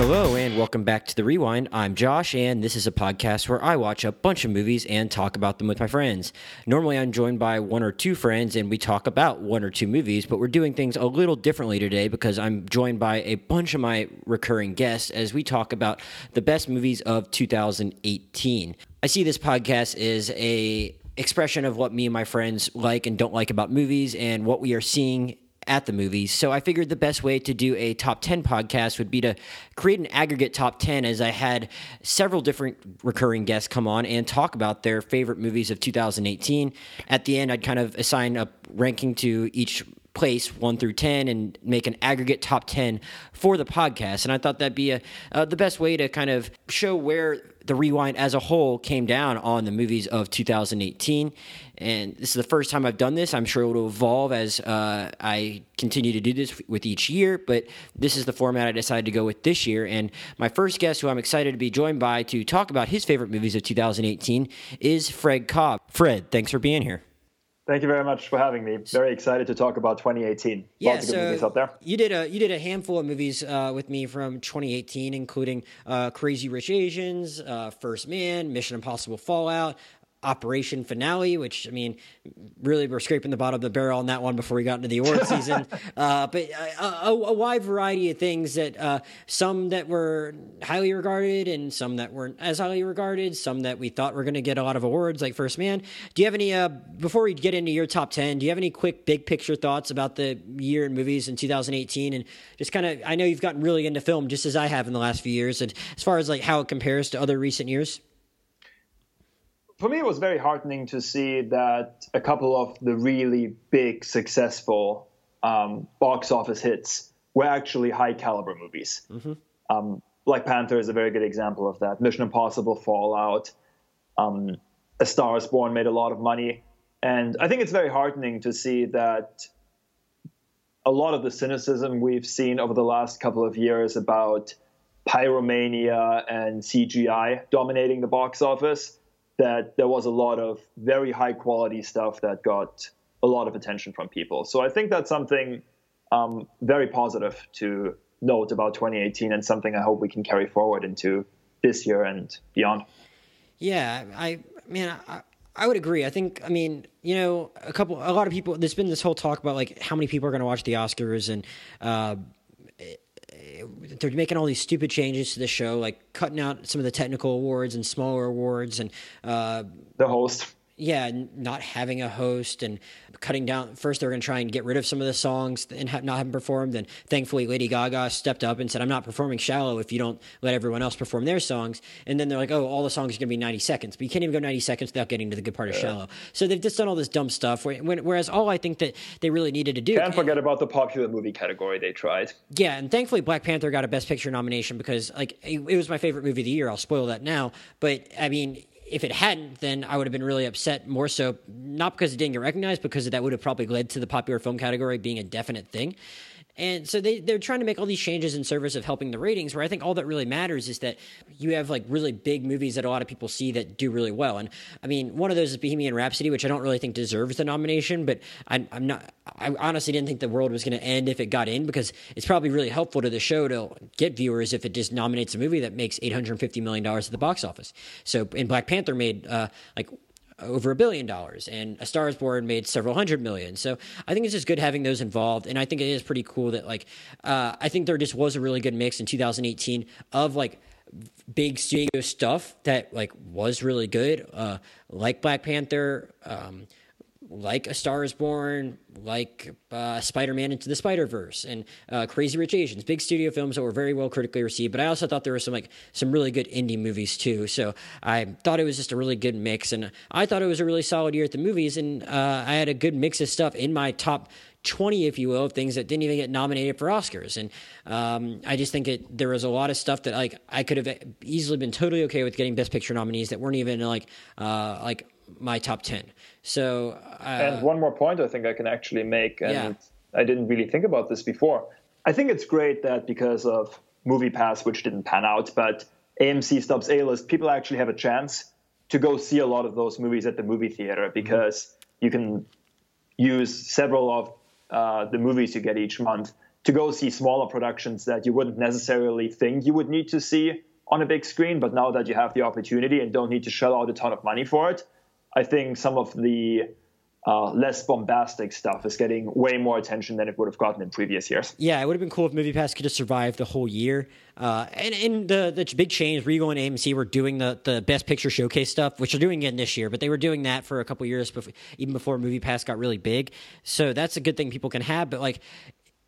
Hello, and welcome back to The Rewind. I'm Josh, and this is a podcast where I watch a bunch of movies and talk about them with my friends. Normally, I'm joined by one or two friends, and we talk about one or two movies, but we're doing things a little differently today because I'm joined by a bunch of my recurring guests as we talk about the best movies of 2018. I see this podcast as a expression of what me and my friends like and don't like about movies and what we are seeing at the movies. So I figured the best way to do a top 10 podcast would be to create an aggregate top 10 as I had several different recurring guests come on and talk about their favorite movies of 2018. At the end, I'd kind of assign a ranking to each place one through 10 and make an aggregate top 10 for the podcast. And i thought that'd be a, uh, the best way to kind of show where the rewind as a whole came down on the movies of 2018 and this is the first time i've done this. I'm sure it will evolve as uh, i continue to do this with each year but this is the format i decided to go with this year. And my first guest who i'm excited to be joined by to talk about his favorite movies of 2018 is fred Kolb. Fred thanks for being here Thank you very much for having me. Very excited to talk about 2018. Yeah, Lots of so movies out there. You did a you did a handful of movies uh, with me from 2018, including uh, Crazy Rich Asians, uh, First Man, Mission Impossible Fallout, Operation Finale, which I mean, really we're scraping the bottom of the barrel on that one before we got into the award season. Uh, but uh, a, a, wide variety of things that uh, some that were highly regarded and some that weren't as highly regarded, some that we thought were going to get a lot of awards, like First Man. Do you have any? Uh, before we get into your top ten, do you have any quick big picture thoughts about the year in movies in 2018 and just kind of? I know you've gotten really into film, just as I have in the last few years, and as far as like how it compares to other recent years for me, it was very heartening to see that a couple of the really big, successful um, box office hits were actually high caliber movies. Mm-hmm. Um, Black Panther is a very good example of that. Mission Impossible, Fallout, um, A Star Is Born made a lot of money, and I think it's very heartening to see that a lot of the cynicism we've seen over the last couple of years about pyromania and CGI dominating the box office that there was a lot of very high quality stuff that got a lot of attention from people. So I think that's something um, very positive to note about 2018 and something I hope we can carry forward into this year and beyond. Yeah, I mean, I, I would agree. I think, I mean, you know, a couple, a lot of people. There's been this whole talk about like how many people are going to watch the Oscars, and uh, they're making all these stupid changes to the show, like cutting out some of the technical awards and smaller awards, and uh, the host yeah, not having a host and cutting down. First, they're going to try and get rid of some of the songs and have, not have them performed. And thankfully, Lady Gaga stepped up and said, "I'm not performing "Shallow" if you don't let everyone else perform their songs." And then they're like, "Oh, all the songs are going to be 90 seconds, but you can't even go 90 seconds without getting to the good part of yeah. "Shallow." So they've just done all this dumb stuff. Whereas all I think that they really needed to do. Can't forget about the popular movie category they tried. Yeah, and thankfully, Black Panther got a Best Picture nomination because, like, it, it was my favorite movie of the year. I'll spoil that now, but I mean if it hadn't, then I would have been really upset more so, not because it didn't get recognized, because that would have probably led to the popular film category being a definite thing. And so they, they're trying to make all these changes in service of helping the ratings, where I think all that really matters is that you have like really big movies that a lot of people see that do really well. And I mean, one of those is Bohemian Rhapsody, which I don't really think deserves the nomination, but I, I'm not, I honestly didn't think the world was going to end if it got in because it's probably really helpful to the show to get viewers if it just nominates a movie that makes $850 million at the box office. So, in Black Panther made uh, like over a billion dollars, and A Star Is Born made several hundred million. So I think it's just good having those involved, and I think it is pretty cool that like uh, I think there just was a really good mix in 2018 of like big studio stuff that like was really good, uh, like Black Panther. Um, like A Star is Born, like uh, Spider Man Into the Spider Verse, and uh, Crazy Rich Asians, big studio films that were very well critically received. But I also thought there were some like some really good indie movies too. So I thought it was just a really good mix, and I thought it was a really solid year at the movies. And uh, I had a good mix of stuff in my top 20, if you will, of things that didn't even get nominated for Oscars. And um, I just think it, there was a lot of stuff that like I could have easily been totally okay with getting Best Picture nominees that weren't even like uh, like my top 10. So, uh, and one more point I think I can actually make, and yeah. I didn't really think about this before. I think it's great that because of Movie Pass, which didn't pan out, but AMC Stubs A list, people actually have a chance to go see a lot of those movies at the movie theater mm-hmm. because mm-hmm. you can use several of uh, the movies you get each month to go see smaller productions that you wouldn't necessarily think you would need to see on a big screen. But now that you have the opportunity and don't need to shell out a ton of money for it, I think some of the uh, less bombastic stuff is getting way more attention than it would have gotten in previous years. Yeah, it would have been cool if MoviePass could have survived the whole year. Uh, and and the the big change, Regal and AMC were doing the the Best Picture Showcase stuff, which they're doing again this year, but they were doing that for a couple years before, even before MoviePass got really big. So that's a good thing people can have. But like,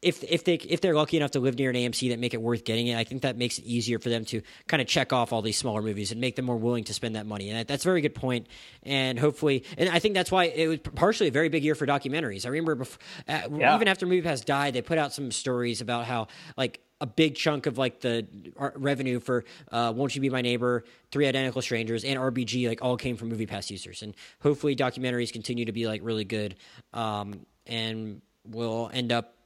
if if they if they're lucky enough to live near an AMC that make it worth getting it, I think that makes it easier for them to kind of check off all these smaller movies and make them more willing to spend that money. And that's a very good point. And hopefully, and I think that's why it was partially a very big year for documentaries. I remember before, uh, yeah. even after MoviePass died, they put out some stories about how like a big chunk of like the revenue for uh, "Won't You Be My Neighbor," Three Identical Strangers, and RBG like all came from MoviePass users. And hopefully, documentaries continue to be like really good, um, and will end up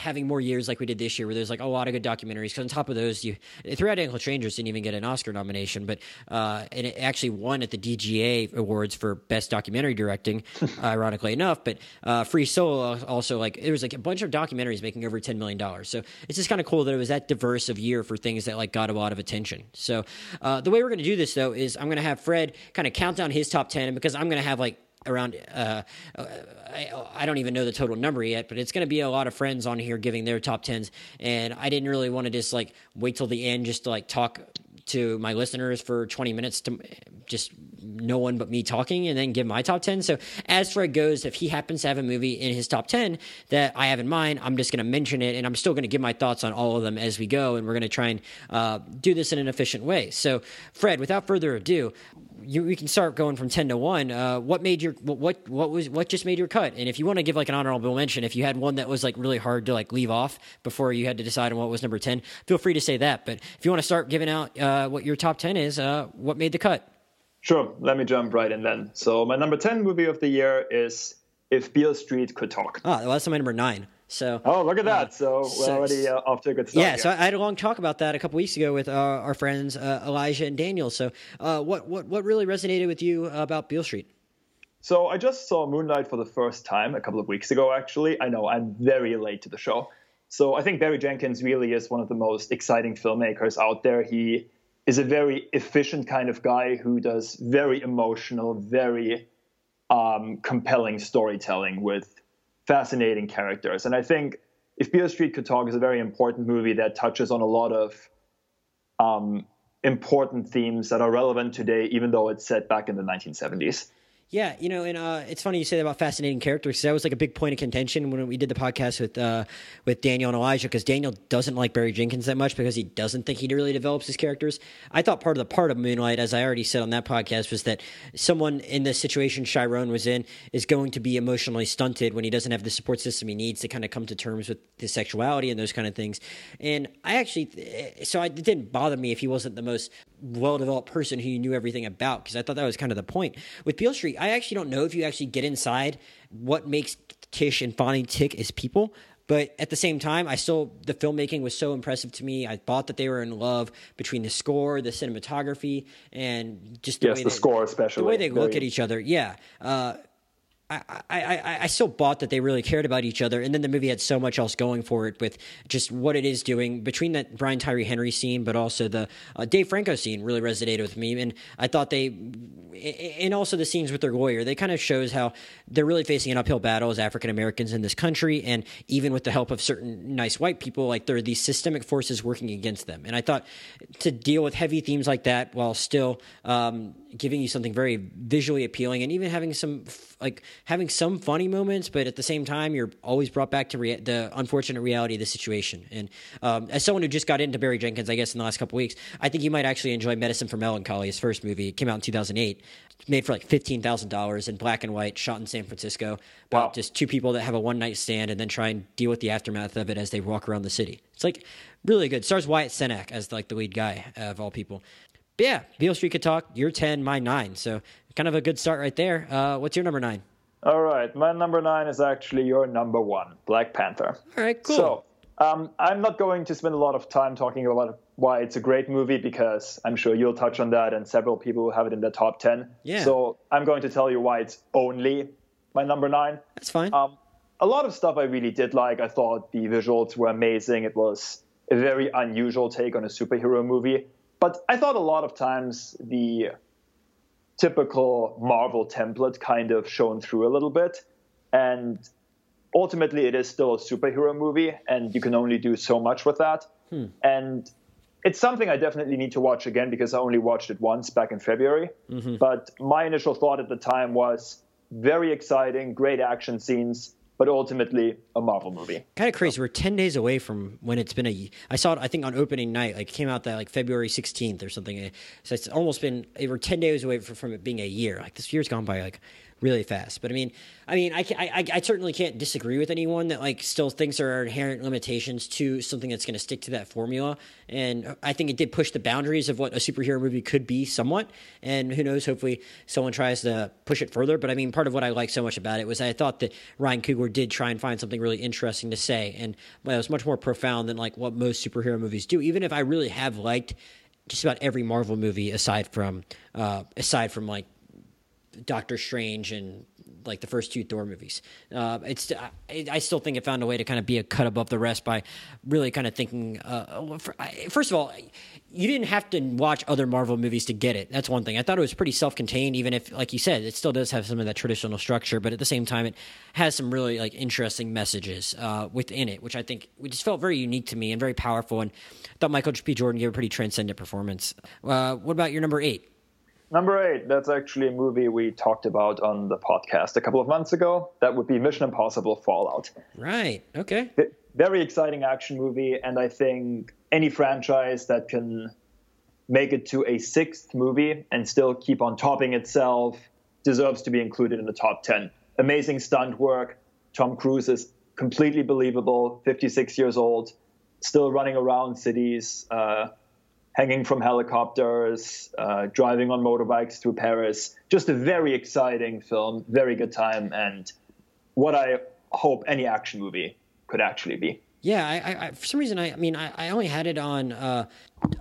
having more years like we did this year, where there's like a lot of good documentaries. Because on top of those, you Three Identical Strangers didn't even get an Oscar nomination, but uh, and it actually won at the DGA awards for best documentary directing, ironically enough. But uh, Free Solo also like there was like a bunch of documentaries making over ten million dollars. So it's just kind of cool that it was that diverse of year for things that like got a lot of attention. So uh, the way we're going to do this though is I'm going to have Fred kind of count down his top ten, and because I'm going to have like around uh, I, I, don't even know the total number yet but it's going to be a lot of friends on here giving their top 10s and i didn't really want to just like wait till the end just to like talk to my listeners for 20 minutes to just no one but me talking and then give my top 10 so as fred goes if he happens to have a movie in his top 10 that i have in mind i'm just going to mention it and i'm still going to give my thoughts on all of them as we go and we're going to try and uh, do this in an efficient way. So fred without further ado you, we can start going from 10 to 1 uh, what made your what what was what just made your cut? And if you want to give like an honorable mention if you had one that was like really hard to like leave off before you had to decide on what was number 10 feel free to say that. But if you want to start giving out uh, what your top 10 is uh, what made the cut sure let me jump right in then so my number 10 movie of the year is if beale street could talk oh well, that's my number 9 so oh, look at that! Uh, so we're so, already uh, off to a good start. Yeah, so I had a long talk about that a couple weeks ago with uh, our friends uh, Elijah and Daniel. So uh, what what what really resonated with you about Beale Street? So I just saw Moonlight for the first time a couple of weeks ago. Actually, I know I'm very late to the show. So I think Barry Jenkins really is one of the most exciting filmmakers out there. He is a very efficient kind of guy who does very emotional, very um, compelling storytelling with fascinating characters. And I think If Beale Street Could Talk is a very important movie that touches on a lot of um, important themes that are relevant today, even though it's set back in the 1970s. Yeah, you know, and uh, it's funny you say that about fascinating characters because that was like a big point of contention when we did the podcast with uh, with Daniel and Elijah because Daniel doesn't like Barry Jenkins that much because he doesn't think he really develops his characters. I thought part of the part of Moonlight, as I already said on that podcast, was that someone in the situation Chiron was in is going to be emotionally stunted when he doesn't have the support system he needs to kind of come to terms with his sexuality and those kind of things. And I actually, eh, so it didn't bother me if he wasn't the most well developed person who you knew everything about because I thought that was kind of the point with Beale Street. I actually don't know if you actually get inside what makes Tish and Fonny tick as people. But at the same time, I still the filmmaking was so impressive to me. I thought that they were in love between the score, the cinematography, and just the yes, way the they, score especially the way they Very... look at each other. Yeah, uh, I, I, I still bought that they really cared about each other, and then the movie had so much else going for it with just what it is doing between that Brian Tyree Henry scene, but also the uh, Dave Franco scene really resonated with me, and I thought they, and also the scenes with their lawyer, they kind of shows how they're really facing an uphill battle as African Americans in this country, and even with the help of certain nice white people, like there are these systemic forces working against them, and I thought to deal with heavy themes like that while still um, giving you something very visually appealing, and even having some like having some funny moments, but at the same time, you're always brought back to rea- the unfortunate reality of the situation. And um, as someone who just got into Barry Jenkins, I guess in the last couple weeks, I think you might actually enjoy Medicine for Melancholy, his first movie. It came out in 2008, made for like fifteen thousand dollars in black and white, shot in San Francisco. About wow. just two people that have a one night stand and then try and deal with the aftermath of it as they walk around the city. It's like really good. Stars Wyatt Cenac as like the lead guy of all people. But yeah, Beale Street could talk. You're ten, my nine. So kind of a good start right there. Uh, what's your number nine? All right, my number nine is actually your number one, Black Panther. All right, cool. So um, I'm not going to spend a lot of time talking about why it's a great movie because I'm sure you'll touch on that, and several people will have it in their top ten. Yeah. So I'm going to tell you why it's only my number nine. That's fine. Um, a lot of stuff I really did like. I thought the visuals were amazing. It was a very unusual take on a superhero movie. But I thought a lot of times the typical Marvel template kind of shone through a little bit. And ultimately, it is still a superhero movie, and you can only do so much with that. Hmm. And it's something I definitely need to watch again because I only watched it once back in February. Mm-hmm. But my initial thought at the time was very exciting, great action scenes, but ultimately a Marvel movie. Kind of crazy. We're ten days away from when it's been a. I saw it. I think on opening night, like came out that like February sixteenth or something. So it's almost been. We're ten days away from, from it being a year. Like this year's gone by like really fast. But I mean, I mean, I, I, I certainly can't disagree with anyone that like still thinks there are inherent limitations to something that's going to stick to that formula. And I think it did push the boundaries of what a superhero movie could be somewhat. And who knows? Hopefully, someone tries to push it further. But I mean, part of what I liked so much about it was I thought that Ryan Coogler did try and find something really interesting to say, and well, it was much more profound than like what most superhero movies do. Even if I really have liked just about every Marvel movie aside from uh, aside from like Doctor Strange and like the first two Thor movies. Uh, it's I, I, still think it found a way to kind of be a cut above the rest by really kind of thinking. Uh, first of all, you didn't have to watch other Marvel movies to get it. That's one thing. I thought it was pretty self-contained, even if, like you said, it still does have some of that traditional structure. But at the same time, it has some really like interesting messages uh, within it, which I think just felt very unique to me and very powerful. And I thought Michael B. Jordan gave a pretty transcendent performance. Uh, what about your number eight? Number eight, that's actually a movie we talked about on the podcast a couple of months ago. That would be Mission Impossible Fallout. Right. Okay. Very exciting action movie. And I think any franchise that can make it to a sixth movie and still keep on topping itself deserves to be included in the top 10. Amazing stunt work. Tom Cruise is completely believable, 56 years old, still running around cities. Uh, hanging from helicopters, uh, driving on motorbikes through Paris. Just a very exciting film, very good time, and what I hope any action movie could actually be. Yeah, I, I, for some reason, I, I mean, I, I only had it on. Uh,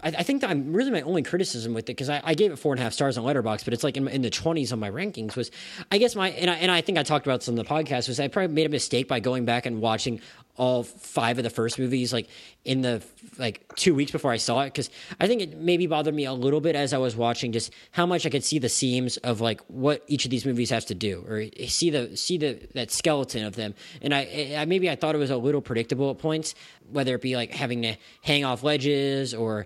I, I, think that I'm really my only criticism with it because I, I, gave it four and a half stars on Letterboxd, but it's like in, in, the 20s on my rankings. Was I guess my and I, and I think I talked about this on the podcast was I probably made a mistake by going back and watching all five of the first movies like in the like two weeks before I saw it because I think it maybe bothered me a little bit as I was watching just how much I could see the seams of like what each of these movies has to do or see the see the that skeleton of them and I, I maybe I thought it was a little predictable at points whether it be like having to hang off ledges or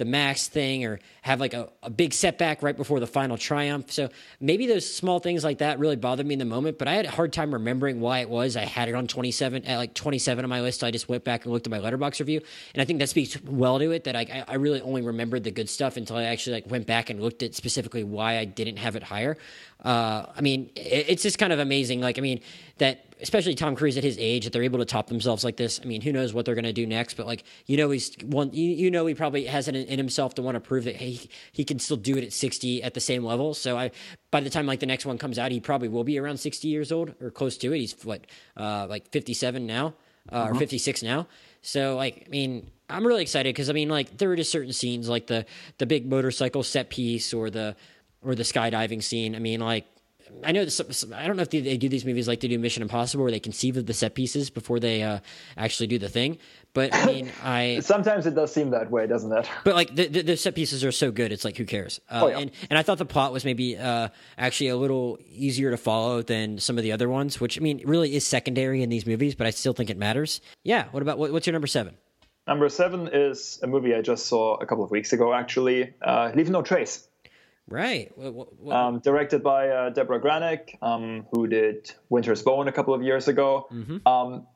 the max thing or have like a, a big setback right before the final triumph. So maybe those small things like that really bothered me in the moment, but I had a hard time remembering why it was. I had it on 27 at like 27 on my list. So I just went back and looked at my Letterboxd review. And I think that speaks well to it that I, I really only remembered the good stuff until I actually like went back and looked at specifically why I didn't have it higher. Uh, I mean, it, it's just kind of amazing. Like, I mean, that especially Tom Cruise at his age, that they're able to top themselves like this. I mean, who knows what they're going to do next? But like, you know, he's one. You, you know, he probably has it in, himself to want to prove that he he can still do it at sixty at the same level. So I, by the time like the next one comes out, he probably will be around sixty years old or close to it. He's what, uh, like fifty seven now, uh, uh-huh. or fifty six now. So like, I mean, I'm really excited because I mean, like, there are just certain scenes like the the big motorcycle set piece or the or the skydiving scene. I mean, like I know this, I don't know if they do these movies like they do Mission Impossible, where they conceive of the set pieces before they uh, actually do the thing. But I mean, I sometimes it does seem that way, doesn't it? But like the, the, the set pieces are so good, it's like who cares? Uh, oh, yeah. And and I thought the plot was maybe uh, actually a little easier to follow than some of the other ones, which I mean really is secondary in these movies, but I still think it matters. Yeah. What about what, what's your number seven? Number seven is a movie I just saw a couple of weeks ago, actually. Uh, Leave No Trace. Right. What, what, um, directed by uh, Debra Granik, um, who did Winter's Bone a couple of years ago. Mm-hmm. Um,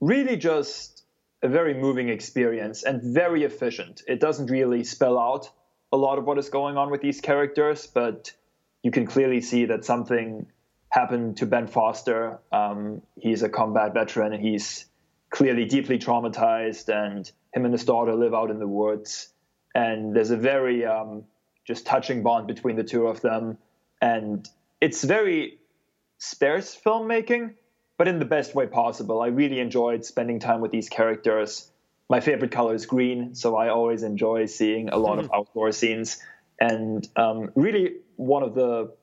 really just a very moving experience and very efficient. It doesn't really spell out a lot of what is going on with these characters, but you can clearly see that something happened to Ben Foster. Um, he's a combat veteran and he's clearly deeply traumatized, and him and his daughter live out in the woods. And there's a very um, just touching bond between the two of them. And it's very sparse filmmaking, but in the best way possible. I really enjoyed spending time with these characters. My favorite color is green, so I always enjoy seeing a lot of outdoor scenes. And um, really, one of the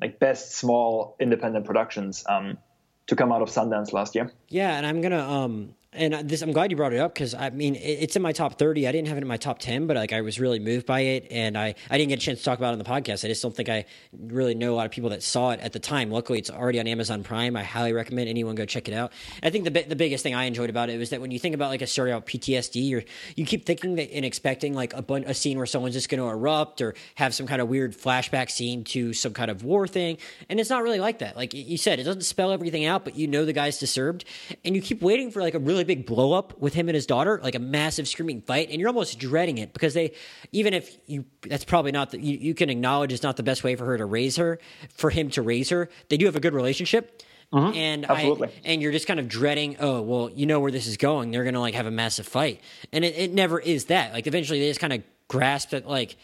like best small independent productions um, to come out of Sundance last year. Yeah, and I'm gonna um and this I'm glad you brought it up because I mean it's in my top 30. I didn't have it in my top 10, but like I was really moved by it, and I I didn't get a chance to talk about it on the podcast. I just don't think I really know a lot of people that saw it at the time. Luckily, it's already on Amazon Prime. I highly recommend anyone go check it out. I think the the biggest thing I enjoyed about it was that when you think about like a story about PTSD, or you keep thinking that and expecting like a a scene where someone's just going to erupt or have some kind of weird flashback scene to some kind of war thing, and it's not really like that. Like you said, it doesn't spell everything out, but you know the guy's disturbed, and you keep waiting for like a really big blow up with him and his daughter, like a massive screaming fight, and you're almost dreading it because they, even if you, that's probably not the, you, you can acknowledge it's not the best way for her to raise her, for him to raise her. They do have a good relationship. Mm-hmm. And Absolutely. I, and you're just kind of dreading, oh well, you know where this is going. They're gonna like have a massive fight, and it, it never is that. Like eventually, they just kind of grasp that like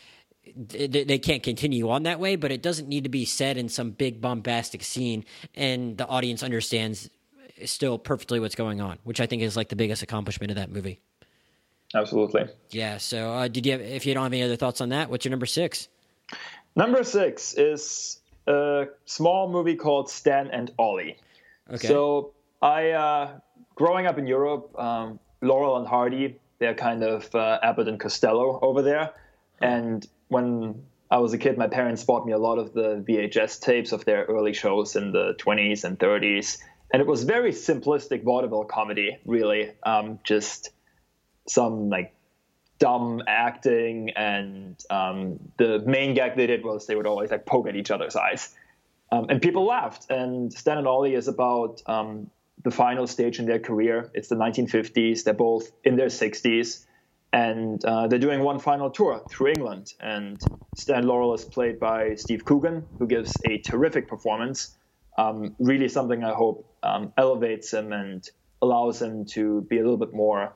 they can't continue on that way, but it doesn't need to be said in some big bombastic scene, and the audience understands still perfectly what's going on, which I think is like the biggest accomplishment of that movie. Absolutely. Yeah. So, uh, did you have, if you don't have any other thoughts on that, what's your number six? Number six is a small movie called Stan and Ollie. Okay. So, I, uh, growing up in Europe, um, Laurel and Hardy, they're kind of uh, Abbott and Costello over there. And when I was a kid, my parents bought me a lot of the VHS tapes of their early shows in the 20s and 30s and it was very simplistic vaudeville comedy, really. Um, just some like dumb acting, and um, the main gag they did was they would always like poke at each other's eyes, um, and people laughed. And Stan and Ollie is about um, the final stage in their career. It's the 1950s. They're both in their 60s, and uh, they're doing one final tour through England. And Stan Laurel is played by Steve Coogan, who gives a terrific performance um, really something I hope um, elevates him and allows him to be a little bit more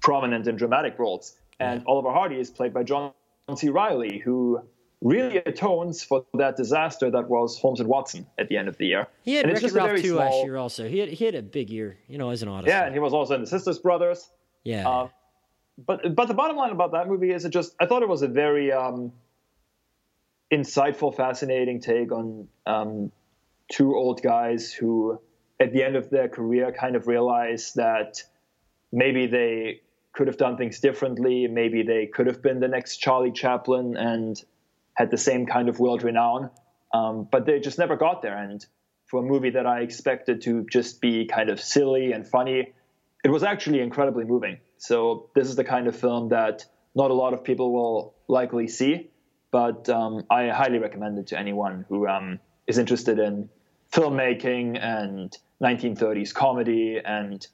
prominent in dramatic roles. And Oliver Hardy is played by John C. Reilly, who really atones for that disaster that was Holmes and Watson at the end of the year. He had Wreck-It Ralph 2 small, last year also. He had, he had a big year, you know, as an audience. Yeah, and he was also in the Sisters Brothers. Yeah. Um, but but the bottom line about that movie is it just I thought it was a very um, insightful, fascinating take on um, two old guys who, at the end of their career, kind of realize that maybe they could have done things differently. Maybe they could have been the next Charlie Chaplin and had the same kind of world renown. Um, but they just never got there. And for a movie that I expected to just be kind of silly and funny, it was actually incredibly moving. So this is the kind of film that not a lot of people will likely see, but um, I highly recommend it to anyone who um, is interested in filmmaking and 1930s comedy and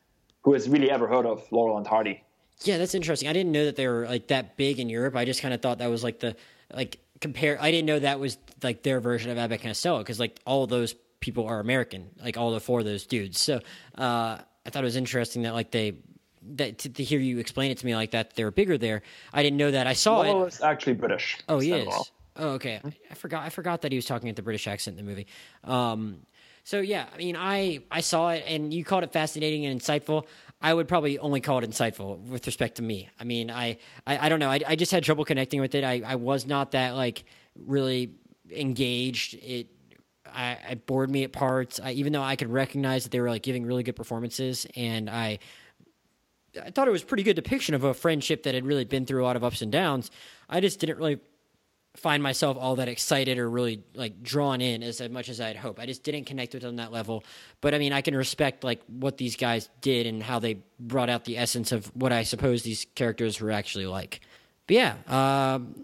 who has really ever heard of Laurel and Hardy. Yeah, that's interesting. I didn't know that they were like that big in Europe. I just kind of thought that was like the like compare. I didn't know that was like their version of Abbott Costello because like all those people are American, like all the four of those dudes. So uh, I thought it was interesting that like they that to, to, hear you explain it to me like that they were bigger there. I didn't know that. I saw it. Laurel it. is actually British. Oh, he is. Oh, okay. I forgot. I forgot that he was talking at the British accent in the movie. Um, so yeah, I mean, I I saw it, and you called it fascinating and insightful. I would probably only call it insightful with respect to me. I mean, I I, I don't know. I, I just had trouble connecting with it. I, I was not that like really engaged. It I, I bored me at parts. I, even though I could recognize that they were like giving really good performances, and I I thought it was pretty good depiction of a friendship that had really been through a lot of ups and downs. I just didn't really find myself all that excited or really like drawn in as much as I'd hope. I just didn't connect with on that level. But I mean, I can respect like what these guys did and how they brought out the essence of what I suppose these characters were actually like. But yeah, um,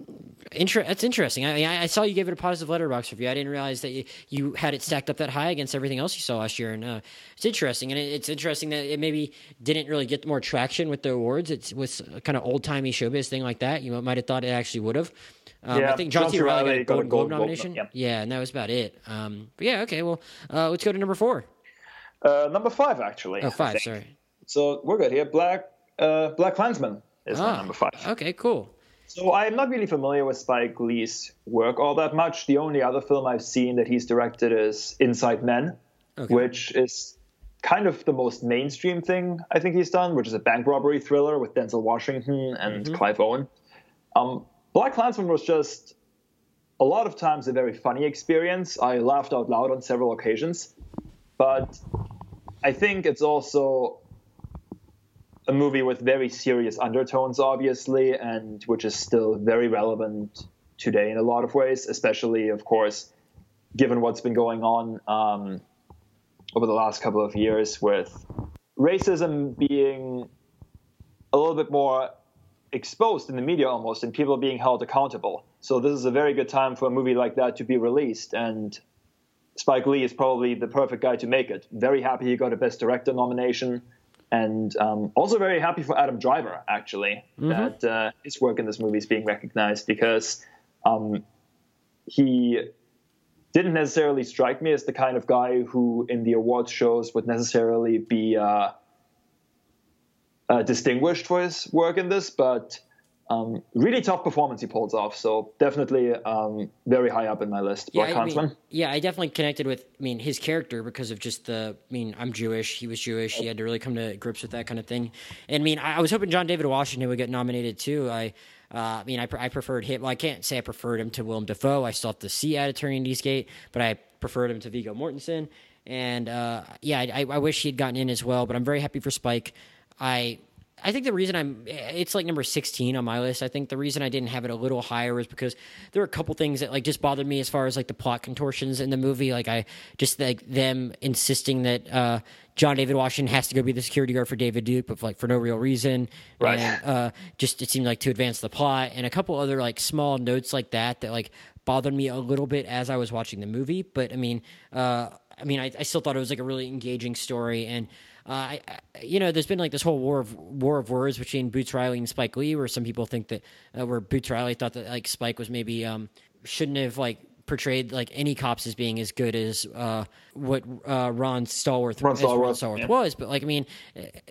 inter- that's interesting. I mean, I, saw you gave it a positive Letterboxd review. I didn't realize that you, you, had it stacked up that high against everything else you saw last year, and uh, it's interesting. And it, it's interesting that it maybe didn't really get more traction with the awards. It's was a kind of old timey showbiz thing like that. You might have thought it actually would have. Um, yeah, I think John, John C. Reilly got a Golden Globe, Globe nomination. Yeah. yeah, and that was about it. Um, but yeah, okay. Well, uh, let's go to number four. Uh, number five, actually. Oh, five. Sorry. So we're good here. Black uh, Black Klansman is ah, number five. Okay, cool. So I'm not really familiar with Spike Lee's work all that much. The only other film I've seen that he's directed is Inside Man, okay. which is kind of the most mainstream thing I think he's done, which is a bank robbery thriller with Denzel Washington and mm-hmm. Clive Owen. Um, Black Klansman was just a lot of times a very funny experience. I laughed out loud on several occasions, but I think it's also a movie with very serious undertones, obviously, and which is still very relevant today in a lot of ways, especially, of course, given what's been going on um, over the last couple of years with racism being a little bit more exposed in the media almost and people being held accountable. So this is a very good time for a movie like that to be released and Spike Lee is probably the perfect guy to make it. Very happy he got a Best Director nomination, and um, also very happy for Adam Driver actually mm-hmm. that uh, his work in this movie is being recognized because um, he didn't necessarily strike me as the kind of guy who in the awards shows would necessarily be uh, uh, distinguished for his work in this, but um, really tough performance he pulls off. So definitely um, very high up in my list. Yeah, I mean, yeah, I definitely connected with. I mean, his character because of just the. I mean, I'm Jewish. He was Jewish. He had to really come to grips with that kind of thing. And I mean, I, I was hoping John David Washington would get nominated too. I. Uh, I mean, I, I preferred him. Well, I can't say I preferred him to Willem Dafoe. I still have to see At Eternity's Gate, but I preferred him to Viggo Mortensen. And uh, yeah, I, I wish he had gotten in as well. But I'm very happy for Spike. I I think the reason I'm it's like number 16 on my list. I think the reason I didn't have it a little higher was because there were a couple things that like just bothered me as far as like the plot contortions in the movie. Like I just like them insisting that uh, John David Washington has to go be the security guard for David Duke, but like for no real reason. Right. And uh, just it seemed like to advance the plot and a couple other like small notes like that that like bothered me a little bit as I was watching the movie. But I mean, uh, I mean, I, I still thought it was like a really engaging story and. Uh, I, you know, there's been like this whole war of war of words between Boots Riley and Spike Lee, where some people think that uh, where Boots Riley thought that like Spike was maybe um, shouldn't have like portrayed like any cops as being as good as uh, what uh, Ron Stallworth, Ron Stallworth, Ron Stallworth yeah. was. But like, I mean,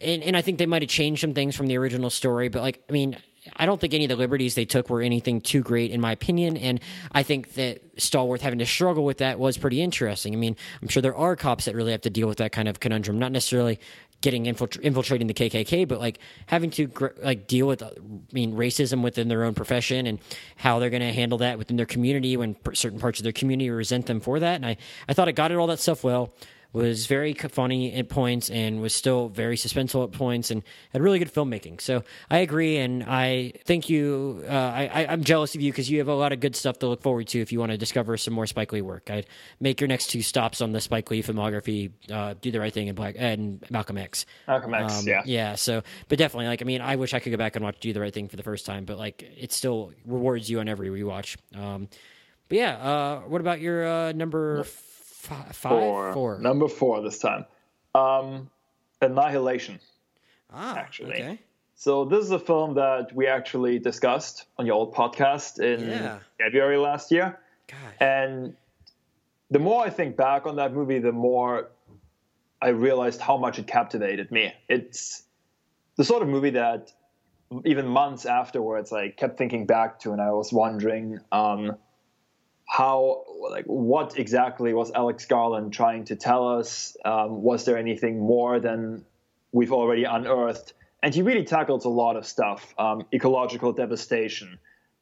and, and I think they might have changed some things from the original story. But like, I mean, I don't think any of the liberties they took were anything too great, in my opinion. And I think that Stallworth having to struggle with that was pretty interesting. I mean, I'm sure there are cops that really have to deal with that kind of conundrum, not necessarily getting infiltra- infiltrating the KKK, but like having to like deal with, I mean, racism within their own profession and how they're going to handle that within their community when certain parts of their community resent them for that. And I, I thought it got it all that stuff well was very funny at points and was still very suspenseful at points and had really good filmmaking. So I agree, and I thank you. Uh, I, am jealous of you because you have a lot of good stuff to look forward to if you want to discover some more Spike Lee work. I'd make your next two stops on the Spike Lee filmography: uh, Do the Right Thing and Black and Malcolm X. Malcolm X, um, yeah, yeah. So, but definitely, like, I mean, I wish I could go back and watch Do the Right Thing for the first time, but like, it still rewards you on every rewatch. Um, but yeah, uh, what about your uh, Five, four. four. Number four this time. Um, Annihilation. Ah, actually. Okay. So this is a film that we actually discussed on your old podcast in yeah. February last year. God. And the more I think back on that movie, the more I realized how much it captivated me. It's the sort of movie that even months afterwards, I kept thinking back to, and I was wondering um, how like what exactly was Alex Garland trying to tell us? Um, was there anything more than we've already unearthed? And he really tackles a lot of stuff: um, ecological devastation,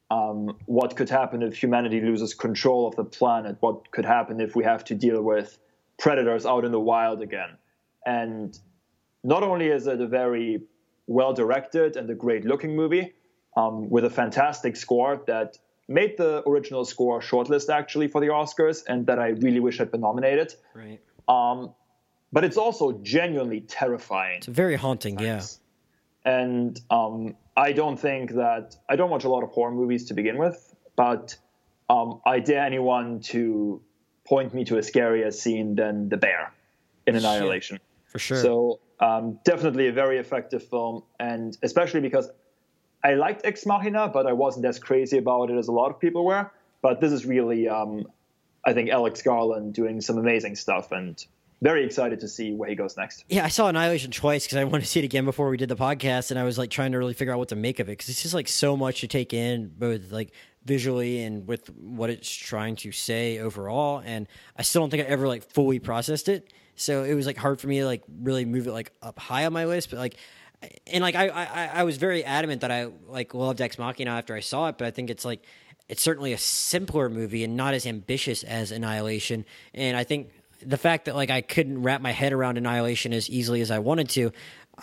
um, what could happen if humanity loses control of the planet, what could happen if we have to deal with predators out in the wild again. And not only is it a very well directed and a great looking movie um, with a fantastic score that made the original score shortlist actually for the Oscars, and that I really wish had been nominated. Right. Um, but it's also genuinely terrifying. It's very haunting, yeah. And um, I don't think that I don't watch a lot of horror movies to begin with, but um, I dare anyone to point me to a scarier scene than the bear in Annihilation. For sure. So um, definitely a very effective film, and especially because I liked Ex Machina, but I wasn't as crazy about it as a lot of people were. But this is really, um, I think, Alex Garland doing some amazing stuff, and very excited to see where he goes next. Yeah, I saw Annihilation twice because I wanted to see it again before we did the podcast, and I was like trying to really figure out what to make of it because it's just like so much to take in, both like visually and with what it's trying to say overall. And I still don't think I ever like fully processed it, so it was like hard for me to like really move it like up high on my list. But like and like I, I, I was very adamant that I like loved Ex Machina after I saw it, but I think it's like it's certainly a simpler movie and not as ambitious as Annihilation. And I think the fact that like I couldn't wrap my head around Annihilation as easily as I wanted to,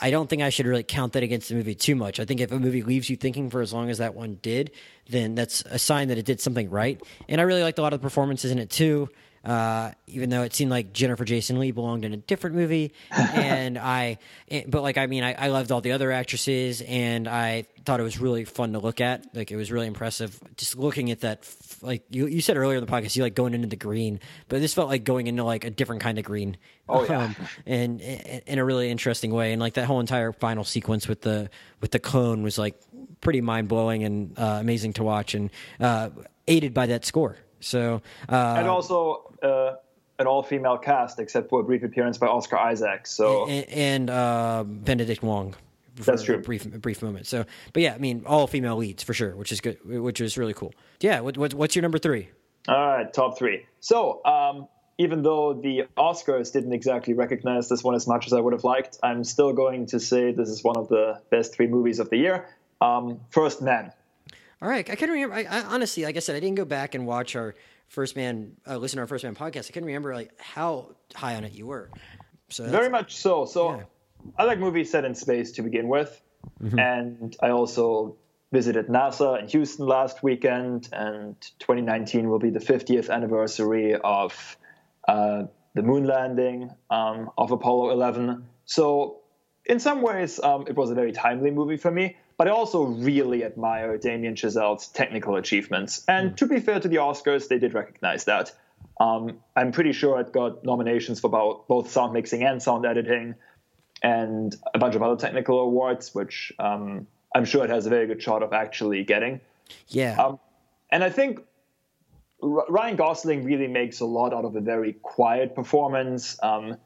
I don't think I should really count that against the movie too much. I think if a movie leaves you thinking for as long as that one did, then that's a sign that it did something right. And I really liked a lot of the performances in it too. Uh, even though it seemed like Jennifer Jason Leigh belonged in a different movie, and I, but like I mean, I, I loved all the other actresses, and I thought it was really fun to look at. Like it was really impressive, just looking at that. Like you, you said earlier in the podcast, you like going into the green, but this felt like going into like a different kind of green. Oh yeah, um, and, and in a really interesting way, and like that whole entire final sequence with the with the clone was like pretty mind blowing and uh, amazing to watch, and uh, aided by that score. So uh, and also uh, an all-female cast except for a brief appearance by Oscar Isaac. So and, and uh, Benedict Wong. That's true. A brief, a brief moment. So, but yeah, I mean, all female leads for sure, which is good, which is really cool. Yeah. What, what, what's your number three? All right, top three. So, um, even though the Oscars didn't exactly recognize this one as much as I would have liked, I'm still going to say this is one of the best three movies of the year. Um, First Man. All right, I couldn't remember. I, I, honestly, like I said, I didn't go back and watch our First Man, uh, listen to our First Man podcast. I couldn't remember like how high on it you were. So very much so. So yeah. I like movies set in space to begin with, mm-hmm. and I also visited NASA in Houston last weekend, and 2019 will be the 50th anniversary of uh, the moon landing um, of Apollo 11. So in some ways, um, it was a very timely movie for me. But I also really admire Damien Chazelle's technical achievements. And mm. to be fair to the Oscars, they did recognize that. Um, I'm pretty sure it got nominations for both, both sound mixing and sound editing, and a bunch of other technical awards, which um, I'm sure it has a very good shot of actually getting. Yeah. Um, and I think R- Ryan Gosling really makes a lot out of a very quiet performance, um,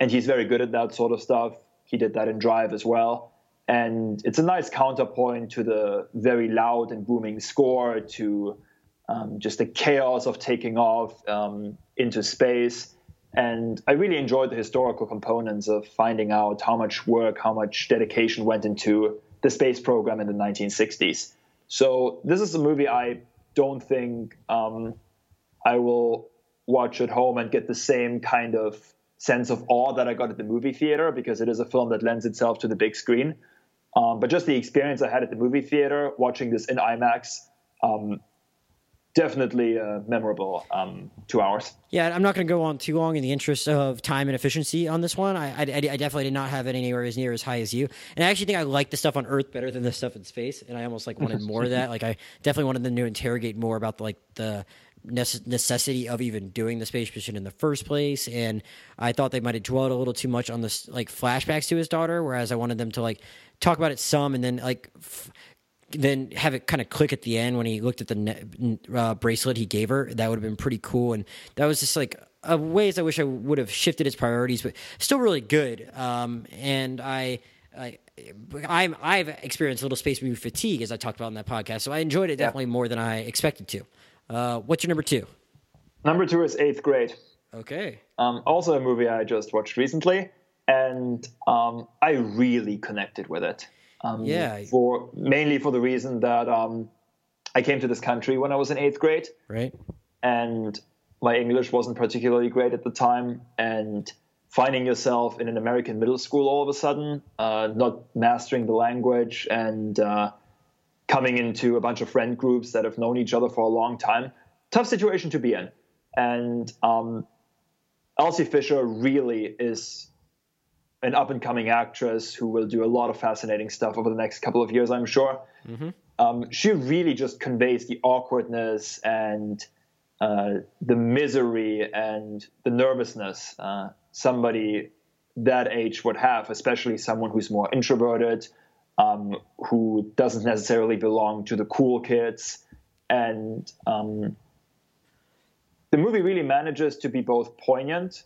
and he's very good at that sort of stuff. He did that in Drive as well and it's a nice counterpoint to the very loud and booming score to um, just the chaos of taking off um, into space. And i really enjoyed the historical components of finding out how much work how much dedication went into the space program in the 1960s so this is a movie i don't think um, i will watch at home and get the same kind of sense of awe that i got at the movie theater because it is a film that lends itself to the big screen um, but just the experience I had at the movie theater, watching this in IMAX, um, definitely uh, memorable um, two hours. Yeah, I'm not going to go on too long in the interest of time and efficiency on this one. I, I, I, definitely did not have it anywhere as near as high as you. And I actually think I like the stuff on Earth better than the stuff in space. And I almost like wanted more of that. Like I definitely wanted them to interrogate more about like the necessity of even doing the space mission in the first place and i thought they might have dwelled a little too much on this like flashbacks to his daughter whereas i wanted them to like talk about it some and then like f- then have it kind of click at the end when he looked at the ne- uh, bracelet he gave her that would have been pretty cool and that was just like a ways i wish i would have shifted its priorities but still really good um, and i I, I'm I've experienced a little space movie fatigue as I talked about in that podcast, so I enjoyed it definitely yeah. more than I expected to. Uh, what's your number two? Number two is Eighth Grade. Okay. Um, also a movie I just watched recently, and um, I really connected with it. Um, yeah. For mainly for the reason that um, I came to this country when I was in eighth grade. Right. And my English wasn't particularly great at the time, and finding yourself in an American middle school all of a sudden, uh, not mastering the language, and uh, coming into a bunch of friend groups that have known each other for a long time. Tough situation to be in. And um, Elsie Fisher really is an up and coming actress who will do a lot of fascinating stuff over the next couple of years, I'm sure. Mm-hmm. Um, she really just conveys the awkwardness and uh, the misery and the nervousness uh, somebody that age would have, especially someone who's more introverted, um, who doesn't necessarily belong to the cool kids. And um, the movie really manages to be both poignant,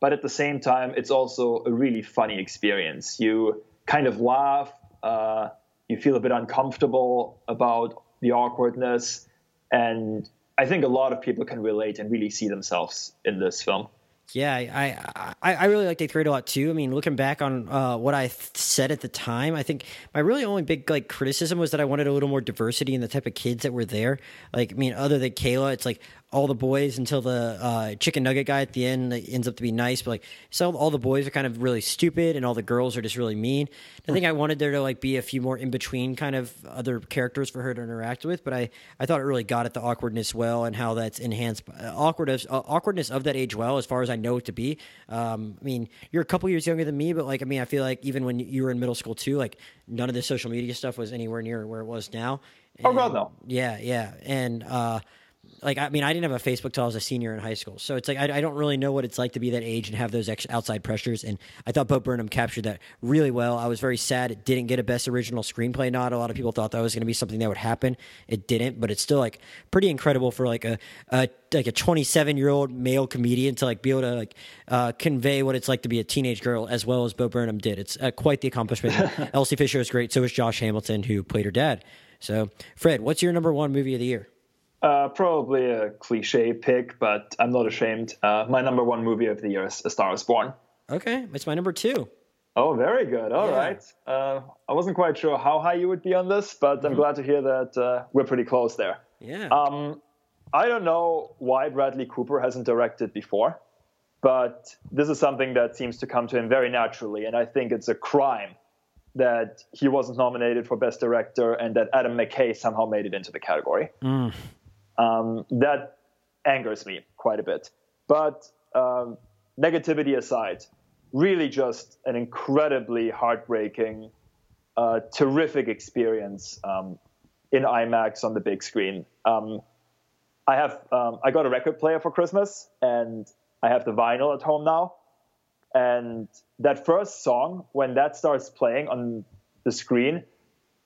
but at the same time, it's also a really funny experience. You kind of laugh, uh, you feel a bit uncomfortable about the awkwardness, and I think a lot of people can relate and really see themselves in this film. Yeah, I, I I really like Eighth Grade a lot too. I mean, looking back on uh, what I th- said at the time, I think my really only big like criticism was that I wanted a little more diversity in the type of kids that were there. Like, I mean, other than Kayla, it's like all the boys until the uh, chicken nugget guy at the end that ends up to be nice. But like, so all the boys are kind of really stupid, and all the girls are just really mean. I think I wanted there to like be a few more in between kind of other characters for her to interact with. But I, I thought it really got at the awkwardness well and how that's enhanced uh, awkwardness uh, awkwardness of that age well as far as I know it to be. Um, I mean, you're a couple years younger than me, but like I mean, I feel like even when you were in middle school too, like none of the social media stuff was anywhere near where it was now. And, oh God, no. Yeah, yeah, and. uh like I mean, I didn't have a Facebook till I was a senior in high school, so it's like I, I don't really know what it's like to be that age and have those ex- outside pressures. And I thought Bo Burnham captured that really well. I was very sad it didn't get a best original screenplay nod. A lot of people thought that was going to be something that would happen. It didn't, but it's still like pretty incredible for like a, a like a 27 year old male comedian to like be able to like uh, convey what it's like to be a teenage girl as well as Bo Burnham did. It's uh, quite the accomplishment. Elsie Fisher is great. So is Josh Hamilton, who played her dad. So, Fred, what's your number one movie of the year? Uh, probably a cliche pick, but I'm not ashamed. Uh, my number one movie of the year is A Star is Born. Okay, it's my number two. Oh, very good. All yeah. right. Uh, I wasn't quite sure how high you would be on this, but mm-hmm. I'm glad to hear that uh, we're pretty close there. Yeah. Um, I don't know why Bradley Cooper hasn't directed before, but this is something that seems to come to him very naturally, and I think it's a crime that he wasn't nominated for Best Director and that Adam McKay somehow made it into the category. Mm. Um, that angers me quite a bit. But um, negativity aside, really just an incredibly heartbreaking, uh, terrific experience um, in IMAX on the big screen. Um, I have um, I got a record player for Christmas, and I have the vinyl at home now. And that first song, when that starts playing on the screen,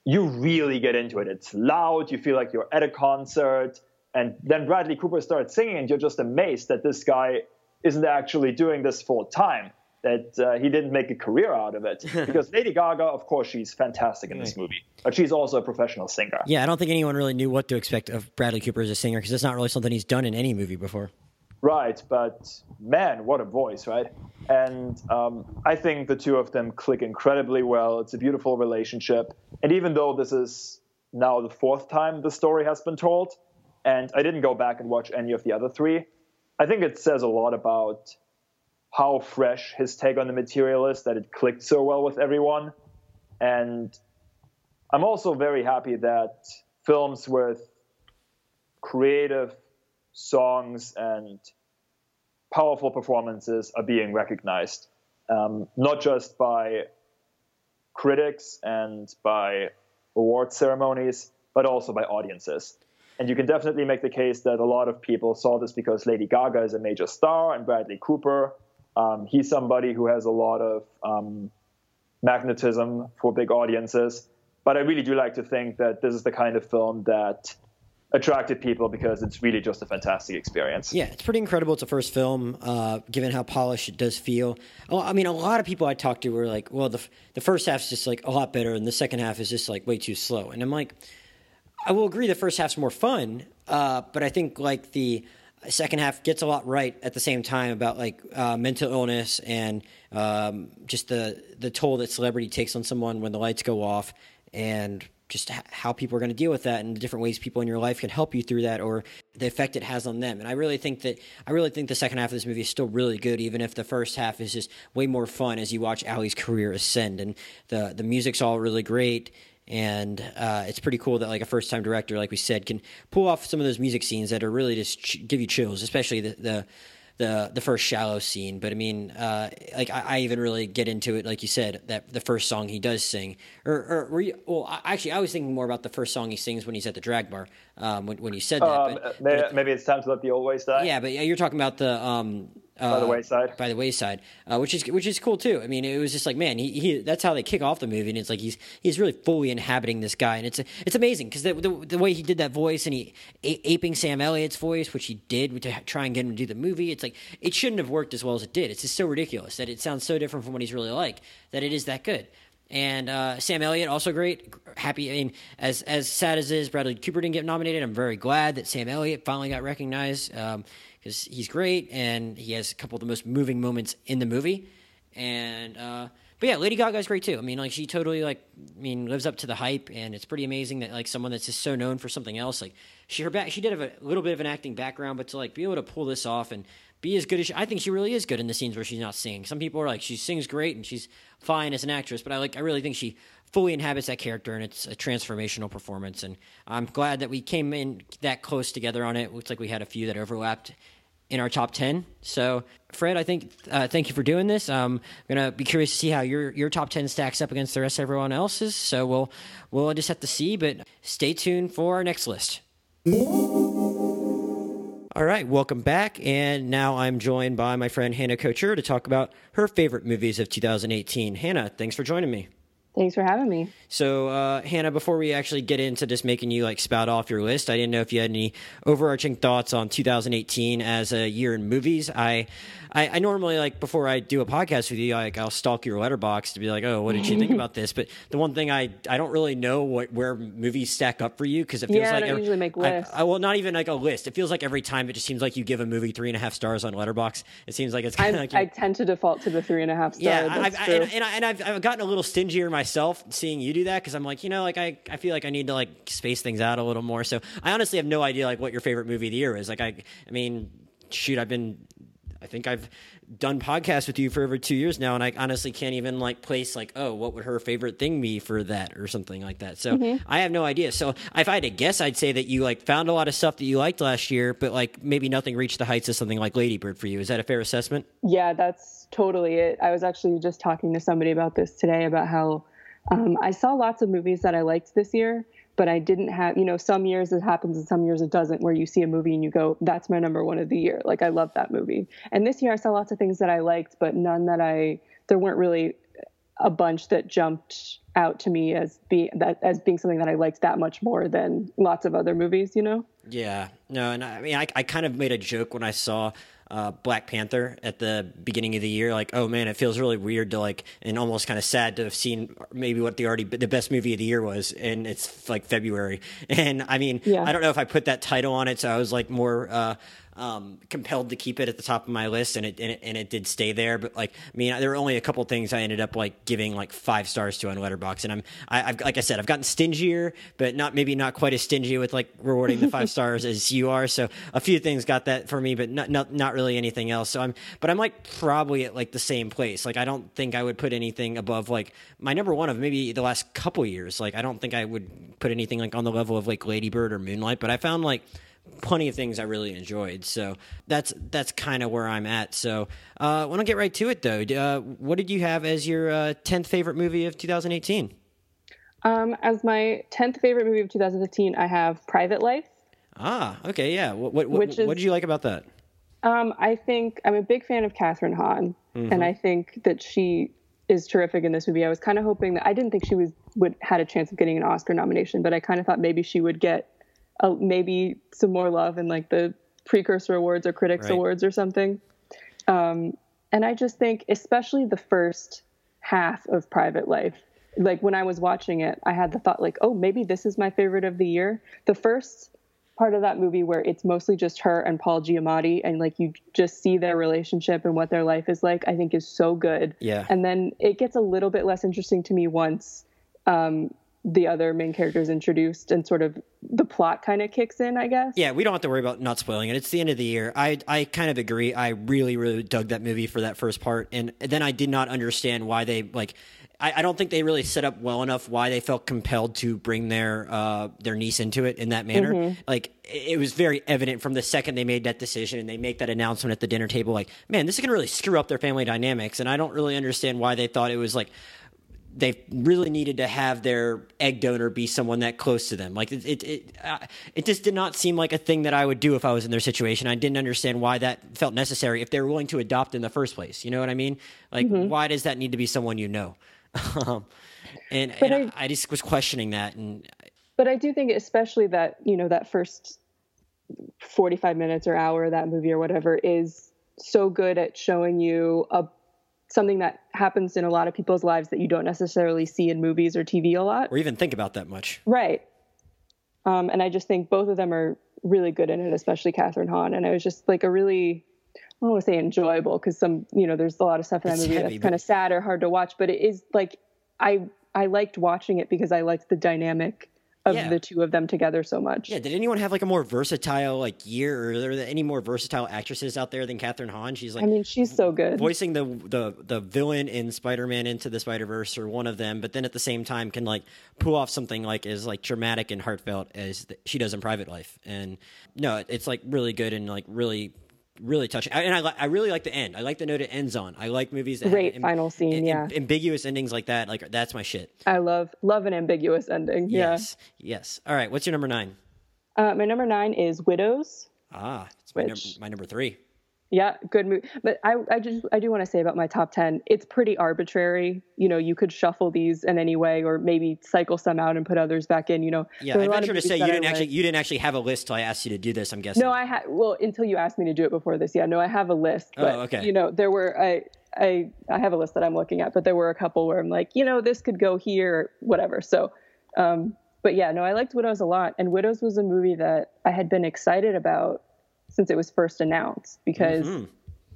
you really get into it. It's loud. You feel like you're at a concert. And then Bradley Cooper starts singing, and you're just amazed that this guy isn't actually doing this full time, that uh, he didn't make a career out of it. because Lady Gaga, of course, she's fantastic in this movie, but she's also a professional singer. Yeah, I don't think anyone really knew what to expect of Bradley Cooper as a singer because it's not really something he's done in any movie before. Right, but man, what a voice, right? And um, I think the two of them click incredibly well. It's a beautiful relationship. And even though this is now the fourth time the story has been told, and I didn't go back and watch any of the other three. I think it says a lot about how fresh his take on the material is that it clicked so well with everyone. And I'm also very happy that films with creative songs and powerful performances are being recognized, um, not just by critics and by award ceremonies, but also by audiences. And you can definitely make the case that a lot of people saw this because Lady Gaga is a major star and Bradley Cooper. Um, he's somebody who has a lot of um, magnetism for big audiences. But I really do like to think that this is the kind of film that attracted people because it's really just a fantastic experience. Yeah, it's pretty incredible. It's a first film, uh, given how polished it does feel. Oh, I mean, a lot of people I talked to were like, "Well, the the first half is just like a lot better, and the second half is just like way too slow." And I'm like, I will agree the first half's more fun, uh, but I think like the second half gets a lot right at the same time about like uh, mental illness and um, just the the toll that celebrity takes on someone when the lights go off and just how people are going to deal with that and the different ways people in your life can help you through that or the effect it has on them. And I really think that I really think the second half of this movie is still really good, even if the first half is just way more fun as you watch Allie's career ascend. And the the music's all really great and uh, it's pretty cool that like a first time director like we said can pull off some of those music scenes that are really just ch- give you chills especially the, the the the first shallow scene. But i mean uh, like I, I, even really get into it like you said that the first song he does sing. Or, or were you, well actually i was thinking more about the first song he sings when he's at the drag bar um, when, when you said that um, but, maybe, but maybe, it's time to let the old ways die? Yeah but yeah, you're talking about the um, uh, by the wayside. By the wayside, uh, which is which is cool too. I mean, it was just like, man, he, he that's how they kick off the movie, and it's like he's he's really fully inhabiting this guy, and it's it's amazing because the, the, the way he did that voice and he a- aping Sam Elliott's voice, which he did to try and get him to do the movie. It's like it shouldn't have worked as well as it did. It's just so ridiculous that it sounds so different from what he's really like that it is that good. And uh, Sam Elliott also great. Happy. I mean, as as sad as it is, Bradley Cooper didn't get nominated. I'm very glad that Sam Elliott finally got recognized. Um, because he's great and he has a couple of the most moving moments in the movie. And uh, but yeah, Lady Gaga's great too. I mean, like she totally like I mean lives up to the hype, and it's pretty amazing that like someone that's just so known for something else, like she her back she did have a little bit of an acting background, but to like be able to pull this off and be as good as she, I think she really is good in the scenes where she's not singing. Some people are like she sings great and she's fine as an actress, but I like I really think she fully inhabits that character and it's a transformational performance. And I'm glad that we came in that close together on it. Looks like we had a few that overlapped in our top 10. So, Fred, I think uh, thank you for doing this. Um, I'm to be curious to see how your your top 10 stacks up against the rest of everyone else's. So, we'll we'll just have to see, but stay tuned for our next list. All right, welcome back. And now I'm joined by my friend Hannah Couture to talk about her favorite movies of 2018. Hannah, thanks for joining me. Thanks for having me. So, uh, Hannah, before we actually get into just making you like spout off your list, I didn't know if you had any overarching thoughts on 2018 as a year in movies. I I, I, normally like before I do a podcast with you, like I'll stalk your Letterboxd to be like, oh, what did you think about this? But the one thing I I don't really know what where movies stack up for you because it feels yeah, like I don't every, usually make lists. I, I, well, not even like a list. It feels like every time it just seems like you give a movie three and a half stars on Letterboxd. It seems like it's kind of like I tend to default to the three and a half star. Yeah, I've, I, and, and, I, and I've, I've gotten a little stingier myself seeing you do that because I'm like, you know, like I I feel like I need to like space things out a little more. So I honestly have no idea like what your favorite movie of the year is. Like I I mean shoot, I've been I think I've done podcasts with you for over two years now, and I honestly can't even like place like, oh, what would her favorite thing be for that or something like that. So mm-hmm. I have no idea. So if I had to guess, I'd say that you like found a lot of stuff that you liked last year, but like maybe nothing reached the heights of something like Ladybird for you. Is that a fair assessment? Yeah, that's totally it. I was actually just talking to somebody about this today about how um, I saw lots of movies that I liked this year but I didn't have, you know, some years it happens and some years it doesn't, where you see a movie and you go, that's my number one of the year. Like, I love that movie. And this year I saw lots of things that I liked, but none that I, there weren't really a bunch that jumped out to me as being that as being something that I liked that much more than lots of other movies, you know? Yeah. No, and I mean I, I kind of made a joke when I saw uh, Black Panther at the beginning of the year. Like, oh man, it feels really weird to like, and almost kind of sad to have seen maybe what the already the best movie of the year was, and it's like February. And I mean, yeah. I don't know if I put that title on it, so I was like more. Uh, um, compelled to keep it at the top of my list, and it, and it, and it did stay there. But like, I mean, there were only a couple things I ended up like giving like five stars to on Letterboxd, and I'm I, have like I said, I've gotten stingier, but not maybe not quite as stingy with like rewarding the five stars as you are. So a few things got that for me, but not not not really anything else. So I'm, but I'm like probably at like the same place. Like I don't think I would put anything above like my number one of maybe the last couple years. Like I don't think I would put anything like on the level of like Ladybird or Moonlight, but I found like plenty of things I really enjoyed. So that's that's kind of where I'm at. So uh, want to get right to it though. Uh, what did you have as your uh, tenth favorite movie of 2018? Um, as my tenth favorite movie of 2015, I have Private Life. Ah, okay, yeah. What what, what, is, what did you like about that? Um, I think I'm a big fan of Kathryn Hahn, mm-hmm. and I think that she is terrific in this movie. I was kind of hoping that I didn't think she was would had a chance of getting an Oscar nomination, but I kind of thought maybe she would get uh, maybe some more love in like the precursor awards or critics right. awards or something. Um, and I just think, especially the first half of Private Life, like when I was watching it, I had the thought like, oh, maybe this is my favorite of the year. The first part of that movie where it's mostly just her and Paul Giamatti and like you just see their relationship and what their life is like, I think is so good. Yeah. And then it gets a little bit less interesting to me once um, the other main characters introduced and sort of the plot kind of kicks in, I guess. Yeah, we don't have to worry about not spoiling it. It's the end of the year. I I kind of agree. I really really dug that movie for that first part, and then I did not understand why they like. I, I don't think they really set up well enough why they felt compelled to bring their uh, their niece into it in that manner. Mm-hmm. Like it was very evident from the second they made that decision and they make that announcement at the dinner table. Like, man, this is going to really screw up their family dynamics, and I don't really understand why they thought it was like they really needed to have their egg donor be someone that close to them. Like it, it, it, uh, it, just did not seem like a thing that I would do if I was in their situation. I didn't understand why that felt necessary if they were willing to adopt in the first place. You know what I mean? Like, mm-hmm. why does that need to be someone you know? um, and, and I, I just was questioning that. And but I do think, especially that you know that first forty-five minutes or hour of that movie or whatever is so good at showing you a something that happens in a lot of people's lives that you don't necessarily see in movies or TV a lot. Or even think about that much. Right. Um, and I just think both of them are really good in it, especially Kathryn Hahn. And it was just like a really, I don't want to say enjoyable because some, you know, there's a lot of stuff in that It's movie heavy, that's kind of sad or hard to watch, but it is like, I, I liked watching it because I liked the dynamic of Yeah. the two of them together so much. Yeah, did anyone have like a more versatile like year, or are there any more versatile actresses out there than Kathryn Hahn? She's like I mean, she's so good. voicing the the the villain in Spider-Man Into the Spider-Verse or one of them, but then at the same time can like pull off something like as like dramatic and heartfelt as th- she does in Private Life. And no, it's like really good and like really really touching. And I I really like the end. I like the note it ends on. I like movies that Great have final scene, yeah. ambiguous endings like that. Like that's my shit. I love, love an ambiguous ending. Yes, yes. All right, what's your number nine? Uh, my number nine is Widows. Ah, it's my, number, my number three. Yeah, good move. But I, I just, I do want to say about my top ten, it's pretty arbitrary. You know, you could shuffle these in any way, or maybe cycle some out and put others back in. You know, Yeah, I a venture to say you didn't actually like. you didn't actually have a list till I asked you to do this. I'm guessing. No, I had well until you asked me to do it before this. Yeah, no, I have a list. Oh, But okay. you know, there were I I I have a list that I'm looking at, but there were a couple where I'm like, you know, this could go here, whatever. So, um, but yeah, no, I liked Widows a lot, and Widows was a movie that I had been excited about since it was first announced because Mm-hmm.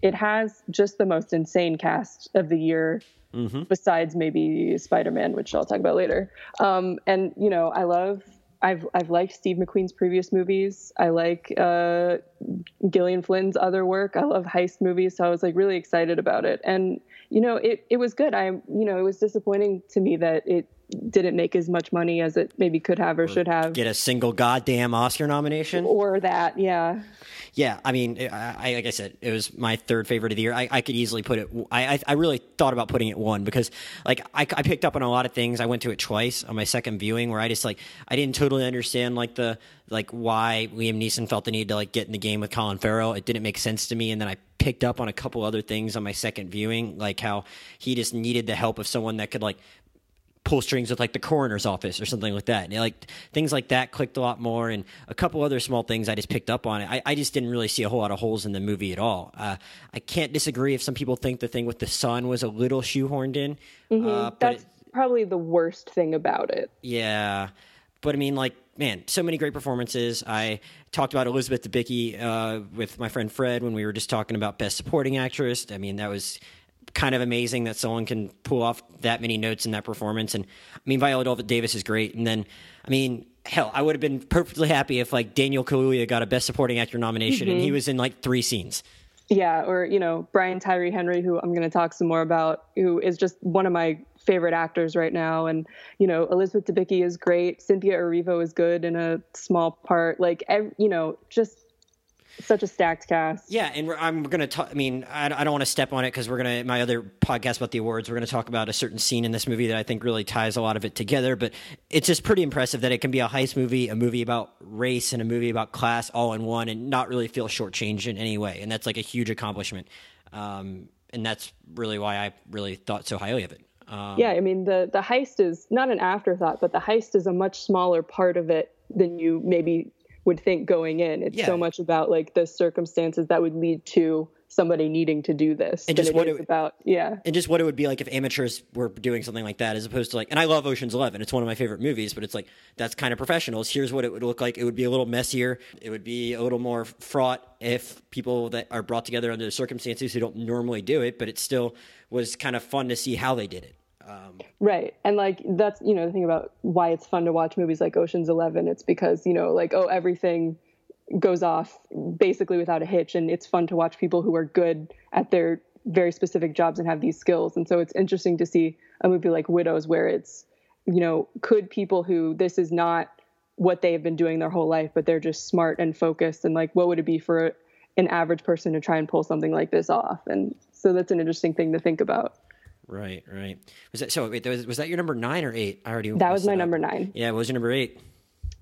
it has just the most insane cast of the year. Mm-hmm. Besides maybe Spider-Man, which I'll talk about later, um, and you know I love I've I've liked Steve McQueen's previous movies. I like uh, Gillian Flynn's other work. I love heist movies, so I was like really excited about it. And you know, it it was good. I you know, it was disappointing to me that it didn't make as much money as it maybe could have or should have, Get a single goddamn Oscar nomination. or that. Yeah, Yeah, I mean, I, I like I said, it was my third favorite of the year. I, I could easily put it. I, I I really thought about putting it one because like I, I picked up on a lot of things. I went to it twice on my second viewing where I just like I didn't totally understand like the like why Liam Neeson felt the need to like get in the game with Colin Farrell. It didn't make sense to me, and then I picked up on a couple other things on my second viewing, like how he just needed the help of someone that could like pull strings with like the coroner's office or something like that. And like things like that clicked a lot more, and a couple other small things I just picked up on it. I, I just didn't really see a whole lot of holes in the movie at all. Uh, I can't disagree if some people think the thing with the sun was a little shoehorned in, uh, but that's it- probably the worst thing about it. yeah. But I mean, like, man, so many great performances. I talked about Elizabeth Debicki uh, with my friend Fred when we were just talking about Best Supporting Actress. I mean, that was kind of amazing that someone can pull off that many notes in that performance. And I mean, Viola Davis is great. And then, I mean, hell, I would have been perfectly happy if like Daniel Kaluuya got a Best Supporting Actor nomination and he mm-hmm. was in like three scenes. Yeah, or you know Brian Tyree Henry, who I'm going to talk some more about, who is just one of my favorite actors right now. And you know Elizabeth Debicki is great. Cynthia Erivo is good in a small part. Like ev- you know, just such a stacked cast. Yeah, and I'm going to talk. I mean, I, I don't want to step on it because we're going to my other podcast about the awards. We're going to talk about a certain scene in this movie that I think really ties a lot of it together. But it's just pretty impressive that it can be a heist movie, a movie about race, and a movie about class all in one, and not really feel shortchanged in any way. And that's like a huge accomplishment. Um, and that's really why I really thought so highly of it. Um, Yeah, I mean the the heist is not an afterthought, but the heist is a much smaller part of it than you maybe would think going in. It's Yeah. so much about like the circumstances that would lead to somebody needing to do this. And just it what it- about yeah. and just what it would be like if amateurs were doing something like that as opposed to like and i love oceans 11 it's one of my favorite movies but it's like that's kind of professionals here's what it would look like it would be a little messier it would be a little more fraught if people that are brought together under the circumstances who don't normally do it but it still was kind of fun to see how they did it um, Right. And like that's, you know, the thing about why it's fun to watch movies like Ocean's 11, it's because, you know, like oh everything goes off basically without a hitch and it's fun to watch people who are good at their very specific jobs and have these skills. And so it's interesting to see a movie like Widows where it's, you know, could people who this is not what they have been doing their whole life, but they're just smart and focused and like what would it be for an average person to try and pull something like this off? And so that's an interesting thing to think about. Right right. Was that so wait was, was that your number nine or eight? I already That was my number nine. yeah what was your number eight?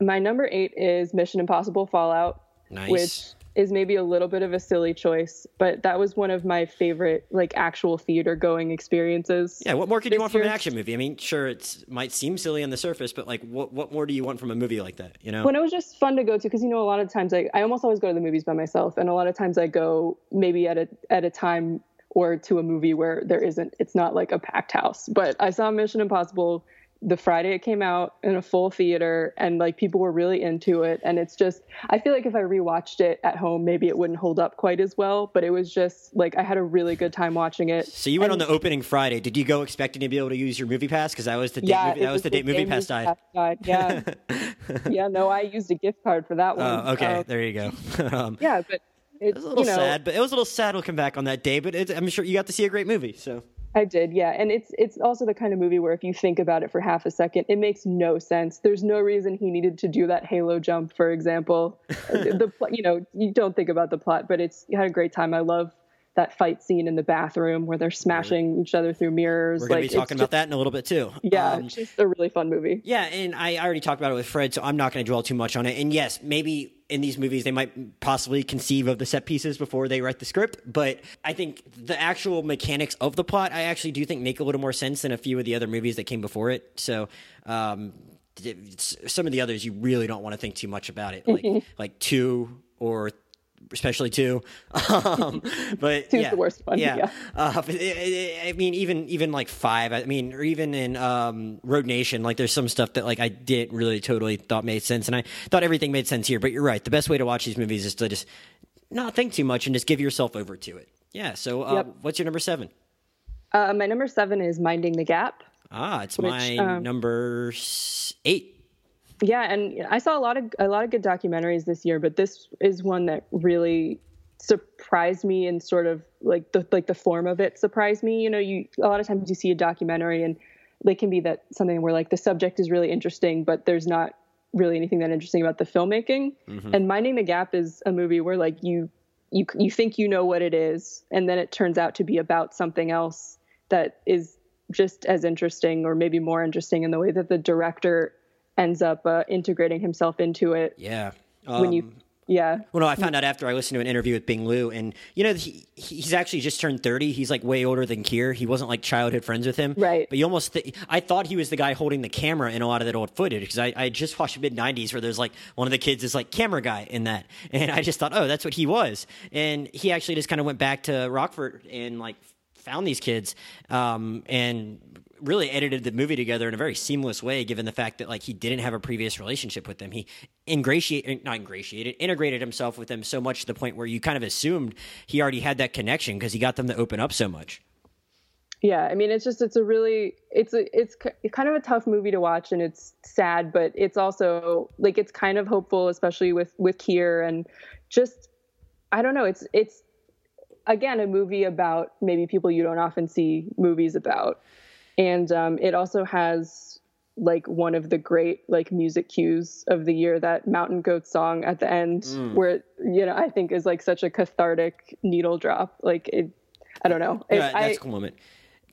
My number eight is Mission Impossible Fallout, nice. which is maybe a little bit of a silly choice, but that was one of my favorite like actual theater going experiences. yeah what more could you want from an action movie? I mean sure it might seem silly on the surface but like what, what more do you want from a movie like that you know? When it was just fun to go to, because you know a lot of times I, I almost always go to the movies by myself, and a lot of times I go maybe at a at a time or to a movie where there isn't it's not like a packed house. But I saw Mission Impossible the Friday it came out in a full theater and like people were really into it and it's just I feel like if I rewatched it at home maybe it wouldn't hold up quite as well but it was just like I had a really good time watching it. So you went and, on the opening Friday. Did you go expecting to be able to use your MoviePass cuz that was the date yeah, movie, that was the date MoviePass died. died. Yeah. yeah, no, I used a gift card for that one. Oh, okay. Um, there you go. um, yeah, but it, it was a little you know, sad, but it was a little sad looking back on that day, but it, I'm sure you got to see a great movie. So I did, yeah. And it's it's also the kind of movie where if you think about it for half a second, it makes no sense. There's no reason he needed to do that halo jump, for example. the you know you don't think about the plot, but it's you had a great time. I love that fight scene in the bathroom where they're smashing each other through mirrors. we're going like, be talking about just- that in a little bit too. Yeah, Um, it's just a really fun movie. Yeah, and I already talked about it with Fred, so I'm not going to dwell too much on it. And yes, maybe in these movies they might possibly conceive of the set pieces before they write the script, but I think the actual mechanics of the plot I actually do think make a little more sense than a few of the other movies that came before it. So, um, some of the others you really don't want to think too much about it, like like two or especially two. Um, but Two's yeah, the worst one, Yeah, yeah. Uh, it- it- I mean, even even like five. I mean, or even in um, Rogue Nation, like there's some stuff that like I didn't really totally thought made sense, and I thought everything made sense here. But you're right. The best way to watch these movies is to just not think too much and just give yourself over to it. Yeah. So, uh, Yep. what's your number seven? Uh, my number seven is Minding the Gap. Ah, it's Which, my um, number eight. Yeah, and I saw a lot of a lot of good documentaries this year, but this is one that really surprised me and sort of like the like the form of it surprised me. You know, you a lot of times you see a documentary and they can be that something where like the subject is really interesting, but there's not really anything that interesting about the filmmaking. Mm-hmm. And Minding the Gap is a movie where like you you you think you know what it is, and then it turns out to be about something else that is just as interesting or maybe more interesting in the way that the director ends up uh, integrating himself into it Yeah. when you Um, yeah Well, no, I found out after I listened to an interview with Bing Liu, and you know he he's actually just turned thirty. He's like way older than Keire. He wasn't like childhood friends with him, Right. But you almost th- I thought he was the guy holding the camera in a lot of that old footage because I, I just watched mid '90s where there's like one of the kids is like camera guy in that, and I just thought, oh, that's what he was. And he actually just kind of went back to Rockford and like found these kids, um, and really edited the movie together in a very seamless way given the fact that like he didn't have a previous relationship with them. He ingratiated eh, not ingratiated integrated himself with them so much to the point where you kind of assumed he already had that connection because he got them to open up so much. Yeah i mean it's just it's a really it's a it's ki- kind of a tough movie to watch and it's sad but it's also like it's kind of hopeful especially with with Keire and just i don't know it's it's again a movie about maybe people you don't often see movies about and um, it also has like one of the great like music cues of the year that mountain goat song at the end where you know i think is like such a cathartic needle drop. Like it i don't know. It- yeah, that's a cool moment.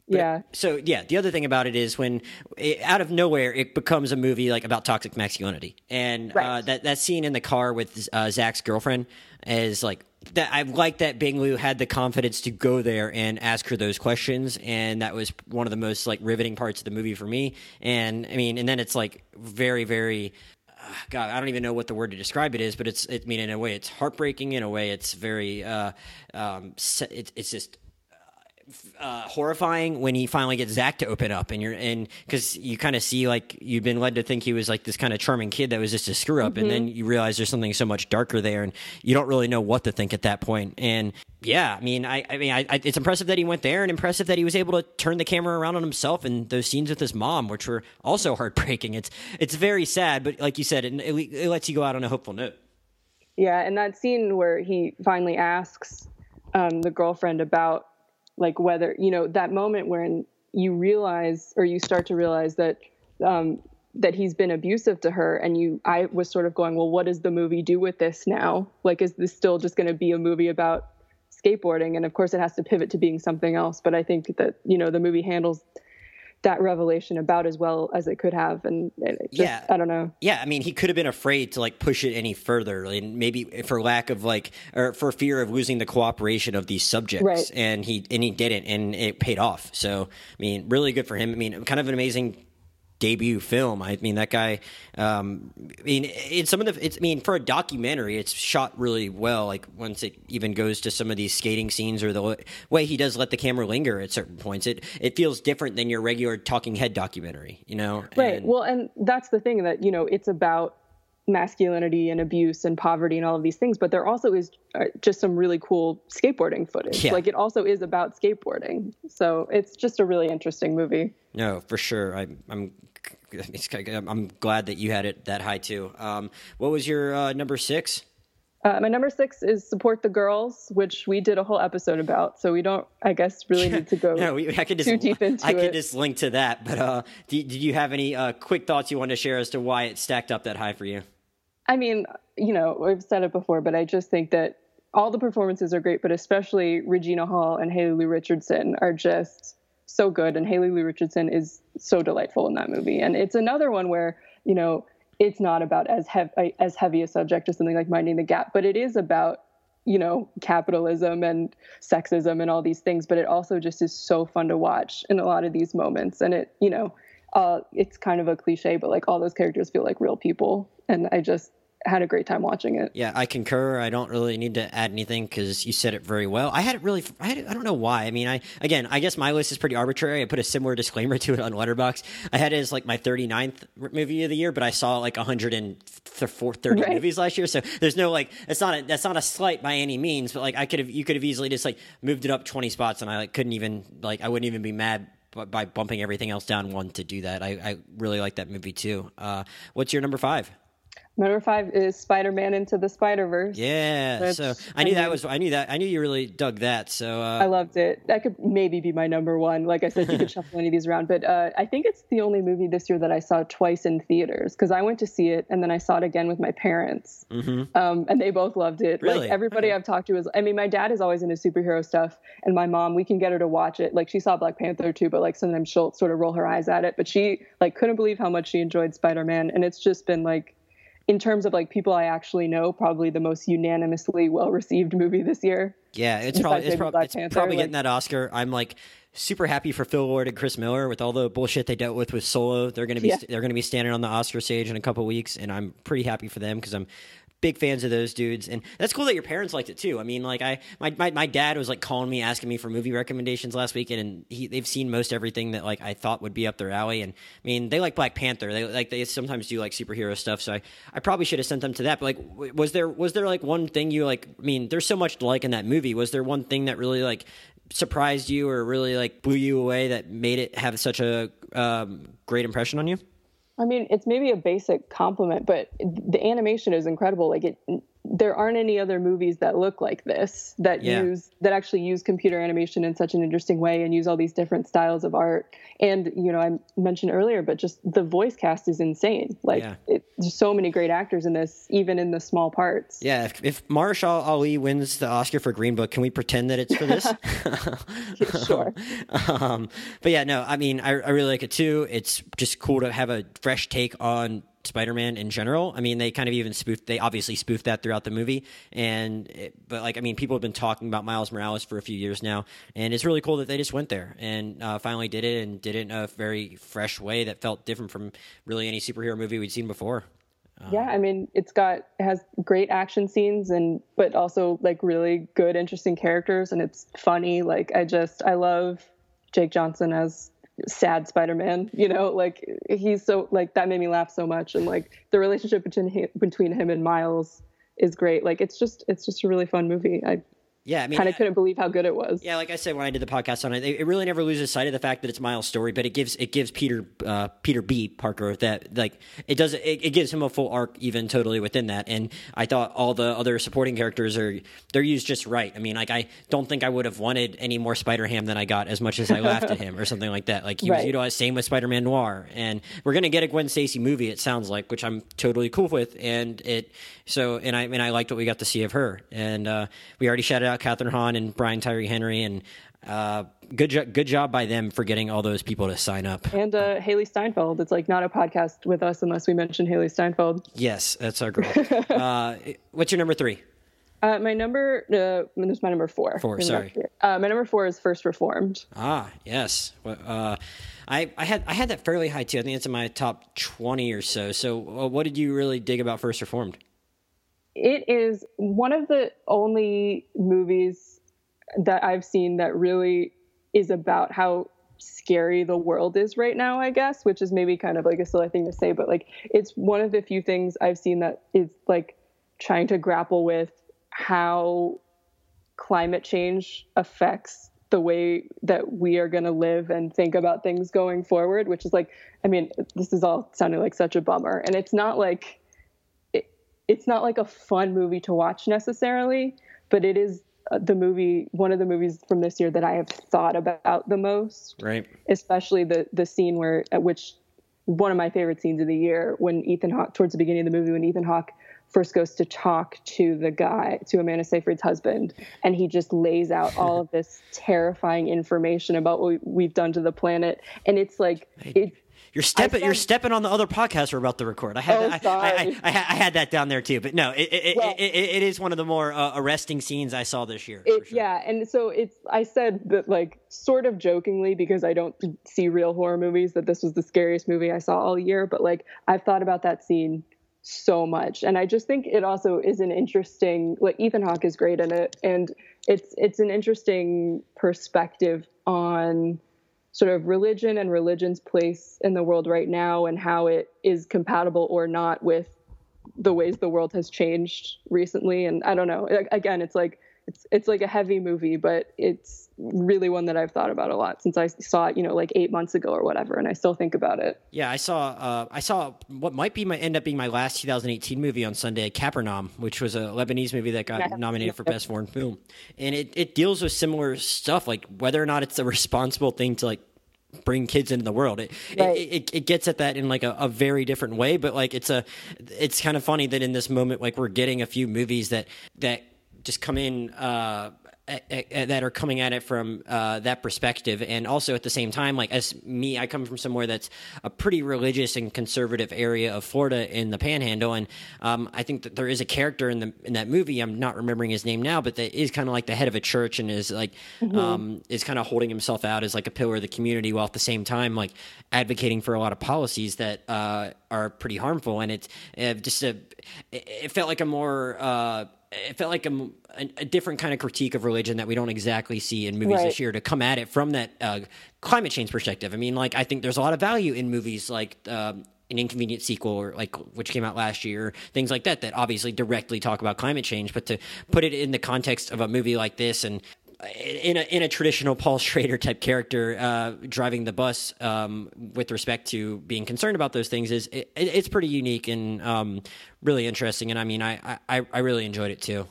Yeah. so yeah the other thing about it is when it, out of nowhere it becomes a movie like about toxic masculinity. And uh, that that scene in the car with uh, zach's girlfriend is like that i like that bing liu had the confidence to go there and ask her those questions and that was one of the most like riveting parts of the movie for me and i mean and then it's like very very uh, God, I don't even know what the word to describe it is, but it's. It, I mean, in a way, it's heartbreaking. In a way, it's very. Uh, um, se- it, it's just uh, horrifying when he finally gets Zach to open up, and you're and because you kind of see like you've been led to think he was like this kind of charming kid that was just a screw up, and then you realize there's something so much darker there, and you don't really know what to think at that point. And yeah, I mean, I, I mean, I, I, it's impressive that he went there, and impressive that he was able to turn the camera around on himself, and those scenes with his mom, which were also heartbreaking. It's it's very sad, but like you said, it, it, it lets you go out on a hopeful note. Yeah, and that scene where he finally asks um, the girlfriend about like whether you know that moment when you realize or you start to realize that um, that he's been abusive to her, and you I was sort of going, well, what does the movie do with this now? Like, is this still just going to be a movie about skateboarding? And of course, it has to pivot to being something else. But I think that you know the movie handles that revelation about as well as it could have, and it just, Yeah. I don't know. Yeah, I mean, he could have been afraid to like push it any further, and maybe for lack of like, or for fear of losing the cooperation of these subjects, Right. and he and he didn't, and it paid off. So, I mean, really good for him. I mean, kind of an amazing debut film. I mean, that guy. Um, I mean, in some of the. It's, I mean, for a documentary, it's shot really well. Like once it even goes to some of these skating scenes or the way he does let the camera linger at certain points, it it feels different than your regular talking head documentary. You know, right? And, well, and that's the thing that you know it's about masculinity and abuse and poverty and all of these things but there also is uh, just some really cool skateboarding footage yeah. like it also is about skateboarding so it's just a really interesting movie no for sure I, i'm i'm glad that you had it that high too um, what was your uh, number six uh, my number six is support the girls, which we did a whole episode about. So we don't, I guess, really need to go no, we, I could just, too deep into I it. could just link to that. But uh, did, did you have any uh, quick thoughts you want to share as to why it stacked up that high for you? I mean, you know, I've said it before, but I just think that all the performances are great, but especially Regina Hall and Haley Lu Richardson are just so good. And Haley Lu Richardson is so delightful in that movie. And it's another one where, you know, it's not about as heavy as heavy a subject as something like minding the gap, but it is about you know capitalism and sexism and all these things. But it also just is so fun to watch in a lot of these moments, and it you know uh, it's kind of a cliche, but like all those characters feel like real people, and I just had a great time watching it. Yeah, I concur. I don't really need to add anything because you said it very well. I had it really. I, had, I don't know why. I mean, I again, I guess my list is pretty arbitrary. I put a similar disclaimer to it on Letterboxd. I had it as like my 39th movie of the year, but I saw like 130 right. movies last year. So there's no like. It's not. A, that's not a slight by any means. But like, I could have. You could have easily just like moved it up 20 spots, and I like couldn't even like. I wouldn't even be mad by bumping everything else down one to do that. I, I really like that movie too. Uh, what's your number five? Number five is Spider Man Into the Spider Verse. Yeah, so I knew I mean, that was I knew that I knew you really dug that. So uh, I loved it. That could maybe be my number one. Like I said, you could shuffle any of these around, but uh, I think it's the only movie this year that I saw twice in theaters because I went to see it and then I saw it again with my parents, mm-hmm. um, and they both loved it. Really? Like everybody okay. I've talked to is. I mean, my dad is always into superhero stuff, and my mom we can get her to watch it. Like she saw Black Panther too, but like sometimes she'll sort of roll her eyes at it. But she like couldn't believe how much she enjoyed Spider Man, and it's just been like in terms of like people I actually know, probably the most unanimously well received movie this year. Yeah, it's probably it's, prob- it's probably like, getting that Oscar. I'm like super happy for Phil Lord and Chris Miller with all the bullshit they dealt with with Solo. They're gonna be yeah. they're gonna be standing on the Oscar stage in a couple weeks, and I'm pretty happy for them because I'm big fans of those dudes and that's cool that your parents liked it too. I mean like i my, my, my dad was like calling me asking me for movie recommendations last weekend and he, they've seen most everything that like i thought would be up their alley and i mean they like black panther. They like they sometimes do like superhero stuff so i, I probably should have sent them to that but like was there was there like one thing you like i mean there's so much to like in that movie. Was there one thing that really like surprised you or really like blew you away that made it have such a um, great impression on you I mean, it's maybe a basic compliment, but the animation is incredible. Like it, there aren't any other movies that look like this that yeah. use that actually use computer animation in such an interesting way and use all these different styles of art. And you know, I mentioned earlier, but just the voice cast is insane. Like, yeah. it, there's so many great actors in this, even in the small parts. Yeah, if, if Mahershala Ali wins the Oscar for Green Book, can we pretend that it's for this? sure. um, but yeah, no, I mean, I, I really like it too. It's just cool to have a fresh take on Spider-Man in general. I mean, they kind of even spoofed. They obviously spoofed that throughout the movie, and it, but like I mean, people have been talking about Miles Morales for a few years now, and it's really cool that they just went there and uh, finally did it and did it in a very fresh way that felt different from really any superhero movie we'd seen before. Um, yeah, I mean, it's got has great action scenes and but also like really good, interesting characters, and it's funny. Like I just I love Jake Johnson as sad Spider-Man, you know, like he's so like that made me laugh so much and like the relationship between him, between him and Miles is great. Like it's just it's just a really fun movie. I yeah, I mean, kind of couldn't believe how good it was. Yeah, like I said when I did the podcast on it, it really never loses sight of the fact that it's Miles' story, but it gives it gives Peter uh, Peter B. Parker that like it does it, it gives him a full arc even totally within that. And I thought all the other supporting characters are they're used just right. I mean, like I don't think I would have wanted any more Spider Ham than I got as much as I laughed at him or something like that. Like he right. was utilized same with Spider Man Noir, and we're gonna get a Gwen Stacy movie. It sounds like, which I'm totally cool with, and it so and I and I liked what we got to see of her, and uh, we already shouted out Kathryn Hahn and Brian Tyree Henry, and uh, good jo- good job by them for getting all those people to sign up. And uh, Hailee Steinfeld. It's like not a podcast with us unless we mention Hailee Steinfeld. Yes, that's our girl. uh, what's your number three? Uh, my number, uh, this is my number four. Four, sorry. Uh, my number four is First Reformed. Ah, yes. Uh, I, I had I had that fairly high too. I think it's in my top twenty or so. So, uh, what did you really dig about First Reformed? It is one of the only movies that I've seen that really is about how scary the world is right now, I guess, which is maybe kind of like a silly thing to say, but like it's one of the few things I've seen that is like trying to grapple with how climate change affects the way that we are going to live and think about things going forward, which is like, I mean, this is all sounding like such a bummer. And it's not like, it's not like a fun movie to watch necessarily, but it is uh, the movie, one of the movies from this year that I have thought about the most. Right. Especially the, the scene where, at which one of my favorite scenes of the year when Ethan Hawke, towards the beginning of the movie, when Ethan Hawke first goes to talk to the guy, to Amanda Seyfried's husband, and he just lays out all of this terrifying information about what we've done to the planet. And it's like, it, you're stepping. You're stepping on the other podcast we're about to record. I had. Oh, that. I, I, I, I, had that down there too. But no, it it, Well- it, it, it is one of the more uh, arresting scenes I saw this year. sure. yeah and so it's i said that like sort of jokingly because i don't see real horror movies that this was the scariest movie i saw all year but like i've thought about that scene so much and i just think it also is an interesting like ethan hawke is great in it and it's it's an interesting perspective on sort of religion and religion's place in the world right now and how it is compatible or not with the ways the world has changed recently. And i don't know again it's like it's it's like a heavy movie but it's really one that i've thought about a lot since i saw it you know like eight months ago or whatever and i still think about it Yeah, I saw. Uh, I saw what might be my end up being my last 2018 movie on Sunday, Capernaum, which was a Lebanese movie that got haven't nominated for best foreign film, and it, it deals with similar stuff, like whether or not it's a responsible thing to like bring kids into the world. It Right. it, it, it gets at that in like a, a very different way, but like it's a it's kind of funny that in this moment, like we're getting a few movies that that just come in. Uh, that are coming at it from uh, that perspective, and also at the same time, like as me, I come from somewhere that's a pretty religious and conservative area of Florida in the Panhandle, and um, I think that there is a character in the in that movie. I'm not remembering his name now, but that is kind of like the head of a church and is like um, is kind of holding himself out as like a pillar of the community, while at the same time like advocating for a lot of policies that uh, are pretty harmful. And it's uh, just a it it felt like a more uh, it felt like a, a, a different kind of critique of religion that we don't exactly see in movies Right. this year to come at it from that uh, climate change perspective. I mean, like I think there's a lot of value in movies like. Um, an inconvenient sequel, or like which came out last year, things like that, that obviously directly talk about climate change, but to put it in the context of a movie like this and in a in a traditional Paul Schrader type character uh, driving the bus um, with respect to being concerned about those things is it, it's pretty unique and um, really interesting. And I mean, I, I I really enjoyed it too.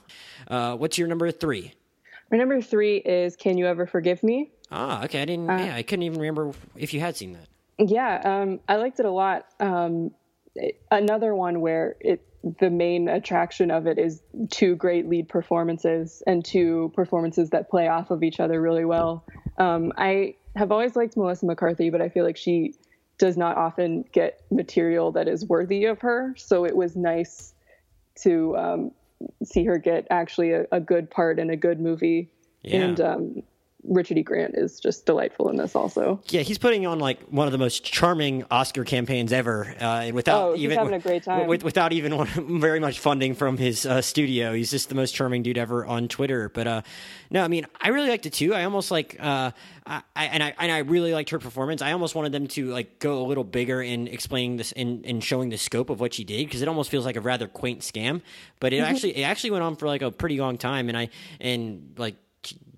Uh, what's your number three? my number three is can you ever forgive me Ah, okay. I didn't. yeah, I couldn't even remember if you had seen that. Yeah, um, I liked it a lot. Um, it- another one where it the main attraction of it is two great lead performances and two performances that play off of each other really well. Um, I have always liked Melissa McCarthy, but I feel like she does not often get material that is worthy of her. So it was nice to um, see her get actually a, a good part in a good movie. Yeah. And um, Richard E. Grant is just delightful in this also. Yeah, he's putting on like one of the most charming Oscar campaigns ever, uh, and without Oh, even having a great time. with, without even one, very much funding from his uh, studio. He's just the most charming dude ever on Twitter. But uh, no, I mean, I really liked it too. I almost like, uh, I, and I and I really liked her performance. I almost wanted them to like go a little bigger in explaining this in, in showing the scope of what she did because it almost feels like a rather quaint scam. But Mm-hmm. it actually it actually went on for like a pretty long time, and I and like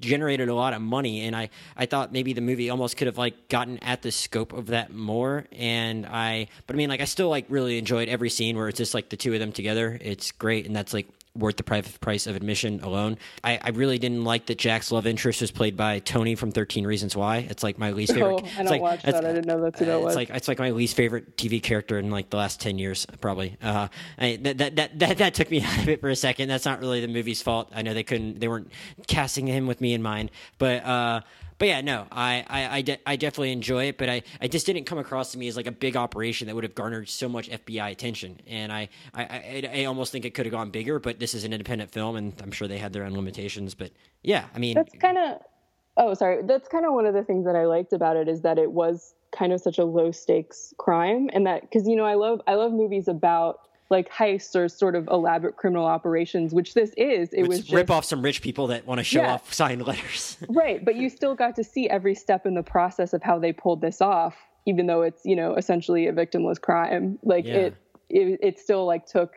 generated a lot of money and I, I thought maybe the movie almost could have like gotten at the scope of that more and I but I mean like I still like really enjoyed every scene where it's just like the two of them together. It's great and that's like worth the pri- price of admission alone I, I really didn't like that Jack's love interest was played by Tony from 13 Reasons Why it's like my least favorite Oh, I it's don't like, watch it's- that. I didn't know that's who that uh, was. It's like it's like my least favorite TV character in like the last ten years, probably. Uh, I, that, that that that that took me out of it for a second. That's not really the movie's fault. I know they couldn't, they weren't casting him with me in mind, but. uh but yeah, no, I I, I, de- I definitely enjoy it, but I, I just didn't come across to me as like a big operation that would have garnered so much FBI attention, and I I, I, I almost think it could have gone bigger. But this is an independent film, and I'm sure they had their own limitations. But yeah, I mean, that's kind of oh sorry that's kind of one of the things that i liked about it is that it was kind of such a low stakes crime and that because you know i love i love movies about like heists or sort of elaborate criminal operations which this is it was just, rip off some rich people that want to show Yeah. off signed letters. right but you still got to see every step in the process of how they pulled this off even though it's you know essentially a victimless crime like Yeah. it, it it still like took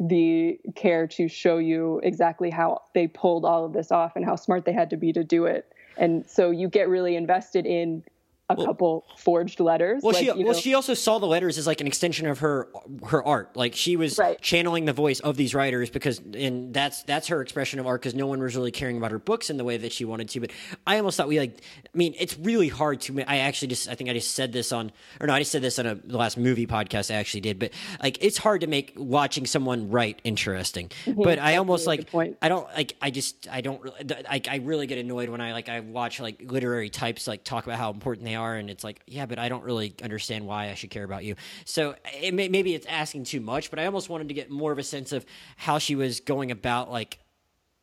the care to show you exactly how they pulled all of this off and how smart they had to be to do it and so you get really invested in a couple forged letters Well, like, she well know- she also saw the letters as like an extension of her her art. Like she was Right. channeling the voice of these writers because, and that's that's her expression of art because no one was really caring about her books in the way that she wanted to. But I almost thought we like. I mean, it's really hard to. I actually just I think I just said this on or no, I just said this on a the last movie podcast I actually did. But like, it's hard to make watching someone write interesting. Mm-hmm. But I almost like. I don't like. I just I don't. really- Like I really get annoyed when I like I watch like literary types like talk about how important they are, and it's like, yeah, but I don't really understand why I should care about you. So it may, maybe it's asking too much, but I almost wanted to get more of a sense of how she was going about like.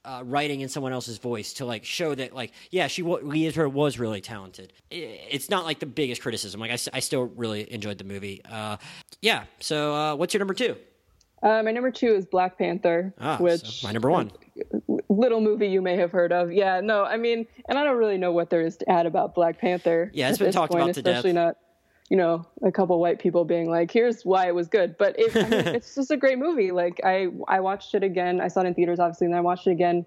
Uh, writing in someone else's voice to like show that like yeah she wa- Lee Israel was really talented it's not like the biggest criticism like I still really enjoyed the movie uh, yeah so uh, what's your number two uh, my number two is black panther ah, so which my number one little movie you may have heard of. Yeah, no, I mean, and I don't really know what there is to add about Black Panther. Yeah, it's at been this talked point, about to death. especially not, you know, a couple white people being like, "Here's why it was good." But it, I mean, it's just a great movie. Like I, I watched it again. I saw it in theaters, obviously, and I watched it again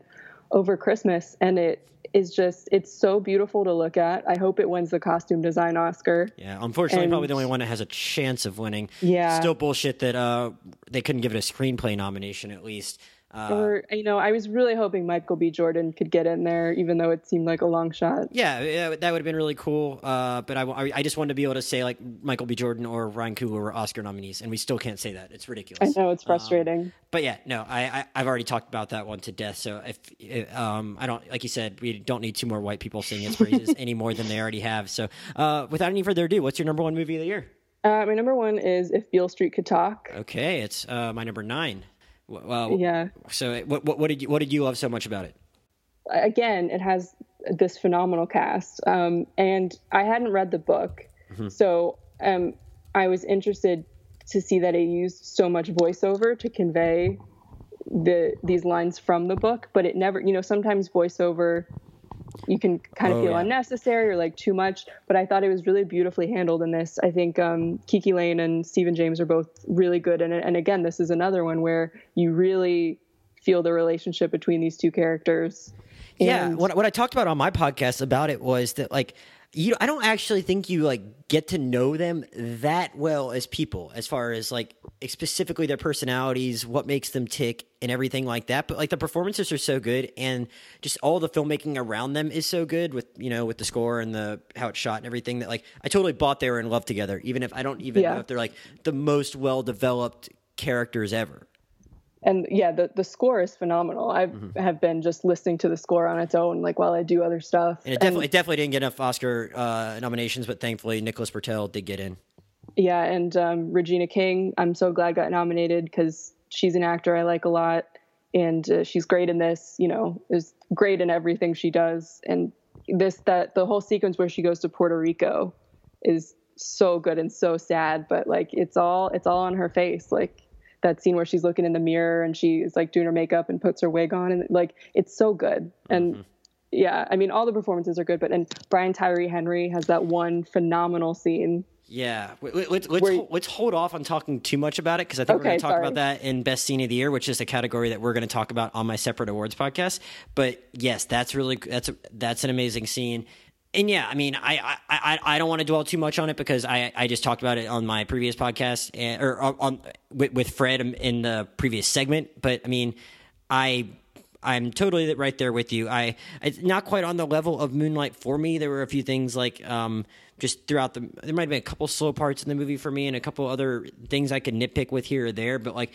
over Christmas, and it is just, it's so beautiful to look at. I hope it wins the costume design Oscar. Yeah, unfortunately, And- probably the only one that has a chance of winning. Yeah. still bullshit that uh, they couldn't give it a screenplay nomination at least. Uh, Or you know, I was really hoping Michael B. Jordan could get in there, even though it seemed like a long shot. yeah, that would have been really cool. Uh, but I, I just wanted to be able to say like Michael B. Jordan or Ryan Coogler were Oscar nominees, and we still can't say that. It's ridiculous. I know it's frustrating. But yeah, no, I, I I've already talked about that one to death. So if if, um I don't like you said, we don't need two more white people singing its praises any more than they already have. So uh, without any further ado, what's your number one movie of the year? Uh, my number one is If Beale Street Could Talk. Okay, it's uh, my number nine. Well, Yeah. So what, what what did you what did you love so much about it? again, it has this phenomenal cast. Um, and I hadn't read the book, so um, I was interested to see that it used so much voiceover to convey the these lines from the book. But it never, you know, sometimes voiceover you can kind of Oh, feel yeah. unnecessary or like too much. But I thought it was really beautifully handled in this. I think um, KiKi Layne and Stephan James are both really good in it. And again, this is another one where you really feel the relationship between these two characters. Yeah, what what I talked about on my podcast about it was that like you I don't actually think you like get to know them that well as people as far as like specifically their personalities, what makes them tick and everything like that, but like the performances are so good and just all the filmmaking around them is so good with you know with the score and the how it's shot and everything that like I totally bought they were in love together even if I don't even Yeah. know if they're like the most well developed characters ever. And yeah the, the score is phenomenal. I have been just listening to the score on its own like while i do other stuff. And it definitely, it definitely didn't get enough Oscar uh, nominations, but thankfully Nicholas Britell did get in. yeah and um, regina king i'm so glad got nominated because she's an actor i like a lot and uh, she's great in this you know is great in everything she does. And this that the whole sequence where she goes to puerto rico is so good and so sad but like it's all it's all on her face. Like that scene where she's looking in the mirror and she's like doing her makeup and puts her wig on and like it's so good and mm-hmm. yeah i mean all the performances are good but and brian tyree henry has that one phenomenal scene Yeah, let's let's Where- let's hold off on talking too much about it because I think we're going to talk sorry. about that in best scene of the year, which is a category that we're going to talk about on my separate awards podcast. But yes, that's really that's a, that's an amazing scene. And yeah, I mean, I I, I, don't want to dwell too much on it because I, I just talked about it on my previous podcast and, or on, on with, with Fred in the previous segment. But I mean, I I'm totally right there with you. I it's not quite on the level of Moonlight for me. There were a few things like um, just throughout the there might have been a couple slow parts in the movie for me, and a couple other things I could nitpick with here or there. But like,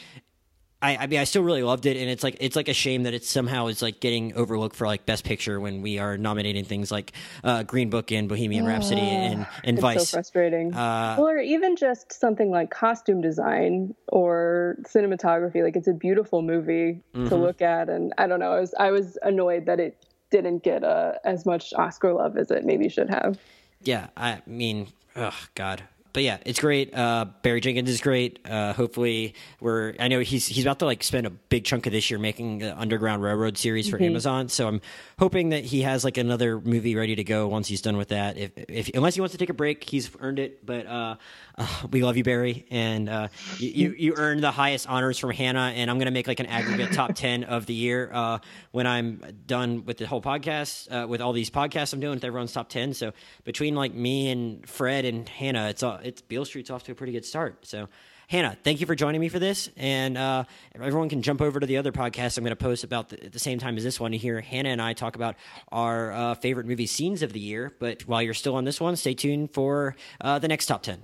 I I mean, I still really loved it, and it's like it's like a shame that it somehow is like getting overlooked for like Best Picture when we are nominating things like uh, Green Book and Bohemian Rhapsody and and it's Vice. so frustrating Uh, well or even just something like costume design or cinematography like it's a beautiful movie Mm-hmm. to look at and i don't know i was i was annoyed that it didn't get uh, as much oscar love as it maybe should have yeah, I mean, Oh God, but yeah, it's great. Uh, Barry Jenkins is great. Uh, hopefully, we're. I know he's he's about to like spend a big chunk of this year making the Underground Railroad series for mm-hmm. Amazon. So I'm hoping that he has like another movie ready to go once he's done with that. If, if unless he wants to take a break, he's earned it. But uh, uh, we love you, Barry, and uh, you, you earned the highest honors from Hannah. And I'm gonna make like an aggregate top ten of the year uh, when I'm done with the whole podcast, uh, with all these podcasts I'm doing with everyone's top ten. So between like me and Fred and Hannah, it's all it's Beale Street's off to a pretty good start. So, Hannah, thank you for joining me for this. And uh, everyone can jump over to the other podcast I'm going to post about the, at the same time as this one to hear Hannah and I talk about our uh, favorite movie scenes of the year. But while you're still on this one, stay tuned for uh, the next top 10.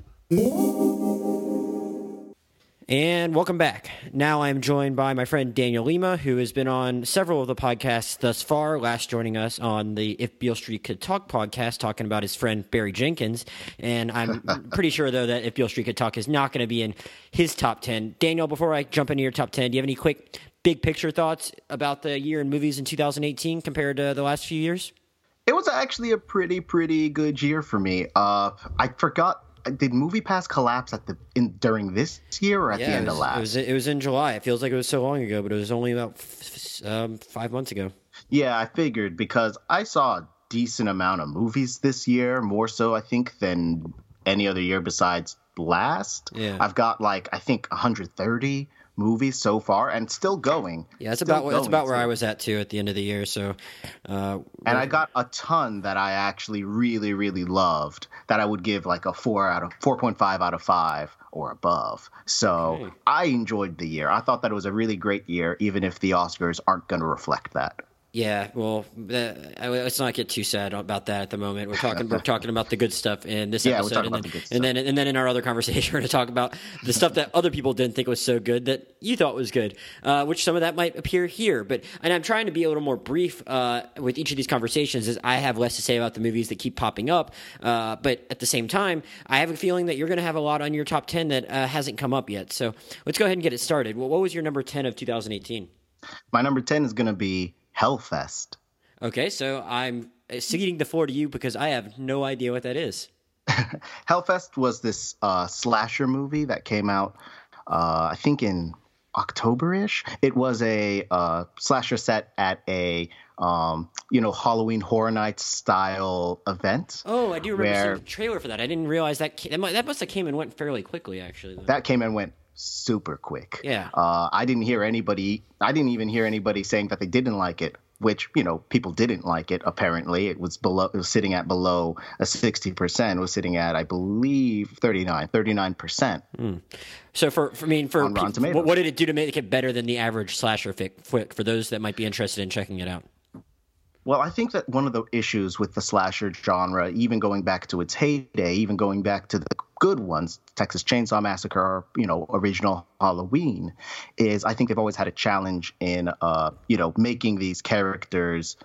And welcome back. Now I'm joined by my friend Daniel Lima, who has been on several of the podcasts thus far. Last joining us on the If Beale Street Could Talk podcast, talking about his friend Barry Jenkins. And I'm pretty sure, though, that If Beale Street Could Talk is not going to be in his top 10. Daniel, before I jump into your top 10, do you have any quick big picture thoughts about the year in movies in 2018 compared to the last few years? It was actually a pretty, pretty good year for me. Uh, I forgot did MoviePass collapse at the in during this year or at yeah, the end was, of last? It was it was in July. It feels like it was so long ago, but it was only about f- um, five months ago. Yeah, I figured because I saw a decent amount of movies this year, more so I think than any other year besides last. Yeah, I've got like I think 130 movies so far and still going. Yeah, that's about that's about where I was at too at the end of the year. So, uh, and I got a ton that I actually really really loved that I would give like a four out of four point five out of five or above. So okay. I enjoyed the year. I thought that it was a really great year, even if the Oscars aren't going to reflect that. Yeah, well, uh, let's not get too sad about that at the moment. We're talking we're talking about the good stuff in this yeah, episode, and then, the and then and then in our other conversation, we're going to talk about the stuff that other people didn't think was so good that you thought was good, uh, which some of that might appear here. But and I'm trying to be a little more brief uh, with each of these conversations, as I have less to say about the movies that keep popping up. Uh, but at the same time, I have a feeling that you're going to have a lot on your top ten that uh, hasn't come up yet. So let's go ahead and get it started. Well, what was your number ten of 2018? My number ten is going to be Hellfest. Okay, so I'm ceding the floor to you because I have no idea what that is. Hellfest was this uh, slasher movie that came out, uh, I think, in October-ish. It was a uh, slasher set at a um, you know Halloween Horror Nights style event. Oh, I do remember where, seeing the trailer for that. I didn't realize that came, that must have came and went fairly quickly. Actually, though. that came and went super quick. Yeah. Uh, I didn't hear anybody. I didn't even hear anybody saying that they didn't like it. Which you know, people didn't like it. Apparently, it was below. It was sitting at below a sixty percent. Was sitting at, I believe, 39 39 percent. Mm. So for, for I mean, for what did it do to make it better than the average slasher flick? For those that might be interested in checking it out. Well, I think that one of the issues with the slasher genre, even going back to its heyday, even going back to the good ones, Texas Chainsaw Massacre, or, you know, original Halloween, is I think they've always had a challenge in, uh, you know, making these characters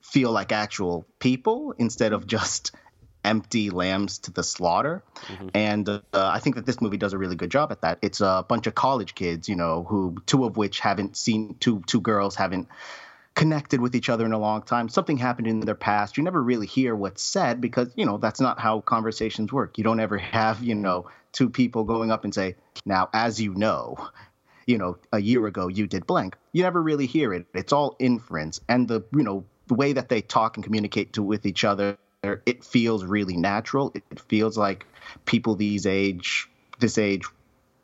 feel like actual people instead of just empty lambs to the slaughter. Mm-hmm. And uh, I think that this movie does a really good job at that. It's a bunch of college kids, you know, who two of which haven't seen two two girls haven't connected with each other in a long time. Something happened in their past. You never really hear what's said because, you know, that's not how conversations work. You don't ever have, you know, two people going up and say, now, as you know, you know, a year ago you did blank. You never really hear it. It's all inference. And the, you know, the way that they talk and communicate to with each other, it feels really natural. It, feels like people these age, this age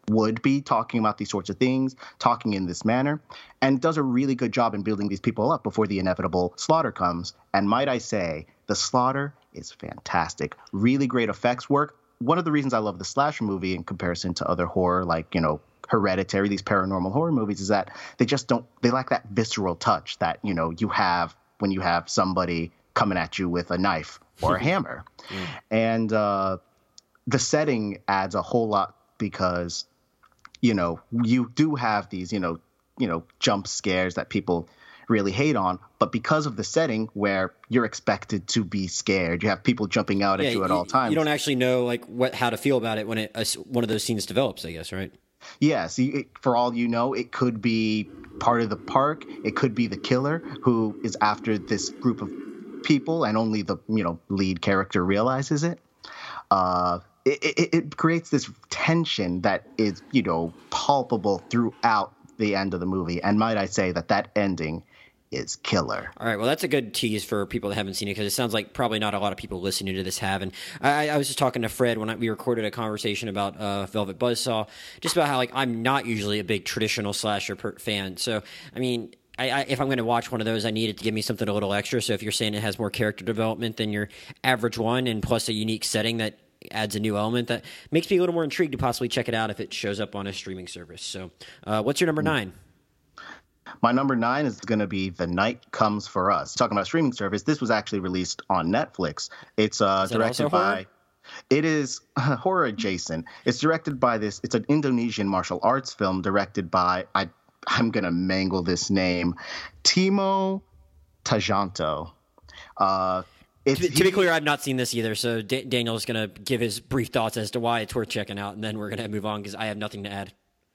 would be talking about these sorts of things, talking in this manner, and does a really good job in building these people up before the inevitable slaughter comes. And might I say, the slaughter is fantastic. Really great effects work. One of the reasons I love the slasher movie in comparison to other horror, like, you know, Hereditary, these paranormal horror movies, is that they just don't, they lack that visceral touch that, you know, you have when you have somebody coming at you with a knife or a hammer. Mm. And uh, the setting adds a whole lot because you know, you do have these, you know, you know, jump scares that people really hate on, but because of the setting where you're expected to be scared, you have people jumping out yeah, at you at all times. You don't actually know like what how to feel about it when it uh, one of those scenes develops. I guess, right? Yes, yeah, for all you know, it could be part of the park. It could be the killer who is after this group of people, and only the you know lead character realizes it. uh, it, it, it creates this tension that is, you know, palpable throughout the end of the movie. And might I say that that ending is killer. All right, well, that's a good tease for people that haven't seen it because it sounds like probably not a lot of people listening to this have. And I, I was just talking to Fred when I, we recorded a conversation about uh, Velvet Buzzsaw, just about how like I'm not usually a big traditional slasher per- fan. So I mean. I, I, if I'm going to watch one of those, I need it to give me something a little extra. So if you're saying it has more character development than your average one, and plus a unique setting that adds a new element, that makes me a little more intrigued to possibly check it out if it shows up on a streaming service. So, uh, what's your number nine? My number nine is going to be The Night Comes for Us. Talking about streaming service, this was actually released on Netflix. It's uh, directed by. It is horror adjacent. It's directed by this. It's an Indonesian martial arts film directed by I. I'm gonna mangle this name, Timo Tjahjanto. Uh, to, to, be clear, I've not seen this either. So D- Daniel's going to give his brief thoughts as to why it's worth checking out, and then we're going to move on because I have nothing to add.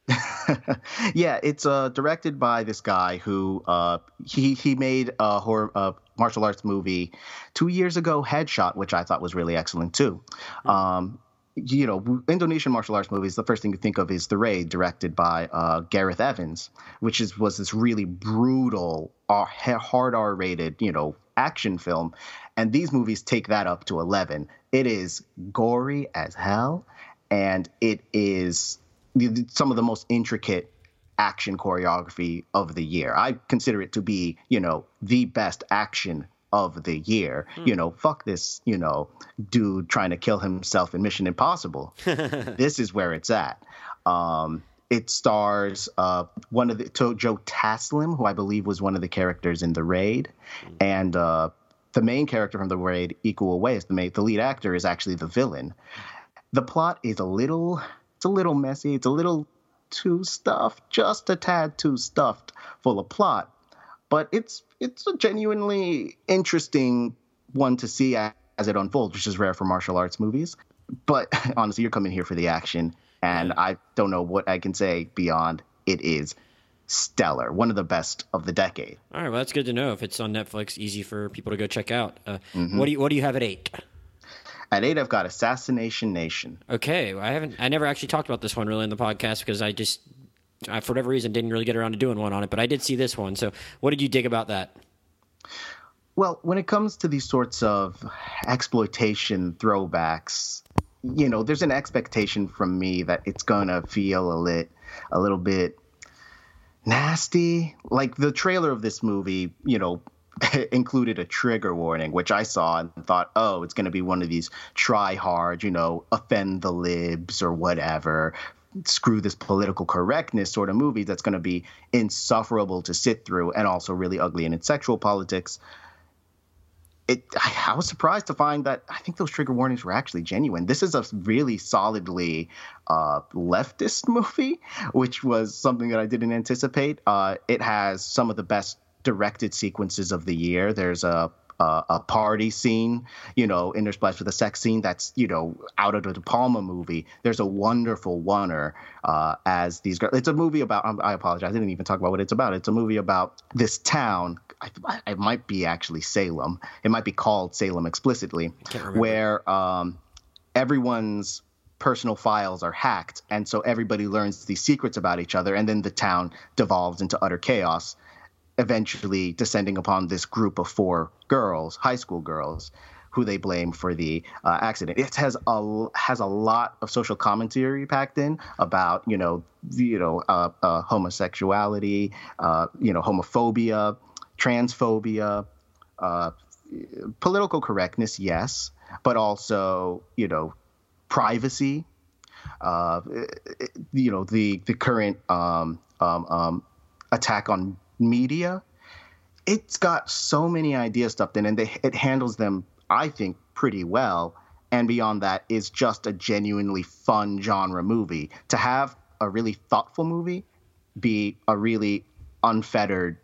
yeah, it's uh, directed by this guy who uh, he he made a horror uh, martial arts movie two years ago, Headshot, which I thought was really excellent too. Mm-hmm. Um, you know, Indonesian martial arts movies. The first thing you think of is The Raid, directed by uh, Gareth Evans, which is was this really brutal, uh, hard R rated, you know, action film, and these movies take that up to eleven. It is gory as hell, and it is some of the most intricate action choreography of the year. I consider it to be, you know, the best action of the year. Mm. You know, fuck this, you know, dude trying to kill himself in Mission Impossible. this is where it's at. Um, it stars uh, one of the to, Joe Taslim, who I believe was one of the characters in the raid, mm. and uh, the main character from the raid, Iko Uwais, the main, the lead actor, is actually the villain. The plot is a little it's a little messy. It's a little too stuffed, just a tad too stuffed full of plot. But it's it's a genuinely interesting one to see as it unfolds, which is rare for martial arts movies. But honestly, you're coming here for the action, and I don't know what I can say beyond it is stellar, one of the best of the decade. All right, well that's good to know. If it's on Netflix, easy for people to go check out. Uh, mm-hmm. What do you What do you have at eight? At eight, I've got Assassination Nation. Okay, I haven't. I never actually talked about this one really in the podcast because I just, I, for whatever reason, didn't really get around to doing one on it. But I did see this one. So, what did you dig about that? Well, when it comes to these sorts of exploitation throwbacks, you know, there's an expectation from me that it's gonna feel a lit, a little bit nasty. Like the trailer of this movie, you know, included a trigger warning, which I saw and thought, oh, it's to be one of these try hard, you know, offend the libs or whatever, screw this political correctness sort of movie that's going to be insufferable to sit through and also really ugly in its sexual politics. It, I, was surprised to find that I think those trigger warnings were actually genuine. This is a really solidly uh, leftist movie, which was something that I didn't anticipate. Uh, it has some of the best directed sequences of the year. There's a uh, a party scene, you know, interspliced with a sex scene that's, you know, out of the De Palma movie. There's a wonderful oneer uh, as these girls. It's a movie about. Um, I apologize. I didn't even talk about what it's about. It's a movie about this town. I, it might be actually Salem. It might be called Salem explicitly, where um, everyone's personal files are hacked, and so everybody learns these secrets about each other, and then the town devolves into utter chaos eventually descending upon this group of four girls, high school girls, who they blame for the uh, accident. It has a has a lot of social commentary packed in about you know you know uh, uh, homosexuality, uh, you know homophobia, transphobia, uh, political correctness, yes, but also you know privacy. Uh, you know the the current um, um, um, attack on media, it's got so many ideas stuffed in, and they, it handles them, I think, pretty well. And beyond that, is just a genuinely fun genre movie. To have a really thoughtful movie be a really unfettered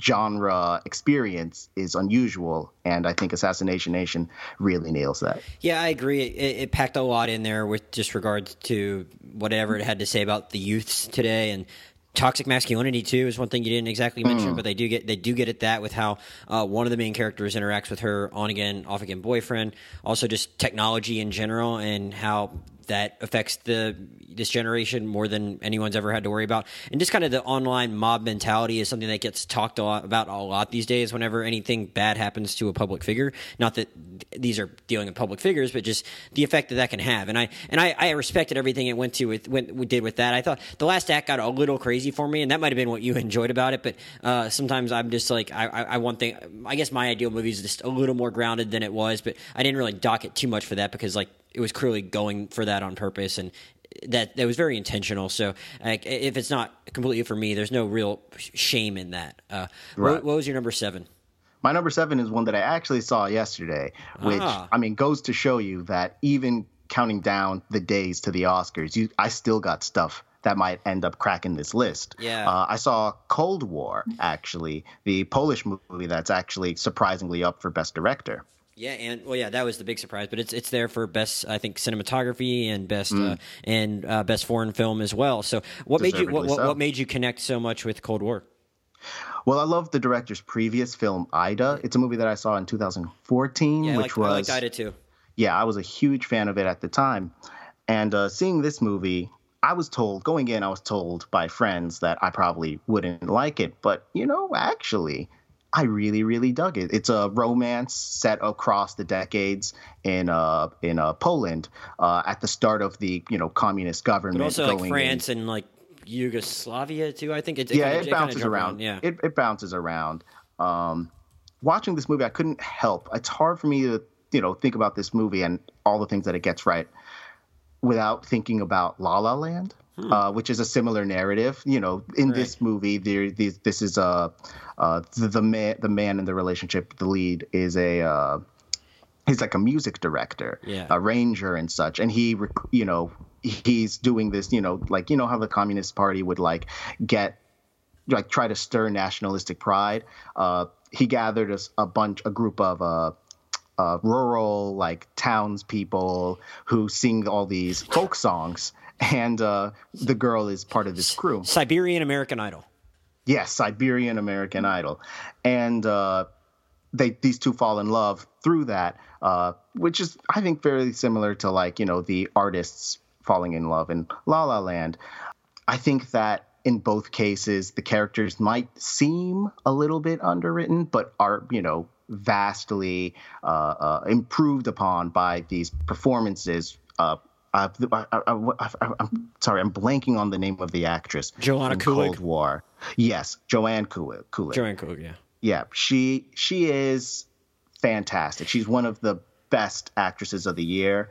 genre experience is unusual and i think assassination nation really nails that yeah i agree it, it, packed a lot in there with just regards to whatever it had to say about the youths today and toxic masculinity too is one thing you didn't exactly mention, mm. but they do get they do get at that with how uh, one of the main characters interacts with her on again, off again boyfriend. Also, just technology in general and how that affects the this generation more than anyone's ever had to worry about. And just kind of the online mob mentality is something that gets talked a lot, about a lot these days. Whenever anything bad happens to a public figure, not that these are dealing with public figures, but just the effect that that can have. And I and I, I respected everything it went to with went we did with that. I thought the last act got a little crazy for me, and that might have been what you enjoyed about it. But uh, sometimes I'm just like I, I, I want thing. I guess my ideal movie is just a little more grounded than it was, but I didn't really dock it too much for that because like it was clearly going for that on purpose and that that was very intentional. So like, if it's not completely for me, there's no real shame in that. Uh, right. what, what, was your number seven? My number seven is one that I actually saw yesterday, which ah. I mean goes to show you that even counting down the days to the Oscars, you I still got stuff that might end up cracking this list. Yeah. Uh, I saw Cold War, actually, the Polish movie that's actually surprisingly up for Best Director. Yeah, and well, yeah, that was the big surprise. But it's it's there for best, I think, cinematography and best mm. uh, and uh, best foreign film as well. So, what made you what, what, what, made you connect so much with Cold War? Well, I love the director's previous film, Ida. It's a movie that I saw in 2014, yeah, which I was I liked Ida too. Yeah, I was a huge fan of it at the time, and uh, seeing this movie, I was told going in, I was told by friends that I probably wouldn't like it, but you know, actually, I really, really dug it. It's a romance set across the decades in uh in uh Poland uh, at the start of the you know communist government. But also like France in. and like Yugoslavia too. I think it, it yeah, kinda, it bounces around. around. Yeah, it, it bounces around. Um, watching this movie, I couldn't help. It's hard for me to you know think about this movie and all the things that it gets right without thinking about La La Land. Hmm. Uh, which is a similar narrative. You know, in right. this movie, there, this is a uh, the, the, man, the man in the relationship, the lead is a uh, he's like a music director, yeah. arranger and such, and he, you know, he's doing this, you know, like you know how the Communist Party would like get like try to stir nationalistic pride. Uh, he gathered a, a bunch, a group of uh, uh, rural like townspeople who sing all these folk songs and uh, the girl is part of this crew. Siberian American Idol. Yes, Siberian American Idol, and uh, they these two fall in love through that, uh, which is I think fairly similar to like you know the artists falling in love in La La Land. I think that in both cases the characters might seem a little bit underwritten, but are you know vastly uh, uh, improved upon by these performances uh, uh, I, am sorry, I'm blanking on the name of the actress. Joanna Kulig. Cold War. Yes, Joanne Kulig. Joanne Kulig, yeah. Yeah, she she is fantastic. She's one of the best actresses of the year.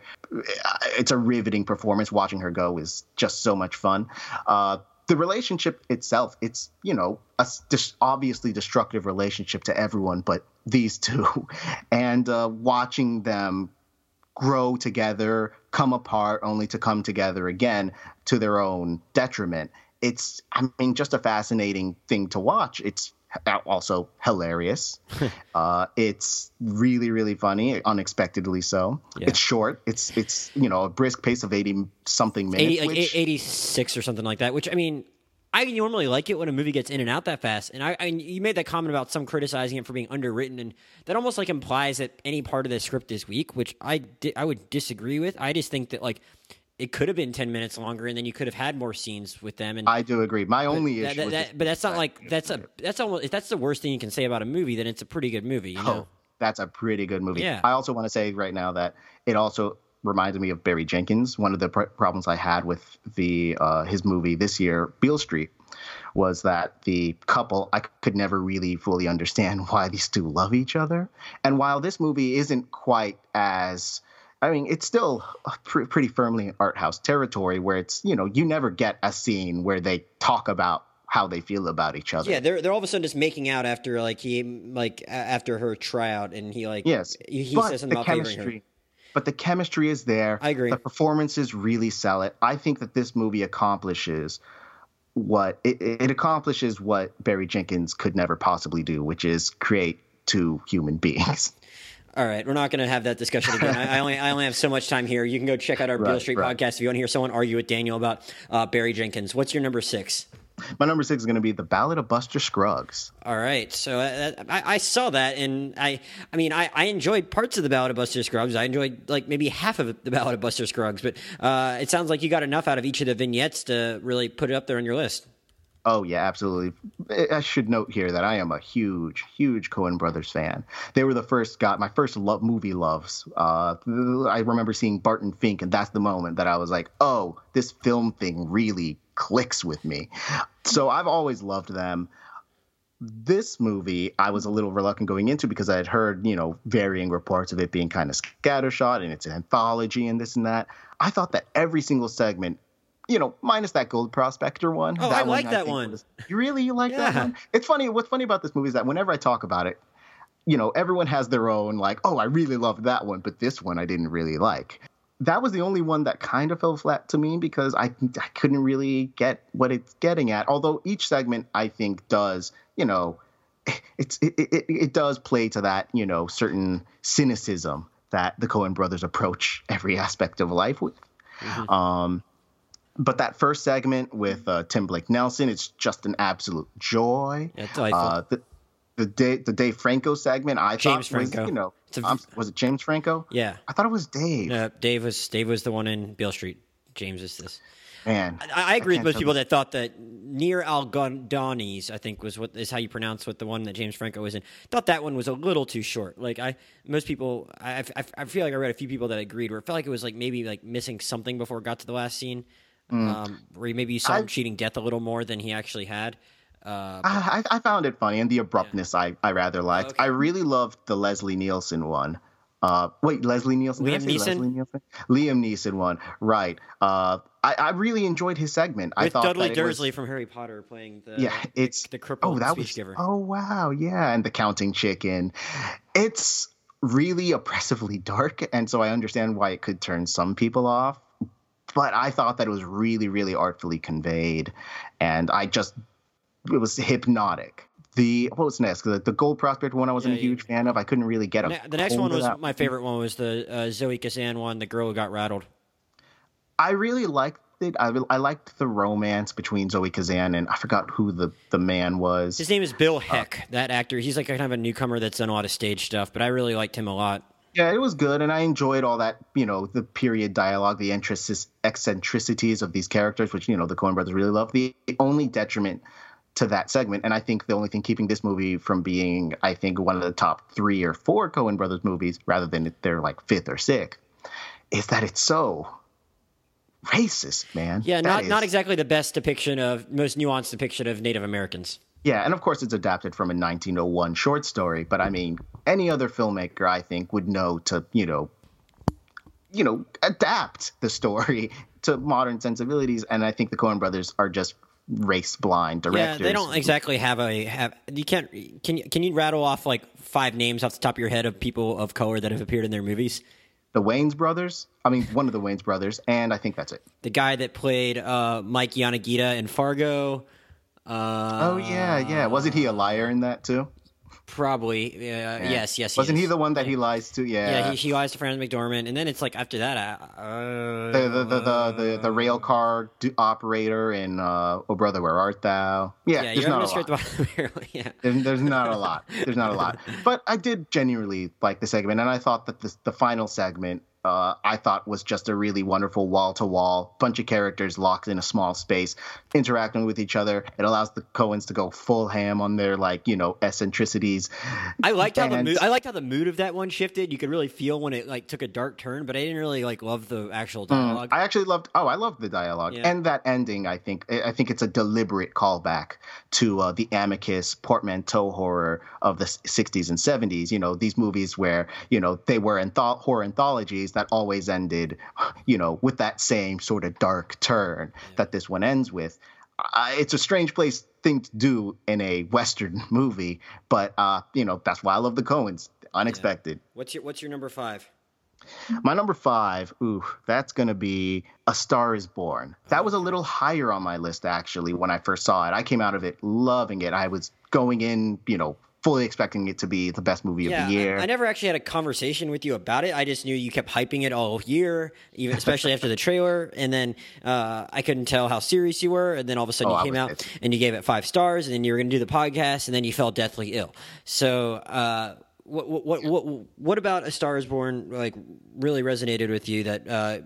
It's a riveting performance. Watching her go is just so much fun. Uh, the relationship itself, it's you know a dis- obviously destructive relationship to everyone, but these two, and uh, watching them grow together, come apart, only to come together again to their own detriment. It's, I mean, just a fascinating thing to watch. It's also hilarious. uh, it's really, really funny, unexpectedly so. Yeah. It's short. It's, it's you know, a brisk pace of eighty something minutes, 80, like which, eighty six or something like that. Which I mean, I normally like it when a movie gets in and out that fast. And I, I, you made that comment about some criticizing it for being underwritten, and that almost like implies that any part of the script is weak, which I di- I would disagree with. I just think that like it could have been 10 minutes longer and then you could have had more scenes with them and i do agree my only issue that, that, but that's not like that's a that's almost if that's the worst thing you can say about a movie then it's a pretty good movie you oh, know? that's a pretty good movie yeah. i also want to say right now that it also reminded me of barry jenkins one of the pr- problems i had with the uh, his movie this year beale street was that the couple I could never really fully understand why these two love each other. And while this movie isn't quite as I mean, it's still pr- pretty firmly art house territory where it's, you know, you never get a scene where they talk about how they feel about each other. Yeah, they're they're all of a sudden just making out after like he like after her tryout and he like yes he, he says something about chemistry, But the chemistry is there. I agree. The performances really sell it. I think that this movie accomplishes what it, it accomplishes what Barry Jenkins could never possibly do, which is create two human beings. All right, we're not going to have that discussion again. I, I, only I only have so much time here. You can go check out our right, Beale Street right. podcast if you want to hear someone argue with Daniel about uh, Barry Jenkins. What's your number six? My number six is going to be the Ballad of Buster Scruggs. All right, so uh, I, I, saw that, and I, I mean, I, I enjoyed parts of the Ballad of Buster Scruggs. I enjoyed like maybe half of the Ballad of Buster Scruggs, but uh, it sounds like you got enough out of each of the vignettes to really put it up there on your list. Oh yeah, absolutely. I should note here that I am a huge, huge Coen Brothers fan. They were the first got my first love, movie loves. Uh, I remember seeing Barton Fink, and that's the moment that I was like, "Oh, this film thing really clicks with me." So I've always loved them. This movie, I was a little reluctant going into because I had heard, you know, varying reports of it being kind of scattershot and it's an anthology and this and that. I thought that every single segment you know, minus that Gold Prospector one. Oh, that I like one, that I one. Was, you really you like yeah. that one? It's funny. What's funny about this movie is that whenever I talk about it, you know, everyone has their own like, oh, I really loved that one, but this one I didn't really like. That was the only one that kind of fell flat to me because I I couldn't really get what it's getting at. Although each segment I think does, you know, it's it, it, it does play to that, you know, certain cynicism that the Coen brothers approach every aspect of life with. Mm-hmm. Um, but that first segment with uh, Tim Blake Nelson, it's just an absolute joy. Yeah, delightful. Uh, the, the Dave, the Dave Franco segment, I James thought Franco. was, you know, a, was it James Franco? Yeah, I thought it was Dave. Uh, Dave was Dave was the one in Beale Street. James is this. Man, I, I agree I with most people that thought that Near Algodones, I think was what is how you pronounce what the one that James Franco was in. Thought that one was a little too short. Like I, most people, I, I, I feel like I read a few people that agreed where it felt like it was like maybe like missing something before it got to the last scene. Mm. Um, where maybe you saw him cheating death a little more than he actually had. Uh, I, I, found it funny, and the abruptness yeah. I, I rather liked. Okay. I really loved the Leslie Nielsen one. Uh, wait, Leslie Nielsen. Liam Neeson. Nielsen? Liam Neeson one, right? Uh, I, I really enjoyed his segment. With I thought Dudley Dursley was, from Harry Potter playing the yeah, it's the, the crippled oh that speech was giver. oh wow yeah, and the counting chicken. It's really oppressively dark, and so I understand why it could turn some people off but I thought that it was really, really artfully conveyed, and I just it was hypnotic. The what was next? The, the Gold Prospect one I wasn't yeah, a huge fan of. I couldn't really get a. The next one was my favorite one was the uh, Zoe Kazan one, the girl who got rattled. I really liked it. I, I liked the romance between Zoe Kazan and I forgot who the, the man was. His name is Bill uh, Heck, uh, that actor. He's like kind of a newcomer that's done a lot of stage stuff, but I really liked him a lot. Yeah, it was good, and I enjoyed all that. You know, the period dialogue, the eccentricities of these characters, which you know the Coen Brothers really love. The only detriment to that segment, and I think the only thing keeping this movie from being, I think, one of the top three or four Coen Brothers movies, rather than they're like fifth or sixth, is that it's so racist, man. Yeah, that not is... not exactly the best depiction of most nuanced depiction of Native Americans. Yeah, and of course it's adapted from a 1901 short story, but I mean, any other filmmaker I think would know to, you know, you know, adapt the story to modern sensibilities and I think the Coen brothers are just race blind directors. Yeah, they don't exactly have a have you can't can you can you rattle off like five names off the top of your head of people of color that have appeared in their movies? The Wayans brothers. I mean, one of the Wayans brothers, and I think that's it. The guy that played uh, Mike Yanagita in Fargo. Uh, oh yeah, yeah. Wasn't he a liar in that too? Probably. Uh, yeah. Yes, yes. Wasn't he, he the one that he lies to? Yeah. Yeah, he, he lies to Frances McDormand, and then it's like after that, uh, the, the, the the the the rail car operator in uh, "Oh Brother, Where Art Thou?" Yeah, yeah there's not a lot. The yeah. There's, there's not a lot. There's not a lot. But I did genuinely like the segment, and I thought that the the final segment uh, I thought was just a really wonderful wall to wall bunch of characters locked in a small space, interacting with each other. It allows the Coens to go full ham on their like you know eccentricities. I liked and, how the mood. I liked how the mood of that one shifted. You could really feel when it like took a dark turn, but I didn't really like love the actual mm, dialogue. Mm, I actually loved. Oh, I loved the dialogue yeah. and that ending. I think I think it's a deliberate callback to uh, the Amicus portmanteau horror of the '60s and '70s. You know these movies where you know they were anth- horror anthologies that always ended, you know, with that same sort of dark turn yeah. that this one ends with. Uh, it's a strange place thing to do in a western movie, but uh, you know that's why I love the Coens. Unexpected. Yeah. What's your What's your number five? My number five, ooh, that's gonna be A Star Is Born. That was a little higher on my list actually when I first saw it. I came out of it loving it. I was going in, you know, fully expecting it to be the best movie yeah, of the year. I, I, never actually had a conversation with you about it. I just knew you kept hyping it all year, even especially after the trailer. And then uh, I couldn't tell how serious you were. And then all of a sudden Oh, you I came out and you gave it five stars. And then you were going to do the podcast, and then you fell deathly ill. So. Uh, what, what what what about A Star Is Born like really resonated with you that uh,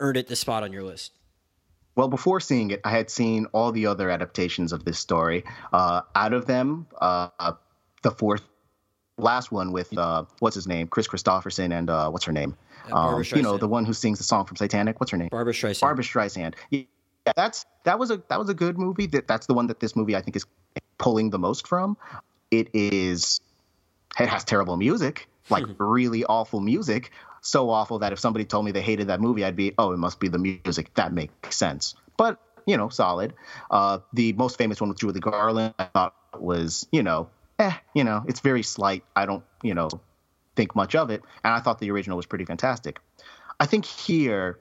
earned it the spot on your list? Well, before seeing it, I had seen all the other adaptations of this story. Uh, out of them, uh, the fourth, last one with uh, what's his name, Kris Kristofferson, and uh, what's her name, um, you know, the one who sings the song from Satanic. What's her name? Barbra Streisand. Barbra Streisand. Yeah, that's that was a that was a good movie. That that's the one that this movie I think is pulling the most from. It is it has terrible music, like really awful music. So awful that if somebody told me they hated that movie, I'd be, oh, it must be the music. That makes sense. But you know, solid. Uh, the most famous one with Julie Garland, I thought was, you know, eh, you know, it's very slight. I don't, you know, think much of it. And I thought the original was pretty fantastic. I think here,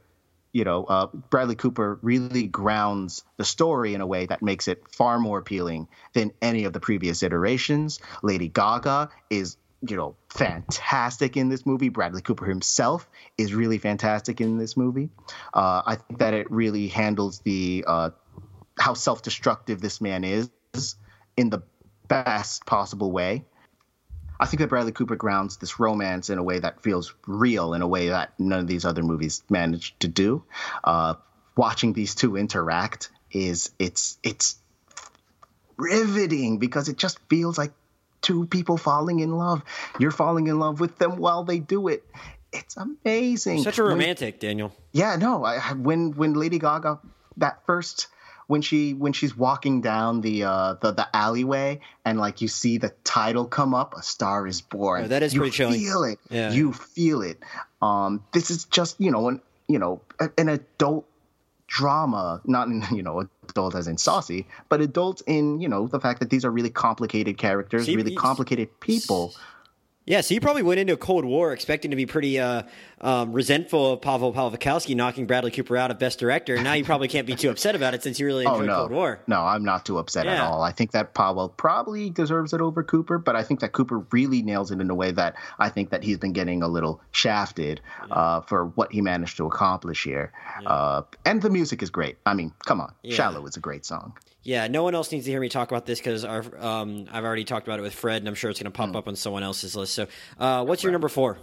you know, uh, Bradley Cooper really grounds the story in a way that makes it far more appealing than any of the previous iterations. Lady Gaga is, you know, fantastic in this movie. Bradley Cooper himself is really fantastic in this movie. Uh, I think that it really handles the uh, how self-destructive this man is in the best possible way. I think that Bradley Cooper grounds this romance in a way that feels real, in a way that none of these other movies managed to do. Uh, watching these two interact is it's it's riveting because it just feels like two people falling in love. You're falling in love with them while they do it. It's amazing. Such a When- romantic, Daniel. yeah, no. I- when when Lady Gaga that first when she when she's walking down the uh the, the alleyway and like you see the title come up, A Star Is Born. Oh, that is you pretty chilling. feel it. Yeah. You feel it. Um, this is just you know an you know an adult drama, not in you know adult as in saucy, but adult in you know the fact that these are really complicated characters, See, really complicated people. Yeah, so you probably went into a Cold War expecting to be pretty uh, um, resentful of Pavel Pawlikowski knocking Bradley Cooper out of Best Director, and now you probably can't be too upset about it since you really Oh enjoyed no, Cold War. no, I'm not too upset at all. I think that Powell probably deserves it over Cooper, but I think that Cooper really nails it in a way that I think that he's been getting a little shafted uh, for what he managed to accomplish here. Uh, and the music is great. I mean, come on, "Shallow" is a great song. Yeah, no one else needs to hear me talk about this because um, I've already talked about it with Fred, and I'm sure it's going to pop up on someone else's list. So, uh, what's your number four?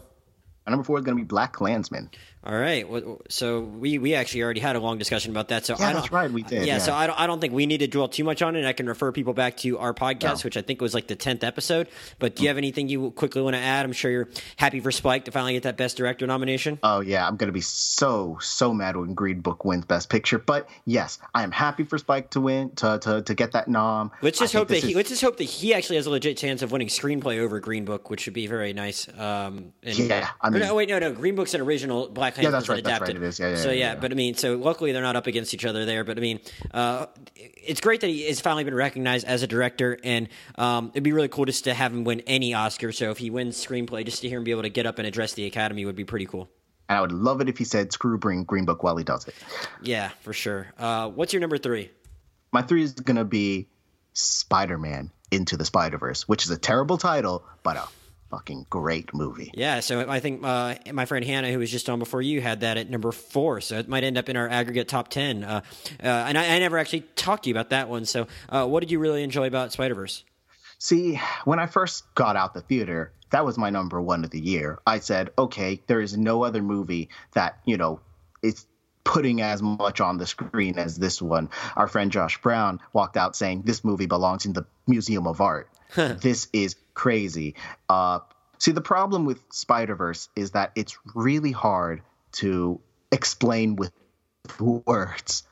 My number four is going to be BlacKkKlansman. All right. So we, we actually already had a long discussion about that. So Yeah, I don't, that's right, we did, Yeah, yeah. So I don't I don't think we need to dwell too much on it. I can refer people back to our podcast, which I think was like the tenth episode. But do you have anything you quickly want to add? I'm sure you're happy for Spike to finally get that Best Director nomination. Oh yeah, I'm gonna be so so mad when Green Book wins Best Picture. But yes, I am happy for Spike to win to to, to get that nom. Let's just I hope that he is- let's just hope that he actually has a legit chance of winning screenplay over Green Book, which would be very nice. Um, and, Yeah, I mean- no, wait, no, no. Green Book's an original. Black Yeah, that's right, that's adapted. right, it is. Yeah, yeah, so yeah, yeah, yeah. but I mean, so luckily they're not up against each other there. But I mean, uh, it's great that he has finally been recognized as a director, and um, it'd be really cool just to have him win any Oscar. So if he wins screenplay, just to hear him be able to get up and address the Academy would be pretty cool. And I would love it if he said "Screw bring Green Book" while he does it. Yeah, for sure. Uh, what's your number three? My three is gonna be Spider-Man Into the Spider-Verse, which is a terrible title, but a fucking great movie. Yeah, so I think uh, my friend Hannah, who was just on before you, had that at number four. So it might end up in our aggregate top ten. Uh, uh, and I, I never actually talked to you about that one. So uh, what did you really enjoy about Spider Verse? See, when I first got out the theater, that was my number one of the year. I said, okay, there is no other movie that, you know, is putting as much on the screen as this one. Our friend Josh Brown walked out saying, this movie belongs in the Museum of Art. this is crazy. Uh, see, the problem with Spider Verse is that it's really hard to explain with words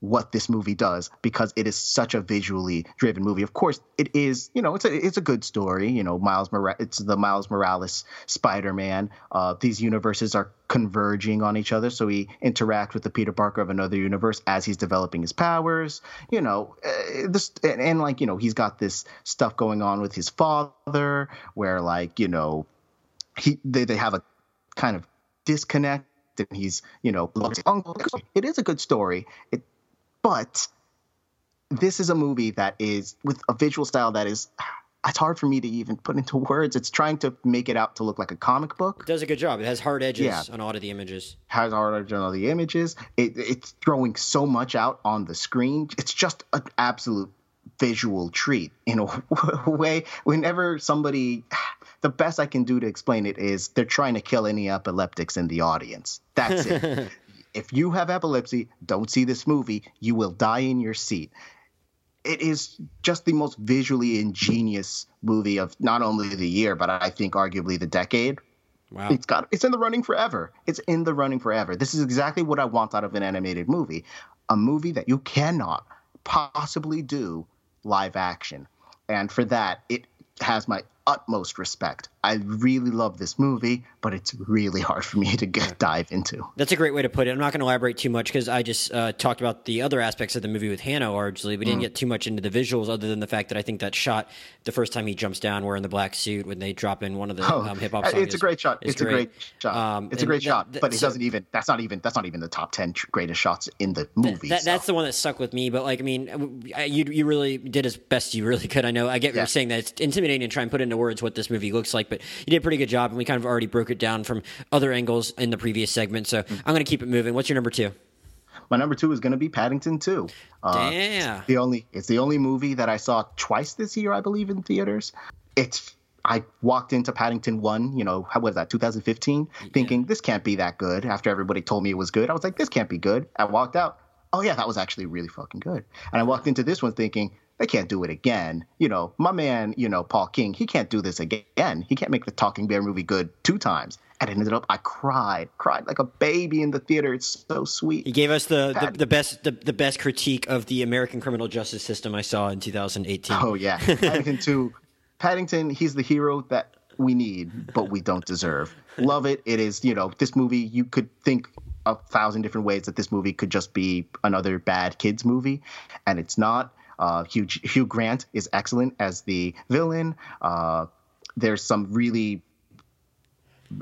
what this movie does because it is such a visually driven movie. Of course, it is. You know, it's a it's a good story. You know, Miles Mora- it's the Miles Morales Spider-Man. Uh, these universes are converging on each other, so he interacts with the Peter Parker of another universe as he's developing his powers. You know, uh, this and, and like you know he's got this stuff going on with his father, where like you know he they, they have a kind of disconnect and he's you know it is a good story it but this is a movie that is with a visual style that is it's hard for me to even put into words. It's trying to make it out to look like a comic book. It does a good job. It has hard edges Yeah. on all of the images. Has hard edges on all the images. It, it's throwing so much out on the screen. It's just an absolute visual treat in a way. Whenever somebody, the best I can do to explain it is they're trying to kill any epileptics in the audience. That's it. if you have epilepsy, don't see this movie. You will die in your seat. It is just the most visually ingenious movie of not only the year, but I think arguably the decade. Wow. It's got it's in the running forever. It's in the running forever. This is exactly what I want out of an animated movie. A movie that you cannot possibly do live action. And for that, it has my utmost respect. I really love this movie, but it's really hard for me to get dive into. That's a great way to put it. I'm not going to elaborate too much because I just uh, talked about the other aspects of the movie with Hannah largely. We Mm. didn't get too much into the visuals other than the fact that I think that shot the first time he jumps down wearing the black suit when they drop in one of the Oh, um, hip hop songs. it's a great shot. It's a great shot. Um, it's a great that- shot, but it doesn't even. That's not even. That's not even the top ten greatest shots in the movie. That, so. that's the one that stuck with me. But like, I mean, you you really did as best you really could. I know. I get what Yeah. you're saying that it's intimidating to try and put into words what this movie looks like, but you did a pretty good job, and we kind of already broke it down from other angles in the previous segment. So Mm. I'm going to keep it moving. What's your number two? My number two is going to be Paddington Two. Uh, Damn. the only it's the only movie that I saw twice this year, I believe, in theaters. It's I walked into Paddington One, you know, how was that, 2015, thinking this can't be that good. After everybody told me it was good, I was like, this can't be good. I walked out. Oh yeah, that was actually really fucking good. And I walked into this one thinking they can't do it again. You know, my man, you know, Paul King, he can't do this again. He can't make the Talking Bear movie good two times. And it ended up, I cried, cried like a baby in the theater. It's so sweet. He gave us the, the, the best the, the best critique of the American criminal justice system I saw in 2018. Oh yeah, Paddington Two. Paddington, he's the hero that we need, but we don't deserve. Love it. It is, you know, this movie. You could think a thousand different ways that this movie could just be another bad kids movie, and it's not. Uh, Hugh Hugh Grant is excellent as the villain. Uh, there's some really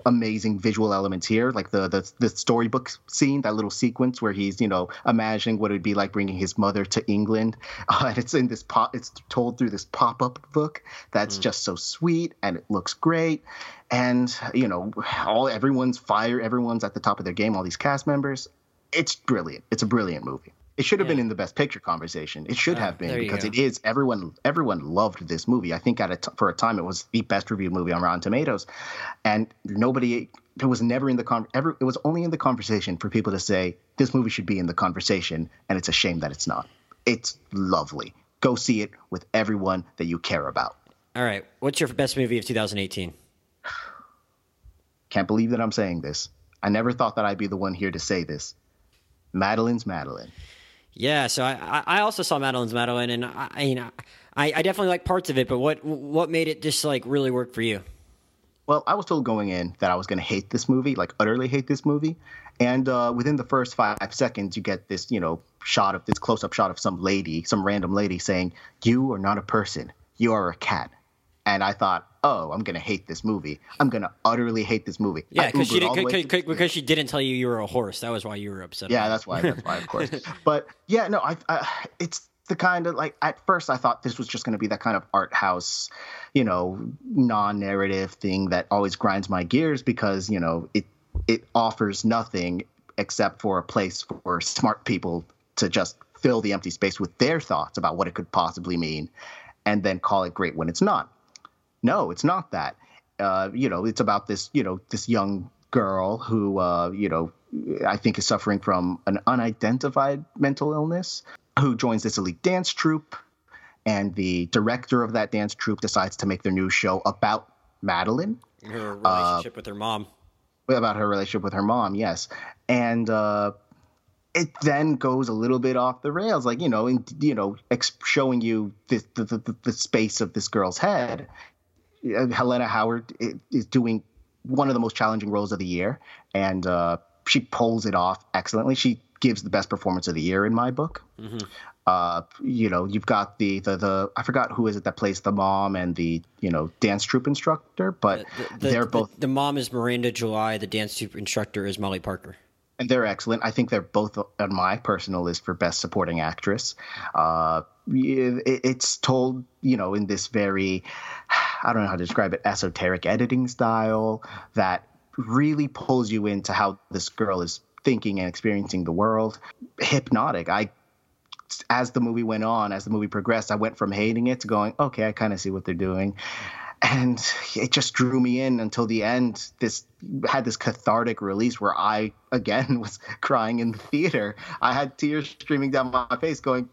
amazing visual elements here, like the the the storybook scene, that little sequence where he's you know imagining what it'd be like bringing his mother to England, uh, and it's in this pop, it's told through this pop up book that's just so sweet and it looks great, and you know all everyone's fire, everyone's at the top of their game, all these cast members, it's brilliant. It's a brilliant movie. It should have been in the best picture conversation. It should have been because go. it is everyone everyone loved this movie. I think at a t- for a time it was the best reviewed movie on Rotten Tomatoes, and nobody it was never in the con ever it was only in the conversation for people to say this movie should be in the conversation, and it's a shame that it's not. It's lovely. Go see it with everyone that you care about. All right. What's your best movie of 2018? Can't believe that I'm saying this. I never thought that I'd be the one here to say this. Madeline's Madeline. Yeah, so I, I also saw Madeline's Madeline, and I, you know, I, I definitely like parts of it, but what what made it just like really work for you? Well, I was told going in that I was going to hate this movie, like utterly hate this movie. And uh, within the first five seconds, you get this, you know, shot of this close up shot of some lady, some random lady saying, You are not a person. You are a cat. And I thought, oh, I'm going to hate this movie. I'm going to utterly hate this movie. Yeah, because she Ubered all the did, way cause, to- because she didn't tell you you were a horse. That was why you were upset. yeah, that's why. That's why, of course. But yeah, no, I, I it's the kind of like at first I thought this was just going to be that kind of art house, you know, non-narrative thing that always grinds my gears because you know it it offers nothing except for a place for smart people to just fill the empty space with their thoughts about what it could possibly mean, and then call it great when it's not. No, it's not that. Uh, you know, it's about this, you know, this young girl who, uh, you know, I think is suffering from an unidentified mental illness, who joins this elite dance troupe. And the director of that dance troupe decides to make their new show about Madeline, her relationship with her mom. about her relationship with her mom, yes. And uh, it then goes a little bit off the rails, like, you know, in, you know, ex- showing you this, the, the, the space of this girl's head. Helena Howard is doing one of the most challenging roles of the year, and uh, she pulls it off excellently. She gives the best performance of the year in my book. Uh, you know, you've got the, the the I forgot who is it that plays the mom and the you know dance troupe instructor, but The- they're the- both The, mom is Miranda July. The dance troupe instructor is Molly Parker. And they're excellent. I think they're both on my personal list for best supporting actress. Uh, it's told, you know, in this very, I don't know how to describe it, esoteric editing style that really pulls you into how this girl is thinking and experiencing the world. Hypnotic. I as the movie went on, as the movie progressed, I went from hating it to going, okay, I kind of see what they're doing and it just drew me in until the end. This had this cathartic release where i again was crying in the theater. I had tears streaming down my face going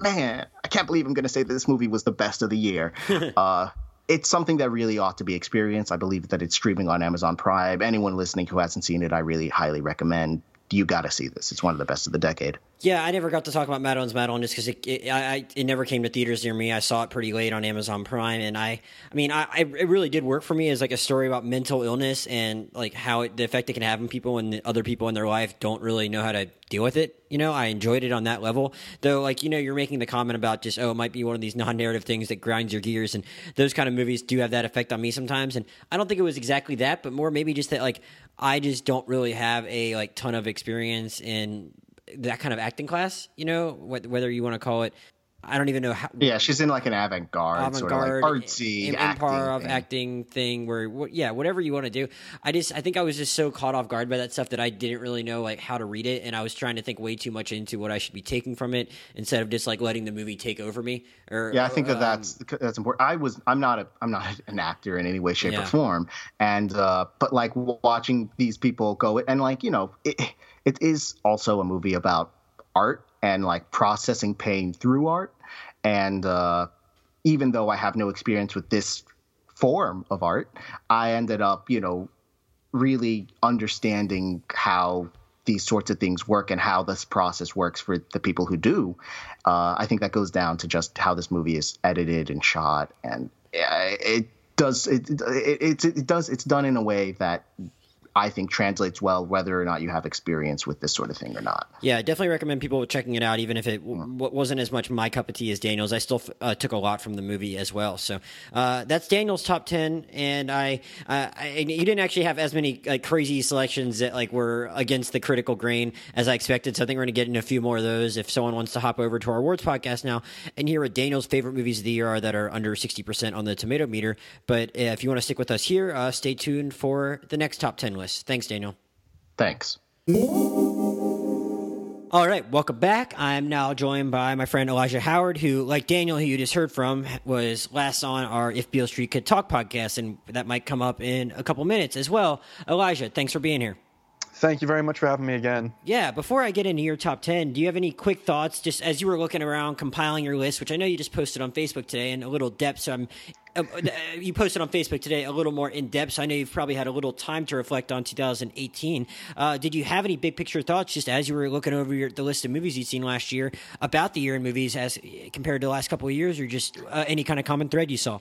man i can't believe i'm going to say that this movie was the best of the year. Uh, it's something that really ought to be experienced. I believe that it's streaming on amazon prime. Anyone listening who hasn't seen it i really highly recommend you got to see this it's one of the best of the decade yeah, I never got to talk about Madeline's Madeline just because it, it, I, it never came to theaters near me. I saw it pretty late on Amazon Prime, and I, I mean, I, it really did work for me as like a story about mental illness and like how it, the effect it can have on people when other people in their life don't really know how to deal with it. You know, I enjoyed it on that level. Though, like you know, you're making the comment about just oh, it might be one of these non-narrative things that grinds your gears, and those kind of movies do have that effect on me sometimes. And I don't think it was exactly that, but more maybe just that like I just don't really have a like ton of experience in that kind of acting class, you know, whether you want to call it I don't even know how. Yeah, she's in like an avant-garde, avant-garde, sort of like artsy, improv acting, acting thing. Where, yeah, whatever you want to do. I just, I think I was just so caught off guard by that stuff that I didn't really know like how to read it, and I was trying to think way too much into what I should be taking from it instead of just like letting the movie take over me. Or yeah, I think that um, that's that's important. I was, I'm not a, I'm not an actor in any way, shape, yeah. or form, and uh, but like watching these people go and like you know, it, it is also a movie about art and like processing pain through art. And uh, even though I have no experience with this form of art, I ended up, you know, really understanding how these sorts of things work and how this process works for the people who do. Uh, I think that goes down to just how this movie is edited and shot, and it does it, it, it, it does it's done in a way that I think translates well whether or not you have experience with this sort of thing or not. Yeah, I definitely recommend people checking it out, even if it w- wasn't as much my cup of tea as Daniel's. I still uh, took a lot from the movie as well. So uh, that's Daniel's top ten, and I, uh, I, you didn't actually have as many like crazy selections that like were against the critical grain as I expected. So I think we're going to get into a few more of those. If someone wants to hop over to our awards podcast now and hear what Daniel's favorite movies of the year are that are under sixty percent on the tomato meter, but uh, if you want to stick with us here, uh, stay tuned for the next top ten Thanks, Daniel. Thanks. All right, welcome back. I'm now joined by my friend Elijah Howard, who, like Daniel, who you just heard from, was last on our If Beale Street Could Talk podcast, and that might come up in a couple minutes as well. Elijah, thanks for being here. Thank you very much for having me again. Yeah, before I get into your top 10, do you have any quick thoughts just as you were looking around compiling your list, which I know you just posted on Facebook today in a little depth, so I'm uh, uh, you posted on Facebook today a little more in depth. So I know you've probably had a little time to reflect on 2018. Uh, did you have any big picture thoughts just as you were looking over your, the list of movies you'd seen last year about the year in movies as compared to the last couple of years, or just uh, any kind of common thread you saw?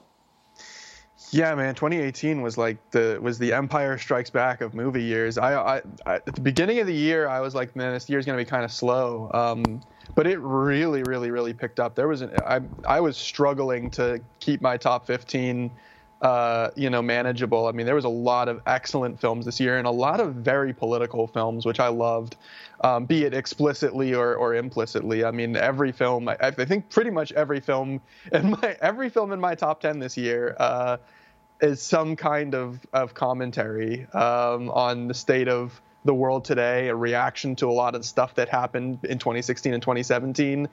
Yeah, man, 2018 was like the was the Empire Strikes Back of movie years. I, I, I at the beginning of the year, I was like, man, this year's gonna be kind of slow. Um, but it really, really, really picked up. There was an I I was struggling to keep my top 15, uh, you know, manageable. I mean, there was a lot of excellent films this year and a lot of very political films, which I loved, um, be it explicitly or, or implicitly. I mean, every film, I, I, think pretty much every film in my every film in my top 10 this year. Uh, is some kind of, of commentary um, on the state of the world today, a reaction to a lot of the stuff that happened in 2016 and 2017.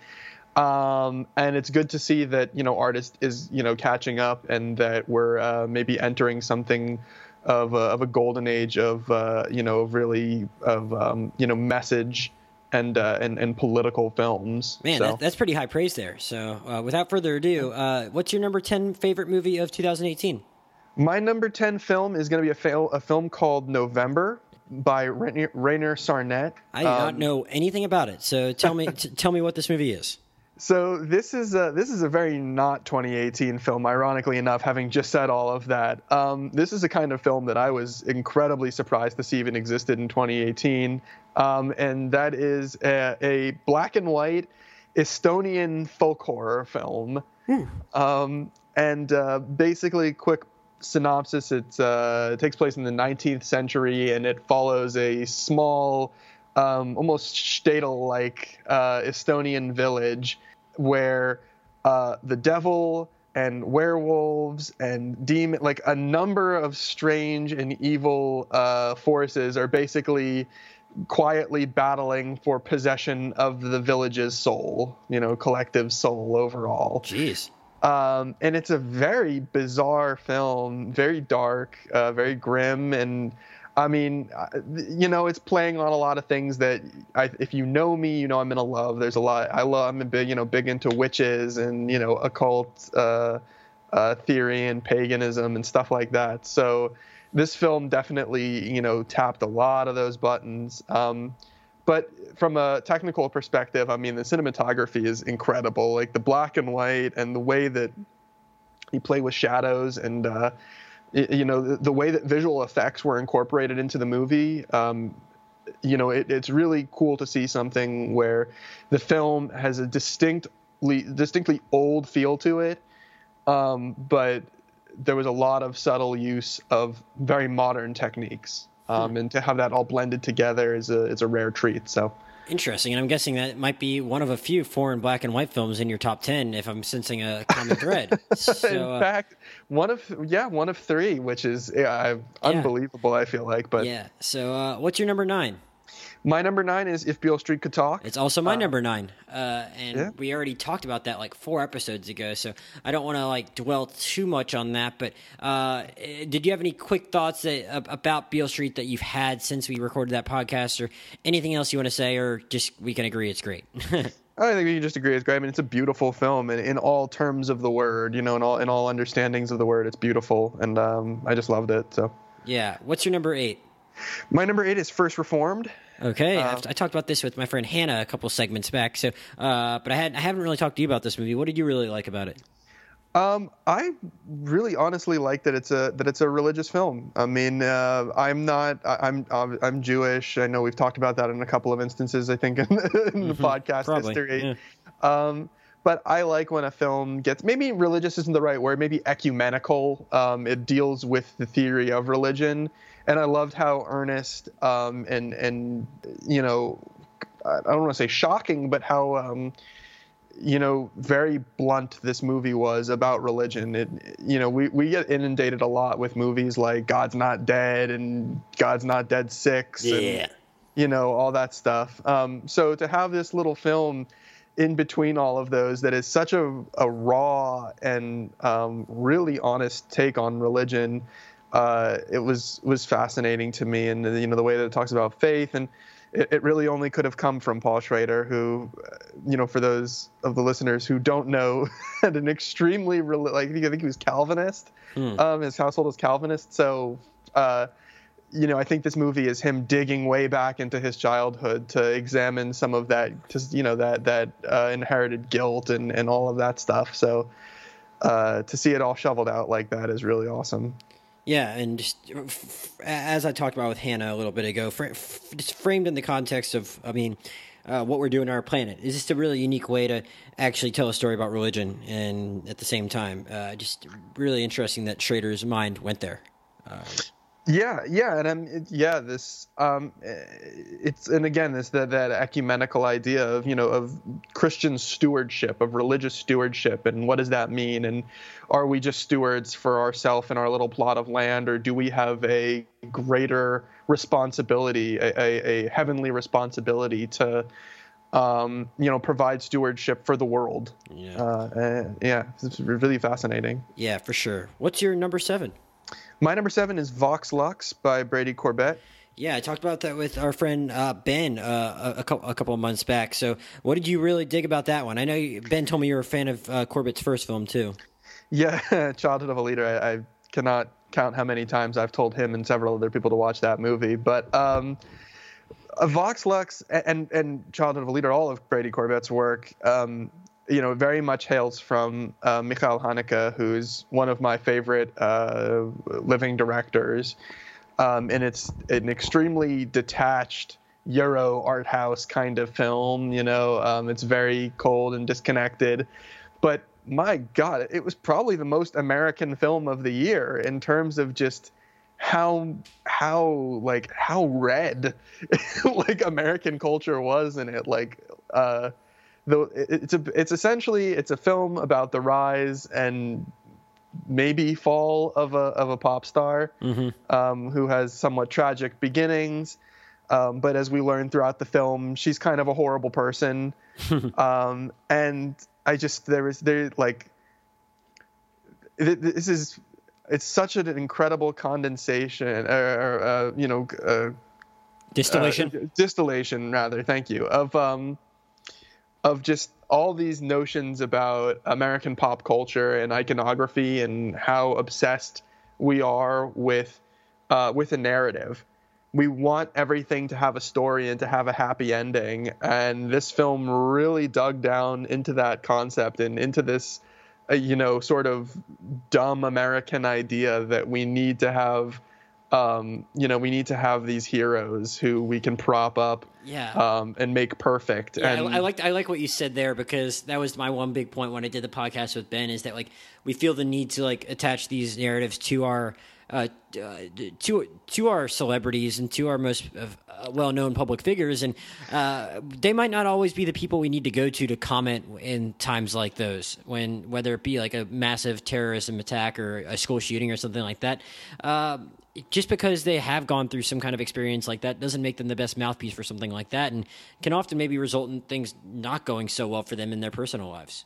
Um, and it's good to see that you know artist is you know catching up and that we're uh, maybe entering something of a, of a golden age of uh, you know of really of um, you know message and uh, and, and political films. Man, so. that, that's pretty high praise there. So uh, without further ado, uh, what's your number ten favorite movie of 2018? My number 10 film is going to be a, fail, a film called November by Rainer, Rainer Sarnet. I do um, not know anything about it. So tell me t- tell me what this movie is. So this is a, this is a very not 2018 film. Ironically enough, having just said all of that, um, this is a kind of film that I was incredibly surprised to see even existed in 2018, um, and that is a, a, black and white Estonian folk horror film. Hmm. Um, and uh, basically, quick synopsis, uh, it takes place in the 19th century and it follows a small, um, almost shtetl like uh, Estonian village where uh, the devil and werewolves and demon like a number of strange and evil uh, forces are basically quietly battling for possession of the village's soul you know collective soul overall Jeez. Um, and it's a very bizarre film very dark uh, very grim and I mean, uh, you know, it's playing on a lot of things that I, if you know me, you know I'm gonna love. There's a lot I love. I'm big, you know, big into witches and you know occult uh, uh, theory and paganism and stuff like that. So this film definitely, you know, tapped a lot of those buttons. Um, but from a technical perspective, I mean, the cinematography is incredible. Like the black and white and the way that he played with shadows and uh, you know the, the, way that visual effects were incorporated into the movie um, you know it, it's really cool to see something where the film has a distinctly distinctly old feel to it um, but there was a lot of subtle use of very modern techniques um, hmm. and to have that all blended together is a, is a rare treat so Interesting, and I'm guessing that might be one of a few foreign black and white films in your top ten, if I'm sensing a common thread. So, in uh, fact, one of yeah, one of three, which is yeah, unbelievable. Yeah. I feel like, but yeah. So, uh, what's your number nine? My number nine is If Beale Street Could Talk. It's also my uh, number nine, uh, and yeah. we already talked about that like four episodes ago. So I don't want to like dwell too much on that. But uh, did you have any quick thoughts that, about Beale Street that you've had since we recorded that podcast, or anything else you want to say, or just we can agree it's great? I think we can just agree it's great. I mean, it's a beautiful film, and in all terms of the word, you know, in all in all understandings of the word, it's beautiful, and um, I just loved it. So yeah, what's your number eight? My number eight is First Reformed. Okay, uh, I talked about this with my friend Hannah a couple segments back. So, uh, but I had I haven't really talked to you about this movie. What did you really like about it? Um, I really honestly like that it's a that it's a religious film. I mean, uh, I'm not I'm I'm Jewish. I know we've talked about that in a couple of instances. I think in the, in the mm-hmm. podcast Probably, history. Yeah. Um, but I like when a film gets maybe religious isn't the right word. Maybe ecumenical. Um, it deals with the theory of religion and I loved how earnest um, and and you know I don't want to say shocking, but how um, you know very blunt this movie was about religion. It you know we we get inundated a lot with movies like God's Not Dead and God's Not Dead Six, yeah, and, you know all that stuff. Um, so to have this little film in between all of those that is such a, a raw and um, really honest take on religion uh, it was was fascinating to me, and you know the way that it talks about faith, and it, it, really only could have come from Paul Schrader, who, uh, you know, for those of the listeners who don't know, had an extremely like I think he was Calvinist. Hmm. Um, his household was Calvinist, so. Uh, you know, I think this movie is him digging way back into his childhood to examine some of that, just you know, that that uh, inherited guilt and and all of that stuff. So, uh, to see it all shoveled out like that is really awesome. Yeah, and just as I talked about with Hannah a little bit ago, fr- just framed in the context of, I mean, uh, what we're doing on our planet. Is just a really unique way to actually tell a story about religion, and at the same time, uh, just really interesting that Schrader's mind went there. Uh, yeah, yeah, and I'm it, yeah this um, it's and again this that that ecumenical idea of you know of Christian stewardship of religious stewardship and what does that mean? And are we just stewards for ourselves and our little plot of land or do we have a greater responsibility a, a, a heavenly responsibility to um, you know provide stewardship for the world? Yeah. Uh, yeah it's really fascinating. Yeah for sure. What's your number seven my number seven is Vox Lux by Brady Corbet. Yeah, I talked about that with our friend uh, Ben uh, a, a, couple, a couple of months back. So, what did you really dig about that one? I know you, Ben told me you were a fan of uh, Corbet's first film too. Yeah, Childhood of a Leader. I, I, cannot count how many times I've told him and several other people to watch that movie. But um, Vox Lux and and Childhood of a Leader, all of Brady Corbet's work. Um, you know, very much hails from uh, Michael Haneke, who's one of my favorite uh, living directors. Um, and it's an extremely detached Euro art house kind of film. You know, um, it's very cold and disconnected, but my God, it was probably the most American film of the year in terms of just how how like how red like American culture was in it. Like uh, though it's a it's essentially it's a film about the rise and maybe fall of a of a pop star Mm-hmm. um, who has somewhat tragic beginnings. Um, but as we learn throughout the film, she's kind of a horrible person. um, and I just there is there like this is it's such an incredible condensation or, or uh, you know uh, Distillation. uh, distillation rather thank you of um of just all these notions about american pop culture and iconography and how obsessed we are with uh, with a narrative. We want everything to have a story and to have a happy ending. And this film really dug down into that concept and into this uh, you know sort of dumb american idea that we need to have um, you know we need to have these heroes who we can prop up yeah. um, and make perfect Yeah, and I, I liked I like what you said there because that was my one big point when I did the podcast with Ben is that like we feel the need to like attach these narratives to our uh, to to our celebrities and to our most uh, well-known public figures, and uh, they might not always be the people we need to go to to comment in times like those. When whether it be like a massive terrorism attack or a school shooting or something like that. Uh, just because they have gone through some kind of experience like that doesn't make them the best mouthpiece for something like that, and can often maybe result in things not going so well for them in their personal lives.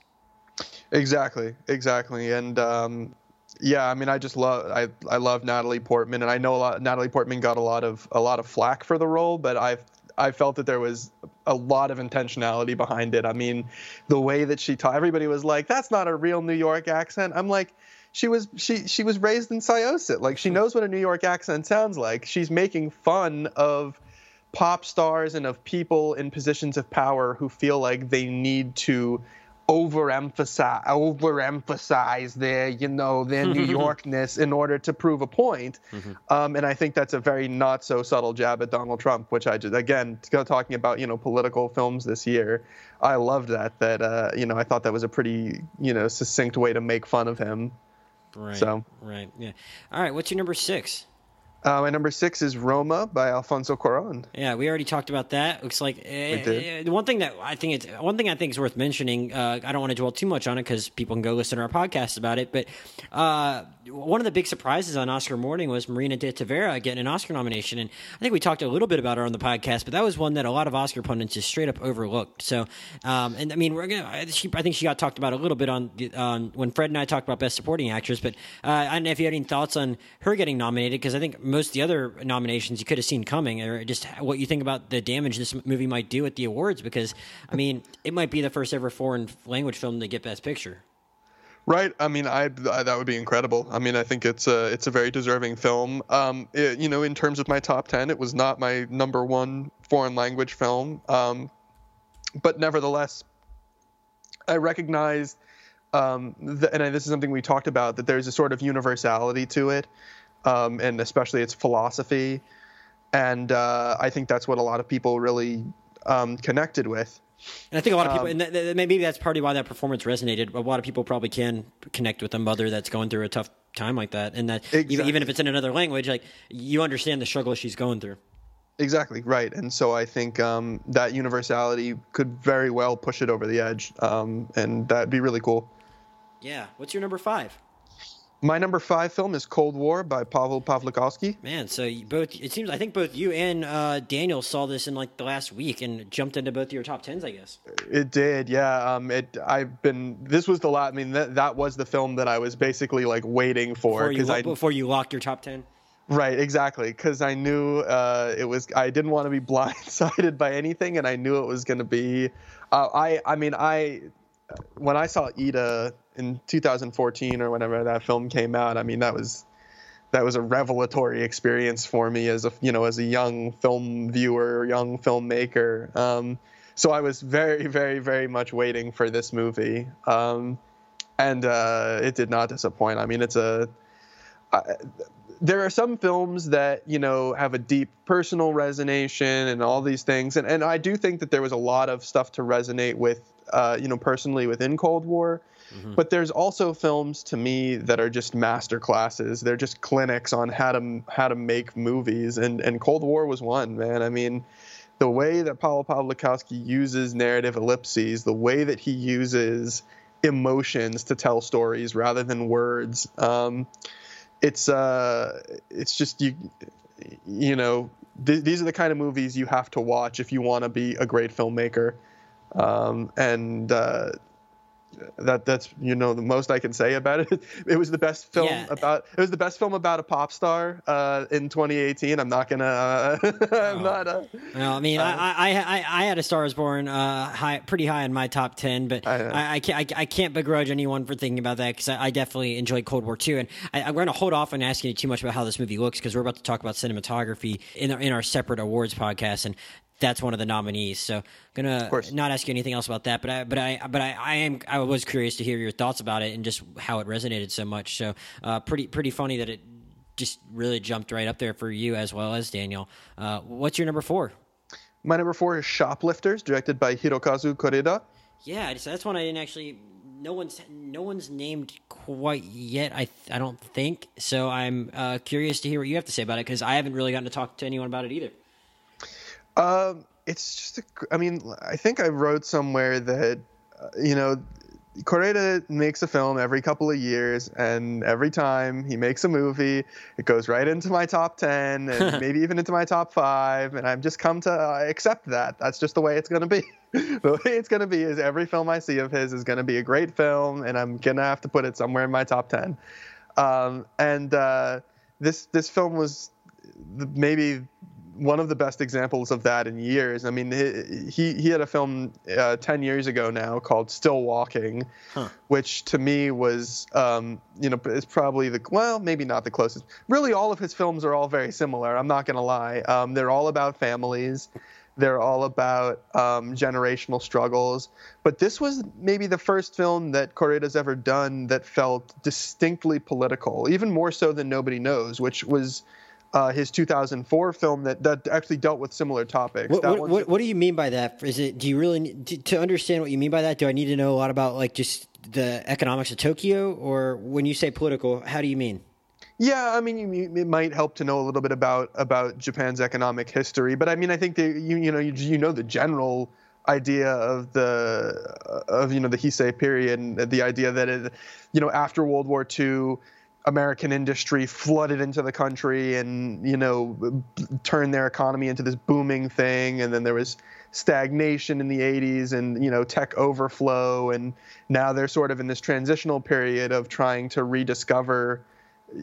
Exactly, exactly, and um, yeah, I mean, I just love I I love Natalie Portman, and I know a lot. Natalie Portman got a lot of a lot of flack for the role, but I I felt that there was a lot of intentionality behind it. I mean, the way that she taught everybody was like, "That's not a real New York accent." I'm like. She was she she was raised in Syosset. Like she hmm. knows what a New York accent sounds like. She's making fun of pop stars and of people in positions of power who feel like they need to overemphasize overemphasize their you know their New Yorkness in order to prove a point. Um, and I think that's a very not so subtle jab at Donald Trump, which I just again talking about you know political films this year. I loved that that uh, you know I thought that was a pretty you know succinct way to make fun of him. Right. So- right. Yeah. All right. What's your number six? Uh, my number six is Roma by Alfonso Cuarón. Yeah, we already talked about that. Looks like uh, did. the one thing that I think it's one thing I think is worth mentioning. Uh, I don't want to dwell too much on it because people can go listen to our podcast about it. But uh, one of the big surprises on Oscar morning was Marina de Tavira getting an Oscar nomination, and I think we talked a little bit about her on the podcast. But that was one that a lot of Oscar pundits just straight up overlooked. So, um, and I mean, we're gonna. I- She, I think she got talked about a little bit on the, on when Fred and I talked about Best Supporting Actress. But uh, I don't know if you had any thoughts on her getting nominated because I think most of the other nominations you could have seen coming, or just what you think about the damage this movie might do at the awards. Because I mean, it might be the first ever foreign language film to get Best Picture. Right. I mean, I, I that would be incredible. I mean, I think it's a it's a very deserving film. Um, it- you know, in terms of my top ten, it was not my number one foreign language film. Um, but nevertheless, I recognized, um, th- and this is something we talked about, that there's a sort of universality to it, um, and especially its philosophy, and uh, I think that's what a lot of people really um, connected with. And I think a lot of people, Um, and that, that- maybe that's partly why that performance resonated. A lot of people probably can connect with a mother that's going through a tough time like that, and that even, even if it's in another language, like you understand the struggle she's going through. Exactly right, and so I think um, that universality could very well push it over the edge, um, and that'd be really cool. Yeah. What's your number five? My number five film is Cold War by Paweł Pawlikowski. Man, so you both it seems I think both you and uh, Daniel saw this in like the last week and jumped into both your top tens, I guess. It did, yeah. Um, it I've been this was the lot. I mean, that that was the film that I was basically like waiting for because I before you locked your top ten. right exactly because I knew uh, it was I didn't want to be blindsided by anything, and I knew it was going to be. Uh, I I mean I when I saw Ida in 2014 or whenever that film came out, I mean that was that was a revelatory experience for me as a you know as a young film viewer, young filmmaker. Um, so I was very very very much waiting for this movie, um, and uh, it did not disappoint. I mean it's a there are some films that you know have a deep personal resonation and all these things and, and i do think that there was a lot of stuff to resonate with uh, you know, personally within Cold War. Mm-hmm. But there's also films to me that are just master classes. They're just clinics on how to how to make movies, and and Cold War was one. Man, I mean, the way that Paweł Pawlikowski uses narrative ellipses, the way that he uses emotions to tell stories rather than words. Um, it's uh, it's just you, you know, th- these are the kind of movies you have to watch if you want to be a great filmmaker. Um, and uh, that that's you know the most I can say about it. It was the best film yeah. about it was the best film about a pop star uh, in 2018. I'm not gonna. Uh, I'm oh. not. Uh, well, I mean, uh, I, I, I I had a Star is Born uh, high, pretty high in my top ten, but I, I, I can't I, I, can't begrudge anyone for thinking about that because I, I, definitely enjoyed Cold War too, and I, am going to hold off on asking you too much about how this movie looks because we're about to talk about cinematography in our, in our separate awards podcast, and that's one of the nominees. So I'm gonna not ask you anything else about that, but I but I but I, I am I was curious to hear your thoughts about it and just how it resonated so much. So uh, pretty pretty funny that it just really jumped right up there for you as well as Daniel. Uh, what's your number four? My number four is Shoplifters, directed by Hirokazu Koreeda. Yeah, so that's one I didn't actually. No one's no one's named quite yet. I I don't think so. I'm uh, curious to hear what you have to say about it because I haven't really gotten to talk to anyone about it either. Um, it's just, a, I mean, I think I wrote somewhere that, uh, you know, Koreeda makes a film every couple of years, and every time he makes a movie, it goes right into my top 10 and maybe even into my top five. And I've just come to uh, accept that. That's just the way it's going to be. the way it's going to be is every film I see of his is going to be a great film, and I'm going to have to put it somewhere in my top 10. Um, and uh, this, this film was maybe one of the best examples of that in years. I mean, he he had a film uh, ten years ago now called Still Walking, huh. which to me was, um, you know, is probably the well, maybe not the closest. Really, all of his films are all very similar. I'm not gonna lie. Um, they're all about families. They're all about um, generational struggles. But this was maybe the first film that Koreeda's ever done that felt distinctly political, even more so than Nobody Knows, which was uh, his 2004 film that, that actually dealt with similar topics. What, what, what, what, do you mean by that? Is it? Do you really need, to understand what you mean by that? Do I need to know a lot about like just the economics of Tokyo, or when you say political, how do you mean? Yeah, I mean, you, it might help to know a little bit about about Japan's economic history, but I mean, I think that you you know you, you know the general idea of the of you know the Heisei period and the idea that it, you know after World War II American industry flooded into the country and you know turned their economy into this booming thing. And then there was stagnation in the 80s and you know tech overflow. And now they're sort of in this transitional period of trying to rediscover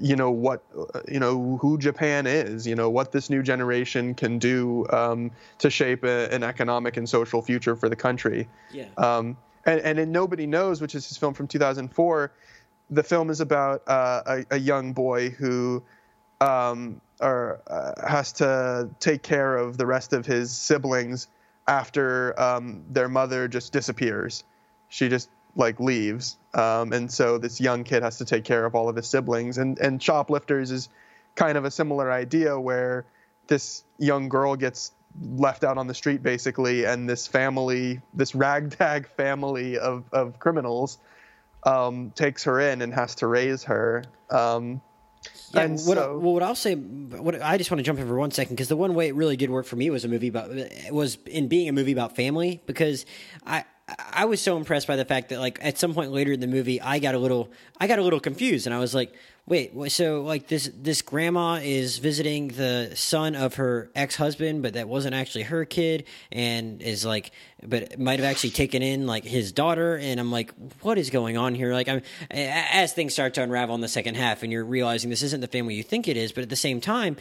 you know what you know who Japan is you know what this new generation can do um, to shape a, an economic and social future for the country. Yeah. Um, and, and Nobody Knows which is his film from 2004 the film is about uh, a, a, young boy who um, or, uh, has to take care of the rest of his siblings after um, their mother just disappears. She just like leaves, um, and so this young kid has to take care of all of his siblings. And and shoplifters is kind of a similar idea where this young girl gets left out on the street basically, and this family, this ragtag family of of criminals um, takes her in and has to raise her. Um, yeah, and what, so, well, what I'll say, what I just want to jump in for one second because the one way it really did work for me was a movie about was in being a movie about family because I I was so impressed by the fact that like at some point later in the movie I got a little I got a little confused and I was like wait so like this this grandma is visiting the son of her ex-husband but that wasn't actually her kid and is like but might have actually taken in like his daughter and i'm like what is going on here? Like i'm as things start to unravel in the second half and you're realizing this isn't the family you think it is but at the same time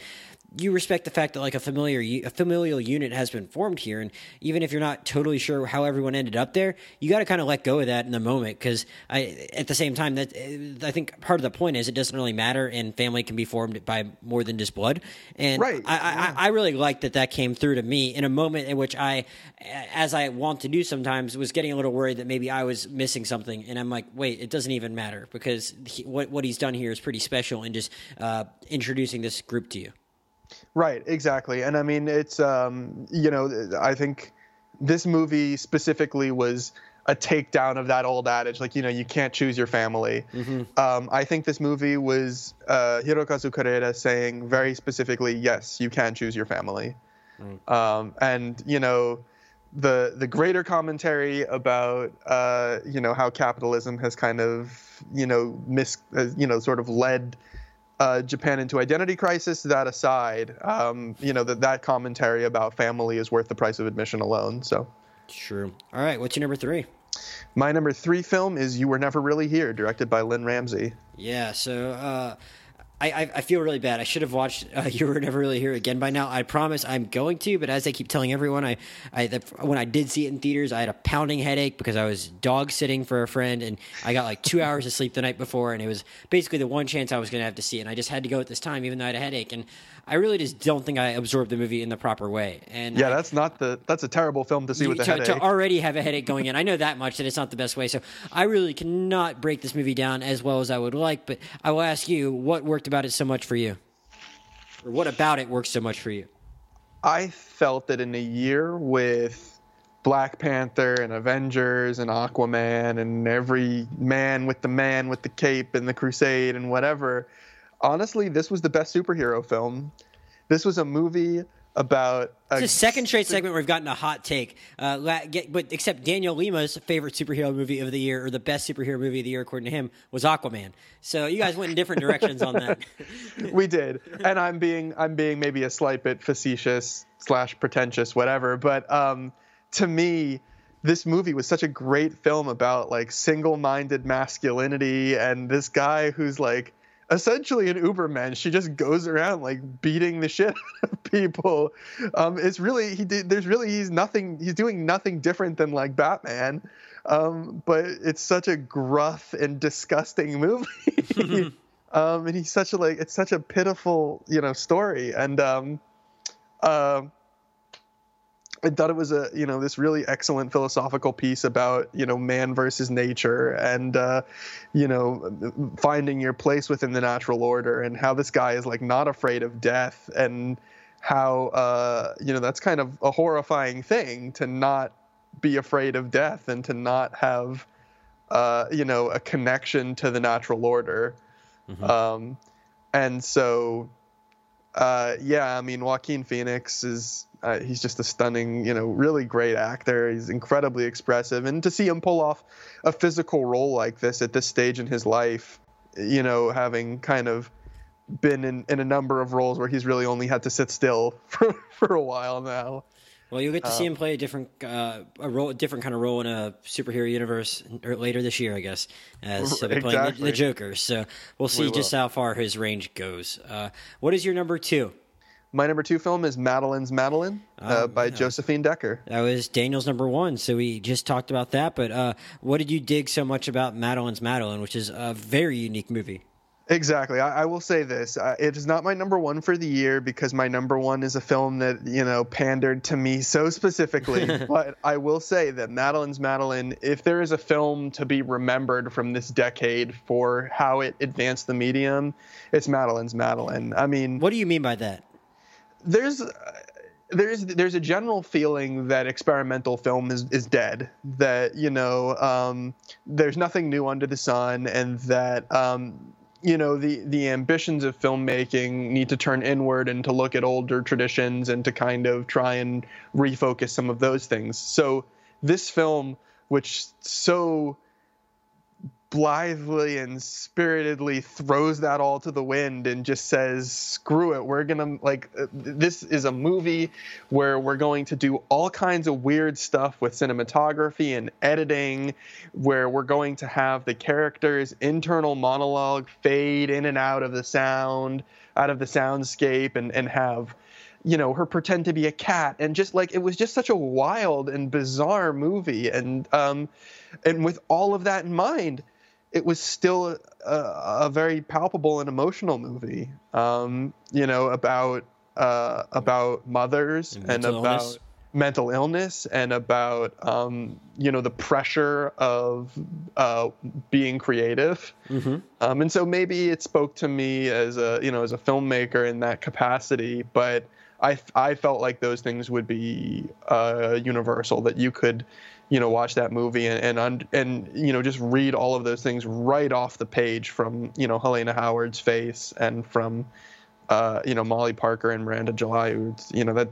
you respect the fact that like a familiar a familial unit has been formed here and even if you're not totally sure how everyone ended up there you got to kind of let go of that in the moment because i at the same time that i think part of the point is it doesn't really matter and family can be formed by more than just blood and right. I, yeah. I, I really like that that came through to me in a moment in which i as i want to do sometimes was getting a little worried that maybe i was missing something and i'm like wait it doesn't even matter because he, what, what he's done here is pretty special in just uh, introducing this group to you Right, exactly. And I mean, it's, um, you know, I think this movie specifically was a takedown of that old adage, like you know, you can't choose your family. Mm-hmm. Um, I think this movie was uh, Hirokazu Koreeda saying very specifically, yes, you can choose your family, Mm. um, and you know, the the greater commentary about uh, you know how capitalism has kind of you know mis uh, you know sort of led. Uh, Japan into identity crisis. That aside, um, you know that that commentary about family is worth the price of admission alone. So, True. All right. What's your number three? my number three film is "You Were Never Really Here," directed by Lynne Ramsay. Yeah. So uh, I, I feel really bad. I should have watched uh, You Were Never Really Here again by now. I promise I'm going to. But as I keep telling everyone, I I the, when I did see it in theaters, I had a pounding headache because I was dog sitting for a friend, and I got like two hours of sleep the night before, and it was basically the one chance I was going to have to see it. And I just had to go at this time, even though I had a headache. And I really just don't think I absorbed the movie in the proper way. And Yeah, I- that's not the that's a terrible film to see with a to, headache. to already have a headache going in. I know that much that it's not the best way. So I really cannot break this movie down as well as I would like. But I will ask you, what worked about it so much for you, or what about it works so much for you? I felt that in a year with Black Panther and Avengers and Aquaman and every man with the man with the cape and the crusade and whatever, honestly, this was the best superhero film. This was a movie about a It's the second straight segment where we've gotten a hot take. Uh, get, but except Daniel Lima's favorite superhero movie of the year, or the best superhero movie of the year according to him, was Aquaman. So you guys went in different directions on that. we did and i'm being i'm being maybe a slight bit facetious slash pretentious whatever but um to me this movie was such a great film about like single-minded masculinity and this guy who's like essentially an uberman. She just goes around like beating the shit out of people. Um it's really he did there's really he's nothing he's doing nothing different than like batman. Um but it's such a gruff and disgusting movie. Um, and he's such a like it's such a pitiful you know story. And um, uh, I thought it was a you know this really excellent philosophical piece about you know man versus nature and uh, you know finding your place within the natural order and how this guy is like not afraid of death and how uh, you know that's kind of a horrifying thing to not be afraid of death and to not have uh, you know a connection to the natural order. Um, and so, uh, yeah, I mean, Joaquin Phoenix is, uh, he's just a stunning, you know, really great actor. He's incredibly expressive. And to see him pull off a physical role like this at this stage in his life, you know, having kind of been in, in a number of roles where he's really only had to sit still for, for a while now. Well, you'll get to see him play a different, uh, a role, different kind of role in a superhero universe or later this year, I guess, as he'll be playing the, Exactly. the Joker. So we'll see We just how far his range goes. Uh, what is your number two? My number two film is Madeline's Madeline uh, Oh, by yeah. Josephine Decker. That was Daniel's number one. So we just talked about that. But uh, what did you dig so much about Madeline's Madeline, which is a very unique movie? Exactly. I, I will say this: uh, it is not my number one for the year because my number one is a film that you know pandered to me so specifically. but I will say that Madeline's Madeline, if there is a film to be remembered from this decade for how it advanced the medium, it's Madeline's Madeline. I mean, What do you mean by that? there's uh, there's there's a general feeling that experimental film is, is dead that you know um, there's nothing new under the sun and that um, you know the the ambitions of filmmaking need to turn inward and to look at older traditions and to kind of try and refocus some of those things. So this film which so blithely and spiritedly throws that all to the wind and just says screw it we're gonna like uh, this is a movie where we're going to do all kinds of weird stuff with cinematography and editing where we're going to have the characters internal monologue fade in and out of the sound out of the soundscape and and have you know her pretend to be a cat. And just like it was just such a wild and bizarre movie. And um and with all of that in mind it was still a, a very palpable and emotional movie um you know about uh about mothers and, mental about illness. mental illness and about um you know the pressure of uh being creative um, and so maybe it spoke to me as a you know as a filmmaker in that capacity but I, I felt like those things would be uh, universal that you could you know watch that movie and and and you know just read all of those things right off the page from you know Helena Howard's face and from uh, you know Molly Parker and Miranda July. You know that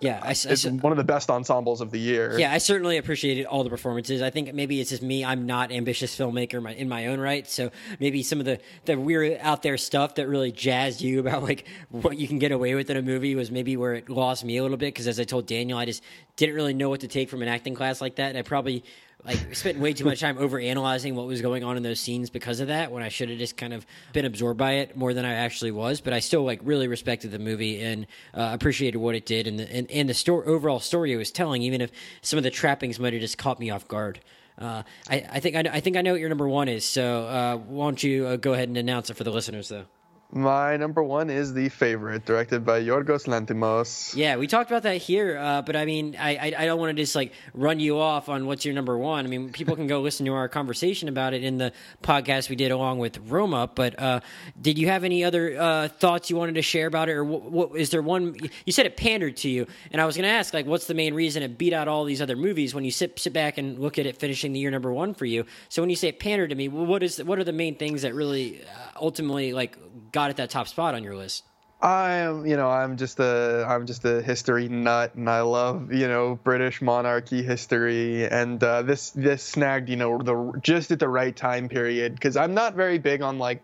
yeah, I, it's I, one of the best ensembles of the year. Yeah, I certainly appreciated all the performances. I think maybe it's just me; I'm not ambitious filmmaker in my own right. So maybe some of the the weird out there stuff that really jazzed you about like what you can get away with in a movie was maybe where it lost me a little bit. Because as I told Daniel, I just didn't really know what to take from an acting class like that. And I probably like spent way too much time over analyzing what was going on in those scenes because of that when I should have just kind of been absorbed by it more than I actually was. But I still like really respected the movie and uh, appreciated what it did and the and, and the story overall story it was telling, even if some of the trappings might have just caught me off guard. Uh, I, I, think I, know, I think I know what your number one is. So uh, why don't you uh, go ahead and announce it for the listeners, though? My number one is the favorite, directed by Yorgos Lanthimos. Yeah, we talked about that here, uh, but I mean, I, I, I don't want to just like run you off on what's your number one. I mean, people can go listen to our conversation about it in the podcast we did along with Roma. But uh, did you have any other uh, thoughts you wanted to share about it, or what, what is there one? You said it pandered to you, and I was going to ask like, what's the main reason it beat out all these other movies when you sit sit back and look at it finishing the year number one for you? So when you say it pandered to me, what is what are the main things that really uh, ultimately like got at that top spot on your list? I am, you know, I'm just a, I'm just a history nut, and I love, you know, British monarchy history, and uh, this, this snagged, you know, the just at the right time period, because I'm not very big on like,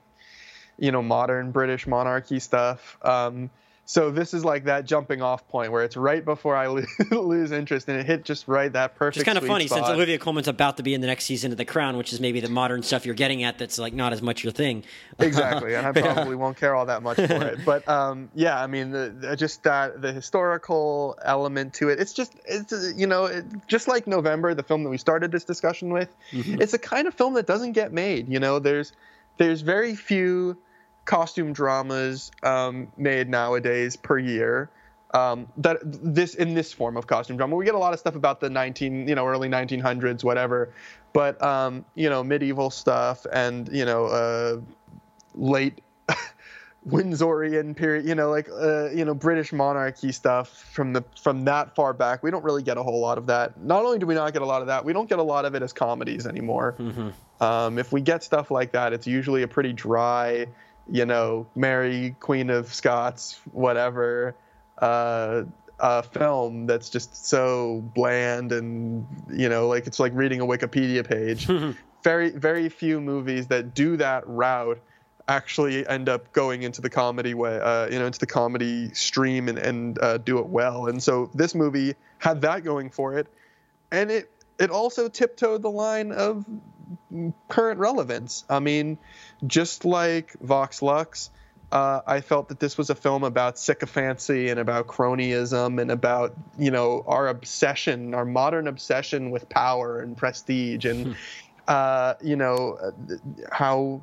you know, modern British monarchy stuff. Um, so this is like that jumping off point where it's right before I lose interest, and it hit just right that perfect. It's kind of funny spot. since Olivia Colman's about to be in the next season of The Crown, which is maybe the modern stuff you're getting at. That's like not as much your thing. Exactly, and I probably won't care all that much for it. But um, yeah, I mean, the, the, just that the historical element to it. It's just it's you know it, just like November, the film that we started this discussion with. Mm-hmm. It's a kind of film that doesn't get made. You know, there's there's very few costume dramas um, made nowadays per year. Um, that this in this form of costume drama, we get a lot of stuff about the 19, you know, early 1900s, whatever. But um, you know, medieval stuff and you know, uh, late Windsorian period, you know, like uh, you know, British monarchy stuff from the from that far back. We don't really get a whole lot of that. Not only do we not get a lot of that, we don't get a lot of it as comedies anymore. Mm-hmm. Um, if we get stuff like that, it's usually a pretty dry you know, Mary, Queen of Scots, whatever, uh, a film that's just so bland and you know, like it's like reading a Wikipedia page. very, very few movies that do that route actually end up going into the comedy way, uh, you know, into the comedy stream and, and uh, do it well. And so this movie had that going for it, and it it also tiptoed the line of current relevance. I mean, just like Vox Lux, uh, I felt that this was a film about sycophancy and about cronyism and about you know our obsession, our modern obsession with power and prestige, and hmm. uh, you know how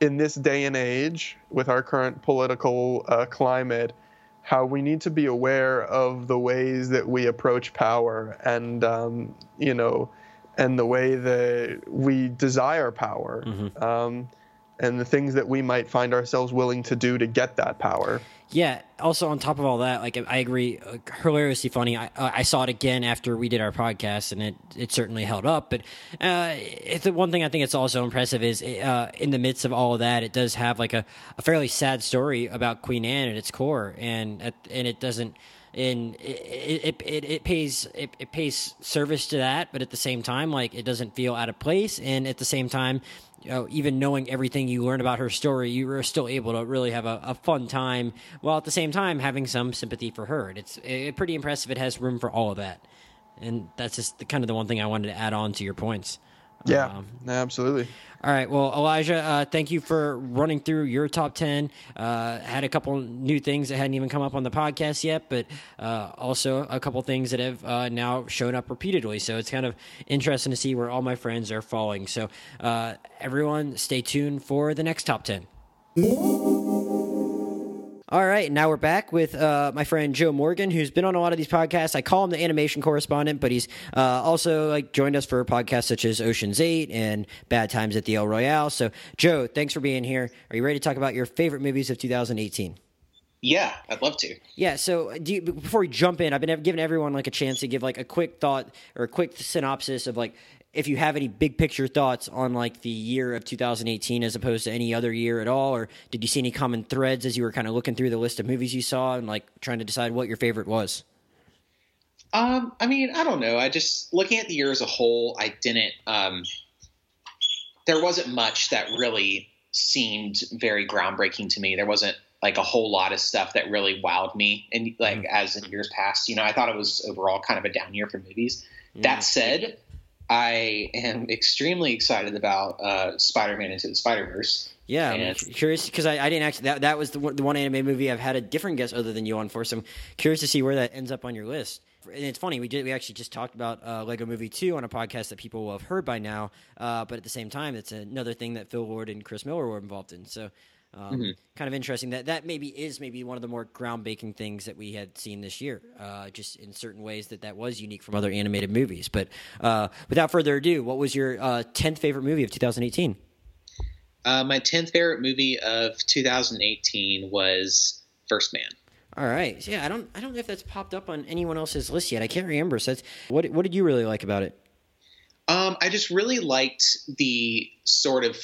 in this day and age with our current political uh, climate, how we need to be aware of the ways that we approach power and um, you know and the way that we desire power. Mm-hmm. Um, and the things that we might find ourselves willing to do to get that power. Yeah. Also, on top of all that, like I agree, uh, hilariously funny. I uh, I saw it again after we did our podcast, and it it certainly held up. But uh, it's the one thing I think it's also impressive is uh, in the midst of all of that, it does have like a, a fairly sad story about Queen Anne at its core, and and it doesn't and it it, it, it pays it, it, pays service to that, but at the same time, like it doesn't feel out of place, and at the same time, you know, even knowing everything you learn about her story, you were still able to really have a, a fun time, while at the same time having some sympathy for her. And it's it, pretty impressive. It has room for all of that, and that's just the, kind of the one thing I wanted to add on to your points. Yeah, um, absolutely. All right. Well, Elijah, uh, thank you for running through your top 10. Uh, had a couple new things that hadn't even come up on the podcast yet, but uh, also a couple things that have uh, now shown up repeatedly. So it's kind of interesting to see where all my friends are falling. So, uh, everyone, stay tuned for the next top 10. All right, now we're back with uh, my friend Joe Morgan, who's been on a lot of these podcasts. I call him the animation correspondent, but he's uh, also like joined us for podcasts such as Ocean's Eight and Bad Times at the El Royale. So, Joe, thanks for being here. Are you ready to talk about your favorite movies of 2018? Yeah, I'd love to. Yeah. So do you, before we jump in, I've been giving everyone like a chance to give like a quick thought or a quick synopsis of like if you have any big picture thoughts on like the year of 2018 as opposed to any other year at all, or did you see any common threads as you were kind of looking through the list of movies you saw and like trying to decide what your favorite was? Um, I mean, I don't know. I just looking at the year as a whole, I didn't. Um, there wasn't much that really seemed very groundbreaking to me. There wasn't like a whole lot of stuff that really wowed me, and like mm-hmm. as in years past, you know, I thought it was overall kind of a down year for movies. Mm-hmm. That said, I am extremely excited about uh, Spider-Man into the Spider-Verse. Yeah, I'm curious because I, I, didn't actually that that was the, the one anime movie I've had a different guest other than you on for. So I'm curious to see where that ends up on your list and it's funny we did we actually just talked about uh, Lego Movie Two on a podcast that people will have heard by now, uh, but at the same time, it's another thing that Phil Lord and Chris Miller were involved in. So. Um, mm-hmm. Kind of interesting that that maybe is maybe one of the more groundbreaking things that we had seen this year. Uh, just in certain ways that that was unique from other animated movies. But uh, without further ado, what was your uh, tenth favorite movie of 2018? Uh, my tenth favorite movie of 2018 was First Man. All right. Yeah, I don't I don't know if that's popped up on anyone else's list yet. I can't remember. So what what did you really like about it? Um, I just really liked the sort of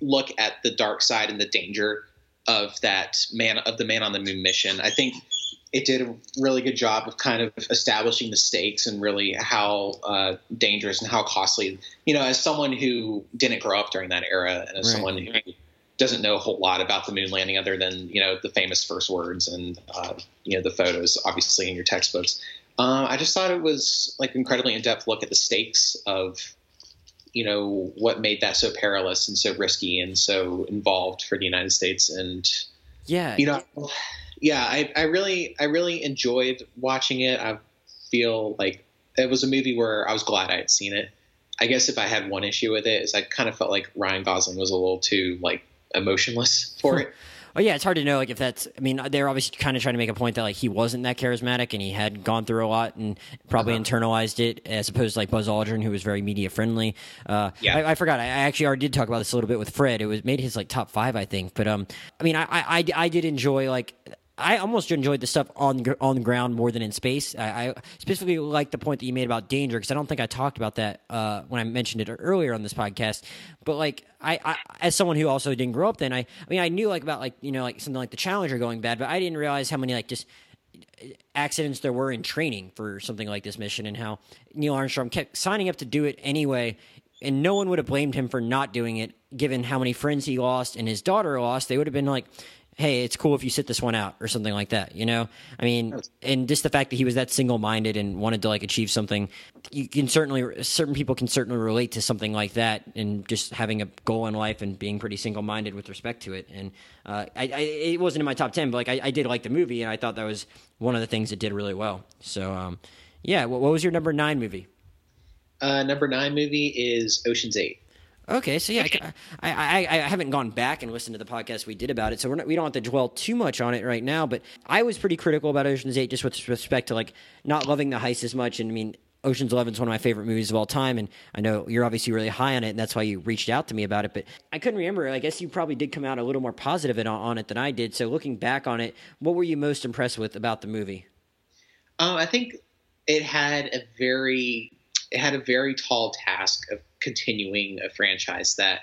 look at the dark side and the danger of that man of the man on the moon mission. I think it did a really good job of kind of establishing the stakes and really how uh, dangerous and how costly. You know, as someone who didn't grow up during that era, and as right. someone who doesn't know a whole lot about the moon landing other than you know the famous first words and uh, you know the photos obviously in your textbooks. Uh, I just thought it was like incredibly in depth look at the stakes of you know what made that so perilous and so risky and so involved for the United States and yeah you know yeah I, I really I really enjoyed watching it. I feel like it was a movie where I was glad I had seen it. I guess if I had one issue with it is I kind of felt like Ryan Gosling was a little too like emotionless for it. Oh yeah, it's hard to know like if that's. I mean, they're obviously kind of trying to make a point that like he wasn't that charismatic and he had gone through a lot and probably uh-huh. internalized it, as opposed to like Buzz Aldrin, who was very media friendly. Uh, yeah, I, I, forgot. I actually already did talk about this a little bit with Fred. It was made his like top five, I think. But um, I mean, I I, I did enjoy like I almost enjoyed the stuff on on the ground more than in space. I, I specifically like the point that you made about danger because I don't think I talked about that uh, when I mentioned it earlier on this podcast. But like, I, I, as someone who also didn't grow up then, I I mean I knew like about like you know like something like the Challenger going bad, but I didn't realize how many like just accidents there were in training for something like this mission and how Neil Armstrong kept signing up to do it anyway and no one would have blamed him for not doing it given how many friends he lost and his daughter lost they would have been like hey, it's cool if you sit this one out or something like that, you know? I mean, and just the fact that he was that single minded and wanted to like achieve something, you can certainly, certain people can certainly relate to something like that and just having a goal in life and being pretty single minded with respect to it. And uh, I, I, it wasn't in my top 10, but like I, I, did like the movie and I thought that was one of the things it did really well. So, um, yeah, what, what was your number nine movie? Uh, number nine movie is Ocean's Eight. Okay, so yeah, I, I, I haven't gone back and listened to the podcast we did about it, so we're not, we don't have to dwell too much on it right now. But I was pretty critical about Ocean's Eight, just with respect to like not loving the heist as much. And I mean, Ocean's Eleven is one of my favorite movies of all time, and I know you're obviously really high on it, and that's why you reached out to me about it. But I couldn't remember. I guess you probably did come out a little more positive on it than I did. So looking back on it, what were you most impressed with about the movie? Um, I think it had a very it had a very tall task of continuing a franchise that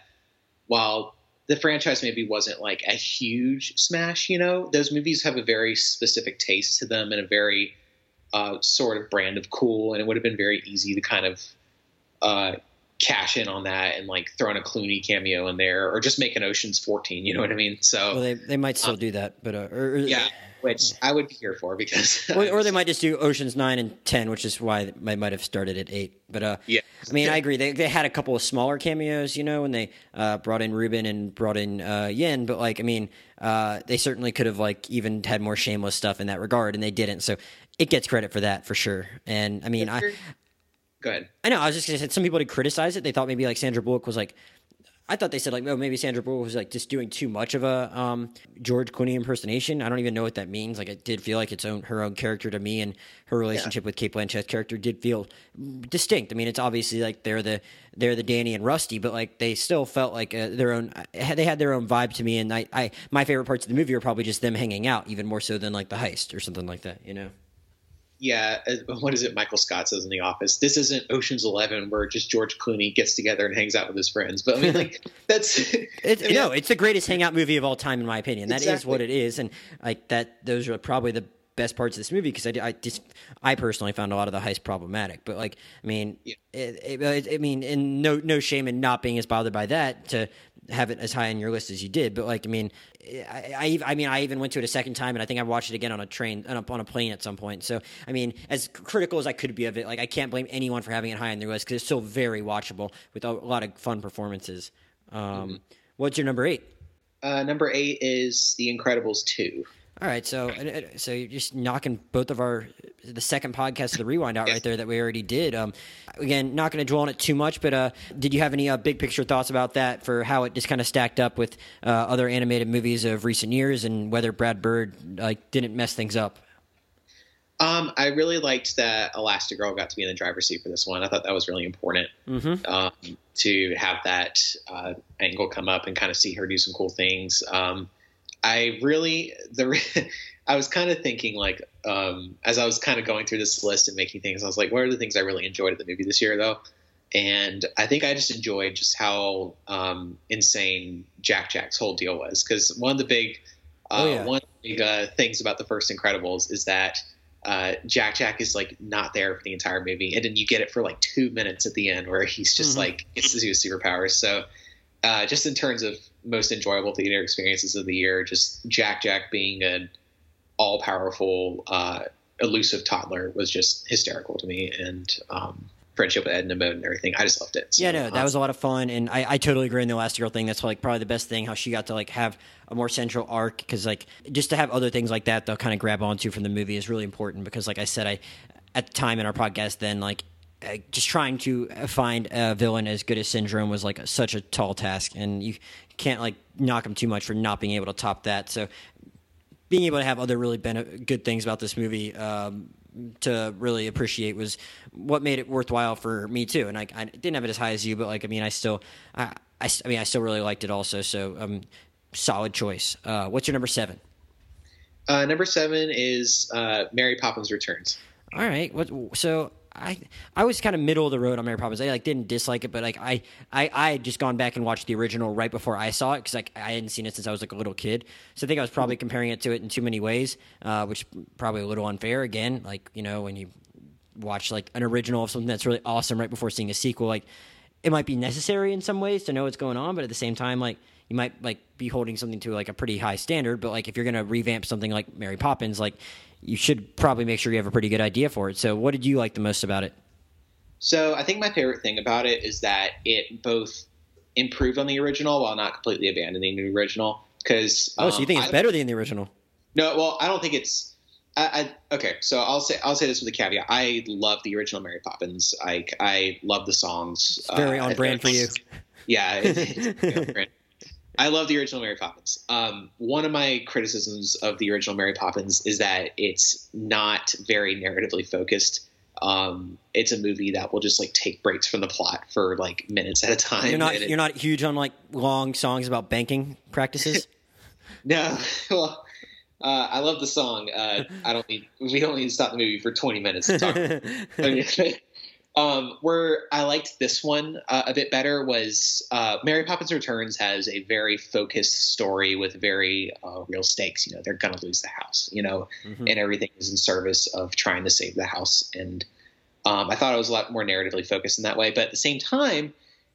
while the franchise maybe wasn't like a huge smash, you know, those movies have a very specific taste to them and a very uh, sort of brand of cool, and it would have been very easy to kind of uh, cash in on that and like throw in a Clooney cameo in there, or just make an Ocean's 14. You know what I mean? So well, they they might still um, do that, but uh, or, yeah, which I would be here for because. or, or, they might just do Ocean's nine and ten, which is why they might have started at eight. But uh, yeah, I mean, I agree. They they had a couple of smaller cameos, you know, when they uh, brought in Reuben and brought in uh, Yen. But like, I mean, uh, they certainly could have like even had more shameless stuff in that regard, and they didn't. So it gets credit for that for sure. And I mean, I. Go ahead. I know. I was just gonna say some people did criticize it. They thought maybe like Sandra Bullock was like I thought they said like, oh, maybe Sandra Bullock was like just doing too much of a um, George Clooney impersonation. I don't even know what that means. Like, it did feel like its own her own character to me, and her relationship yeah. with Cate Blanchett's character did feel distinct. I mean, it's obviously like they're the they're the Danny and Rusty, but like they still felt like uh, their own. They had their own vibe to me, and I, I my favorite parts of the movie are probably just them hanging out, even more so than like the heist or something like that. You know yeah, uh, what is it? Michael Scott says in The Office. This isn't Ocean's Eleven where just George Clooney gets together and hangs out with his friends. But I mean, like that's it's, I mean, no, it's the greatest hangout movie of all time in my opinion. That exactly. is what it is, and like that. Those are probably the best parts of this movie because I, I just I personally found a lot of the heist problematic. But like, I mean, yeah. it, it, I mean, and no no shame in not being as bothered by that to have it as high on your list as you did. But like, I mean, I, I, I, mean, I even went to it a second time, and I think I watched it again on a train, on a, on a plane at some point. So, I mean, as critical as I could be of it, like I can't blame anyone for having it high on their list because it's still very watchable with a lot of fun performances. Um, mm-hmm. What's your number eight? Uh, number eight is The Incredibles two. All right, so so you're just knocking both of our the second podcast of the rewind out yes. right there that we already did. Um, again, not going to dwell on it too much, but uh, did you have any uh, big picture thoughts about that for how it just kind of stacked up with uh, other animated movies of recent years and whether Brad Bird like didn't mess things up? Um, I really liked that Elastigirl got to be in the driver's seat for this one. I thought that was really important mm-hmm. um, to have that uh, angle come up and kind of see her do some cool things. Um, I really the I was kind of thinking like um, as I was kind of going through this list and making things, I was like, what are the things I really enjoyed at the movie this year though? And I think I just enjoyed just how um, insane Jack Jack's whole deal was because one of the big uh, oh, yeah. one of the big uh, things about the first Incredibles is that uh, Jack Jack is like not there for the entire movie, and then you get it for like two minutes at the end where he's just mm-hmm. like gets use superpowers. So uh, just in terms of most enjoyable theater experiences of the year, just Jack Jack being an all powerful, uh, elusive toddler was just hysterical to me. And um, friendship with Edna Mode and everything. I just loved it. So, yeah, no, that um, was a lot of fun, and I, I totally agree in the last girl thing. That's like probably the best thing how she got to like have a more central arc because like just to have other things like that they'll kind of grab onto from the movie is really important because like I said, I at the time in our podcast then like uh, just trying to find a villain as good as Syndrome was like such a tall task, and you can't like knock him too much for not being able to top that. So being able to have other really bene- good things about this movie um, to really appreciate was what made it worthwhile for me too. And I, I, didn't have it as high as you, but like I mean, I still, I, I, I mean, I still really liked it also. So um, solid choice. Uh, what's your number seven? Uh, number seven is uh, Mary Poppins Returns. All right. What? So I I was kind of middle of the road on Mary Poppins. I like didn't dislike it, but like I I I had just gone back and watched the original right before I saw it because like I hadn't seen it since I was like a little kid. So I think I was probably comparing it to it in too many ways, uh, which probably a little unfair. Again, like you know when you watch like an original of something that's really awesome right before seeing a sequel, like it might be necessary in some ways to know what's going on, but at the same time, like you might like be holding something to like a pretty high standard. But like if you're gonna revamp something like Mary Poppins, like you should probably make sure you have a pretty good idea for it. So what did you like the most about it? So I think my favorite thing about it is that it both improved on the original while not completely abandoning the original. Because oh, um, so you think it's I, better than the original? No, well, I don't think it's. I, I, okay, so I'll say I'll say this with a caveat. I love the original Mary Poppins. I I love the songs. It's very uh, on brand for you. Yeah, it, I love the original Mary Poppins. Um, one of my criticisms of the original Mary Poppins is that it's not very narratively focused um, it's a movie that will just like take breaks from the plot for like minutes at a time. You're not you're not huge on like long songs about banking practices. no, well, uh, I love the song. Uh, I don't need we don't need to stop the movie for 20 minutes to talk. Um, where I liked this one uh, a bit better was uh, Mary Poppins Returns has a very focused story with very uh, real stakes. You know, they're gonna lose the house. You know, mm-hmm. and everything is in service of trying to save the house. And um, I thought it was a lot more narratively focused in that way. But at the same time,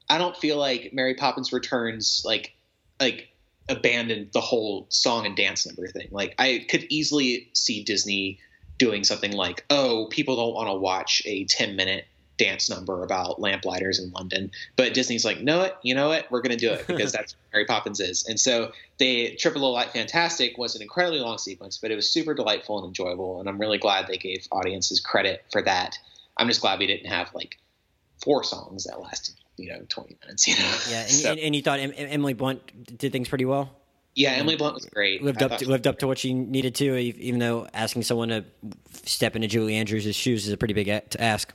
I don't feel like Mary Poppins Returns like like abandoned the whole song and dance number thing. Like I could easily see Disney doing something like, oh, people don't want to watch a 10 minute dance number about lamplighters in London. But Disney's like, no, it, you know what? We're going to do it because that's what Mary Poppins is. And so they Trip a Little Light Fantastic was an incredibly long sequence, but it was super delightful and enjoyable. And I'm really glad they gave audiences credit for that. I'm just glad we didn't have like four songs that lasted you know 20 minutes. You know. Yeah, and, So- and, and you thought em- Emily Blunt did things pretty well. yeah. Emily Blunt was great. lived I up to, lived up to what she needed to, even though asking someone to step into Julie Andrews' shoes is a pretty big ask.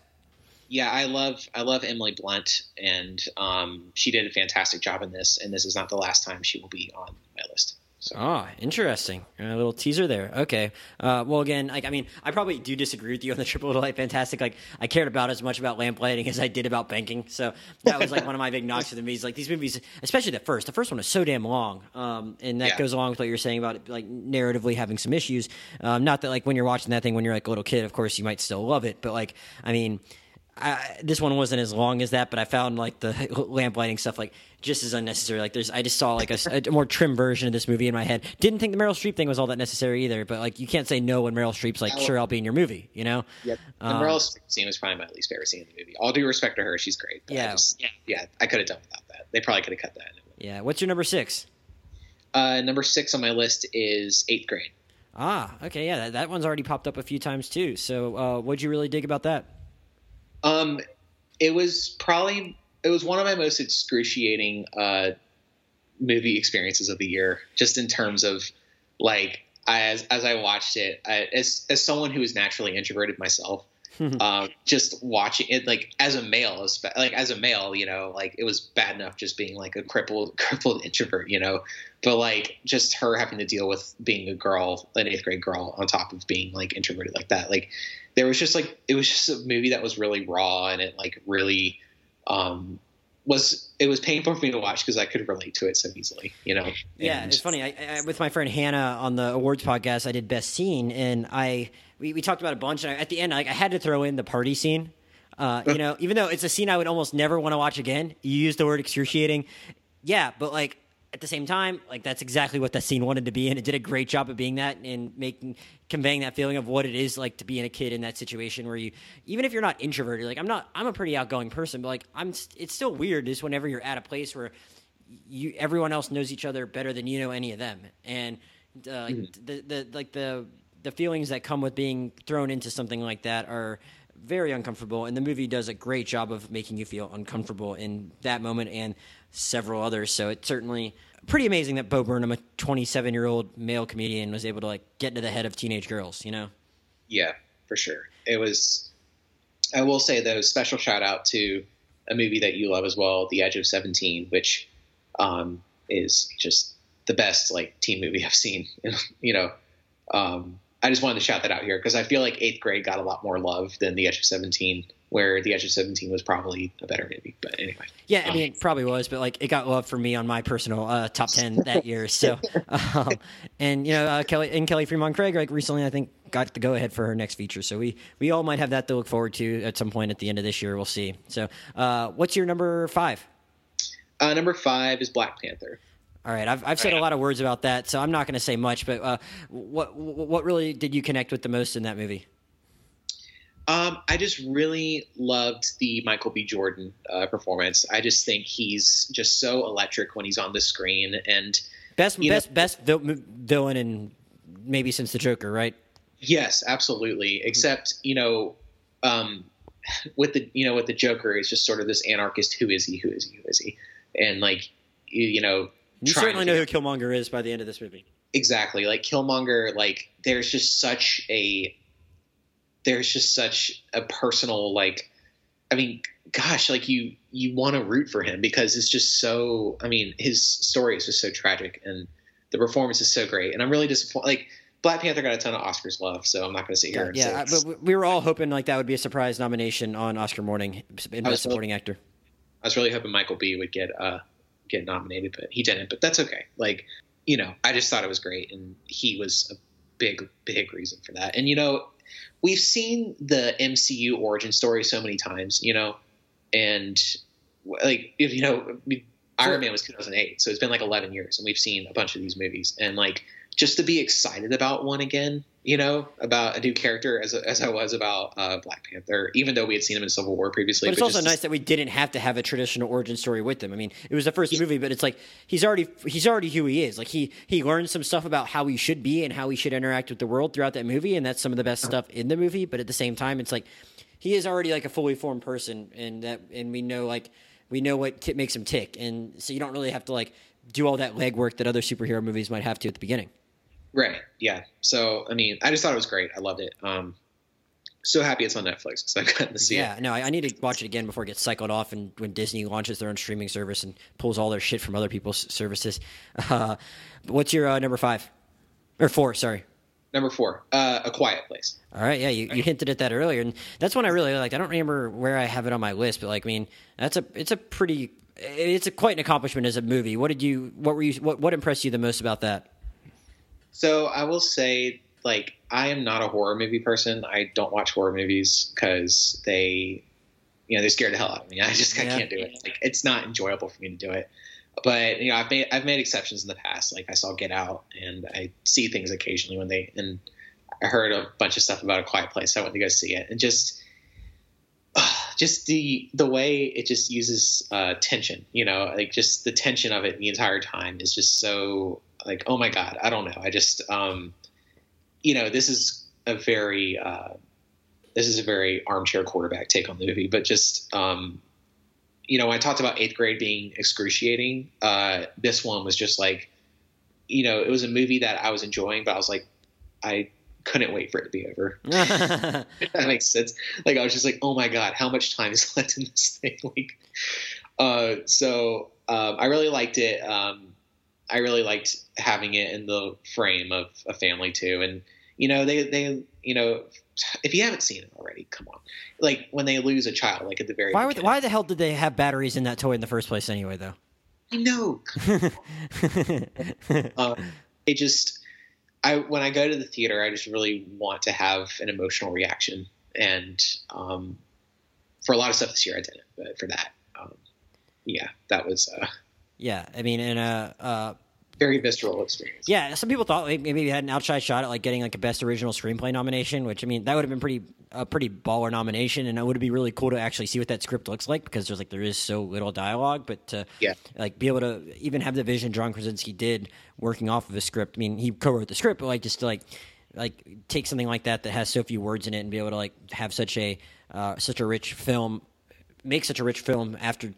Yeah, I love I love Emily Blunt, and um, she did a fantastic job in this. And this is not the last time she will be on my list. So Ah, interesting. A little teaser there. Okay. Uh, well, again, like I mean, I probably do disagree with you on the Triple Light Fantastic. Like, I cared about as much about lamplighting as I did about banking. So that was like one of my big knocks of the movies. Like these movies, especially the first. The first one is so damn long, um, and that Yeah. goes along with what you're saying about it, like narratively having some issues. Um, not that like when you're watching that thing when you're like a little kid, of course you might still love it, but like I mean. I, this one wasn't as long as that, but I found like the lamplighting stuff like just as unnecessary. Like there's, I just saw like a, a more trim version of this movie in my head. Didn't think the Meryl Streep thing was all that necessary either. But like you can't say no when Meryl Streep's like, sure, I'll be in your movie. You know? Yep. The Um, Meryl Streep scene was probably my least favorite scene in the movie. All due respect to her, she's great. But Yeah. I just, yeah, yeah, I could have done without that. They probably could have cut that. Yeah. What's your number six? Uh, number six on my list is Eighth Grade. Ah, okay, yeah, that, that one's already popped up a few times too. So, uh, what'd you really dig about that? Um, it was probably it was one of my most excruciating uh, movie experiences of the year, just in terms of like as as I watched it, I, as as someone who is naturally introverted myself, um, just watching it like as a male, like as a male, you know, like it was bad enough just being like a crippled crippled introvert, you know, but like just her having to deal with being a girl, an eighth grade girl, on top of being like introverted like that, like there was just like it was just a movie that was really raw and it like really um was it was painful for me to watch because I could relate to it so easily, you know. Yeah, And- it's funny. I, I, with my friend Hannah on the awards podcast, I did best scene, and I we, we talked about a bunch. And I, at the end, like, I had to throw in the party scene. Uh, you know, even though it's a scene I would almost never want to watch again, you use the word excruciating. Yeah, but like at the same time, like that's exactly what that scene wanted to be, and it did a great job of being that and making conveying that feeling of what it is like to be in a kid in that situation where you, even if you're not introverted, like I'm not, I'm a pretty outgoing person, but like I'm, it's still weird just whenever you're at a place where you everyone else knows each other better than you know any of them. And uh, like the, the like the the feelings that come with being thrown into something like that are very uncomfortable and the movie does a great job of making you feel uncomfortable in that moment. And several others so it's certainly pretty amazing that Bo Burnham a 27 year old male comedian was able to like get to the head of teenage girls you know Yeah, for sure. It was. I will say though, special shout out to a movie that you love as well, The Edge of Seventeen, which um, is just the best like teen movie I've seen. you know, um, I just wanted to shout that out here because I feel like Eighth Grade got a lot more love than The Edge of Seventeen, where The Edge of Seventeen was probably a better movie. But anyway, Yeah, I mean, it probably was, but like it got love for me on my personal uh, top ten that year. So, um, and you know, uh, Kelly and Kelly Fremon Craig, like recently, I think got the go ahead for her next feature. So we we all might have that to look forward to at some point at the end of this year. We'll see. So, uh, what's your number five? uh, number five is Black Panther. All right, I've I've said a lot of words about that, so I'm not going to say much. But uh, what what really did you connect with the most in that movie? Um, I just really loved the Michael B. Jordan uh, performance. I just think he's just so electric when he's on the screen, and Best You know- best best vil- villain in maybe since the Joker, right? yes, absolutely. Except you know, um, with the you know with the Joker, it's just sort of this anarchist. Who is he? Who is he? Who is he? And like you know, You certainly know who Killmonger is by the end of this movie. exactly like Killmonger. Like there's just such a there's just such a personal like I mean, gosh, like you you want to root for him because it's just so. I mean, his story is just so tragic, and the performance is so great. And I'm really disappointed. Like Black Panther got a ton of Oscars love, so I'm not going to sit here Yeah, and yeah, say I- it's- but we were all hoping like that would be a surprise nomination on Oscar morning in Best Supporting Actor. I was really hoping Michael B would get uh get nominated, but he didn't. But that's okay. Like you know, I just thought it was great, and he was a big big reason for that. And you know, we've seen the MCU origin story so many times, you know, and like you know, Iron Man was 2008, so it's been like 11 years, and we've seen a bunch of these movies, and like just to be excited about one again, you know, about a new character as, as I was about uh, Black Panther, even though we had seen him in Civil War previously. But it's also nice that we didn't have to have a traditional origin story with him. I mean, it was the first movie, but it's like he's already he's already who he is. Like he he learned some stuff about how he should be and how he should interact with the world throughout that movie, and that's some of the best stuff in the movie. But at the same time, it's like he is already like a fully formed person, and that and we know like we know what t- makes him tick, and so you don't really have to like do all that legwork that other superhero movies might have to at the beginning. Right. Yeah. So I mean, I just thought it was great. I loved it. Um, so happy it's on Netflix because I've gotten to see yeah, it. no, I, I need to watch it again before it gets cycled off, and when Disney launches their own streaming service and pulls all their shit from other people's services. Uh, what's your uh, number five or four? Sorry. Number four, uh, A Quiet Place. All right, yeah, you, you hinted at that earlier, and that's one I really liked. I don't remember where I have it on my list, but like, I mean, that's a it's a pretty it's a quite an accomplishment as a movie. What did you what were you what what impressed you the most about that? So I will say, like, I am not a horror movie person. I don't watch horror movies because they, you know, they scare the hell out of me. I just I Yeah. can't do it. Like, it's not enjoyable for me to do it. But you know, I've made I've made exceptions in the past. Like I saw Get Out, and I see things occasionally when they and I heard a bunch of stuff about A Quiet Place. So I went to go see it, and just just the the way it just uses uh, tension. You know, like just the tension of it the entire time is just so like oh my god. I don't know. I just um, you know, this is a very uh, this is a very armchair quarterback take on the movie, but just um, you know, when I talked about eighth grade being excruciating, uh, this one was just like, you know, it was a movie that I was enjoying, but I was like, I couldn't wait for it to be over. That makes sense. Like I was just like, oh my god, how much time is left in this thing? Like, uh, so um, I really liked it. Um, I really liked having it in the frame of a family too, and you know, they they you know, if you haven't seen it already, come on. Like when they lose a child, like at the very why would, beginning. why the hell did they have batteries in that toy in the first place anyway? Though. I know. uh, it just I when I go to the theater, I just really want to have an emotional reaction, and um, for a lot of stuff this year, I didn't, but for that, um, yeah, that was a yeah, I mean, and uh, uh, very visceral experience. Yeah, some people thought like, maybe we had an outside shot at like getting like a best original screenplay nomination, which I mean that would have been pretty a pretty baller nomination, and it would be really cool to actually see what that script looks like because there's like there is so little dialogue, but to Yeah. like be able to even have the vision John Krasinski did working off of a script. I mean, he co-wrote the script, but like just to like like take something like that that has so few words in it and be able to like have such a uh, such a rich film, make such a rich film after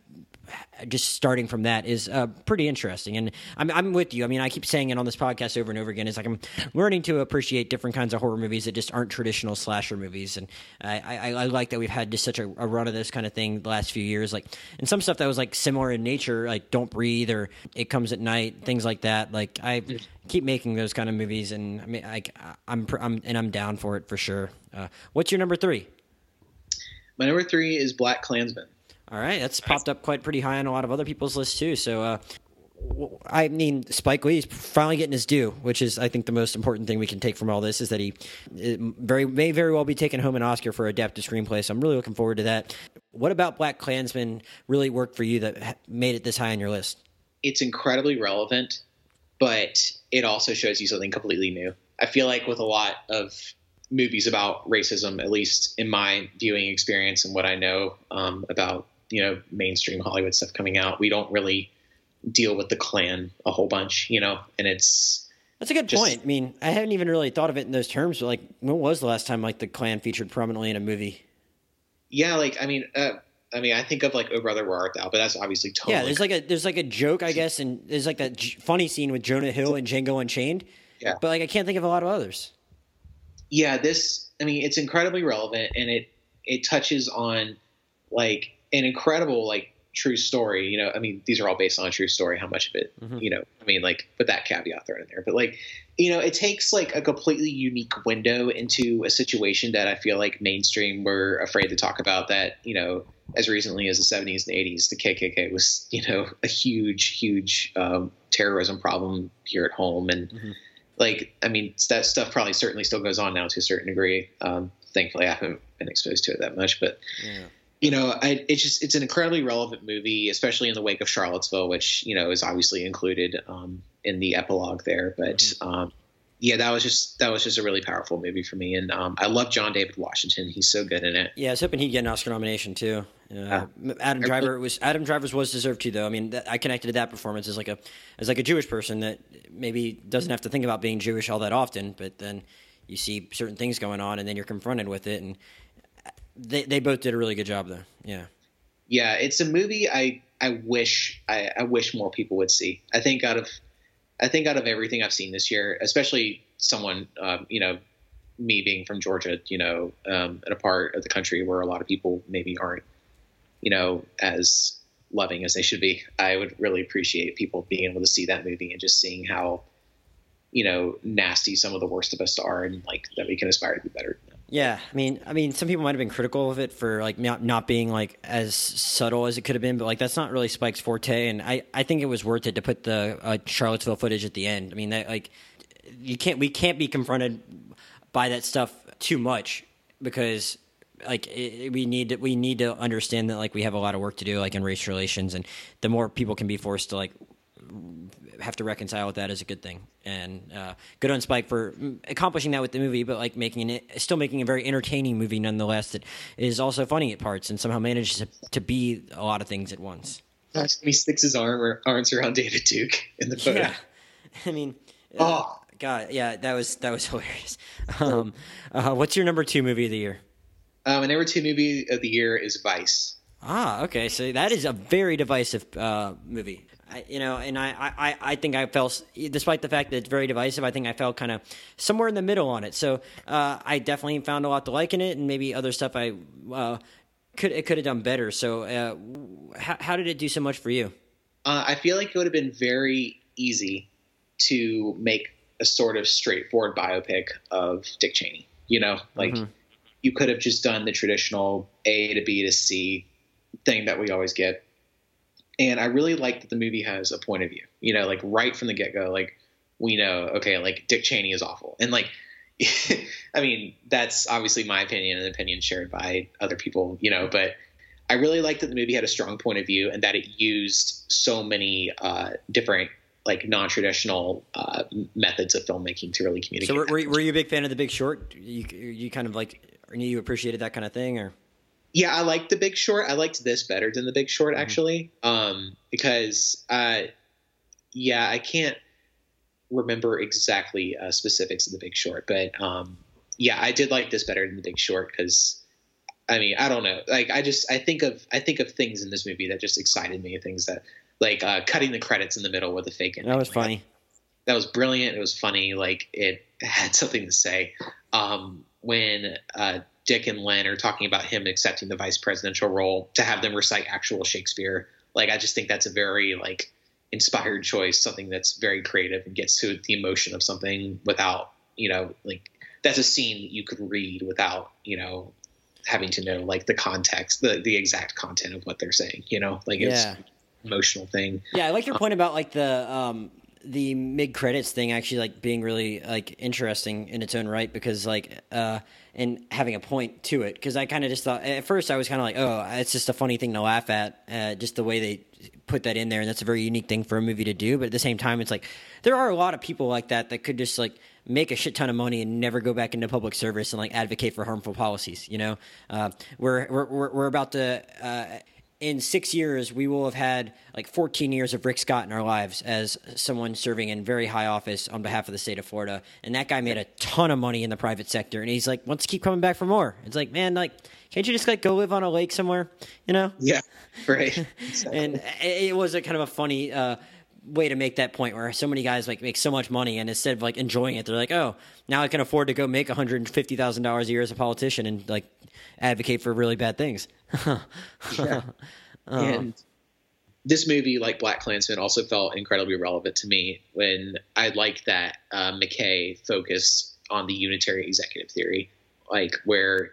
just starting from that is uh, pretty interesting. And I'm, I'm with you. I mean, I keep saying it on this podcast over and over again. It's like I'm learning to appreciate different kinds of horror movies that just aren't traditional slasher movies. And I, I, I like that we've had just such a, a run of this kind of thing the last few years. Like, and some stuff that was like similar in nature, like Don't Breathe or It Comes at Night, things like that. Like, I keep making those kind of movies, and I mean, I, I'm, I'm, and I'm down for it for sure. Uh, what's your number three? My number three is BlacKkKlansman. All right, that's popped up quite pretty high on a lot of other people's lists too. So, uh, I mean, Spike Lee's finally getting his due, which is, I think, the most important thing we can take from all this is that he very may very well be taking home an Oscar for adapted screenplay. So, I'm really looking forward to that. What about BlacKkKlansman really worked for you that made it this high on your list? It's incredibly relevant, but it also shows you something completely new. I feel like with a lot of movies about racism, at least in my viewing experience and what I know um, about you know mainstream Hollywood stuff coming out, we don't really deal with the Klan a whole bunch, you know, and it's That's a good Just- point. I mean, I haven't even really thought of it in those terms. But like, when was the last time like the Klan featured prominently in a movie? yeah, like I mean, uh, I mean, I think of like Oh Brother Where Art Thou, but that's obviously totally Yeah, there's like a there's like a joke, I guess, and there's like that j- funny scene with Jonah Hill and Django Unchained. Yeah. But like, I can't think of a lot of others. yeah this i mean it's incredibly relevant and it it touches on like an incredible like true story you know i mean these are all based on a true story how much of it Mhm. you know i mean like put that caveat thrown in there but like you know it takes like a completely unique window into a situation that i feel like mainstream were afraid to talk about that you know as recently as the 70s and 80s the kkk was you know a huge huge um, terrorism problem here at home and Mhm. like i mean that stuff probably certainly still goes on now to a certain degree um, thankfully i haven't been exposed to it that much but Yeah. You know I, it's just it's an incredibly relevant movie especially in the wake of charlottesville which you know is obviously included um, in the epilogue there. But um, yeah that was just that was just a really powerful movie for me. And um, i love john david washington. He's so good in it. Yeah, I was hoping he'd get an Oscar nomination too. Uh, Adam Driver was Adam Driver's was deserved too, though. I mean, that, I connected to that performance as like a as like a Jewish person that maybe doesn't have to think about being Jewish all that often, but then you see certain things going on, and then you're confronted with it, and they they both did a really good job, though. Yeah. yeah it's a movie i I wish I, I wish more people would see. I think out of I think out of everything I've seen this year, especially someone um, you know me being from Georgia, you know, um, in a part of the country where a lot of people maybe aren't, you know, as loving as they should be. I would really appreciate people being able to see that movie and just seeing how, you know, nasty some of the worst of us are, and like that we can aspire to be better. Yeah, I mean, I mean, some people might have been critical of it for like not not being like as subtle as it could have been, but like that's not really Spike's forte, and I I think it was worth it to put the uh, Charlottesville footage at the end. I mean, that like you can't we can't be confronted by that stuff too much because like it, we need to, we need to understand that like we have a lot of work to do like in race relations and the more people can be forced to like have to reconcile with that is a good thing and uh, good on spike for accomplishing that with the movie but like making it still making a very entertaining movie nonetheless that is also funny at parts and somehow manages to, to be a lot of things at once he sticks his arm arms around david duke in the photo yeah i mean oh God, yeah, that was that was hilarious. Um, uh, what's your number two movie of the year? Um, my number two movie of the year is Vice. Ah, okay, so that is a very divisive uh, movie. I, you know, and I, I, I think I felt, despite the fact that it's very divisive, I think I felt kind of somewhere in the middle on it. So uh, I definitely found a lot to like in it, and maybe other stuff I uh, could it could have done better. So uh, how, how did it do so much for you? Uh, I feel like it would have been very easy to make a sort of straightforward biopic of Dick Cheney. You know, like mm-hmm. you could have just done the traditional A to B to C thing that we always get. And I really like that the movie has a point of view. You know, like right from the get go, like we know, okay, like Dick Cheney is awful, and like. I mean, that's obviously my opinion and opinion shared by other people, you know, but I really liked that the movie had a strong point of view and that it used so many uh, different like non-traditional uh, methods of filmmaking to really communicate. So, were, were, were, you a big fan of The Big Short? You you kind of like knew you appreciated that kind of thing, or? Yeah, I liked The Big Short. I liked this better than The Big Short mm-hmm. actually, um, because uh, yeah, I can't remember exactly uh, specifics of The Big Short, but um, yeah, I did like this better than The Big Short because. I mean, I don't know. Like, I just I think of I think of things in this movie that just excited me, things that like uh, cutting the credits in the middle with a fake ending. That was funny. That, that, was brilliant. It was funny. Like it had something to say. Um, when uh, Dick and Lynne are talking about him accepting the vice presidential role, to have them recite actual Shakespeare, like I just think that's a very like inspired choice. Something that's very creative and gets to the emotion of something without you know like that's a scene that you could read without you know having to know like the context, the the exact content of what they're saying. You know, like it's yeah emotional thing. Yeah, I like your point about like the um, the mid credits thing actually like being really like interesting in its own right because like uh and having a point to it because I kind of just thought at first I was kind of like oh it's just a funny thing to laugh at uh, just the way they put that in there and that's a very unique thing for a movie to do. But at the same time it's like there are a lot of people like that that could just like make a shit ton of money and never go back into public service and like advocate for harmful policies you know? Uh, we're, we're we're about to uh, in six years, we will have had like 14 years of Rick Scott in our lives as someone serving in very high office on behalf of the state of Florida. And that guy made a ton of money in the private sector. And he's like, wants to keep coming back for more. It's like, man, like, can't you just like go live on a lake somewhere? You know? Yeah, right. Exactly. and it was a kind of a funny, uh, way to make that point where so many guys like make so much money and instead of like enjoying it they're like oh now i can afford to go make $150000 a year as a politician and like advocate for really bad things. Yeah. Uh, and this movie, like BlacKkKlansman, also felt incredibly relevant to me when I liked that uh, McKay focused on the unitary executive theory, like where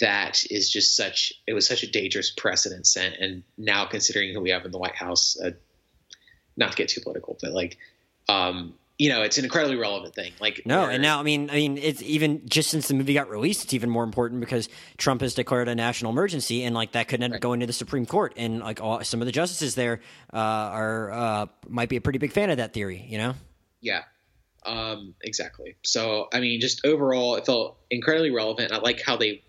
that is just such it was such a dangerous precedent set, and now considering who we have in the White House, uh, not to get too political, but like um, you know, it's an incredibly relevant thing. Like no, and now I mean, I mean, it's even just since the movie got released, it's even more important because Trump has declared a national emergency, and like that could end up going to the Supreme Court, and like all, some of the justices there uh, are uh, might be a pretty big fan of that theory. You know? Yeah, um, exactly. So I mean, just overall, it felt incredibly relevant. I like how they,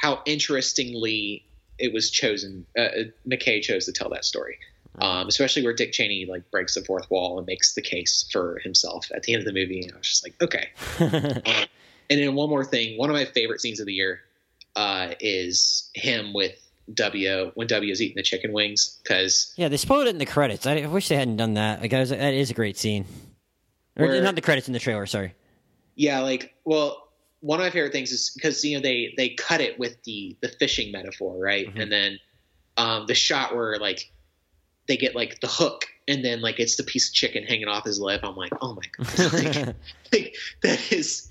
how interestingly it was chosen. Uh, McKay chose to tell that story um, especially where Dick Cheney like breaks the fourth wall and makes the case for himself at the end of the movie. And I was just like, okay. um, and then one more thing, one of my favorite scenes of the year uh, is him with W when W is eating the chicken wings because Yeah, they spoiled it in the credits. I wish they hadn't done that. Like, that is, that is a great scene. Or Where- not the credits in the trailer. Sorry. yeah, like well, one of my favorite things is because you know they they cut it with the the fishing metaphor, right? And then um, the shot where like they get like the hook and then like it's the piece of chicken hanging off his lip. I'm like, oh my god, like, like, that is.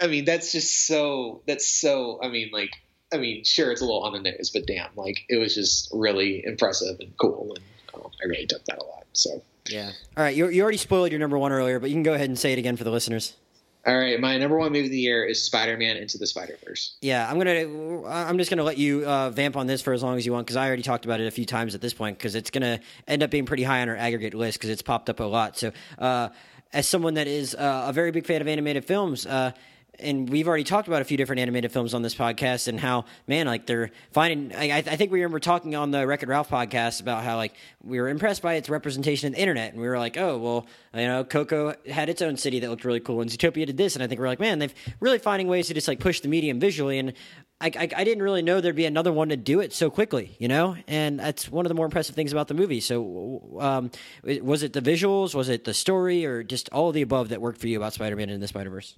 I mean, that's just so. That's so. I mean, like. I mean, sure, it's a little on the nose, but damn, like it was just really impressive and cool, and um, I really took that a lot. So, yeah. All right. You, you already spoiled your number one earlier, but you can go ahead and say it again for the listeners. All right, my number one movie of the year is Spider-Man Into the Spider-Verse. Yeah, I'm gonna. I'm just gonna let you uh, vamp on this for as long as you want because I already talked about it a few times at this point because it's gonna end up being pretty high on our aggregate list because it's popped up a lot. So, uh, as someone that is uh, a very big fan of animated films, uh, and we've already talked about a few different animated films on this podcast and how man like they're finding. I, I think we remember talking on the Wreck-It Ralph podcast about how like we were impressed by its representation of the internet, and we were like, oh well, you know, Coco had its own city that looked really cool, and Zootopia did this, and I think we're like, man, they've really finding ways to just like push the medium visually and. I, I, I didn't really know there'd be another one to do it so quickly, you know, and that's one of the more impressive things about the movie. So, um, was it the visuals, was it the story, or just all of the above that worked for you about Spider-Man and the Spider-Verse?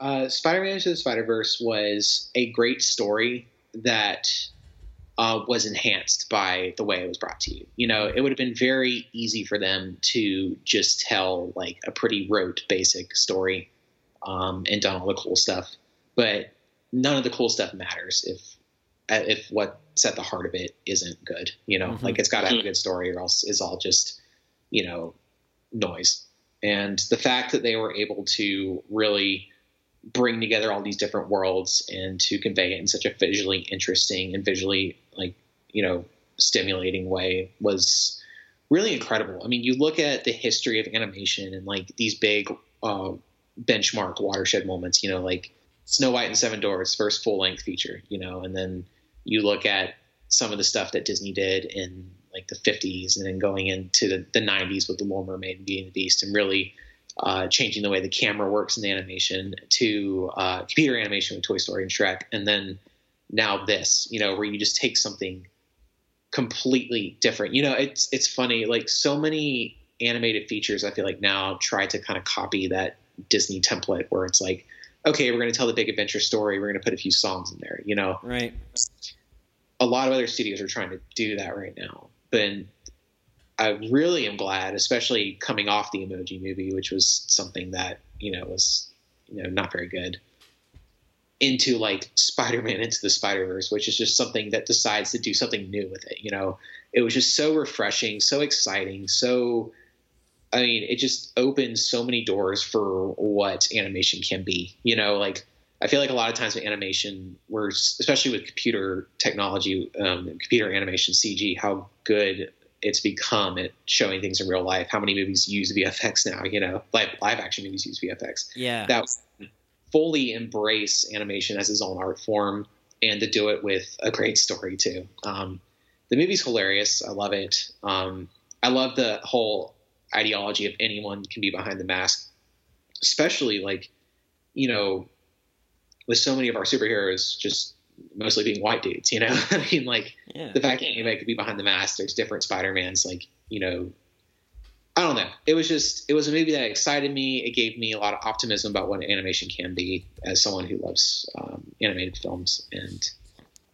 Uh, Spider-Man Into the Spider-Verse was a great story that uh, was enhanced by the way it was brought to you. You know, it would have been very easy for them to just tell like a pretty rote, basic story um, and done all the cool stuff, but none of the cool stuff matters if uh, if what's at the heart of it isn't good. You know, like it's got to have a good story, or else it's all just you know noise. And the fact that they were able to really bring together all these different worlds and to convey it in such a visually interesting and visually like you know stimulating way was really incredible. I mean, you look at the history of animation and like these big uh, benchmark watershed moments. You know, like Snow White and Seven Dwarfs, first full length feature. You know, and then you look at some of the stuff that Disney did in like the 50s and then going into the, the 90s with the Little Mermaid and Beauty and the Beast and really uh, changing the way the camera works in the animation to uh, computer animation with Toy Story and Shrek, and then now this, you know, where you just take something completely different. You know, it's it's funny, like so many animated features. I feel like now try to kind of copy that Disney template, where it's like, okay, we're going to tell the big adventure story, we're going to put a few songs in there. You know, Right. a lot of other studios are trying to do that right now. But I really am glad, especially coming off the Emoji Movie, which was something that you know was you know not very good, into like Spider-Man into the Spider-Verse, which is just something that decides to do something new with it. You know, it was just so refreshing, so exciting, so. I mean, it just opens so many doors for what animation can be. You know, like I feel like a lot of times with animation, we're especially with computer technology, um, computer animation, CG, how good it's become at showing things in real life. How many movies use VFX now? You know, live live action movies use VFX. Yeah. That fully embrace animation as its own art form and to do it with a great story too. Um, the movie's hilarious. I love it. Um, I love the whole ideology of anyone can be behind the mask, especially like, you know, with so many of our superheroes just mostly being white dudes, you know? I mean, like yeah. the fact that anybody could be behind the mask, there's different Spider-Mans, like, you know, I don't know. It was just, it was a movie that excited me. It gave me a lot of optimism about what animation can be as someone who loves um, animated films. And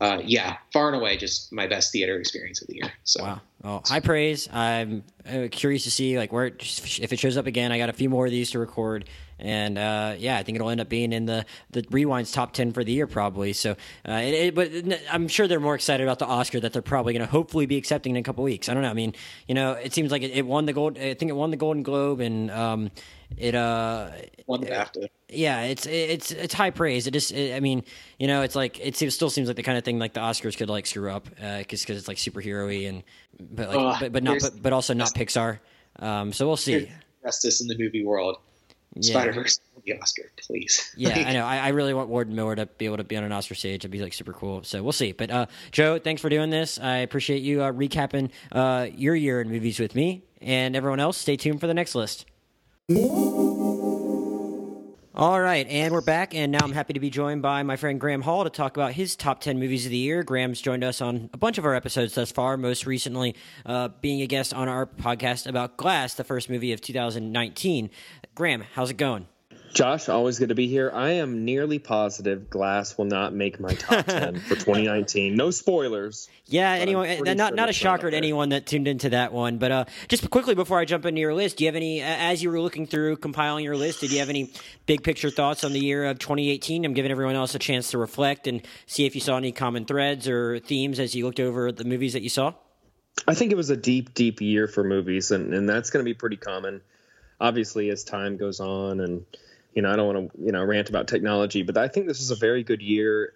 uh, yeah, far and away, just my best theater experience of the year. So Wow. High praise. I'm uh, curious to see like where it, if it shows up again. I got a few more of these to record, and uh, yeah, I think it'll end up being in the the rewinds top ten for the year probably. So, uh, it, it, but I'm sure they're more excited about the Oscar that they're probably going to hopefully be accepting in a couple weeks. I don't know. I mean, you know, it seems like it, it won the gold. I think it won the Golden Globe, and um, it uh one BAFTA. yeah, it's it's it's high praise. It just, it, I mean, you know, it's like it seems, still seems like the kind of thing like the Oscars could like screw up because because it's like superhero-y and but like Ugh, but, but not but, but also not Pixar. Um, so we'll see. Justice in the movie world. Yeah. Spider Verse, the Oscar, please. Yeah, Like, I know. I, I really want Lord and Miller to be able to be on an Oscar stage. It'd be like super cool. So we'll see. But uh, Joe, thanks for doing this. I appreciate you uh, recapping uh, your year in movies with me and everyone else. Stay tuned for the next list. All right, and we're back, and now I'm happy to be joined by my friend Graham Hall to talk about his top 10 movies of the year. Graham's joined us on a bunch of our episodes thus far, most recently uh, being a guest on our podcast about Glass, the first movie of 2019. Graham, how's it going? Josh, always good to be here. I am nearly positive Glass will not make my top 10 for 2019. No spoilers. Yeah, anyone, not, not a shocker to anyone that tuned into that one. But uh, just quickly before I jump into your list, do you have any, as you were looking through compiling your list, did you have any big picture thoughts on the year of 2018? I'm giving everyone else a chance to reflect and see if you saw any common threads or themes as you looked over the movies that you saw. I think it was a deep, deep year for movies, and, and that's going to be pretty common, obviously, as time goes on and – you know, I don't want to, you know, rant about technology, but I think this was a very good year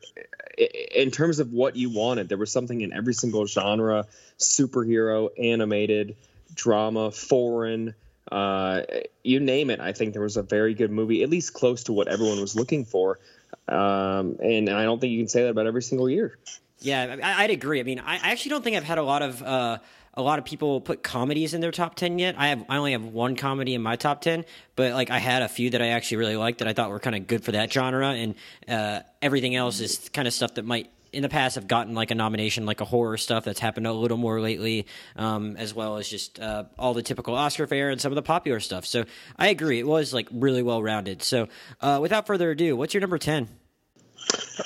in terms of what you wanted. There was something in every single genre superhero, animated, drama, foreign, uh, you name it. I think there was a very good movie, at least close to what everyone was looking for. Um, and, I don't think you can say that about every single year. Yeah, I, would agree. I mean, I actually don't think I've had a lot of. Uh, a lot of people put comedies in their top 10 yet. I have I only have one comedy in my top 10, but like I had a few that I actually really liked that I thought were kind of good for that genre and uh, everything else is kind of stuff that might in the past have gotten like a nomination, like a horror stuff that's happened a little more lately, um, as well as just uh, all the typical Oscar fare and some of the popular stuff. So I agree, it was like really well rounded. So uh, without further ado, what's your number ten?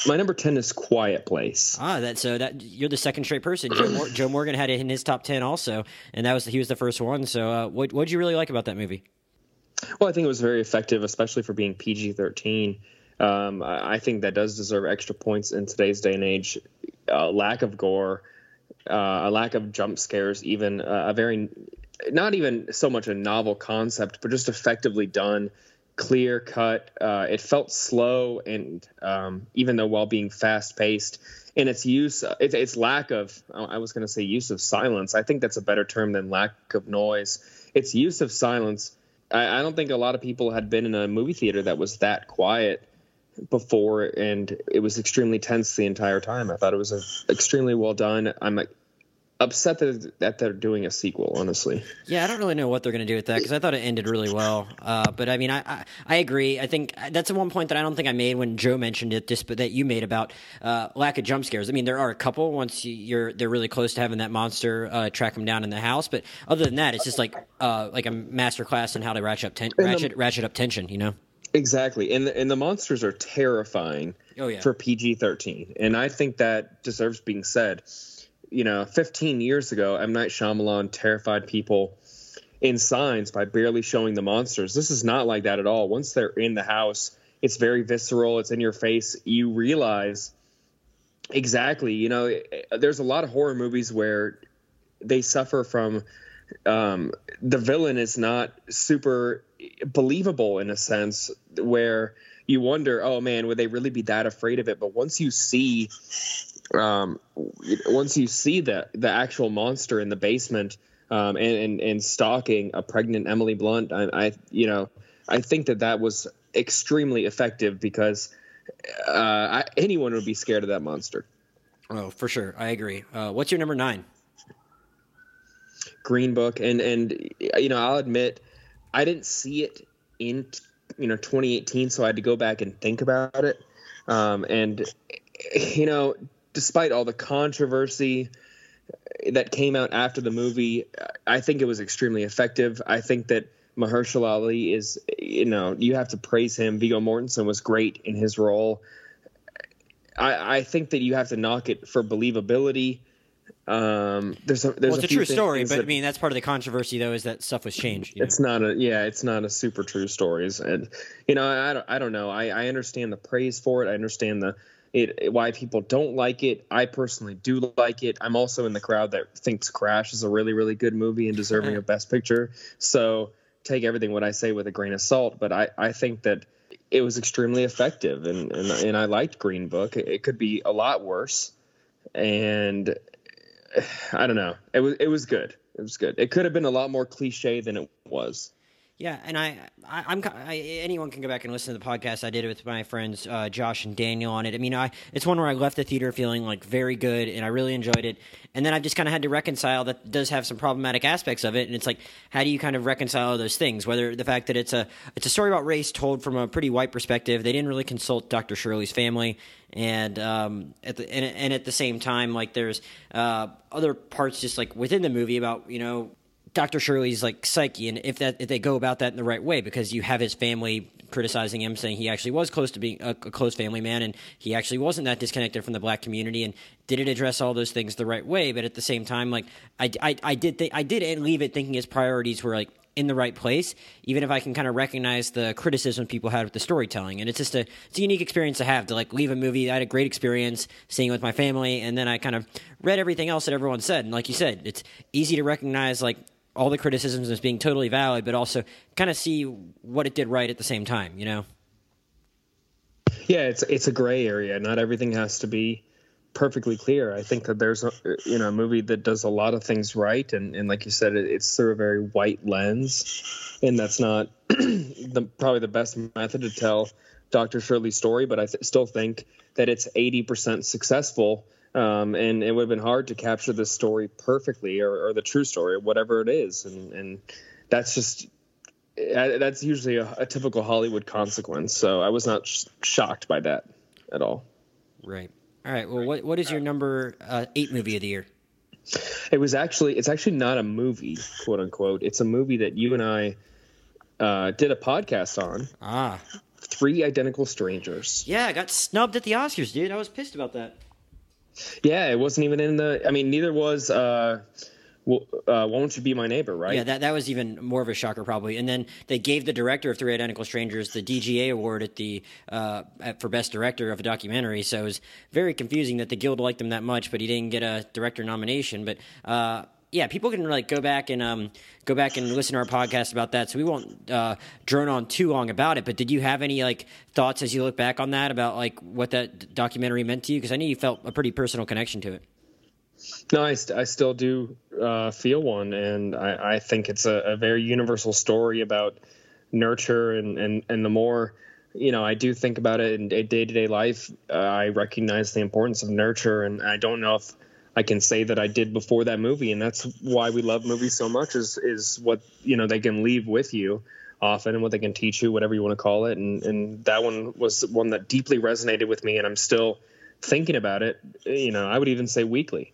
My number ten is Quiet Place. Ah, that so that you're the second straight person. Joe, Mor- Joe Morgan had it in his top ten also, and that was he was the first one. So, uh, what what did you really like about that movie? Well, I think it was very effective, especially for being PG thirteen. Um, I think that does deserve extra points in today's day and age. Uh, lack of gore, uh, a lack of jump scares, even uh, a very not even so much a novel concept, but just effectively done clear cut. Uh, it felt slow, and um, even though while being fast paced, in its use, uh, its, its lack of, I was going to say use of silence. I think that's a better term than lack of noise. Its use of silence. I, I don't think a lot of people had been in a movie theater that was that quiet before, and it was extremely tense the entire time. I thought it was a, extremely well done. I'm upset that, that they're doing a sequel. Honestly, yeah, I don't really know what they're going to do with that because I thought it ended really well. Uh, but I mean, I, I, I agree. I think that's the one point that I don't think I made when Joe mentioned it. But that you made about uh, lack of jump scares. I mean, there are a couple once you're they're really close to having that monster uh, track them down in the house. But other than that, it's just like uh, like a master class in how to ratchet up ten- ratchet ratchet up tension. You know. Exactly, and the, and the monsters are terrifying. Oh, yeah. For PG thirteen, and I think that deserves being said you know, 15 years ago, M. Night Shyamalan terrified people in signs by barely showing the monsters. This is not like that at all. Once they're in the house, it's very visceral, it's in your face. You realize exactly, you know, there's a lot of horror movies where they suffer from um, the villain is not super believable in a sense where you wonder, oh man, would they really be that afraid of it? But once you see um, once you see the the actual monster in the basement um, and, and, and stalking a pregnant Emily Blunt, I, I, you know I think that that was extremely effective because uh, I, anyone would be scared of that monster. Oh, for sure, I agree. Uh, what's your number nine? Green Book, and and you know I'll admit I didn't see it in you know 2018, so I had to go back and think about it. Um, and you know despite all the controversy that came out after the movie, I think it was extremely effective. I think that Mahershala Ali is, you know, you have to praise him. Viggo Mortensen was great in his role. I, I think that you have to knock it for believability. Um, there's a, there's well, it's a, a true story, but that, I mean that's part of the controversy though is that stuff was changed. It's know? not a yeah, it's not a super true story, and you know I, I don't I don't know. I, I understand the praise for it. I understand the it, why people don't like it. I personally do like it. I'm also in the crowd that thinks Crash is a really, really good movie and deserving of Best Picture. So take everything what I say with a grain of salt. But I, I think that it was extremely effective, and, and and I liked Green Book. It could be a lot worse, and I don't know. It was it was good. It was good. It could have been a lot more cliche than it was. Yeah, and I, I I, anyone can go back and listen to the podcast. I did it with my friends uh, Josh and Daniel on it. I mean, I it's one where I left the theater feeling like very good, and I really enjoyed it. And then I've just kind of had to reconcile that does have some problematic aspects of it, and it's like how do you kind of reconcile those things? Whether the fact that it's a it's a story about race told from a pretty white perspective, they didn't really consult Dr. Shirley's family, and um, at the and, and at the same time, like there's uh, other parts just like within the movie about you know Dr. Shirley's like psyche, and if that if they go about that in the right way, because you have his family criticizing him, saying he actually was close to being a, a, close family man, and he actually wasn't that disconnected from the black community, and did it address all those things the right way. But at the same time, like I, I, I did th- I did leave it thinking his priorities were like in the right place, even if I can kind of recognize the criticism people had with the storytelling. And it's just a it's a unique experience to have to like leave a movie. I had a great experience seeing it with my family, and then I kind of read everything else that everyone said. And like you said, it's easy to recognize like all the criticisms as being totally valid, but also kind of see what it did right at the same time, you know? Yeah, it's it's a gray area. Not everything has to be perfectly clear. I think that there's a you know a movie that does a lot of things right, and, and like you said, it, it's through a very white lens, and that's not the probably the best method to tell Dr. Shirley's story. But I th- still think that it's 80% successful um, and it would have been hard to capture the story perfectly or, or the true story or whatever it is. And, and that's just uh, that's usually a, a, typical hollywood consequence. So i was not sh- shocked by that at all. Right. All right. Well what, what is your number uh, eight movie of the year? It was actually it's actually not a movie quote unquote. It's a movie that you and i uh, did a podcast on. Ah. Three identical strangers. Yeah i got snubbed at the oscars dude. I was pissed about that yeah, it wasn't even in the. I mean, neither was. Uh, uh, won't you be my neighbor? Right. Yeah, that that was even more of a shocker, probably. And then they gave the director of Three Identical Strangers the DGA award at the uh, for best director of a documentary. So it was very confusing that the Guild liked him that much, but he didn't get a director nomination. But uh, yeah, people can like go back and um, go back and listen to our podcast about that. So we won't uh, drone on too long about it. But did you have any like thoughts as you look back on that about like what that documentary meant to you? Because I know you felt a pretty personal connection to it. No, I, st- I still do uh, feel one, and I, I think it's a, a, very universal story about nurture and, and, and the more you know, I do think about it in day to day life. Uh, I recognize the importance of nurture, and I don't know if I can say that I did before that movie, and that's why we love movies so much. Is is what you know they can leave with you often, and what they can teach you, whatever you want to call it. And and that one was one that deeply resonated with me, and I'm still thinking about it. You know, I would even say weekly.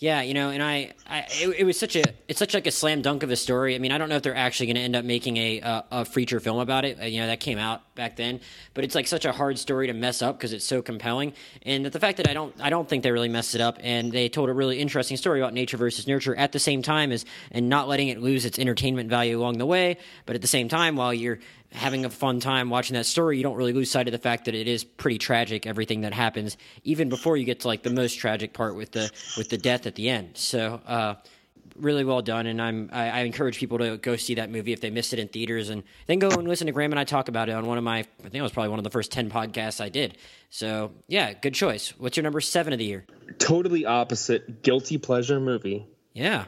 Yeah, you know, and I, I it, it, was such a, it's such like a slam dunk of a story. I mean, I don't know if they're actually going to end up making a, a, a feature film about it. Uh, you know, that came out back then, but it's like such a hard story to mess up because it's so compelling. And the fact that I don't, I don't think they really messed it up, and they told a really interesting story about nature versus nurture at the same time as, and not letting it lose its entertainment value along the way. But at the same time, while you're having a fun time watching that story, you don't really lose sight of the fact that it is pretty tragic everything that happens, even before you get to like the most tragic part with the with the death at the end. So. Uh, really well done, and I'm I, I, encourage people to go see that movie if they missed it in theaters, and then go and listen to Graham and I talk about it on one of my I think it was probably one of the first ten podcasts I did. So yeah, good choice. What's your number seven of the year? Totally opposite guilty pleasure movie. Yeah,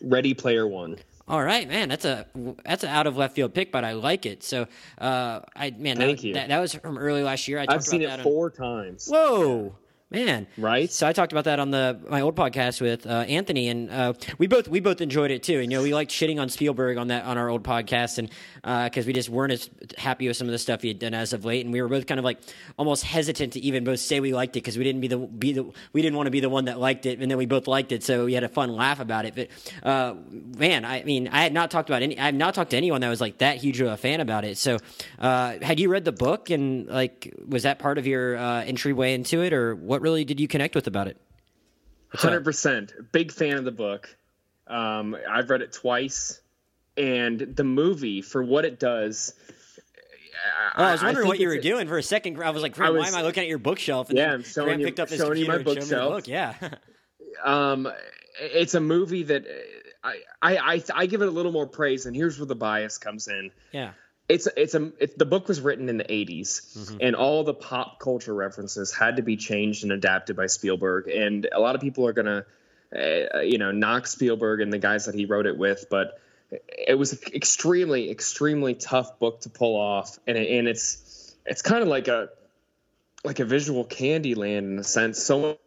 Ready Player One. All right, man. That's a that's an out of left field pick, but I like it. So, uh, I man, Thank that, you. That, that was from early last year. I have seen it four on, times. Whoa man. Right. So i talked about that on the my old podcast with uh, anthony and uh, we both we both enjoyed it too. And, you know we liked shitting on spielberg on that on our old podcast and because uh, we just weren't as happy with some of the stuff he had done as of late and we were both kind of like almost hesitant to even both say we liked it because we didn't be the be the we didn't want to be the one that liked it and then we both liked it so we had a fun laugh about it. But uh, man i mean i had not talked about any i have not talked to anyone that was like that huge of a fan about it. So uh, had you read the book and like was that part of your uh, entryway into it or what what really did you connect with about it? Hundred percent. Big fan of the book. Um, I've read it twice, and the movie for what it does. Oh, I was wondering I what you were doing for a second. I was like, I was, "Why am I looking at your bookshelf?" And yeah, I'm showing Grant you, picked up his showing you my bookshelf. Book. Yeah. um, it's a movie that I, I I give it a little more praise, and here's where the bias comes in. Yeah it's it's a the book was written in the 80s mm-hmm. and all the pop culture references had to be changed and adapted by Spielberg and a lot of people are going to uh, you know knock Spielberg and the guys that he wrote it with but it was an extremely extremely tough book to pull off, and it, and it's it's kind of like a like a visual candy land in a sense. So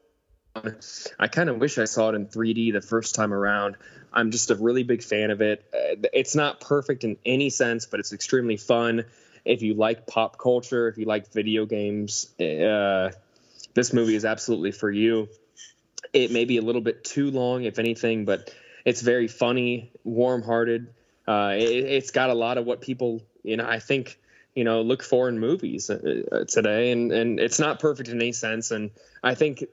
I kind of wish I saw it in 3D the first time around. I'm just a really big fan of it. Uh, it's not perfect in any sense, but it's extremely fun. If you like pop culture, if you like video games, uh, this movie is absolutely for you. It may be a little bit too long, if anything, but it's very funny, warm-hearted. Uh, it, has got a lot of what people, you know, I think, you know, look for in movies uh, uh, today, and and it's not perfect in any sense. And I think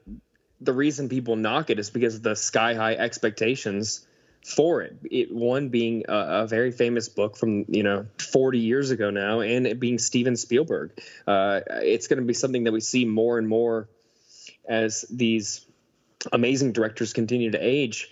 the reason people knock it is because of the sky high expectations for it. it one being a, a, very famous book from you know 40 years ago now, and it being Steven Spielberg. Uh, it's going to be something that we see more and more as these amazing directors continue to age.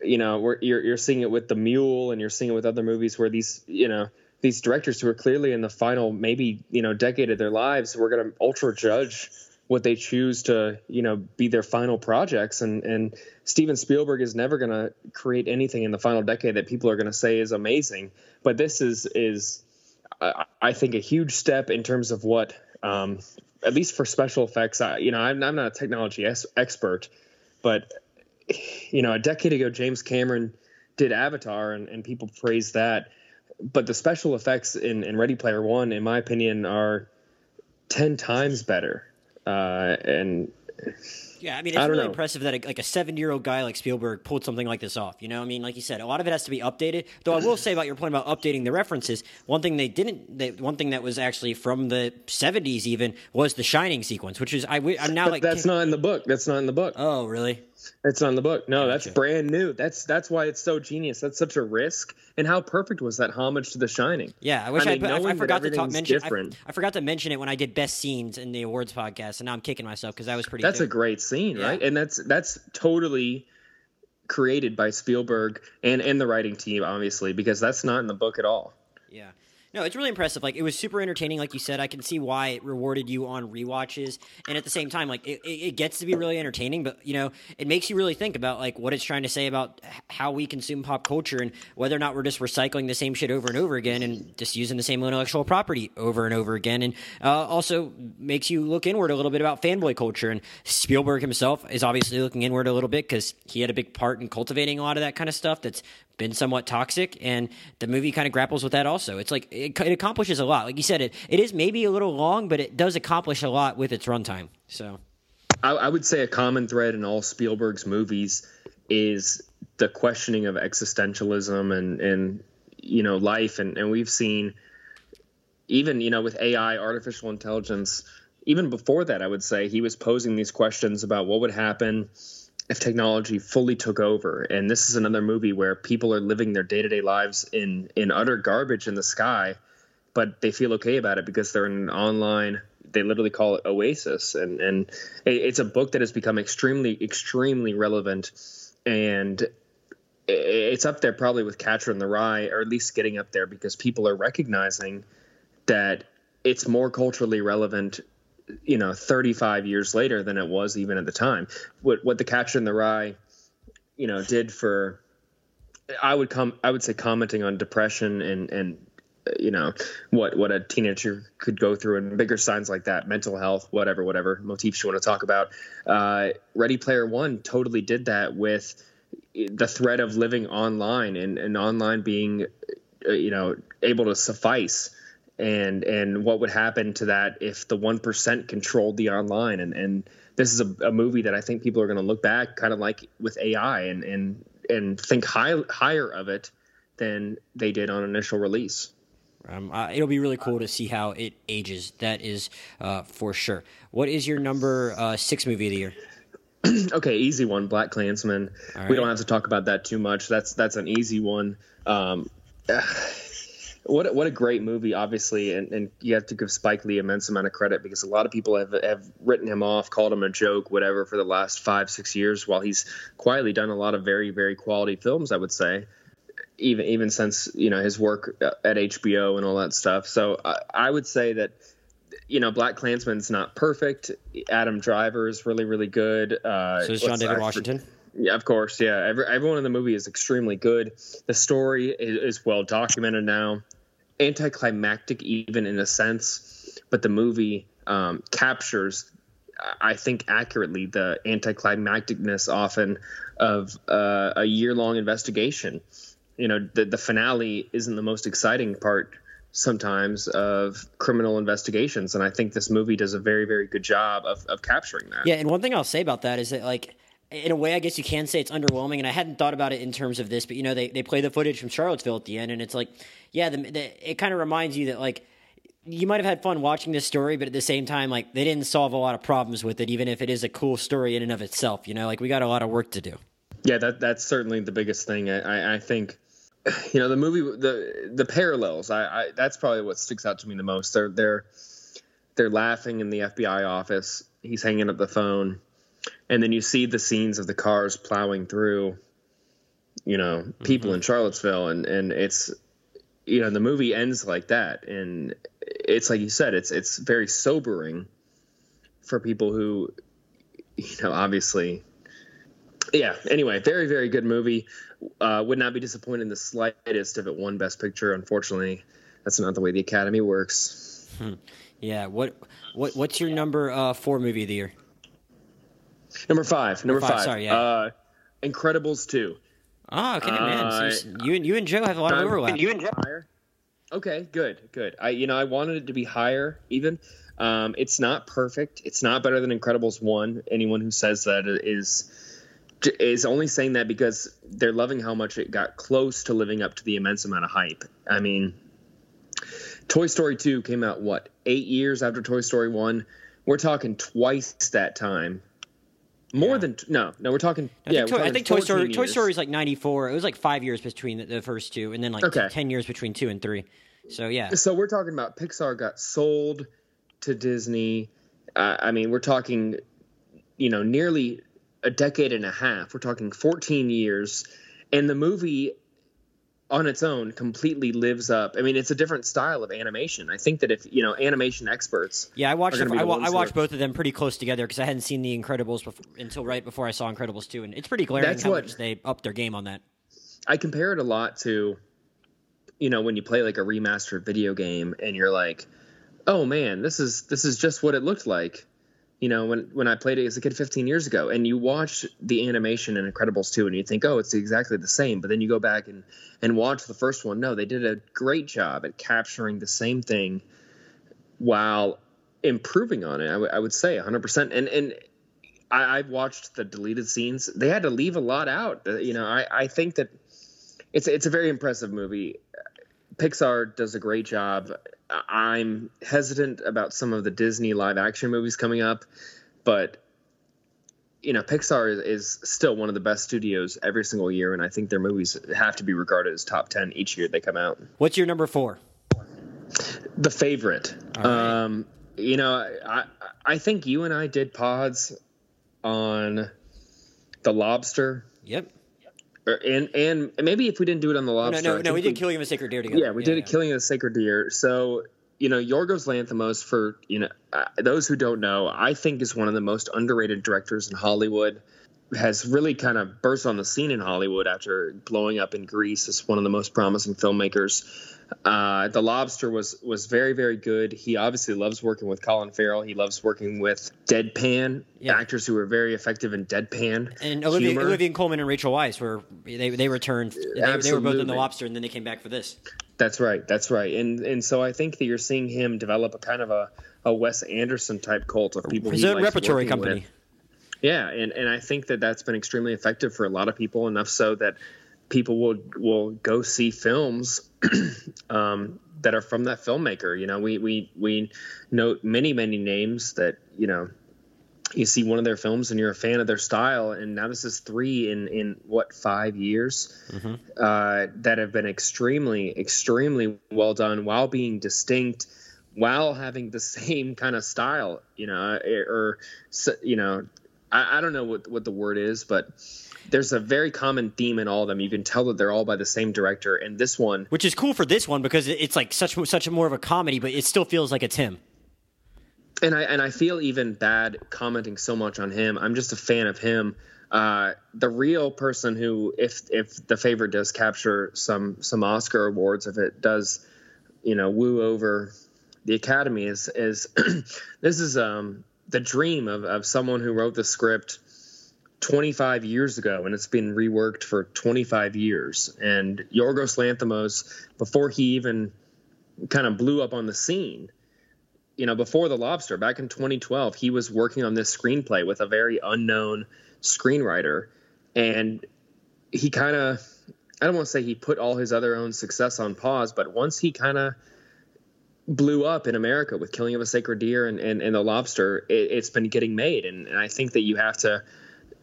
You know, you're you're seeing it with The Mule, and you're seeing it with other movies where these you know these directors who are clearly in the final maybe you know decade of their lives, we're going to ultra judge what they choose to you know be their final projects. And and Steven Spielberg is never going to create anything in the final decade that people are going to say is amazing. But this is is I think a huge step in terms of what um, at least for special effects I, you know I'm, I'm not a technology es- expert but you know a decade ago James Cameron did Avatar and, and people praised that. But the special effects in, in Ready Player One in my opinion are 10 times better uh, and yeah, I mean, it's I really know. impressive that a, like a seven-year-old guy like Spielberg pulled something like this off. You know, I mean, like you said, a lot of it has to be updated. Though I will say about your point about updating the references, one thing they didn't, they, one thing that was actually from the '70s even was the Shining sequence, which is I, I'm now but like that's not in the book. That's not in the book. Oh, really? It's on the book. No, that's brand new. That's that's why it's so genius. That's such a risk. And how perfect was that homage to The Shining? Yeah, I wish I, mean, I, put, I, I forgot to talk mention. I, I, forgot to mention it when I did best scenes in the awards podcast, and now I'm kicking myself because that was pretty. That's a great scene, yeah. right? And that's that's totally created by Spielberg and and the writing team, obviously, because that's not in the book at all. Yeah. No, it's really impressive. Like it was super entertaining, like you said. I can see why it rewarded you on re-watches, and at the same time, like it, it gets to be really entertaining. But you know, it makes you really think about like what it's trying to say about how we consume pop culture and whether or not we're just recycling the same shit over and over again and just using the same intellectual property over and over again. And uh, also makes you look inward a little bit about fanboy culture. And Spielberg himself is obviously looking inward a little bit because he had a big part in cultivating a lot of that kind of stuff. That's been somewhat toxic, and the movie kind of grapples with that also. It's like it, it, accomplishes a lot. Like you said, it it is maybe a little long, but it does accomplish a lot with its runtime. So, I, I would say a common thread in all Spielberg's movies is the questioning of existentialism and and you know life, and and we've seen even you know with AI, artificial intelligence. Even before that, I would say he was posing these questions about what would happen if technology fully took over. And this is another movie where people are living their day-to-day lives in in utter garbage in the sky but they feel okay about it because they're in an online they literally call it oasis. And and it's a book that has become extremely extremely relevant. And it's up there probably with catcher in the rye or at least getting up there because people are recognizing that it's more culturally relevant you know 35 years later than it was even at the time. What what the catcher in the rye you know did for i would come i would say commenting on depression and and you know what what a teenager could go through and bigger signs like that mental health whatever whatever motifs you want to talk about. Uh, ready player one totally did that with the threat of living online and, and online being uh, you know able to suffice and and what would happen to that if the one percent controlled the online and and this is a, a movie that I think people are going to look back kind of like with AI and and and think high, higher of it than they did on initial release. Um, uh, it'll be really cool to see how it ages. That is uh, for sure. What is your number uh, six movie of the year? okay, easy one. BlacKkKlansman. Right. We don't have to talk about that too much. That's that's an easy one. Um, what a, what a great movie, obviously, and, and you have to give Spike Lee immense amount of credit because a lot of people have have written him off, called him a joke, whatever, for the last five six years, while he's quietly done a lot of very very quality films. I would say, even even since you know his work at HBO and all that stuff. So I, I would say that you know, BlacKkKlansman's not perfect. Adam Driver is really, really good. Uh, so is John David Washington. Yeah, of course. Yeah, Every, everyone in the movie is extremely good. The story is, is well documented now, anticlimactic even in a sense, but the movie um, captures, I think, accurately the anticlimacticness often of uh, a year long investigation. You know, the, the finale isn't the most exciting part sometimes of criminal investigations and i think this movie does a very very good job of, of capturing that yeah and one thing i'll say about that is that like in a way i guess you can say it's underwhelming and i hadn't thought about it in terms of this but you know they, they play the footage from charlottesville at the end and it's like yeah the, the, it kind of reminds you that like you might have had fun watching this story but at the same time like they didn't solve a lot of problems with it even if it is a cool story in and of itself you know? Like we got a lot of work to do. Yeah that that's certainly the biggest thing. I, I, think you know the movie the the parallels I, I that's probably what sticks out to me the most. They're they're they're laughing in the FBI office. He's hanging up the phone and then you see the scenes of the cars plowing through you know people mm-hmm. in Charlottesville and and it's you know the movie ends like that and it's like you said it's it's very sobering for people who you know obviously yeah anyway very very good movie uh, would not be disappointed in the slightest if it won Best Picture. Unfortunately, that's not the way the Academy works. Hmm. Yeah. What what what's your number uh, four movie of the year? Number five. Number, number five, five. Sorry. Yeah. Uh, Incredibles two. Oh, okay, man. So uh, you and you and Joe have a lot of overlap. You and Joe. Okay, good, good. I you know I wanted it to be higher even. Um, it's not perfect. It's not better than Incredibles one. Anyone who says that is is only saying that because they're loving how much it got close to living up to the immense amount of hype. I mean, Toy Story 2 came out what, 8 years after Toy Story 1. We're talking twice that time. More yeah. than no, no, we're talking. I yeah, think, I think Toy Story years. Toy Story is like ninety four. It was like five years between the, the first two, and then like okay. ten years between two and three. So yeah. So we're talking about Pixar got sold to Disney. Uh, I mean, we're talking, you know, nearly a decade and a half. We're talking 14 years, and the movie on its own completely lives up. I mean, it's a different style of animation. I think that if you know animation experts, yeah, I watched the, I, I, watched both of them pretty close together because I hadn't seen the Incredibles before, until right before I saw Incredibles two, and it's pretty glaring That's how what, much they upped their game on that. I compare it a lot to, you know, when you play like a remastered video game and you're like, oh man, this is this is just what it looked like you know, when when I played it as a kid 15 years ago, and you watch the animation in Incredibles 2, and you think, oh, it's exactly the same, but then you go back and and watch the first one. No, they did a great job at capturing the same thing while improving on it. I, w- I would say 100. percent And and I, I've watched the deleted scenes. They had to leave a lot out. Uh, you know, I I think that it's it's a very impressive movie. Pixar does a great job I'm hesitant about some of the Disney live action movies coming up, but you know, Pixar is, is, still one of the best studios every single year, and I think their movies have to be regarded as top ten each year they come out. What's your number four? The favorite. Right. Um, you know, I I think you and I did pods on the Lobster. Yep and and maybe if we didn't do it on the lobster, no, no, no we did Killing of a Sacred Deer together. Yeah, we yeah, did yeah. Killing of a Sacred Deer. So you know, Yorgos Lanthimos, for you know uh, those who don't know, I think is one of the most underrated directors in Hollywood. Has really kind of burst on the scene in Hollywood after blowing up in Greece as one of the most promising filmmakers. Uh, the Lobster was was very very good. He obviously loves working with Colin Farrell. He loves working with deadpan yeah. actors who are very effective in deadpan. And Olivia, Olivia Colman and Rachel Weisz were they they returned. They, they, were both in the Lobster, and then they came back for this. That's right. That's right. And and so I think that you're seeing him develop a kind of a, a Wes Anderson type cult of people. His own repertory company. With. Yeah, and, and I think that that's been extremely effective for a lot of people. Enough so that people will will go see films um, that are from that filmmaker. You know, we we we note many many names that you know you see one of their films and you're a fan of their style and now this is three in in what five years mm-hmm. uh, that have been extremely extremely well done while being distinct while having the same kind of style you know or you know I, I don't know what what the word is but there's a very common theme in all of them. You can tell that they're all by the same director. And this one, which is cool for this one because it's like such such a more of a comedy, but it still feels like it's him. And I and I feel even bad commenting so much on him. I'm just a fan of him. Uh, the real person who, if if the favorite does capture some some Oscar awards, if it does, you know, woo over the Academy, is is this is um, the dream of, of someone who wrote the script 25 years ago, and it's been reworked for 25 years. And Yorgos Lanthimos, before he even kind of blew up on the scene, you know, before The Lobster, back in 2012, he was working on this screenplay with a very unknown screenwriter, and he kind of I don't want to say he put all his other own success on pause, but once he kind of blew up in America with Killing of a Sacred Deer and, and, and The Lobster, it, has been getting made. And, and, I think that you have to,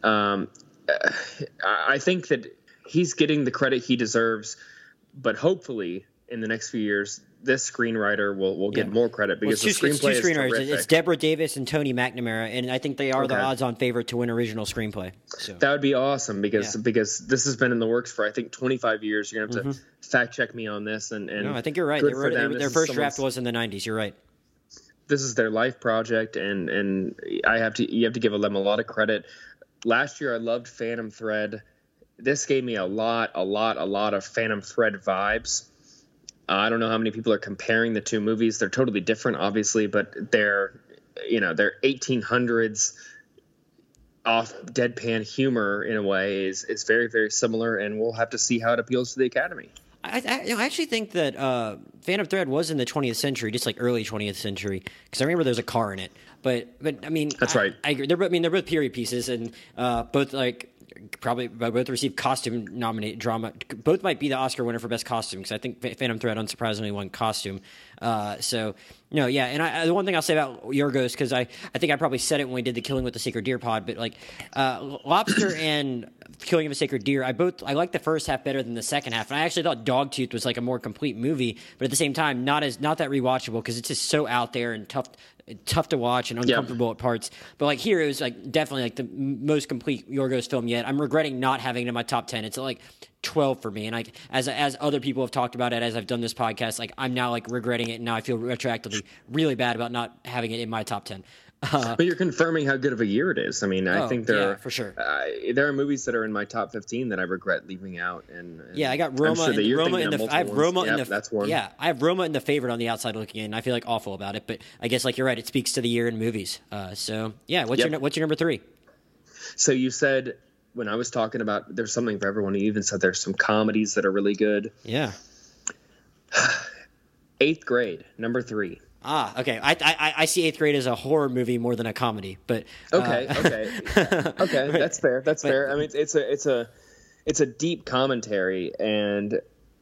um, I think that he's getting the credit he deserves, but hopefully in the next few years, this screenwriter will, will get yeah. more credit because well, two, the screenplay it's two screenwriters. It's Deborah Davis and Tony McNamara, and I think they are okay. the odds-on favorite to win original screenplay. So. That would be awesome because yeah. because this has been in the works for I think 25 years. You're gonna have to mm-hmm. fact check me on this. And, and no, I think you're right. They wrote, they, their first draft was in the 90s. You're right. This is their life project, and and I have to you have to give them a lot of credit. Last year, I loved Phantom Thread. This gave me a lot, a lot, a lot of Phantom Thread vibes I don't know how many people are comparing the two movies. They're totally different, obviously, but they're you know they're 1800s off deadpan humor in a way is is very very similar, and we'll have to see how it appeals to the Academy. I, I, I actually think that uh, Phantom Thread was in the 20th century, just like early 20th century, because I remember there's a car in it. But but I mean, that's I, right. I agree. They're I mean they're both period pieces, and uh, both like probably both received costume nominate drama. Both might be the Oscar winner for best costume because I think Phantom Thread unsurprisingly won costume. Uh, so no, yeah, and I, the one thing I'll say about Yorgos because I I think I probably said it when we did the Killing with the Sacred Deer pod, but like uh, Lobster and Killing of a Sacred Deer, I both I like the first half better than the second half, and I actually thought Dogtooth was like a more complete movie, but at the same time not as not that rewatchable because it's just so out there and tough tough to watch and uncomfortable at parts. But like here, it was like definitely like the most complete Yorgos film yet. I'm regretting not having it in my top ten. It's like 12 for me, and like as as other people have talked about it, as I've done this podcast, like I'm now like regretting it. And now I feel retroactively really bad about not having it in my top ten. Uh, but you're confirming how good of a year it is. I mean, I oh, think there yeah, are for sure. Uh, there are movies that are in my top 15 that I regret leaving out. And, and yeah, I got Roma. Sure and, Roma in the. I have Roma in the. That's one. Yeah, I have Roma in the favorite on the outside looking in. I feel like awful about it, but I guess like you're right. It speaks to the year in movies. Uh, so yeah, what's yep. your what's your number three? So you said when I was talking about there's something for everyone. You even said there's some comedies that are really good. Yeah. Eighth grade, number three. Ah, okay. I, I I see eighth grade as a horror movie more than a comedy, but uh, okay, okay, okay. That's fair. That's but, fair. I mean, it's, it's a it's a it's a deep commentary, and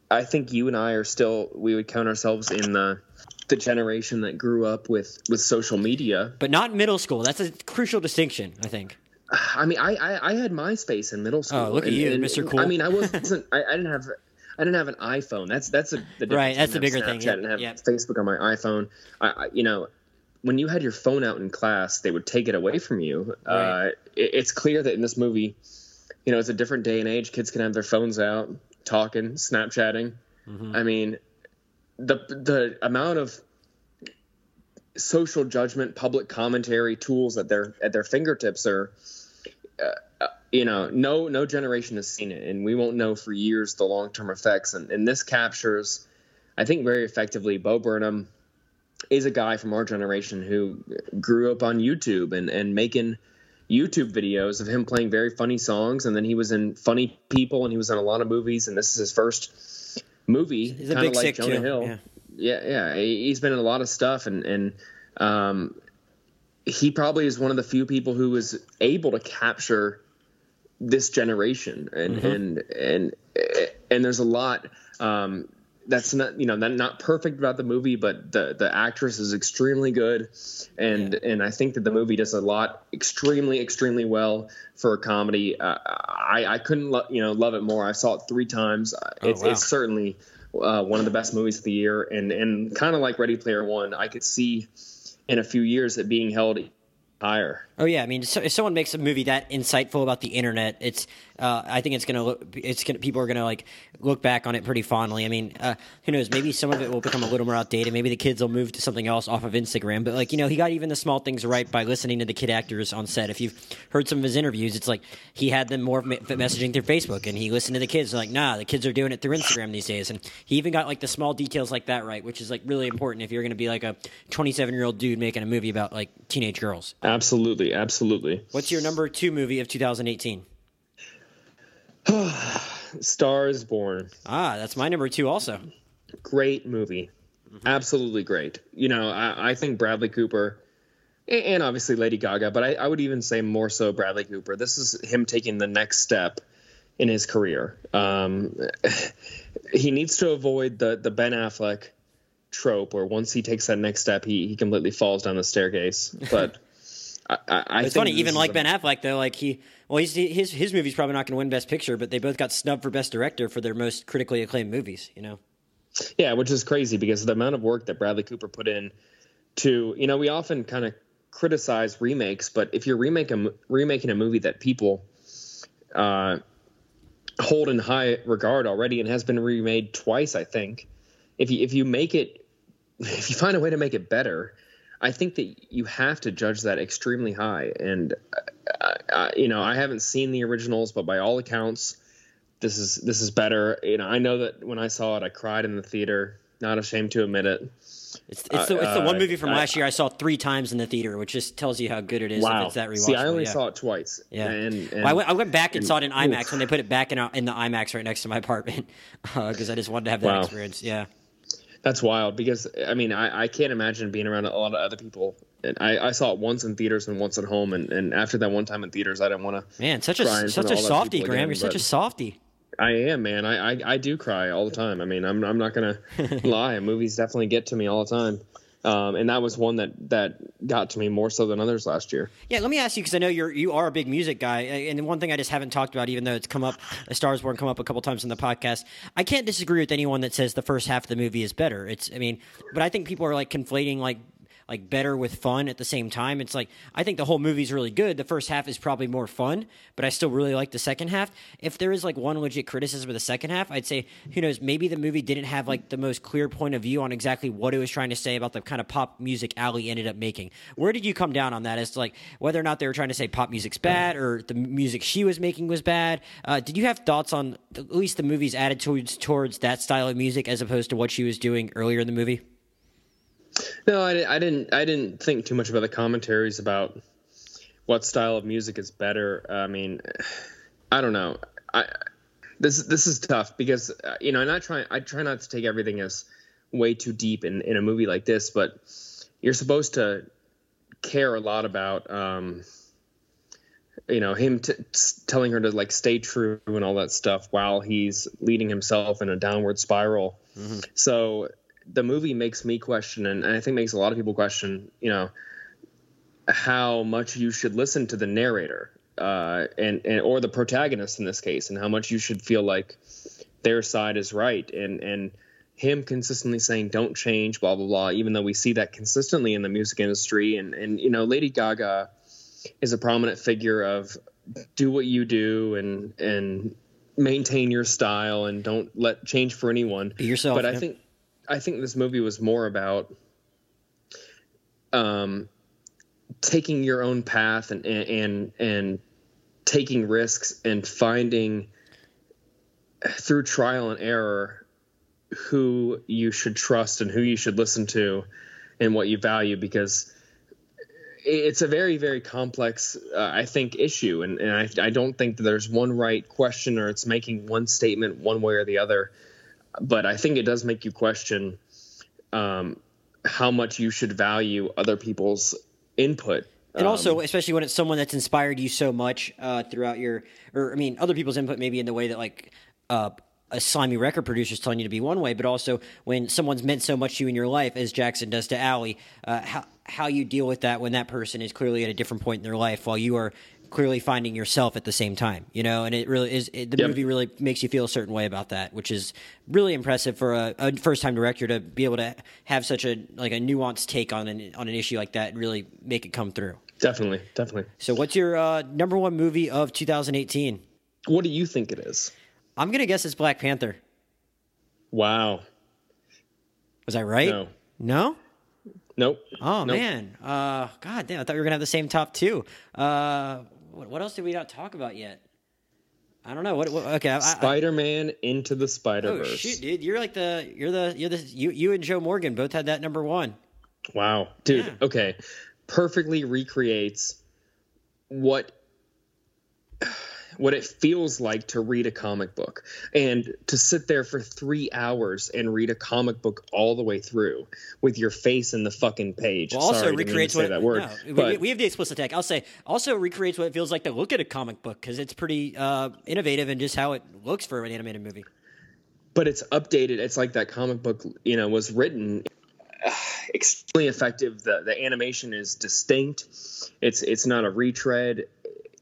I think you and I are still we would count ourselves in the the generation that grew up with with social media, but not middle school. That's a crucial distinction, I think. I mean, I, I, I had MySpace in middle school. Oh, look at you, and, Mr. Cool. I mean, I wasn't. I, I didn't have I didn't have an iPhone. That's that's a, the right. That's the bigger Snapchat thing. Yeah. And have yep. Facebook on my iPhone. I, I, you know, when you had your phone out in class, they would take it away from you. Right. Uh, it, it's clear that in this movie, you know, it's a different day and age. Kids can have their phones out, talking, Snapchatting. Mm-hmm. I mean, the the amount of social judgment, public commentary tools at their at their fingertips are. Uh, you know, no no generation has seen it, and we won't know for years the long term effects. And, and this captures, I think, very effectively. Bo Burnham is a guy from our generation who grew up on YouTube and and making YouTube videos of him playing very funny songs, and then he was in Funny People, and he was in a lot of movies, and this is his first movie, kind of like Jonah too. Hill. Yeah. yeah, yeah, he's been in a lot of stuff, and and um, he probably is one of the few people who was able to capture this generation and mm-hmm. and and and there's a lot um, that's not you know not, not perfect about the movie but the the actress is extremely good and yeah. and I think that the movie does a lot extremely extremely well for a comedy uh, I I couldn't lo- you know love it more I saw it three times oh, it's, wow. it's certainly uh, one of the best movies of the year and and kind of like Ready Player One I could see in a few years it being held higher. Oh yeah, I mean, so, if someone makes a movie that insightful about the internet, it's uh, I think it's gonna it's gonna people are gonna like look back on it pretty fondly. I mean, uh, who knows? Maybe some of it will become a little more outdated. Maybe the kids will move to something else off of Instagram. But like you know, he got even the small things right by listening to the kid actors on set. If you've heard some of his interviews, it's like he had them more messaging through Facebook, and he listened to the kids. Like, nah, the kids are doing it through Instagram these days, and he even got like the small details like that right, which is like really important if you're gonna be like a 27 year old dude making a movie about like teenage girls. Absolutely, absolutely. What's your number two movie of 2018? Stars Born. Ah, that's my number two also. Great movie. Mm-hmm. Absolutely great. You know, I, I, think Bradley Cooper and obviously Lady Gaga, but I, I, would even say more so Bradley Cooper. This is him taking the next step in his career. Um, he needs to avoid the the Ben Affleck trope where once he takes that next step, he, he completely falls down the staircase. But I, I it's funny, even like a, Ben Affleck, though, like he, well, he's, his his movie's probably not going to win Best Picture, but they both got snubbed for Best Director for their most critically acclaimed movies. You know. Yeah, which is crazy because the amount of work that Bradley Cooper put in to, you know, we often kind of criticize remakes, but if you're remake a, remaking a movie that people uh, hold in high regard already and has been remade twice, I think, if you if you make it, if you find a way to make it better, I think that you have to judge that extremely high. And uh, uh, you know, I haven't seen the originals, but by all accounts, this is this is better. You know, I know that when I saw it, I cried in the theater. Not ashamed to admit it. It's, it's, the, it's the one uh, movie from last year I saw three times in the theater, which just tells you how good it is. Wow. If it's that rewatchable. See, I only yeah. saw it twice. Yeah. And, and well, I, went, I, went, back and, and, saw it in IMAX oof. when they put it back in, in the IMAX right next to my apartment because uh, I just wanted to have that wow. experience. Yeah. That's wild because I mean I, I can't imagine being around a lot of other people. And I, I saw it once in theaters and once at home, and, and after that one time in theaters, I didn't want to. Man, such a such a softy, Graham. Again, You're such a softy. I am, man. I, I, I do cry all the time. I mean, I'm I'm not gonna lie. Movies definitely get to me all the time. Um, and that was one that that got to me more so than others last year. Yeah, let me ask you because I know you're you are a big music guy, and one thing I just haven't talked about, even though it's come up, A Stars Born come up a couple times in the podcast. I can't disagree with anyone that says the first half of the movie is better. It's, I mean, but I think people are like conflating like like better with fun at the same time. It's like I think the whole movie's really good. The first half is probably more fun, but I still really like the second half. If there is like one legit criticism of the second half, I'd say who knows, maybe the movie didn't have like the most clear point of view on exactly what it was trying to say about the kind of pop music Ally ended up making. Where did you come down on that as to like whether or not they were trying to say pop music's bad or the music she was making was bad? Uh, did you have thoughts on at least the movie's attitudes towards that style of music as opposed to what she was doing earlier in the movie? No, I, I didn't. I didn't think too much about the commentaries about what style of music is better. I mean, I don't know. I this this is tough because uh, you know, and I try I try not to take everything as way too deep in in a movie like this, but you're supposed to care a lot about um, you know him t- telling her to like stay true and all that stuff while he's leading himself in a downward spiral. Mm-hmm. So the movie makes me question, and I think makes a lot of people question, you know, how much you should listen to the narrator uh, and, and or the protagonist in this case, and how much you should feel like their side is right, and and him consistently saying don't change, blah blah blah. Even though we see that consistently in the music industry, and and you know, Lady Gaga is a prominent figure of do what you do and and maintain your style and don't let change for anyone. Be yourself. But I think I think this movie was more about um, taking your own path and and and taking risks and finding through trial and error who you should trust and who you should listen to and what you value because it's a very very complex uh, i think issue. And, and I, I don't think that there's one right question or it's making one statement one way or the other but I think it does make you question um, how much you should value other people's input. And also, um, especially when it's someone that's inspired you so much uh, throughout your, or I mean, other people's input maybe in the way that like uh, a slimy record producer is telling you to be one way, but also when someone's meant so much to you in your life, as Jackson does to Ally, uh, how how you deal with that when that person is clearly at a different point in their life while you are clearly finding yourself at the same time, you know, and it really is. It, the yep. movie really makes you feel a certain way about that, which is really impressive for a, a first time director to be able to have such a like a nuanced take on an on an issue like that and really make it come through. Definitely, definitely. So, what's your uh, number one movie of 2018? What do you think it is? I'm gonna guess it's Black Panther. Wow. Was I right? No. No? Nope. Oh Nope. man. Uh, God damn! I thought we were gonna have the same top two. Uh, what, what else did we not talk about yet? I don't know. What? what okay. I, Spider-Man into the oh Spider-Verse. Oh shoot, dude! You're like the you're the you're the you you and Joe Morgan both had that number one. Wow, dude. Yeah. Okay, perfectly recreates what what it feels like to read a comic book and to sit there for three hours and read a comic book all the way through with your face in the fucking page. Well, also Sorry, didn't mean to recreates what it, that word. no, we- but we, have the explicit tag. I'll say also recreates what it feels like to look at a comic book because it's pretty uh, innovative in just how it looks for an animated movie. but it's updated. It's like that comic book, you know, was written uh, extremely effective. The the animation is distinct. It's it's not a retread.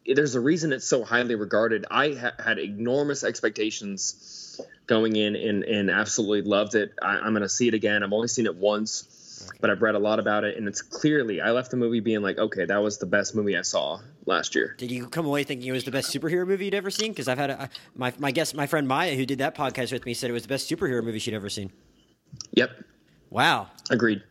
There's a reason it's so highly regarded. I ha- had enormous expectations going in and, and absolutely loved it. I, I'm going to see it again. I've only seen it once, but I've read a lot about it, and it's clearly I left the movie being like, okay, that was the best movie I saw last year. Did you come away thinking it was the best superhero movie you'd ever seen? Because I've had a, my my guest, my friend Maya, who did that podcast with me, said it was the best superhero movie she'd ever seen. Yep, Wow, agreed.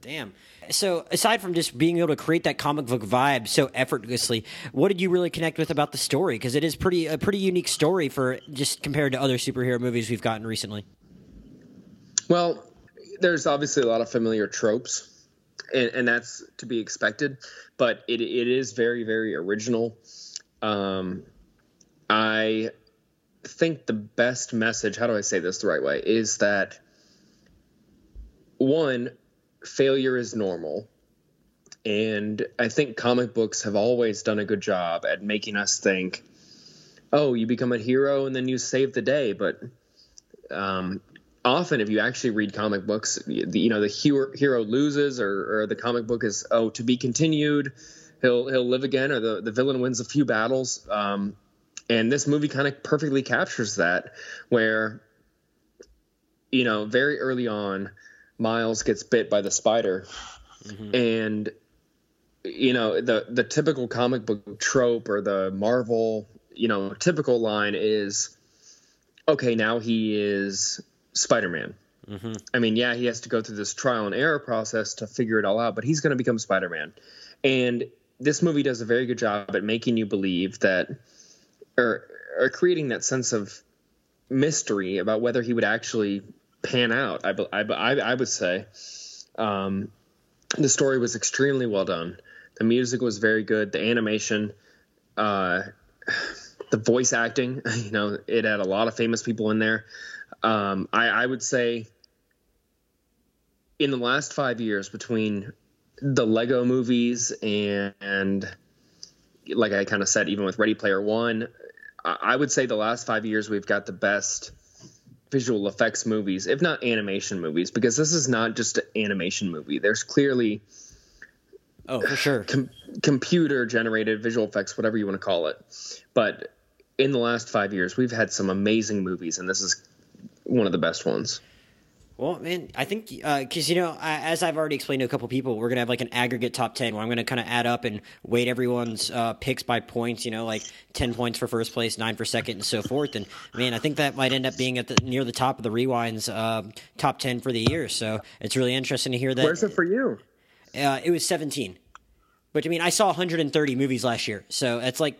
damn. So aside from just being able to create that comic book vibe so effortlessly, what did you really connect with about the story? Because it is pretty a pretty unique story for just compared to other superhero movies we've gotten recently. Well, there's obviously a lot of familiar tropes, and, and that's to be expected. But it it is very very original. Um, I think the best message. How do I say this the right way? Is that one failure is normal. And I think comic books have always done a good job at making us think, oh, you become a hero and then you save the day. But um, often if you actually read comic books the, you know the hero, hero loses or, or the comic book is oh to be continued he'll he'll live again or the, the villain wins a few battles um, and this movie kind of perfectly captures that where you know very early on miles gets bit by the spider. Mm-hmm. And you know the the typical comic book trope or the marvel you know typical line is okay now he is spider-man. Mm-hmm. I mean yeah he has to go through this trial and error process to figure it all out but he's going to become spider-man. And this movie does a very good job at making you believe that or, or creating that sense of mystery about whether he would actually pan out i, I, I, I would say um, the story was extremely well done. The music was very good. The animation uh, the voice acting you know it had a lot of famous people in there. Um, I, I would say in the last five years between the lego movies and, and like i kind of said even with ready player one I, I would say the last five years we've got the best visual effects movies if not animation movies because this is not just an animation movie there's clearly Oh, for sure. com- computer generated visual effects, whatever you want to call it. But in the last five years, we've had some amazing movies, and this is one of the best ones. Well, man, I think because you know, I, as I've already explained to a couple people, we're gonna have like an aggregate top ten where I'm gonna kind of add up and weight everyone's uh, picks by points. You know, like ten points for first place, nine for second, and so forth. And man, I think that might end up being at the near the top of the rewinds uh, top ten for the year. So it's really interesting to hear that. Where's it for you? Uh, it was 17. But I mean, I saw 130 movies last year, so it's like,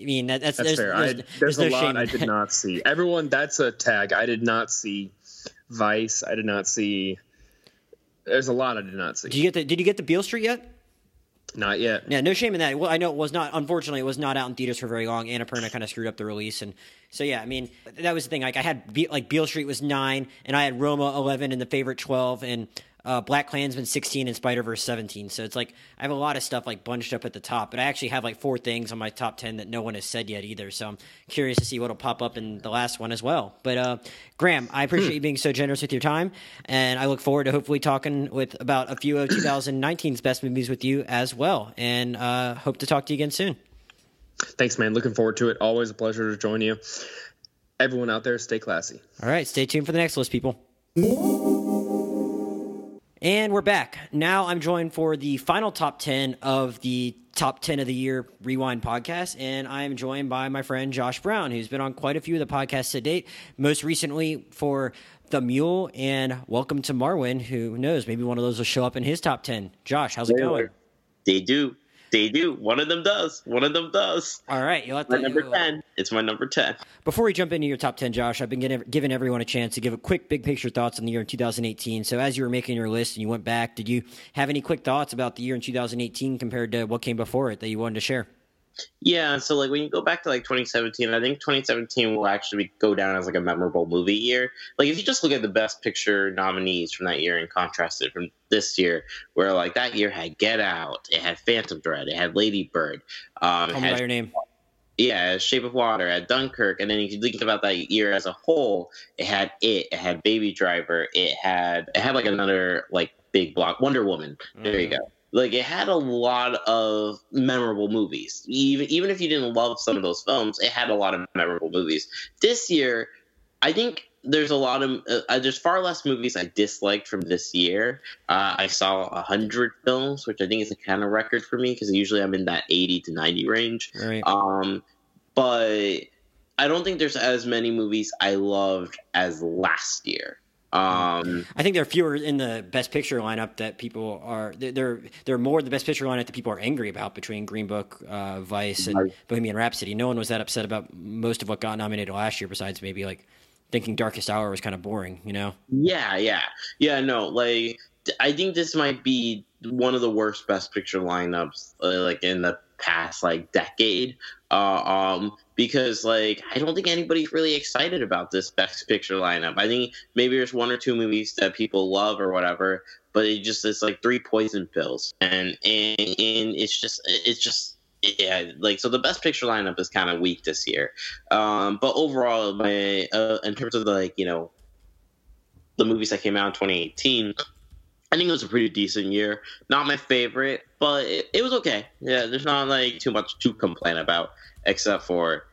I mean, that, that's, That's there's, fair. There's, I, there's, no a lot shame I did not see. Everyone, that's a tag. I did not see Vice. I did not see. There's a lot I did not see. Did you get the Did you get the Beale Street yet? not yet. Yeah, no shame in that. Well, I know it was not. Unfortunately, it was not out in theaters for very long. Annapurna kind of screwed up the release, and so yeah. I mean, that was the thing. Like I had Be- like Beale Street was nine, and I had Roma eleven, and the favorite twelve, and uh, BlacKkKlansman sixteen, and Spider Verse seventeen. So it's like I have a lot of stuff like bunched up at the top, but I actually have like four things on my top ten that no one has said yet either. So I'm curious to see what'll pop up in the last one as well. But uh, Graham, I appreciate you being so generous with your time, and I look forward to hopefully talking with about a few of 2019's best movies with you as well. And uh, hope to talk to you again soon. Thanks, man. Looking forward to it. Always a pleasure to join you. Everyone out there, stay classy. All right, stay tuned for the next list, people. And we're back. Now I'm joined for the final top 10 of the top 10 of the year rewind podcast. And I am joined by my friend Josh Brown, who's been on quite a few of the podcasts to date, most recently for The Mule and Welcome to Marwen. Who knows? Maybe one of those will show up in his top 10. Josh, how's it going? They do. They do. One of them does. One of them does. All right, you'll have My to, number uh, 10. It's my number 10. Before we jump into your top 10, Josh, I've been getting, giving everyone a chance to give a quick big picture thoughts on the year in 2018. So, as you were making your list and you went back, did you have any quick thoughts about the year in 2018 compared to what came before it that you wanted to share? Yeah, so like when you go back to like 2017, I think 2017 will actually go down as like a memorable movie year. Like if you just look at the best picture nominees from that year and contrast it from this year, where like that year had Get Out, it had Phantom Thread, it had Lady Bird, um, Call had your name. yeah, Shape of Water, at Dunkirk, and then if you think about that year as a whole, it had it, it had Baby Driver, it had it had like another like big block, Wonder Woman. There you Mhm. go. Like it had a lot of memorable movies. Even even if you didn't love some of those films, it had a lot of memorable movies. This year, I think there's a lot of uh, there's far less movies I disliked from this year. Uh, I saw a hundred films, which I think is a kind of record for me because usually I'm in that 80 to 90 range. Right. Um, but I don't think there's as many movies I loved as last year. Um, I think there are fewer in the best picture lineup that people are. There, there are more in the best picture lineup that people are angry about between Green Book, uh, Vice, and Right. Bohemian Rhapsody. No one was that upset about most of what got nominated last year, besides maybe like thinking Darkest Hour was kind of boring. You know. yeah, yeah, yeah. No, like I think this might be one of the worst Best Picture lineups, uh, like in the past like decade. Uh, um, because like I don't think anybody's really excited about this Best Picture lineup. I think maybe there's one or two movies that people love or whatever, but it just it's like three poison pills, and and, and it's just it's just yeah like so the best picture lineup is kind of weak this year um but overall my uh, in terms of the like you know the movies that came out in 2018 i think it was a pretty decent year not my favorite but it, it was okay yeah there's not like too much to complain about except for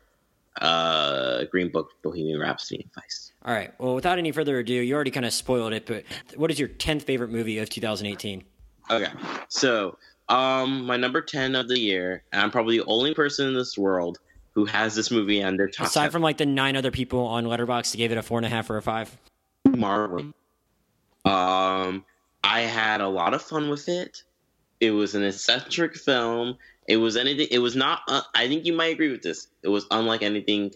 uh green book bohemian rhapsody and vice All right. Well, without any further ado, you already kind of spoiled it. But what is your tenth favorite movie of 2018? Okay, so um, my number ten of the year, and I'm probably the only person in this world who has this movie on their top Aside 10. from like the nine other people on Letterboxd that gave it a four and a half or a five. Marvel. Um, I had a lot of fun with it. It was an eccentric film. It was anything. It was not. Uh, I think you might agree with this. It was unlike anything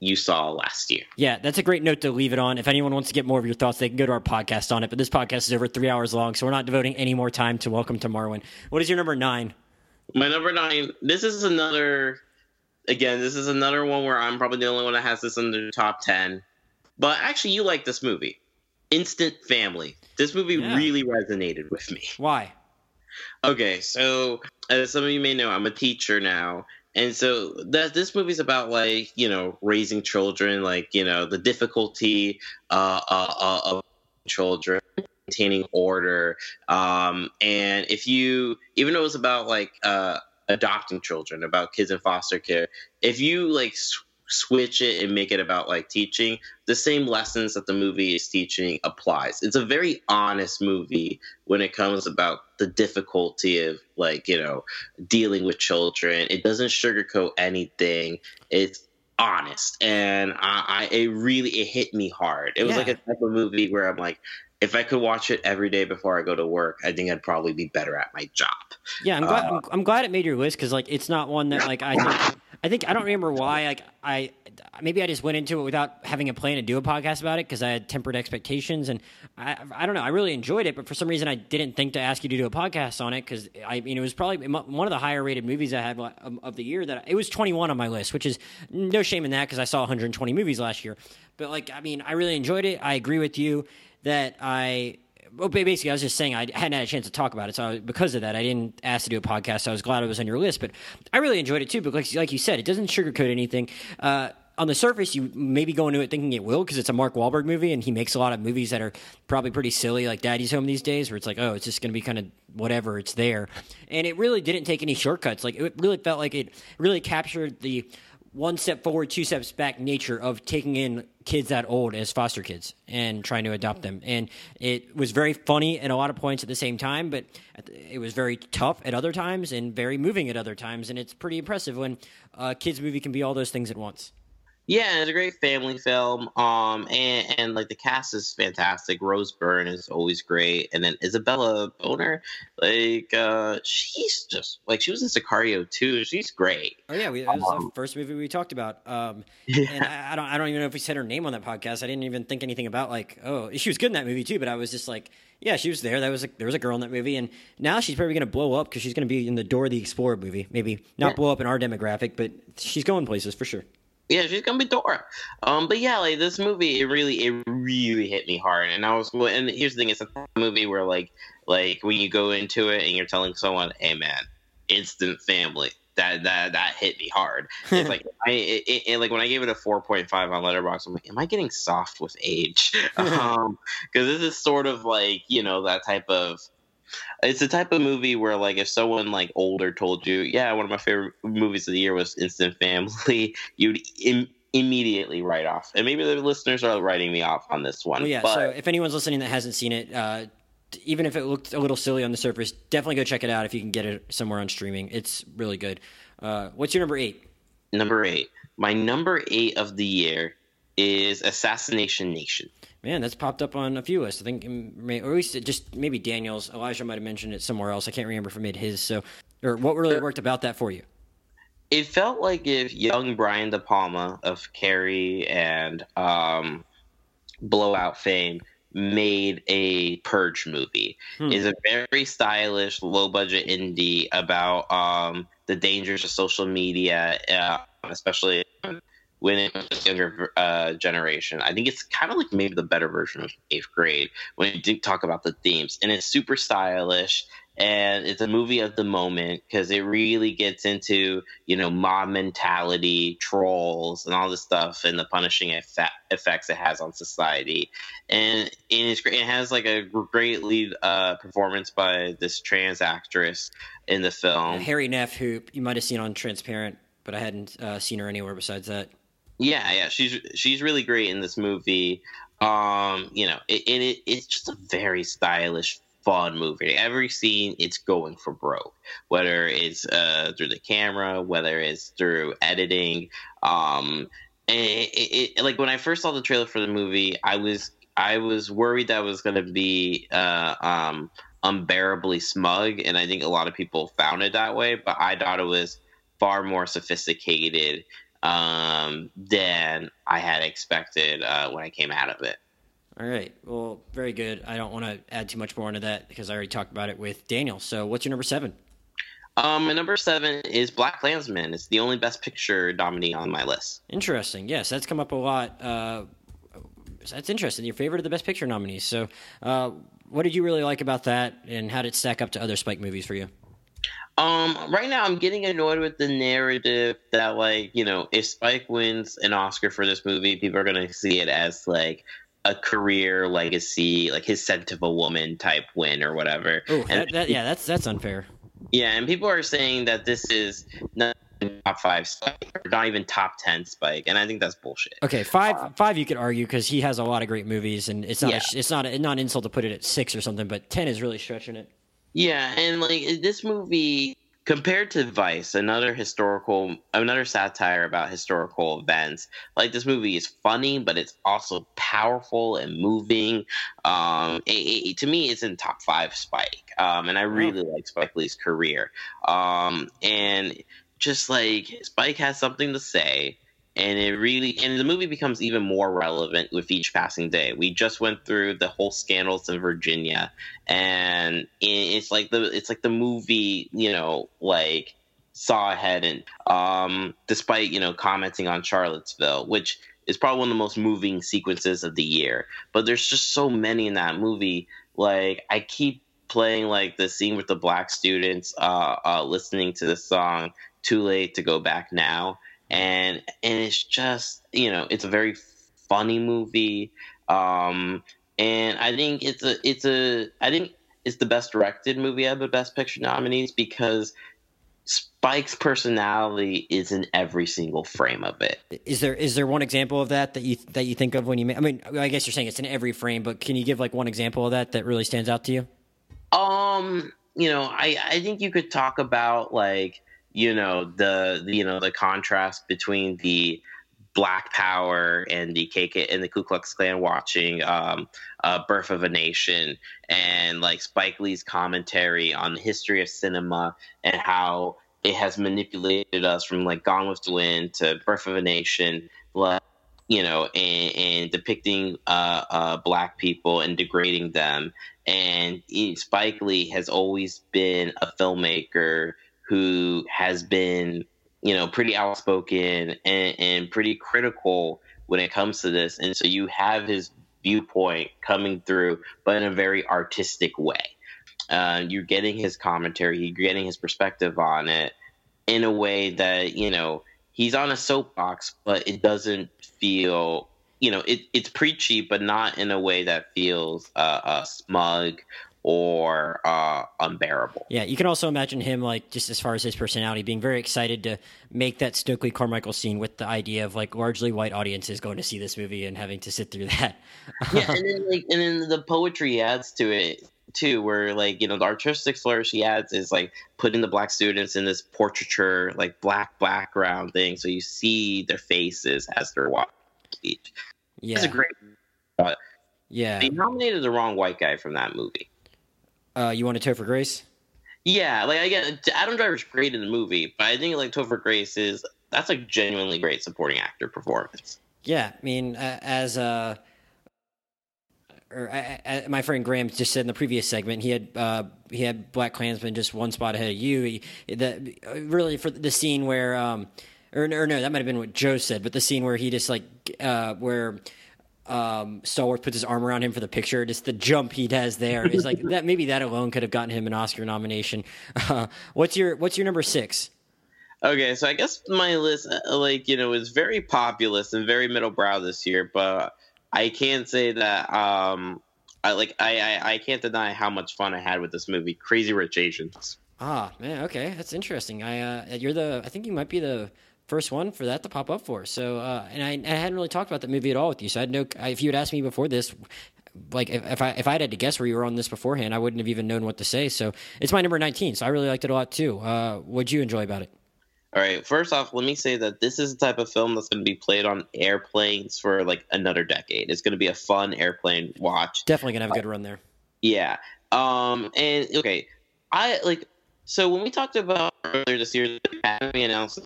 you saw last year. Yeah, that's a great note to leave it on. If anyone wants to get more of your thoughts, they can go to our podcast on it. But this podcast is over three hours long, so we're not devoting any more time to Welcome to Marwen. What is your number nine? My number nine. This is another. Again, this is another one where I'm probably the only one that has this in the top ten. But actually, you like this movie, Instant Family. This movie Yeah. really resonated with me. Why? Okay, so as some of you may know, I'm a teacher now. And so that this movie's about like, you know, raising children, like, you know, the difficulty uh, uh, uh, of children maintaining order. Um, and if you, even though it's about like uh, adopting children, about kids in foster care, if you like switch it and make it about like teaching, the same lessons that the movie is teaching applies. It's a very honest movie when it comes about the difficulty of like you know dealing with children. It doesn't sugarcoat anything. It's honest, and I, I it really it hit me hard. It was Yeah. like a type of movie where I'm like. If I could watch it every day before I go to work, I think I'd probably be better at my job. Yeah, I'm glad. Uh, I'm, I'm glad it made your list because like it's not one that like I. Think, I think I don't remember why. Like I maybe I just went into it without having a plan to do a podcast about it because I had tempered expectations and I I don't know. I really enjoyed it, but for some reason I didn't think to ask you to do a podcast on it because I mean it was probably one of the higher rated movies I had of the year. That it was 21 on my list, which is no shame in that because I saw 120 movies last year. But like I mean I really enjoyed it. I agree with you that I well, basically, I was just saying I hadn't had a chance to talk about it, so I, because of that, I didn't ask to do a podcast. So I was glad it was on your list, but I really enjoyed it too. Because, like you said, it doesn't sugarcoat anything. Uh, on the surface, you maybe go into it thinking it will because it's a Mark Wahlberg movie, and he makes a lot of movies that are probably pretty silly, like Daddy's Home these days, where it's like, oh, it's just going to be kind of whatever, it's there. And it really didn't take any shortcuts. Like it really felt like it really captured the one step forward, two steps back nature of taking in kids that old as foster kids and trying to adopt them. And it was very funny at a lot of points at the same time, but it was very tough at other times and very moving at other times. And it's pretty impressive when a kids movie can be all those things at once. Yeah, it's a great family film. Um, and, and like the cast is fantastic. Rose Byrne is always great, and then Isabela Moner, like uh, she's just like she was in Sicario too. She's great. Oh yeah, we, that was um, the first movie we talked about. Um, yeah. and I, I, don't, I don't even know if we said her name on that podcast. I didn't even think anything about like, oh, she was good in that movie too. But I was just like, yeah, she was there. That was a, there was a girl in that movie, and now she's probably going to blow up because she's going to be in the Dora the Explorer movie. Maybe not yeah. blow up in our demographic, but she's going places for sure yeah, she's gonna be Dora. Um, but yeah, like this movie, it really, it really hit me hard. And I was, and here's the thing: it's a movie where like, like when you go into it and you're telling someone, "Hey, man, instant family." That that that hit me hard. It's like I, it, it, like when I gave it a four point five on Letterboxd, I'm like, am I getting soft with age? um, because this is sort of like you know that type of it's the type of movie where like if someone like older told you, yeah, one of my favorite movies of the year was Instant Family, you'd Im- immediately write off. And maybe the listeners are writing me off on this one. Well, yeah. But... So if anyone's listening that hasn't seen it, uh, even if it looked a little silly on the surface, definitely go check it out if you can get it somewhere on streaming. It's really good. Uh, what's your number eight? Number eight. My number eight of the year is Assassination Nation. Man, that's popped up on a few lists. I think, or at least just maybe Daniel's. Elijah might have mentioned it somewhere else. I can't remember if it made his. So, or what really worked about that for you? It felt like if young Brian De Palma of Carrie and um, Blowout fame made a Purge movie. Hmm. is a very stylish, low budget indie about um, the dangers of social media, uh, especially when it was to younger uh, generation. I think it's kind of like maybe the better version of eighth grade when it did talk about the themes, and it's super stylish and it's a movie of the moment because it really gets into you know mob mentality, trolls, and all this stuff, and the punishing effect, effects it has on society. And, and it's great. It has like a great lead uh, performance by this trans actress in the film, Hari Nef who you might have seen on Transparent, but I hadn't uh, seen her anywhere besides that. Yeah, yeah, she's she's really great in this movie. Um, you know, it, it it's just a very stylish, fun movie. Every scene, it's going for broke. Whether it's uh, through the camera, whether it's through editing. Um, and it, it, like when I first saw the trailer for the movie, I was I was worried that it was going to be uh, um, unbearably smug, and I think a lot of people found it that way. But I thought it was far more sophisticated um, than I had expected uh, when I came out of it. All right. Well, very good. I don't want to add too much more into that because I already talked about it with Daniel. So, what's your number seven? Um, my number seven is BlacKkKlansman. It's the only Best Picture nominee on my list. Interesting. Yes, that's come up a lot. Uh, that's interesting. Your favorite of the Best Picture nominees. So, uh, what did you really like about that, and how did it stack up to other Spike movies for you? Um, right now I'm getting annoyed with the narrative that like, you know, if Spike wins an Oscar for this movie, people are gonna see it as like a career legacy, like his scent of a woman type win or whatever. Oh, that, that, yeah, that's that's unfair. Yeah, and people are saying that this is not top five Spike, or not even top ten Spike, and I think that's bullshit. Okay, five five you could argue because he has a lot of great movies, and it's not yeah. a, it's not a, not an insult to put it at six or something, but ten is really stretching it. Yeah, and like this movie compared to Vice, another historical, another satire about historical events. Like this movie is funny, but it's also powerful and moving. Um, it, it, to me, it's in top five Spike, um, and I really like Spike Lee's career. Um, and just like Spike has something to say and it really and the movie becomes even more relevant with each passing day. We just went through the whole scandals in virginia and it's like the it's like the movie you know like saw ahead and um despite you know commenting on charlottesville which is probably one of the most moving sequences of the year. But there's just so many in that movie. Like i keep playing like the scene with the black students uh, uh listening to the song too late to go back now and and it's just you know it's a very funny movie um and i think it's a it's a i think it's the best directed movie out of the best picture nominees because Spike's personality is in every single frame of it. Is there is there one example of that that you that you think of when you? I mean, I guess you're saying it's in every frame, but can you give like one example of that that really stands out to you? Um, you know, I I think you could talk about like you know the, the you know the contrast between the Black Power and the KK and the Ku Klux Klan watching um, uh, Birth of a Nation and like Spike Lee's commentary on the history of cinema and how it has manipulated us from like Gone with the Wind to Birth of a Nation, like you know, and, and depicting uh, uh, black people and degrading them. And Spike Lee has always been a filmmaker who has been you know, pretty outspoken and, and pretty critical when it comes to this. And so you have his viewpoint coming through, but in a very artistic way. Uh, you're getting his commentary, you're getting his perspective on it in a way that, you know, he's on a soapbox, but it doesn't feel, you know, it, it's preachy, but not in a way that feels uh, uh, smug or uh, unbearable. Yeah, you can also imagine him like just as far as his personality being very excited to make that Stokely Carmichael scene with the idea of like largely white audiences going to see this movie and having to sit through that. yeah, and then like and then the poetry adds to it too, where like you know the artistic flourish he adds is like putting the black students in this portraiture like black background thing, so you see their faces as they're walking. Yeah, it's a great. Uh, yeah, they nominated the wrong white guy from that movie. Uh, you want to Topher Grace? Yeah, like again, Adam Driver's great in the movie, but I think like Topher Grace is that's a genuinely great supporting actor performance. Yeah, I mean, uh, as uh, or uh, my friend Graham just said in the previous segment, he had uh, he had BlacKkKlansman just one spot ahead of you. He, the really for the scene where, um, or, or no, that might have been what Joe said, but the scene where he just like uh, where um, Stallworth puts his arm around him for the picture. Just the jump he has there is like that. Maybe that alone could have gotten him an Oscar nomination. Uh, what's your What's your number six? Okay, so I guess my list, uh, like you know, is very populist and very middle brow this year, but I can't say that. Um, I like I, I I can't deny how much fun I had with this movie, Crazy Rich Asians. Ah, man, okay, that's interesting. I uh, you're the I think you might be the first one for that to pop up for. So, uh, and I, I, hadn't really talked about that movie at all with you. So I had no. If you had asked me before this, like if, if I if I had to guess where you were on this beforehand, I wouldn't have even known what to say. So it's my number nineteen. So I really liked it a lot too. Uh, what'd you enjoy about it? All right. First off, let me say that this is the type of film that's going to be played on airplanes for like another decade. It's going to be a fun airplane watch. Definitely going to have a good run there. Yeah. Um. And okay, I like. So when we talked about earlier this year, the Academy announced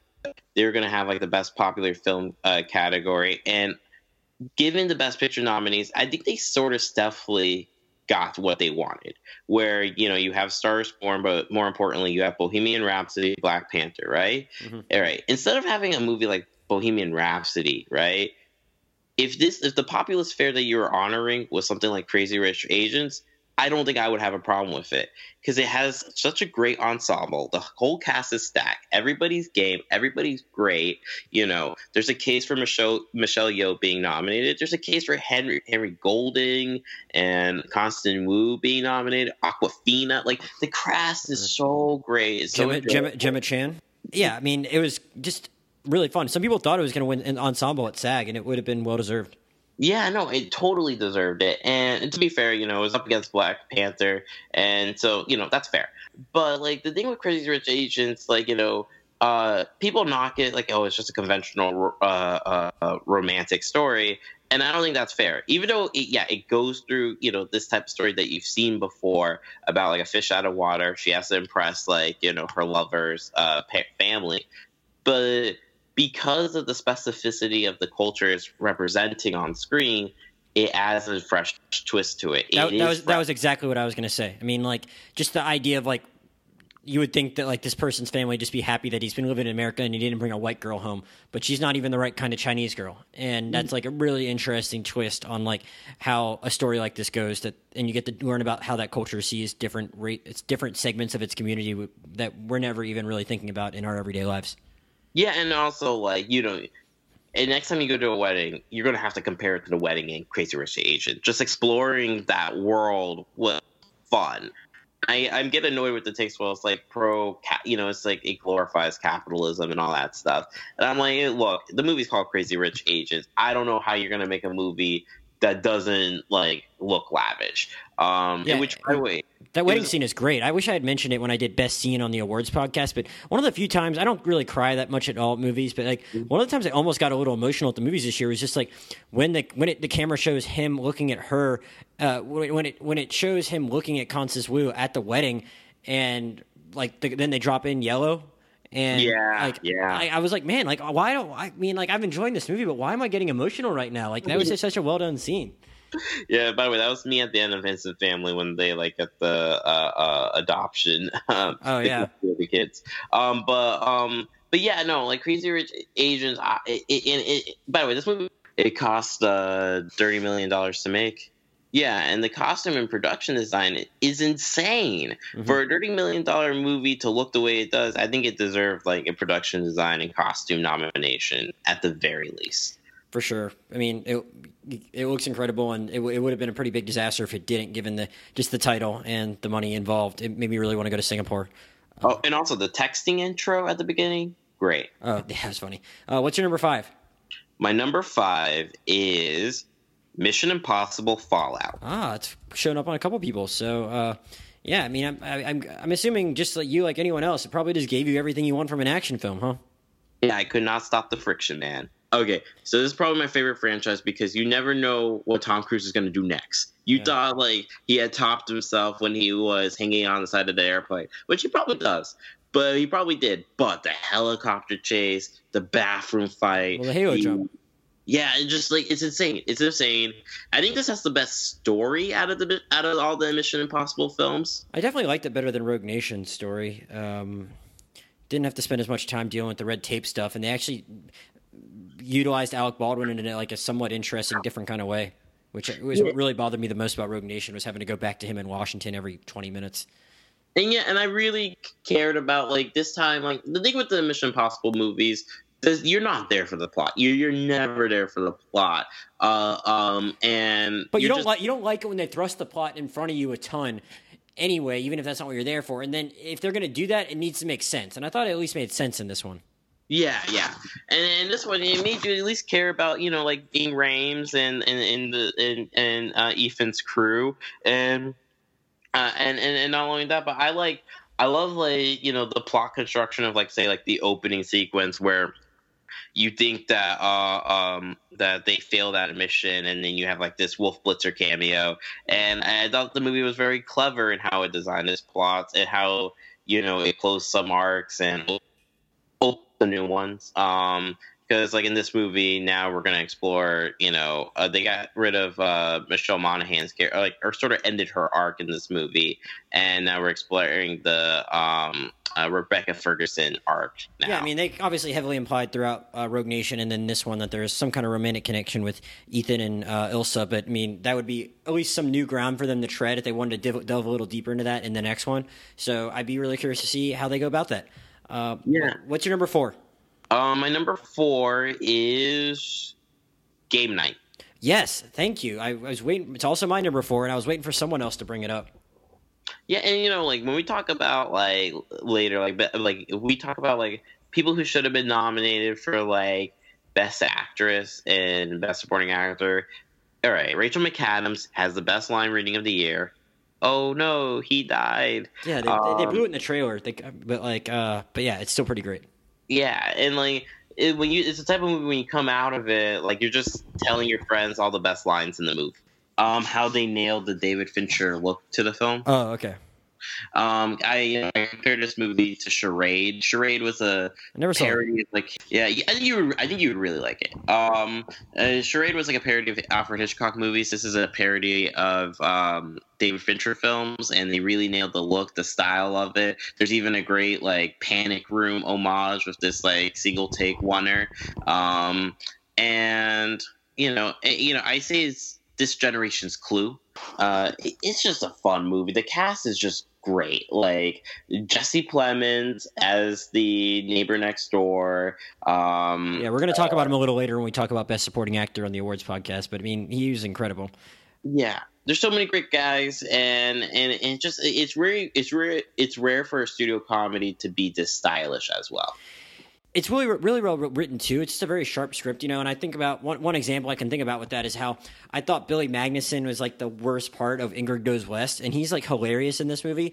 they were going to have like the best popular film uh, category. And given the best picture nominees, I think they sort of stealthily got what they wanted. Where you know you have Stars Born, but more importantly, you have Bohemian Rhapsody, Black Panther, right? Mm-hmm. All right. Instead of having a movie like Bohemian Rhapsody, right? If this, if the populist fare that you were honoring was something like Crazy Rich Asians, I don't think I would have a problem with it because it has such a great ensemble. The whole cast is stacked. Everybody's game. Everybody's great. You know, there's a case for Michelle Michelle Yeoh being nominated. There's a case for Henry Henry Golding and Constance Wu being nominated. Awkwafina. Like the cast is mm-hmm. so great. It's Gemma, so Gemma, Gemma Chan. Yeah, I mean, it was just really fun. Some people thought it was going to win an ensemble at SAG, and it would have been well deserved. Yeah, no, it totally deserved it. And to be fair, you know, it was up against Black Panther, and so you know that's fair. But like the thing with Crazy Rich Asians, like you know, uh, people knock it like, oh, it's just a conventional uh, uh, romantic story, and I don't think that's fair. Even though, it, yeah, it goes through you know this type of story that you've seen before about like a fish out of water. She has to impress like you know her lover's uh, family, but because of the specificity of the culture it's representing on screen, it adds a fresh twist to it. That, it that was fresh. that was exactly what I was going to say. I mean, like just the idea of like you would think that like this person's family just be happy that he's been living in America and he didn't bring a white girl home, but she's not even the right kind of Chinese girl, and mm-hmm. that's like a really interesting twist on like how a story like this goes. That and you get to learn about how that culture sees different rate, it's different segments of its community that we're never even really thinking about in our everyday lives. Yeah, and also like you know, and next time you go to a wedding, you're gonna have to compare it to the wedding in Crazy Rich Asian. Just exploring that world was fun, I, I get annoyed with the takes well it's like pro you know it's like it glorifies capitalism and all that stuff. And i'm like eh, look the movie's called crazy rich asians. I don't know how you're gonna make a movie that doesn't like look lavish um Yeah, which by the way That wedding was- scene is great. I wish I had mentioned it when I did best scene on the awards podcast, but one of the few times I don't really cry that much at all at movies, but like one of the times I almost got a little emotional at the movies this year was just like when the when it, the camera shows him looking at her, uh, when it when it shows him looking at Constance Wu at the wedding, and like the, then they drop in yellow. And Yeah, like, yeah. I, I was like, man, like, why don't I mean, like, I'm enjoying this movie, but why am I getting emotional right now? Like, that was just such a well done scene. Yeah, by the way, that was me at the end of Instant Family when they like got the uh, uh, adoption. Um, Oh, the- yeah. the kids. Um, but um, but yeah, no, like Crazy Rich Asians. I, it, it, it, by the way, this movie it cost uh, thirty million dollars to make. Yeah, and the costume and production design is insane for a thirty million dollar movie to look the way it does. I think it deserved like a production design and costume nomination at the very least. For sure. I mean, it it looks incredible, and it, it would have been a pretty big disaster if it didn't, given the just the title and the money involved. It made me really want to go to Singapore. Oh, and also the texting intro at the beginning, great. Oh, that was funny. Uh, what's your number five? My number five is Mission Impossible Fallout. Ah, it's shown up on a couple people. So, uh, yeah, I mean, I'm I, I'm I'm assuming just like you, like anyone else, it probably just gave you everything you want from an action film, huh? Yeah, I could not stop the friction, man. Okay, so this is probably my favorite franchise because you never know what Tom Cruise is going to do next. You Yeah. thought like he had topped himself when he was hanging on the side of the airplane, which he probably does, but he probably did. But the helicopter chase, the bathroom fight, Well, the Halo jump. Yeah, it just like it's insane. It's insane. I think this has the best story out of the out of all the Mission Impossible films. I definitely liked it better than Rogue Nation's story. Um, didn't have to spend as much time dealing with the red tape stuff, and they actually utilized Alec Baldwin in a, like a somewhat interesting, different kind of way. Which was what really bothered me the most about Rogue Nation was having to go back to him in Washington every twenty minutes. And yeah, and I really cared about like this time. Like the thing with the Mission Impossible movies, you're not there for the plot. You you're never there for the plot. Uh, um, and But you don't just- like you don't like it when they thrust the plot in front of you a ton. Anyway, even if that's not what you're there for, and then if they're going to do that, it needs to make sense. And I thought it at least made sense in this one. Yeah, yeah, and, and this one it made you at least care about you know like Ving Rhames and and and the and, and uh, Ethan's crew. And uh, and and and not only that, but I like I love like you know the plot construction of like say like the opening sequence where you think that uh um that they failed at a mission and then you have like this Wolf Blitzer cameo. And I thought the movie was very clever in how it designed its plots and how you know it closed some arcs and the new ones um because like in this movie now we're gonna explore you know uh, they got rid of uh Michelle Monaghan's character like or sort of ended her arc in this movie and now we're exploring the um uh, Rebecca Ferguson arc now. Yeah, I mean, they obviously heavily implied throughout uh, Rogue Nation and then this one that there is some kind of romantic connection with Ethan and uh, Ilsa. But I mean, that would be at least some new ground for them to tread if they wanted to div- delve a little deeper into that in the next one. So I'd be really curious to see how they go about that. Uh, Yeah. What's your number four? Um, my number four is Game Night. Yes, thank you. I, I was waiting. It's also my number four, and I was waiting for someone else to bring it up. Yeah, and you know, like when we talk about like later, like like we talk about like people who should have been nominated for like best actress and best supporting actor. All right, Rachel McAdams has the best line reading of the year. Oh no, he died. Yeah, they, they, they Um, blew it in the trailer, they, but like, uh, but yeah, it's still pretty great. Yeah, and like it, when you, it's the type of movie when you come out of it, like you're just telling your friends all the best lines in the movie. Um, how they nailed the David Fincher look to the film. Oh, okay. Um, I, I compared this movie to Charade. Charade was a I never saw it. parody of like yeah, I think you would, I think you would really like it. Um, uh, Charade was like a parody of Alfred Hitchcock movies. This is a parody of um, David Fincher films, and they really nailed the look, the style of it. There's even a great like Panic Room homage with this like single take oner. Um, and you know, eh, you know, I say it's this generation's Clue. Uh, it- it's just a fun movie. The cast is just great. Like Jesse Plemons as the neighbor next door. Um, Yeah, we're going to talk about him a little later when we talk about Best Supporting Actor on the awards podcast. But I mean, he was incredible. yeah, there's so many great guys, and and, and it just it's rare it's rare it's rare for a studio comedy to be this stylish as well. It's really really well written too. It's just a very sharp script, you know. And I think about one one example I can think about with that is how I thought Billy Magnussen was like the worst part of Ingrid Goes West, and he's like hilarious in this movie.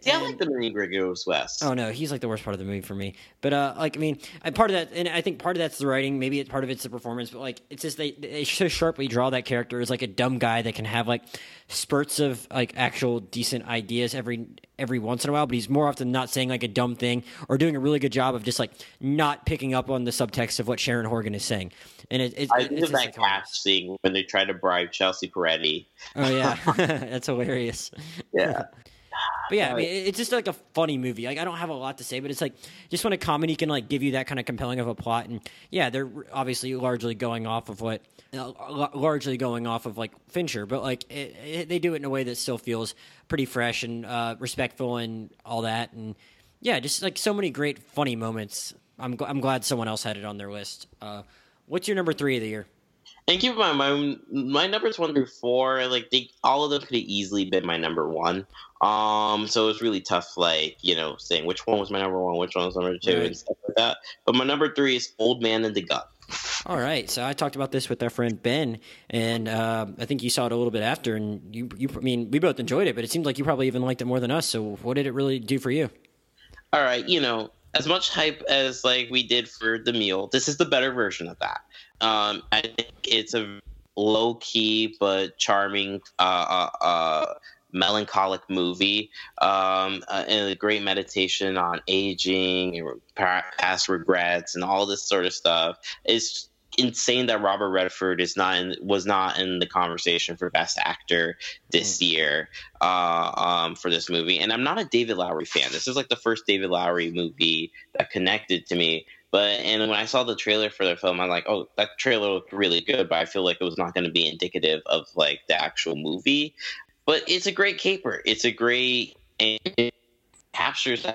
See, I like the movie Ingrid Goes West. Oh no, he's like the worst part of the movie for me. But uh, like I mean, part of that, and I think part of that's the writing. Maybe part of it's the performance. But like, it's just they they so sharply draw that character as like a dumb guy that can have like spurts of like actual decent ideas every every once in a while. But he's more often not saying like a dumb thing or doing a really good job of just like not picking up on the subtext of what Sharon Horgan is saying. And it, it, I think it's of that cast scene when they try to bribe Chelsea Peretti. Oh yeah, that's hilarious. Yeah. But yeah, I mean, it's just like a funny movie. Like I don't have a lot to say, but it's like just when a comedy can like give you that kind of compelling of a plot, and yeah, they're obviously largely going off of what, uh, l- largely going off of like Fincher, but like it, it, they do it in a way that still feels pretty fresh and uh, respectful and all that, and yeah, just like so many great funny moments. I'm gl- I'm glad someone else had it on their list. Uh, what's your number three of the year? And keep in mind, my my numbers one through four, like they, all of them could have easily been my number one. Um, so it was really tough, like you know, saying which one was my number one, which one was number two, Right. and stuff like that. But my number three is Old Man and the Gun. All right, so I talked about this with our friend Ben, and uh, I think you saw it a little bit after, and you, you, I mean, we both enjoyed it, but it seemed like you probably even liked it more than us. So, what did it really do for you? All right, you know, as much hype as like we did for the Mule, this is the better version of that. Um, I think it's a low key but charming, uh, uh, uh, melancholic movie, um, uh, and a great meditation on aging and past regrets and all this sort of stuff. It's insane that Robert Redford is not in, was not in the conversation for Best Actor this year uh, um, for this movie. And I'm not a David Lowery fan. This is like the first David Lowery movie that connected to me. But and when I saw the trailer for the film, I'm like, oh, that trailer looked really good, but I feel like it was not going to be indicative of like the actual movie. But it's a great caper. It's a great and it captures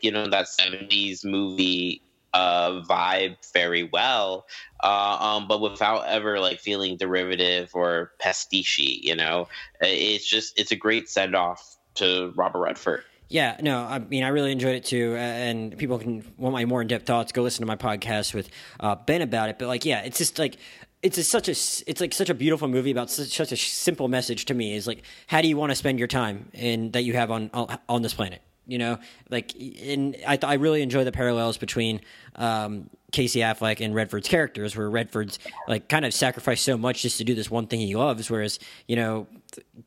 you know that 70s movie uh, vibe very well, uh, um, but without ever like feeling derivative or pastiche. You know, it's just it's a great send off to Robert Redford. Yeah, no, I mean, I really enjoyed it too, uh, and people can want my more in depth thoughts. Go listen to my podcast with uh, Ben about it. But like, yeah, it's just like it's just such a it's like such a beautiful movie about such, such a simple message to me. Is like, how do you want to spend your time in that you have on on, this planet? You know, like, and I I really enjoy the parallels between um, Casey Affleck and Redford's characters, where Redford's like kind of sacrificed so much just to do this one thing he loves, whereas you know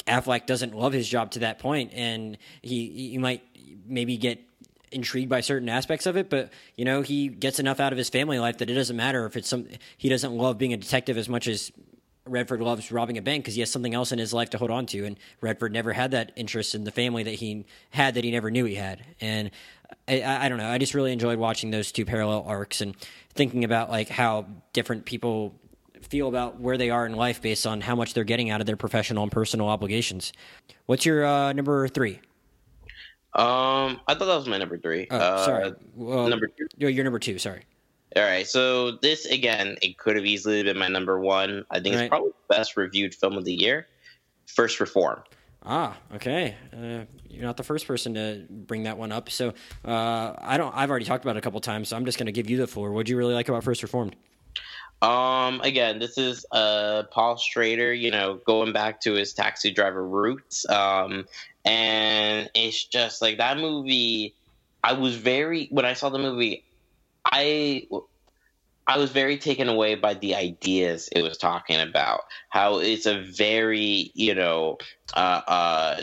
Affleck doesn't love his job to that point, and he you might maybe get intrigued by certain aspects of it, but you know he gets enough out of his family life that it doesn't matter if it's some he doesn't love being a detective as much as Redford loves robbing a bank because he has something else in his life to hold on to, and Redford never had that interest in the family that he had that he never knew he had, and I, I don't know. I just really enjoyed watching those two parallel arcs and thinking about like how different people feel about where they are in life based on how much they're getting out of their professional and personal obligations. What's your uh, number three? Um, I thought that was my number three. Oh, Uh, sorry, well, number two. You're, you're number two. Sorry. All right, so this again, it could have easily been my number one. I think it's probably the best reviewed film of the year. First Reformed. Ah, okay. Uh, you're not the first person to bring that one up. So uh, I don't. I've already talked about it a couple times. So I'm just going to give you the floor. What do you really like about First Reformed? Um, again, this is uh Paul Schrader, you know, going back to his taxi driver roots. Um, and it's just like that movie. I was very when I saw the movie, I I was very taken away by the ideas it was talking about. How it's a very you know uh, uh,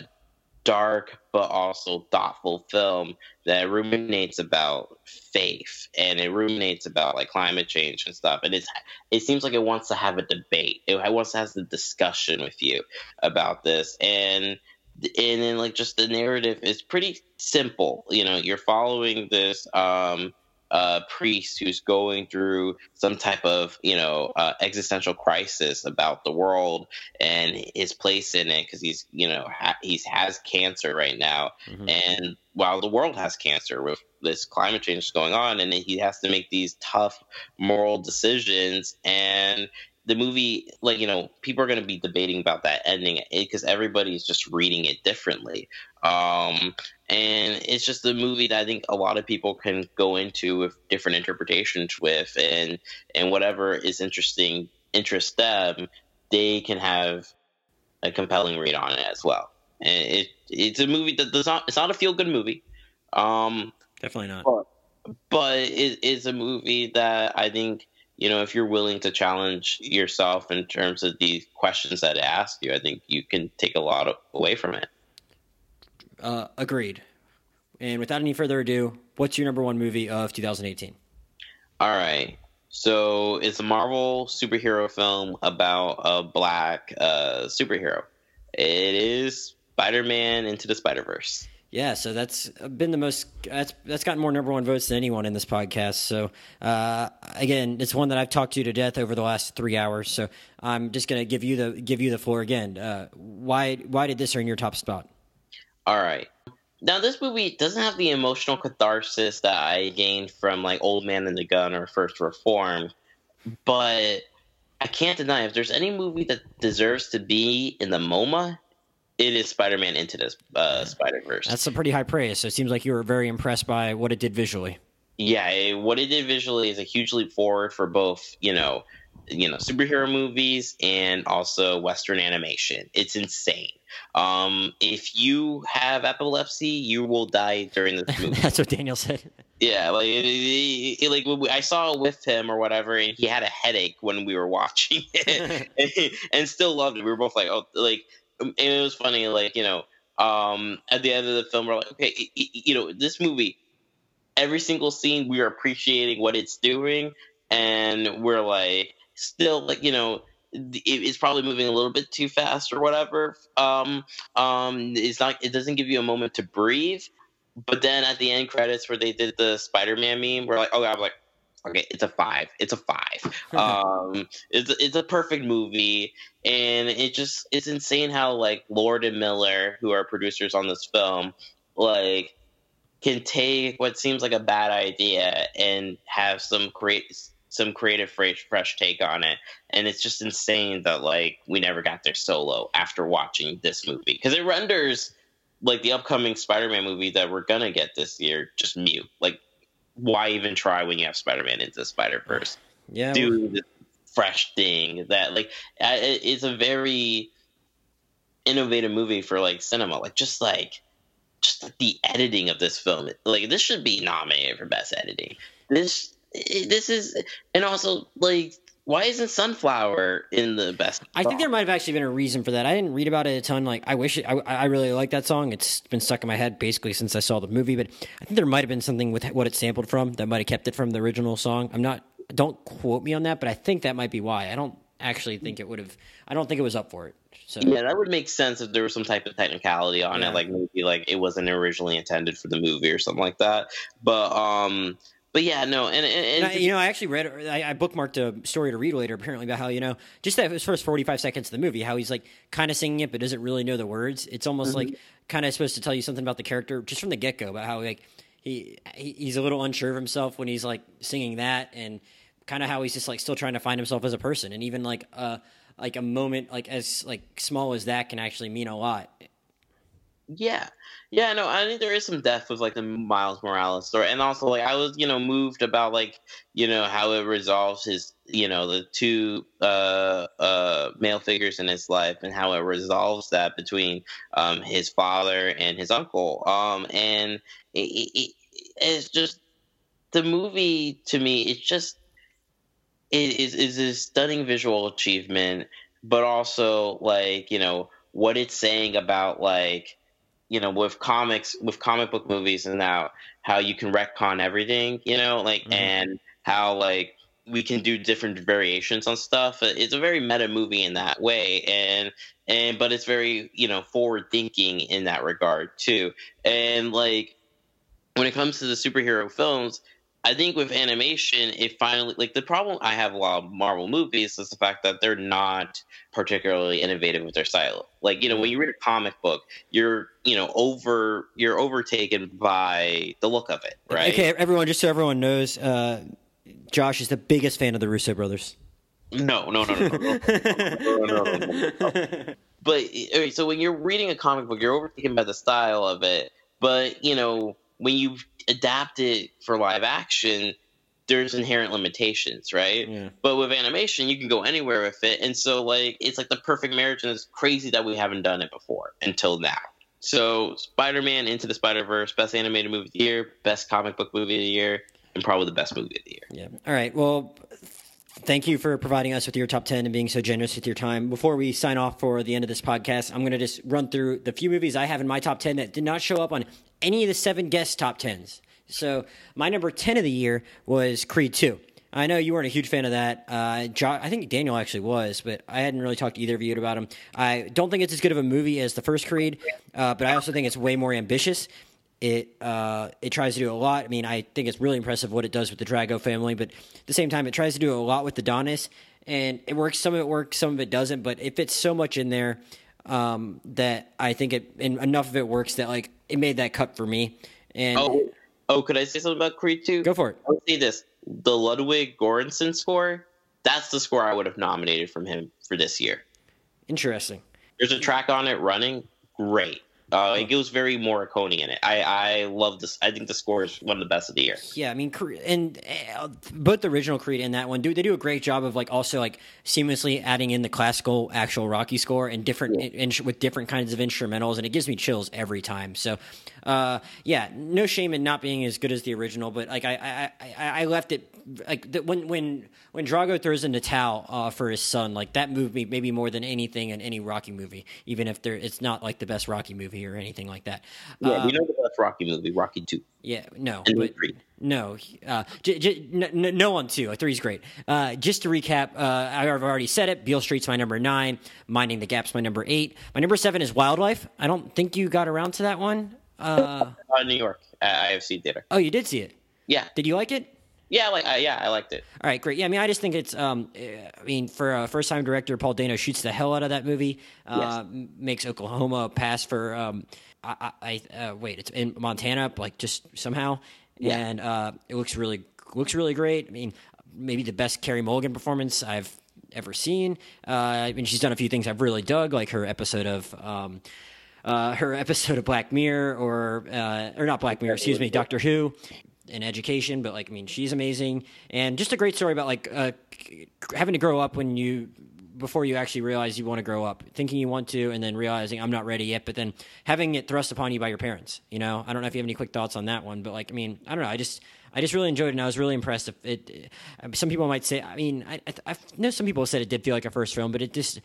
dark but also thoughtful film that ruminates about faith and it ruminates about like climate change and stuff. And it's it seems like it wants to have a debate. It wants to have the discussion with you about this and and then like just the narrative is pretty simple. You know, you're following this um uh, priest who's going through some type of you know uh, existential crisis about the world and his place in it because he's you know ha- he's has cancer right now and while the world has cancer with this climate change going on and he has to make these tough moral decisions and the movie like you know people are going to be debating about that ending because everybody's just reading it differently um and it's just a movie that i think a lot of people can go into with different interpretations with and and whatever is interesting interest them they can have a compelling read on it as well and it it's a movie that does not it's not a feel good movie um Definitely not. but, but it is a movie that i think you know, if you're willing to challenge yourself in terms of the questions that it asks you, I think you can take a lot of, away from it. Uh, agreed. And without any further ado, what's your number one movie of 2018? All right. So it's a Marvel superhero film about a black uh, superhero. It is Spider Man Into the Spider Verse. Yeah, so that's been the most that's that's gotten more number one votes than anyone in this podcast. So uh, again, it's one that I've talked to you to death over the last three hours. So I'm just gonna give you the give you the floor again. Uh, why why did this earn your top spot? All right. Now this movie doesn't have the emotional catharsis that I gained from like Old Man and the Gun or First Reformed, but I can't deny if there's any movie that deserves to be in the MoMA, it is Spider-Man Into this uh, Spider-Verse. That's a pretty high praise. So it seems like you were very impressed by what it did visually. Yeah, it, what it did visually is a huge leap forward for both, you know, you know, superhero movies and also Western animation. It's insane. Um, if you have epilepsy, you will die during this movie. That's what Daniel said. Yeah, like it, it, it, like I saw it with him or whatever, and he had a headache when we were watching it, and, and still loved it. We were both like, oh, like it was funny, like you know, um, at the end of the film, we're like, okay, you know, this movie, every single scene, we are appreciating what it's doing, and we're like, still, like you know, it's probably moving a little bit too fast or whatever. Um, um, it's not, it doesn't give you a moment to breathe. But then at the end credits where they did the Spider-Man meme, we're like, oh, I'm like, okay, it's a five. It's a five. um, it's it's a perfect movie, and it just it's insane how like Lord and Miller, who are producers on this film, like can take what seems like a bad idea and have some great some creative fresh, fresh take on it and it's just insane that like we never got their solo after watching this movie because it renders like the upcoming spider-man movie that we're gonna get this year just mute like why even try when you have Spider-Man into Spider-Verse? Yeah, do the fresh thing that like it's a very innovative movie for like cinema. Like just like just the editing of this film, like this should be nominated for best editing. This this is and also like why isn't Sunflower in the best? I think there might have actually been a reason for that. I didn't read about it a ton. Like, I wish it, I, I really like that song. It's been stuck in my head basically since I saw the movie. But I think there might have been something with what it sampled from that might have kept it from the original song. I'm not. Don't quote me on that, but I think that might be why. I don't actually think it would have. I don't think it was up for it. So yeah, that would make sense if there was some type of technicality on yeah. it, like maybe like it wasn't originally intended for the movie or something like that. But um, but yeah, no, and, and, and I, you know, I actually read, I, I, bookmarked a story to read later, apparently about how you know, just that first forty five seconds of the movie, how he's like kind of singing it but doesn't really know the words. It's almost mm-hmm. like kind of supposed to tell you something about the character just from the get go about how like he, he he's a little unsure of himself when he's like singing that, and kind of how he's just like still trying to find himself as a person, and even like uh like a moment like as like small as that can actually mean a lot. Yeah, yeah, no, I think there is some depth with like the Miles Morales story, and also like I was, you know, moved about like you know how it resolves his, you know, the two uh uh male figures in his life, and how it resolves that between um his father and his uncle. Um, and it, it, it's just the movie to me. It's just it is is a stunning visual achievement, but also like you know what it's saying about like you know, with comics, with comic book movies, and now how you can retcon everything, you know, like, mm-hmm. and how like we can do different variations on stuff. It's a very meta movie in that way, and and but it's very you know forward thinking in that regard too. And like when it comes to the superhero films, I think with animation, it finally like the problem I have a lot of Marvel movies is the fact that they're not particularly innovative with their style. Like you know, when you read a comic book, you're you know over you're overtaken by the look of it, right? Okay, everyone, just so everyone knows, uh, Josh is the biggest fan of the Russo brothers. No, no, no, no, no, But so when you're reading a comic book, you're overtaken by the style of it, but you know when you adapt it for live action, there's inherent limitations, right? Yeah. But with animation, you can go anywhere with it, and so like it's like the perfect marriage, and it's crazy that we haven't done it before until now. So Spider-Man Into the Spider-Verse, best animated movie of the year, best comic book movie of the year, and probably the best movie of the year. Yeah. All right. Well, thank you for providing us with your top 10 and being so generous with your time. Before we sign off for the end of this podcast, I'm going to just run through the few movies I have in my top 10 that did not show up on any of the seven guest top 10s. So, my number 10 of the year was Creed 2. I know you weren't a huge fan of that. Uh, jo- I think Daniel actually was, but I hadn't really talked to either of you about him. I don't think it's as good of a movie as the first Creed, uh, but I also think it's way more ambitious. It uh, it tries to do a lot. I mean, I think it's really impressive what it does with the Drago family, but at the same time, it tries to do a lot with the Donis, and it works. Some of it works, some of it doesn't, but it fits so much in there um, that I think it and enough of it works that like it made that cut for me. And Oh, oh, could I say something about Creed 2? go for it. I'll say this: the Ludwig Göransson score. That's the score I would have nominated from him for this year. Interesting. There's a track on it running, great. Uh, it goes very Morricone in it. I I love this. I think the score is one of the best of the year. Yeah, I mean, and uh, both the original Creed and that one do they do a great job of like also like seamlessly adding in the classical actual Rocky score and different in, with different kinds of instrumentals, and it gives me chills every time. So, uh, yeah, no shame in not being as good as the original, but like I I, I, I left it like the, when when when Drago throws in the towel uh, for his son, like that moved me maybe more than anything in any Rocky movie, even if there it's not like the best Rocky movie or anything like that. Yeah, Uh, you know the best Rocky movie, Rocky Two, yeah, no, and but Creed. no, uh, j- j- n- n- no on two. Three's great. Uh, just to recap, uh, I've already said it. Beale Street's my number nine. Minding the Gap's my number eight. My number seven is Wildlife. I don't think you got around to that one. Uh, Uh, New York at IFC Theater. oh, you did see it. Yeah, Did you like it? Yeah, like uh, yeah, I liked it. All right, great. Yeah, I mean, I just think it's. Um, eh, I mean, for a first-time director, Paul Dano shoots the hell out of that movie. Uh, m- Makes Oklahoma pass for. Um, I, I, I uh, wait, it's in Montana, like just somehow, Yeah. and uh, it looks really looks really great. I mean, maybe the best Carey Mulligan performance I've ever seen. Uh, I mean, she's done a few things I've really dug, like her episode of. Um, uh, her episode of Black Mirror, or uh, or not Black Mirror, excuse me, Doctor Who, in education. But like, I mean, she's amazing, and just a great story about like uh, having to grow up when you before you actually realize you want to grow up, thinking you want to, and then realizing I'm not ready yet, but then having it thrust upon you by your parents. You know, I don't know if you have any quick thoughts on that one, but like, I mean, I don't know, I just. I just really enjoyed it, and I was really impressed. If it, uh, some people might say, I mean, I, I, I know some people said it did feel like a first film, but it just,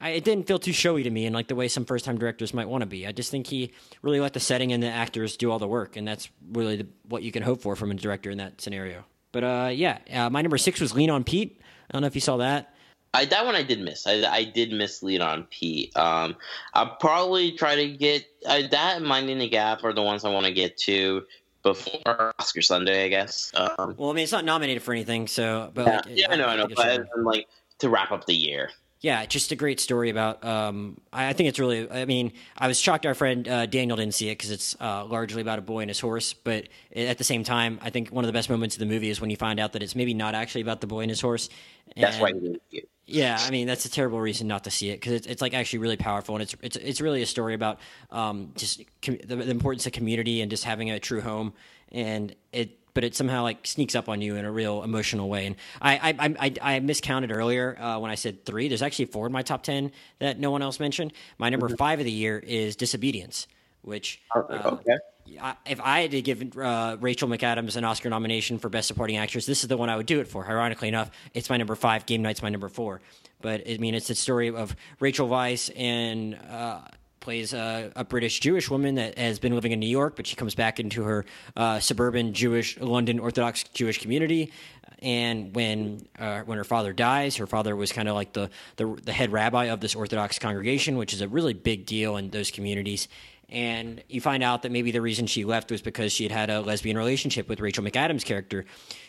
I, it didn't feel too showy to me, and like the way some first time directors might want to be. I just think he really let the setting and the actors do all the work, and that's really the, what you can hope for from a director in that scenario. But uh, yeah, uh, my number six was Lean on Pete. I don't know if you saw that. I, that one I did miss. I, I did miss Lean on Pete. Um, I'll probably try to get I, that and Minding the Gap are the ones I want to get to before Oscar Sunday, I guess. Um, Well, I mean, it's not nominated for anything, so but yeah, like, yeah, I know, I know. think it should But like to wrap up the year. Yeah, just a great story about. Um, I, I think it's really. I mean, I was shocked our friend uh, Daniel didn't see it because it's uh, largely about a boy and his horse. But at the same time, I think one of the best moments of the movie is when you find out that it's maybe not actually about the boy and his horse. That's And- why you didn't see it. Yeah, I mean that's a terrible reason not to see it because it's, it's like actually really powerful and it's it's it's really a story about um, just com- the, the importance of community and just having a true home and it but it somehow like sneaks up on you in a real emotional way and I I I, I, I miscounted earlier uh, when I said three there's actually four in my top ten that no one else mentioned my number five of the year is Disobedience which uh, okay. I- if I had to give uh, Rachel McAdams an Oscar nomination for Best Supporting Actress, this is the one I would do it for. Ironically enough, it's my number five. Game Night's my number four. But I mean, it's the story of Rachel Weisz and uh, plays a, a British Jewish woman that has been living in New York, but she comes back into her uh, suburban Jewish London Orthodox Jewish community. And when uh, when her father dies, her father was kind of like the, the the head rabbi of this Orthodox congregation, which is a really big deal in those communities and you find out that maybe the reason she left was because she had had a lesbian relationship with Rachel McAdams' character,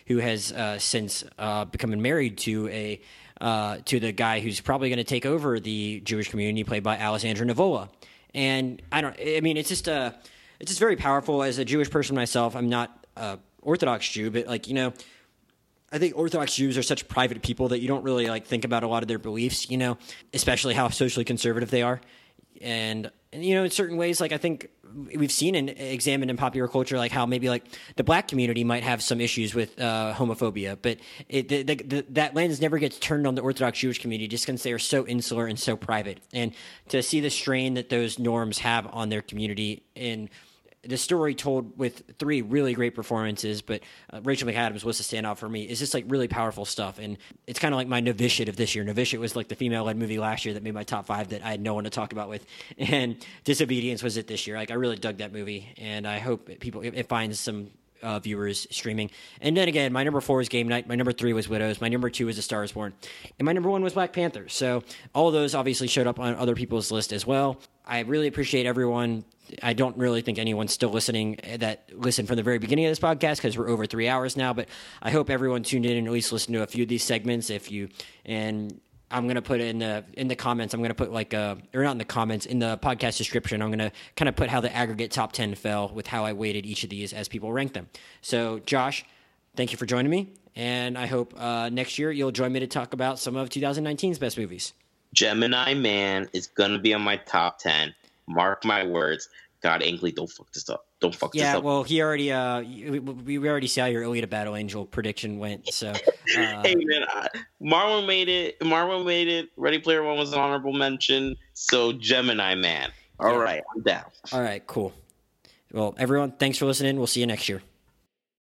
who has uh, since uh, become married to a uh, to the guy who's probably going to take over the Jewish community, played by Alessandro Nivola. And I don't, I mean, it's just uh, it's just very powerful. As a Jewish person myself, I'm not a Orthodox Jew, but like you know, I think Orthodox Jews are such private people that you don't really like think about a lot of their beliefs, you know, especially how socially conservative they are. And, and you know, in certain ways, like I think we've seen and examined in popular culture, like how maybe like the black community might have some issues with uh, homophobia, but it, the, the, the, that lens never gets turned on the Orthodox Jewish community just because they are so insular and so private. And to see the strain that those norms have on their community in the story told with three really great performances, but uh, Rachel McAdams was a standout for me. It's just like really powerful stuff, and it's kind of like my novitiate of this year. Novitiate was like the female-led movie last year that made my top five that I had no one to talk about with, and Disobedience was it this year. Like I really dug that movie, and I hope people it, it finds some uh, viewers streaming. And then again, my number four was Game Night. My number three was Widows. My number two was A Star Is Born. And my number one was Black Panther. So all those obviously showed up on other people's list as well. I really appreciate everyone. I don't really think anyone's still listening that listened from the very beginning of this podcast because we're over three hours now. But I hope everyone tuned in and at least listened to a few of these segments. If you and I'm gonna put in the in the comments. I'm gonna put like a or not in the comments in the podcast description. I'm gonna kind of put how the aggregate top ten fell with how I weighted each of these as people rank them. So Josh, thank you for joining me, and I hope uh, next year you'll join me to talk about some of 2019's best movies. Gemini Man is gonna be on my top ten. Mark my words. God, Ang Lee, don't fuck this up. Don't fuck Yeah, this up. well, he already uh, we, we already see how your Alita Battle Angel prediction went. So uh, hey man, I, Marlon made it. Marlon made it. Ready Player One was an honorable mention. So Gemini Man. All Yeah. right, I'm down. all right, cool. Well, everyone, thanks for listening. We'll see you next year.